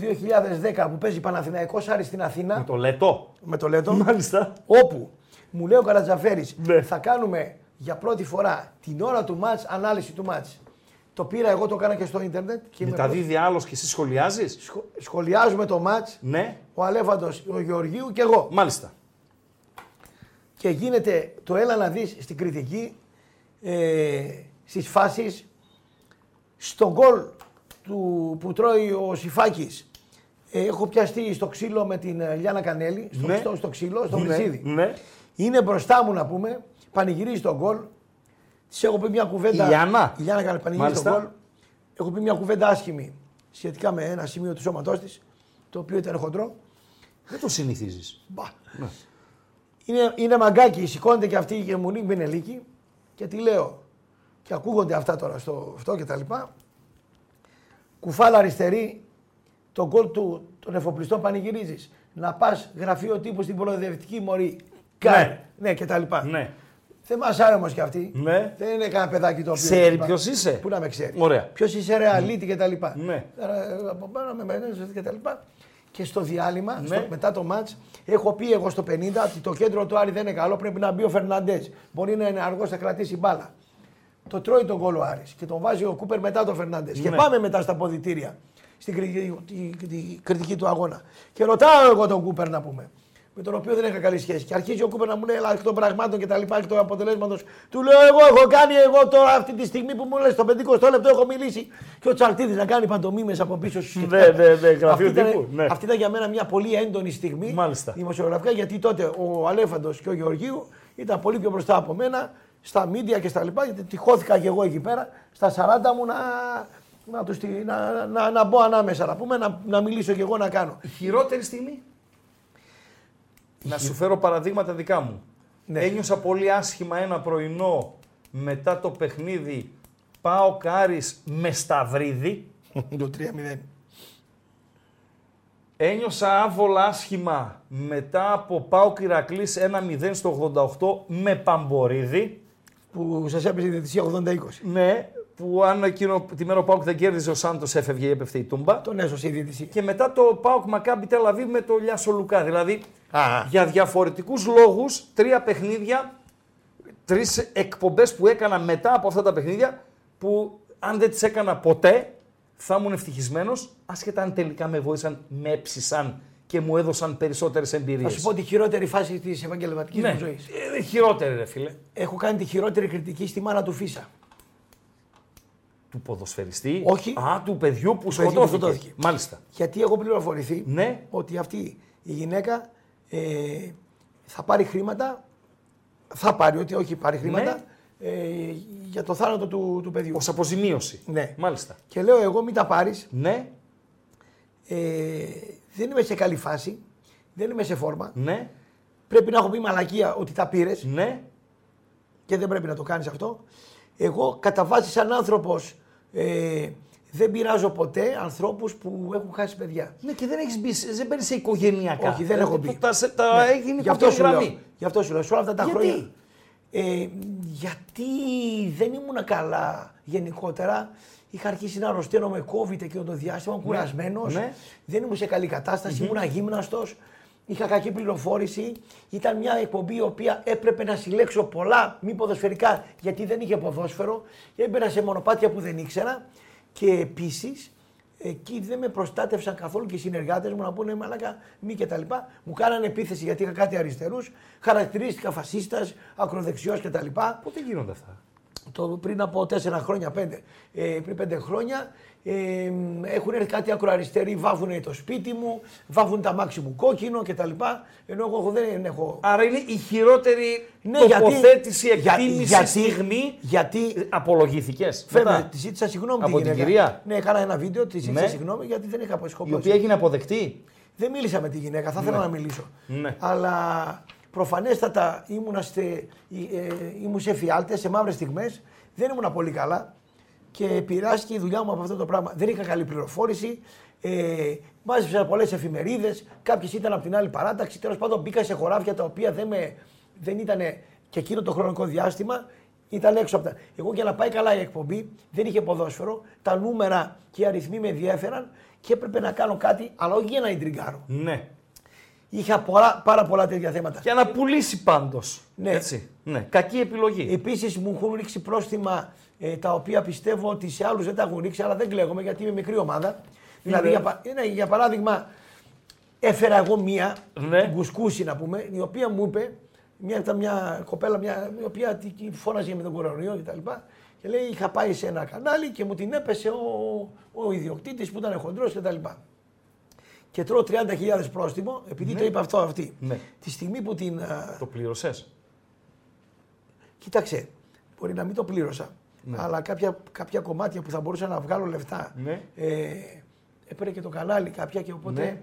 2010 που παίζει Παναθηναϊκός Άρης στην Αθήνα Το λετό. με το Λέτο. Μάλιστα. Όπου μου λέει ο Καρατζαφέρης Ναι. θα κάνουμε για πρώτη φορά την ώρα του μάτς ανάλυση του μάτς. Το πήρα εγώ, το έκανα και στο ίντερνετ. Και είμαι Μεταδίδει άλλος και εσύ σχολιάζεις; Σχο- Σχολιάζουμε το μάτς, Ναι. ο Αλέφαντος, ο Γεωργίου και εγώ. Μάλιστα. Και γίνεται το έλα να δεις στην κριτική, ε, στις φάσεις, στο γκολ του, που τρώει ο Σιφάκης. Ε, έχω πιαστεί στο ξύλο με την ε, Λιάνα Κανέλη, στο, Ναι. στο, στο ξύλο, στο Ναι, βρυσίδι. ναι. Είναι μπροστά μου να πούμε, πανηγυρίζει τον γκολ. Της έχω πει μια κουβέντα. Η Λιάνα. Η Λιάνα Κανέλη πανηγυρίζει τον Μάλιστα. γκολ. Έχω πει μια κουβέντα άσχημη σχετικά με ένα σημείο του σώματός της, το οποίο ήταν χοντρό. Δεν το συνηθίζεις. Μπα. Ναι. Είναι, είναι μαγκάκι, σηκώνεται και αυτή η γεμονή Μπενελίκη και τη λέω. Και ακούγονται αυτά τώρα στο αυτό και τα λοιπά. Κουφάλα αριστερή, τον γκολ του των εφοπλιστών πανηγυρίζεις. Να πα γραφείο τύπου στην προοδευτική μορή. Κάρ. Ναι, και τα λοιπά. Ναι. Δεν μας άρεσε όμως κι αυτή. Ναι. Δεν είναι κανένα παιδάκι το οποίο. Ξέρει ποιος είσαι; Πού να με ξέρεις. Ωραία. Ποιος είσαι, ρε αλήτη και τα λοιπά. Ναι. Ε, Από πάνω με μένες και τα λοιπά. Και στο διάλειμμα, Ναι. στο, μετά το ματς, έχω πει εγώ στο 50 ότι το κέντρο του Άρη δεν είναι καλό, πρέπει να μπει ο Φερναντέζ. Μπορεί να είναι αργός, θα κρατήσει μπάλα. Το τρώει το γκολ ο Άρης και τον βάζει ο Κούπερ μετά τον Φερνάντες. Και Ναι. πάμε μετά στα αποδυτήρια, στην κριτική, τη- τη κριτική του αγώνα. Και ρωτάω εγώ τον Κούπερ να πούμε, με τον οποίο δεν είχα καλή σχέση. Και αρχίζει ο Κούπερ να μου λέει, αλλά εκ των πραγμάτων και τα λοιπά, εκ του αποτελέσματος. Του λέω, Εγώ έχω κάνει εγώ τώρα αυτή τη στιγμή που μου λες, στο 50 λεπτό έχω μιλήσει. Και ο Τσαλτίδης να κάνει παντομήμε από πίσω στους Ναι, ναι, ναι, γραφείο αυτή, ήταν, τύπου, ναι. αυτή ήταν για μένα μια πολύ έντονη στιγμή. Μάλιστα. Δημοσιογραφικά, γιατί τότε ο Αλέφαντος και ο Γεωργίου ήταν πολύ πιο μπροστά από μένα στα μίντια και στα λοιπά. Γιατί τυχώθηκα και εγώ εκεί πέρα στα 40 μου να, να, τους, τη- να, να, να μπω ανάμεσα, να, πούμε, να, να μιλήσω και εγώ να κάνω. Η χειρότερη στιγμή; Να σου φέρω παραδείγματα δικά μου. Ναι. Ένιωσα πολύ άσχημα ένα πρωινό μετά το παιχνίδι Πάω Κάρις με Σταυρίδη. *laughs* Το 3-0. Ένιωσα άβολα άσχημα μετά από Πάω Κυρακλής 1-0 στο 88 με Παμπορίδη. Που σας έπαιζε η διαιτησία 80-20. Ναι, που αν εκείνο τη μέρα ο Πάουκ δεν κέρδιζε, ο Σάντος έφευγε ή έπεφτε η τούμπα. Τον έσωσε η διαιτησία. Και μετά το Πάουκ Μακάμπι Τελαβίβ με το Λιάσο Λουκά. Δηλαδή Α. για διαφορετικούς λόγους, τρία παιχνίδια, τρεις εκπομπές που έκανα μετά από αυτά τα παιχνίδια που αν δεν τις έκανα ποτέ θα ήμουν ευτυχισμένος, άσχετα αν τελικά με βοήθησαν, με έψησαν και μου έδωσαν περισσότερες εμπειρίες. Θα σου πω τη χειρότερη φάση της επαγγελματική ναι, μου ζωής. ε, χειρότερη, ρε φίλε. Έχω κάνει τη χειρότερη κριτική στη μάνα του Φίσα. Του ποδοσφαιριστή. Όχι. Α, του παιδιού που παιδιού που σκοτώθηκε. σκοτώθηκε. Μάλιστα. Γιατί έχω πληροφορηθεί Ναι. ότι αυτή η γυναίκα ε, θα πάρει χρήματα, θα πάρει, ότι όχι πάρει χρήματα, Ναι. ε, για το θάνατο του, του παιδιού. Ω αποζημίωση. Ναι. Μάλιστα. Και λέω εγώ μην τα πάρεις, Ναι, ε, δεν είμαι σε καλή φάση, δεν είμαι σε φόρμα, ναι, πρέπει να έχω πει μαλακία ότι τα πήρες ναι. και δεν πρέπει να το κάνεις αυτό. Εγώ κατά βάση σαν άνθρωπος ε, δεν πειράζω ποτέ ανθρώπους που έχουν χάσει παιδιά. Ναι, και δεν έχεις μπει, σε- δεν παίρνεις σε οικογενειακά. Όχι, δεν έχω μπει. Τα, σε- τα Ναι. έχει Γι' αυτό σου λέω. γραμμή. Γι' αυτό σου λέω. Σε όλα αυτά τα Γιατί; χρόνια. Ε, γιατί δεν ήμουν καλά γενικότερα. Είχα αρχίσει να αρρωσταίνω με COVID εκείνο το διάστημα, κουρασμένος. ναι. Δεν ήμουν σε καλή κατάσταση, ήμουν αγύμναστο. Είχα κακή πληροφόρηση. Ήταν μια εκπομπή η οποία έπρεπε να συλλέξω πολλά μη ποδοσφαιρικά γιατί δεν είχε ποδόσφαιρο. Έμπαινα σε μονοπάτια που δεν ήξερα. Και επίσης εκεί δεν με προστάτευσαν καθόλου και οι συνεργάτες μου να πούνε μαλάκα μη και τα λοιπά. Μου κάνανε επίθεση γιατί είχα κάτι αριστερούς. Χαρακτηρίστηκα φασίστας, ακροδεξιός και τα λοιπά. Πότε γίνονται αυτά; Το, πριν από τέσσερα χρόνια, πέντε. Ε, πριν πέντε χρόνια ε, έχουν έρθει κάτι ακροαριστεροί, βάφουν το σπίτι μου, βάφουν τα μάξι μου κόκκινο κτλ. Ενώ εγώ δεν έχω. Άρα είναι η χειρότερη Ναι, γιατί- τοποθέτηση, για- εκτίμηση, γιατί- στιγμή. γιατί- Απολογήθηκες. Φέβαια, τη ζήτησα συγγνώμη Από τη την γυναίκα. κυρία; Ναι, έκανα ένα βίντεο, τη ζήτησα Ναι. συγγνώμη γιατί δεν είχα σκοπό. Η οποία έγινε αποδεκτή. Δεν μίλησα με τη γυναίκα, θα ήθελα να μιλήσω. Ναι. Αλλά προφανέστατα ήμουνα στε, ε, ήμουν σε φιάλτες, σε μαύρες στιγμές. Δεν ήμουν πολύ καλά. και επηρεάστηκε η δουλειά μου από αυτό το πράγμα. Δεν είχα καλή πληροφόρηση. Ε, μάζεψα πολλές εφημερίδες. Κάποιες ήταν από την άλλη παράταξη. Τέλος πάντων, μπήκα σε χωράφια τα οποία δεν, με, δεν ήταν και εκείνο το χρονικό διάστημα. Ήταν έξω από τα. Εγώ για να πάει καλά η εκπομπή δεν είχε ποδόσφαιρο. Τα νούμερα και οι αριθμοί με ενδιέφεραν και έπρεπε να κάνω κάτι, αλλά όχι για να ιντριγκάρω. Ναι. Είχα πολλά, πάρα πολλά τέτοια θέματα. Για να πουλήσει πάντως. Ναι. Έτσι. Ναι. Κακή επιλογή. Επίσης μου έχουν ρίξει πρόστιμα ε, τα οποία πιστεύω ότι σε άλλους δεν τα έχουν ρίξει, αλλά δεν κλαίγομαι γιατί είμαι μικρή ομάδα. Δηλαδή, για, πα- ναι, για παράδειγμα, έφερα εγώ μία, Ναι. την Κουσκούση να πούμε, η οποία μου είπε, μια, ήταν μια κοπέλα μια, η οποία τη- τη φώναζε με τον κορονοϊό κτλ. Και, και λέει: Είχα πάει σε ένα κανάλι και μου την έπεσε ο, ο ιδιοκτήτης που ήταν χοντρός κτλ. Και τρώω 30.000 πρόστιμο, επειδή το είπε αυτό αυτή. Ναι. Τη στιγμή που την. α, Το πλήρωσες; Κοίταξε, μπορεί να μην το πλήρωσα, αλλά κάποια, κάποια κομμάτια που θα μπορούσα να βγάλω λεφτά. Ναι. Ε, έπαιρνε και το κανάλι κάποια και οπότε Ναι.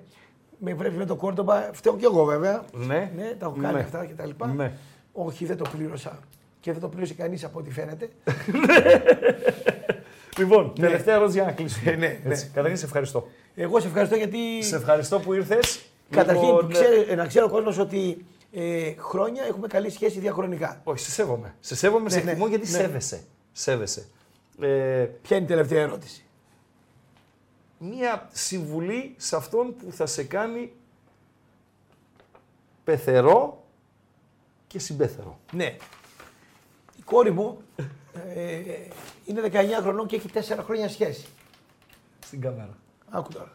με βρέπει με το κόρτομπα. Φταίω κι εγώ βέβαια. Ναι. ναι τα έχω κάνει Ναι. αυτά και τα λοιπά. Ναι. Όχι, δεν το πλήρωσα. Και δεν το πλήρωσε κανείς από ό,τι φαίνεται. *laughs* Λοιπόν, τελευταία ερώτηση για να κλείσουμε. Ε, ναι, ναι. Έτσι. Καταρχήν σε ευχαριστώ. Εγώ σε ευχαριστώ γιατί. Σε ευχαριστώ που ήρθες. Καταρχήν, ξέρει- να ξέρει ο κόσμος ότι ε, χρόνια έχουμε καλή σχέση διαχρονικά. Όχι, σε σέβομαι. Σε σέβομαι, σε Ναι, ναι, εκτιμώ γιατί ναι. σέβεσαι. Σέβεσαι. Ε, Ποια είναι η τελευταία ερώτηση; μία συμβουλή σε αυτόν που θα σε κάνει πεθερό και συμπέθερο. Ναι. Η κόρη μου ε, είναι 19 χρονών και έχει 4 χρόνια σχέση. Στην κάμερα. Άκου τώρα.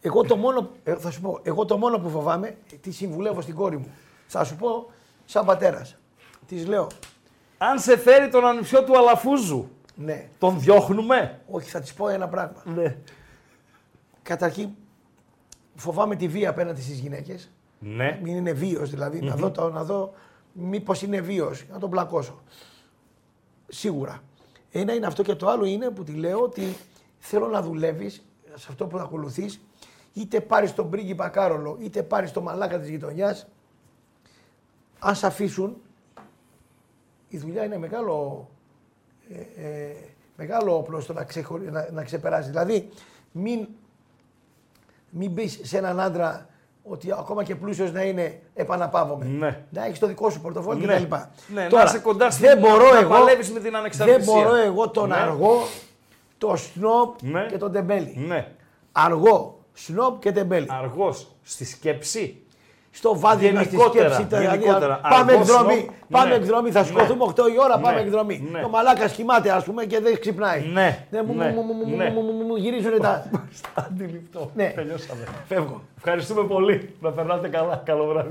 Εγώ το μόνο, ε, θα σου πω, εγώ το μόνο που φοβάμαι, τη συμβουλεύω στην κόρη μου. Θα σου πω, σαν πατέρας. Της λέω, Αν σε φέρει τον ανιψιό του Αλαφούζου, ναι, τον διώχνουμε; όχι, θα της πω ένα πράγμα. Ναι. Καταρχήν, φοβάμαι τη βία απέναντι στις γυναίκες. Ναι. Μην είναι βίος δηλαδή, να δω, το, να δω μήπως είναι βίος, να τον πλακώσω. Σίγουρα. Ένα είναι αυτό και το άλλο είναι που τη λέω ότι θέλω να δουλεύεις σε αυτό που θα ακολουθείς, είτε πάρεις τον πρίγκιπα Κάρολο, είτε πάρεις τον μαλάκα της γειτονιάς. Αν σε αφήσουν, η δουλειά είναι μεγάλο, ε, ε, μεγάλο όπλο στο να, ξεχωρι... να, να ξεπεράσει. Δηλαδή, μην, μην μπεις σε έναν άντρα ότι ακόμα και πλούσιος να είναι, επαναπαύομαι. Ναι. Να έχεις το δικό σου πορτοφόλι Ναι. κτλ. Ναι, να είσαι κοντά στην- δεν μπορώ να εγώ, παλεύεις με την ανεξαρτησία. Δεν μπορώ εγώ τον Ναι. αργό, το σνόπ Ναι. και τον τεμπέλη. Ναι. Αργό, σνόπ και τεμπέλη. Αργός στη σκέψη. Στο βάδιμα στη Γενικότερα, σκέψη. τα- δηλαδή, γενικότερα. πάμε Αργός εκδρομή. σνόπ, Πάμε ναι. εκδρομή. Θα Ναι. σηκωθούμε 8 η ώρα, πάμε Ναι. εκδρομή. Ναι. Το μαλάκα κοιμάται, ας πούμε, και δεν ξυπνάει. Ναι. Δεν μου, Ναι. μου, μου, μου, Ναι. μου, μου, μου, μου γυρίζουν τα. Αντιληπτό. Ναι. Τελειώσαμε. Φεύγω. Ευχαριστούμε πολύ. Να περνάτε καλά. Καλό βράδυ.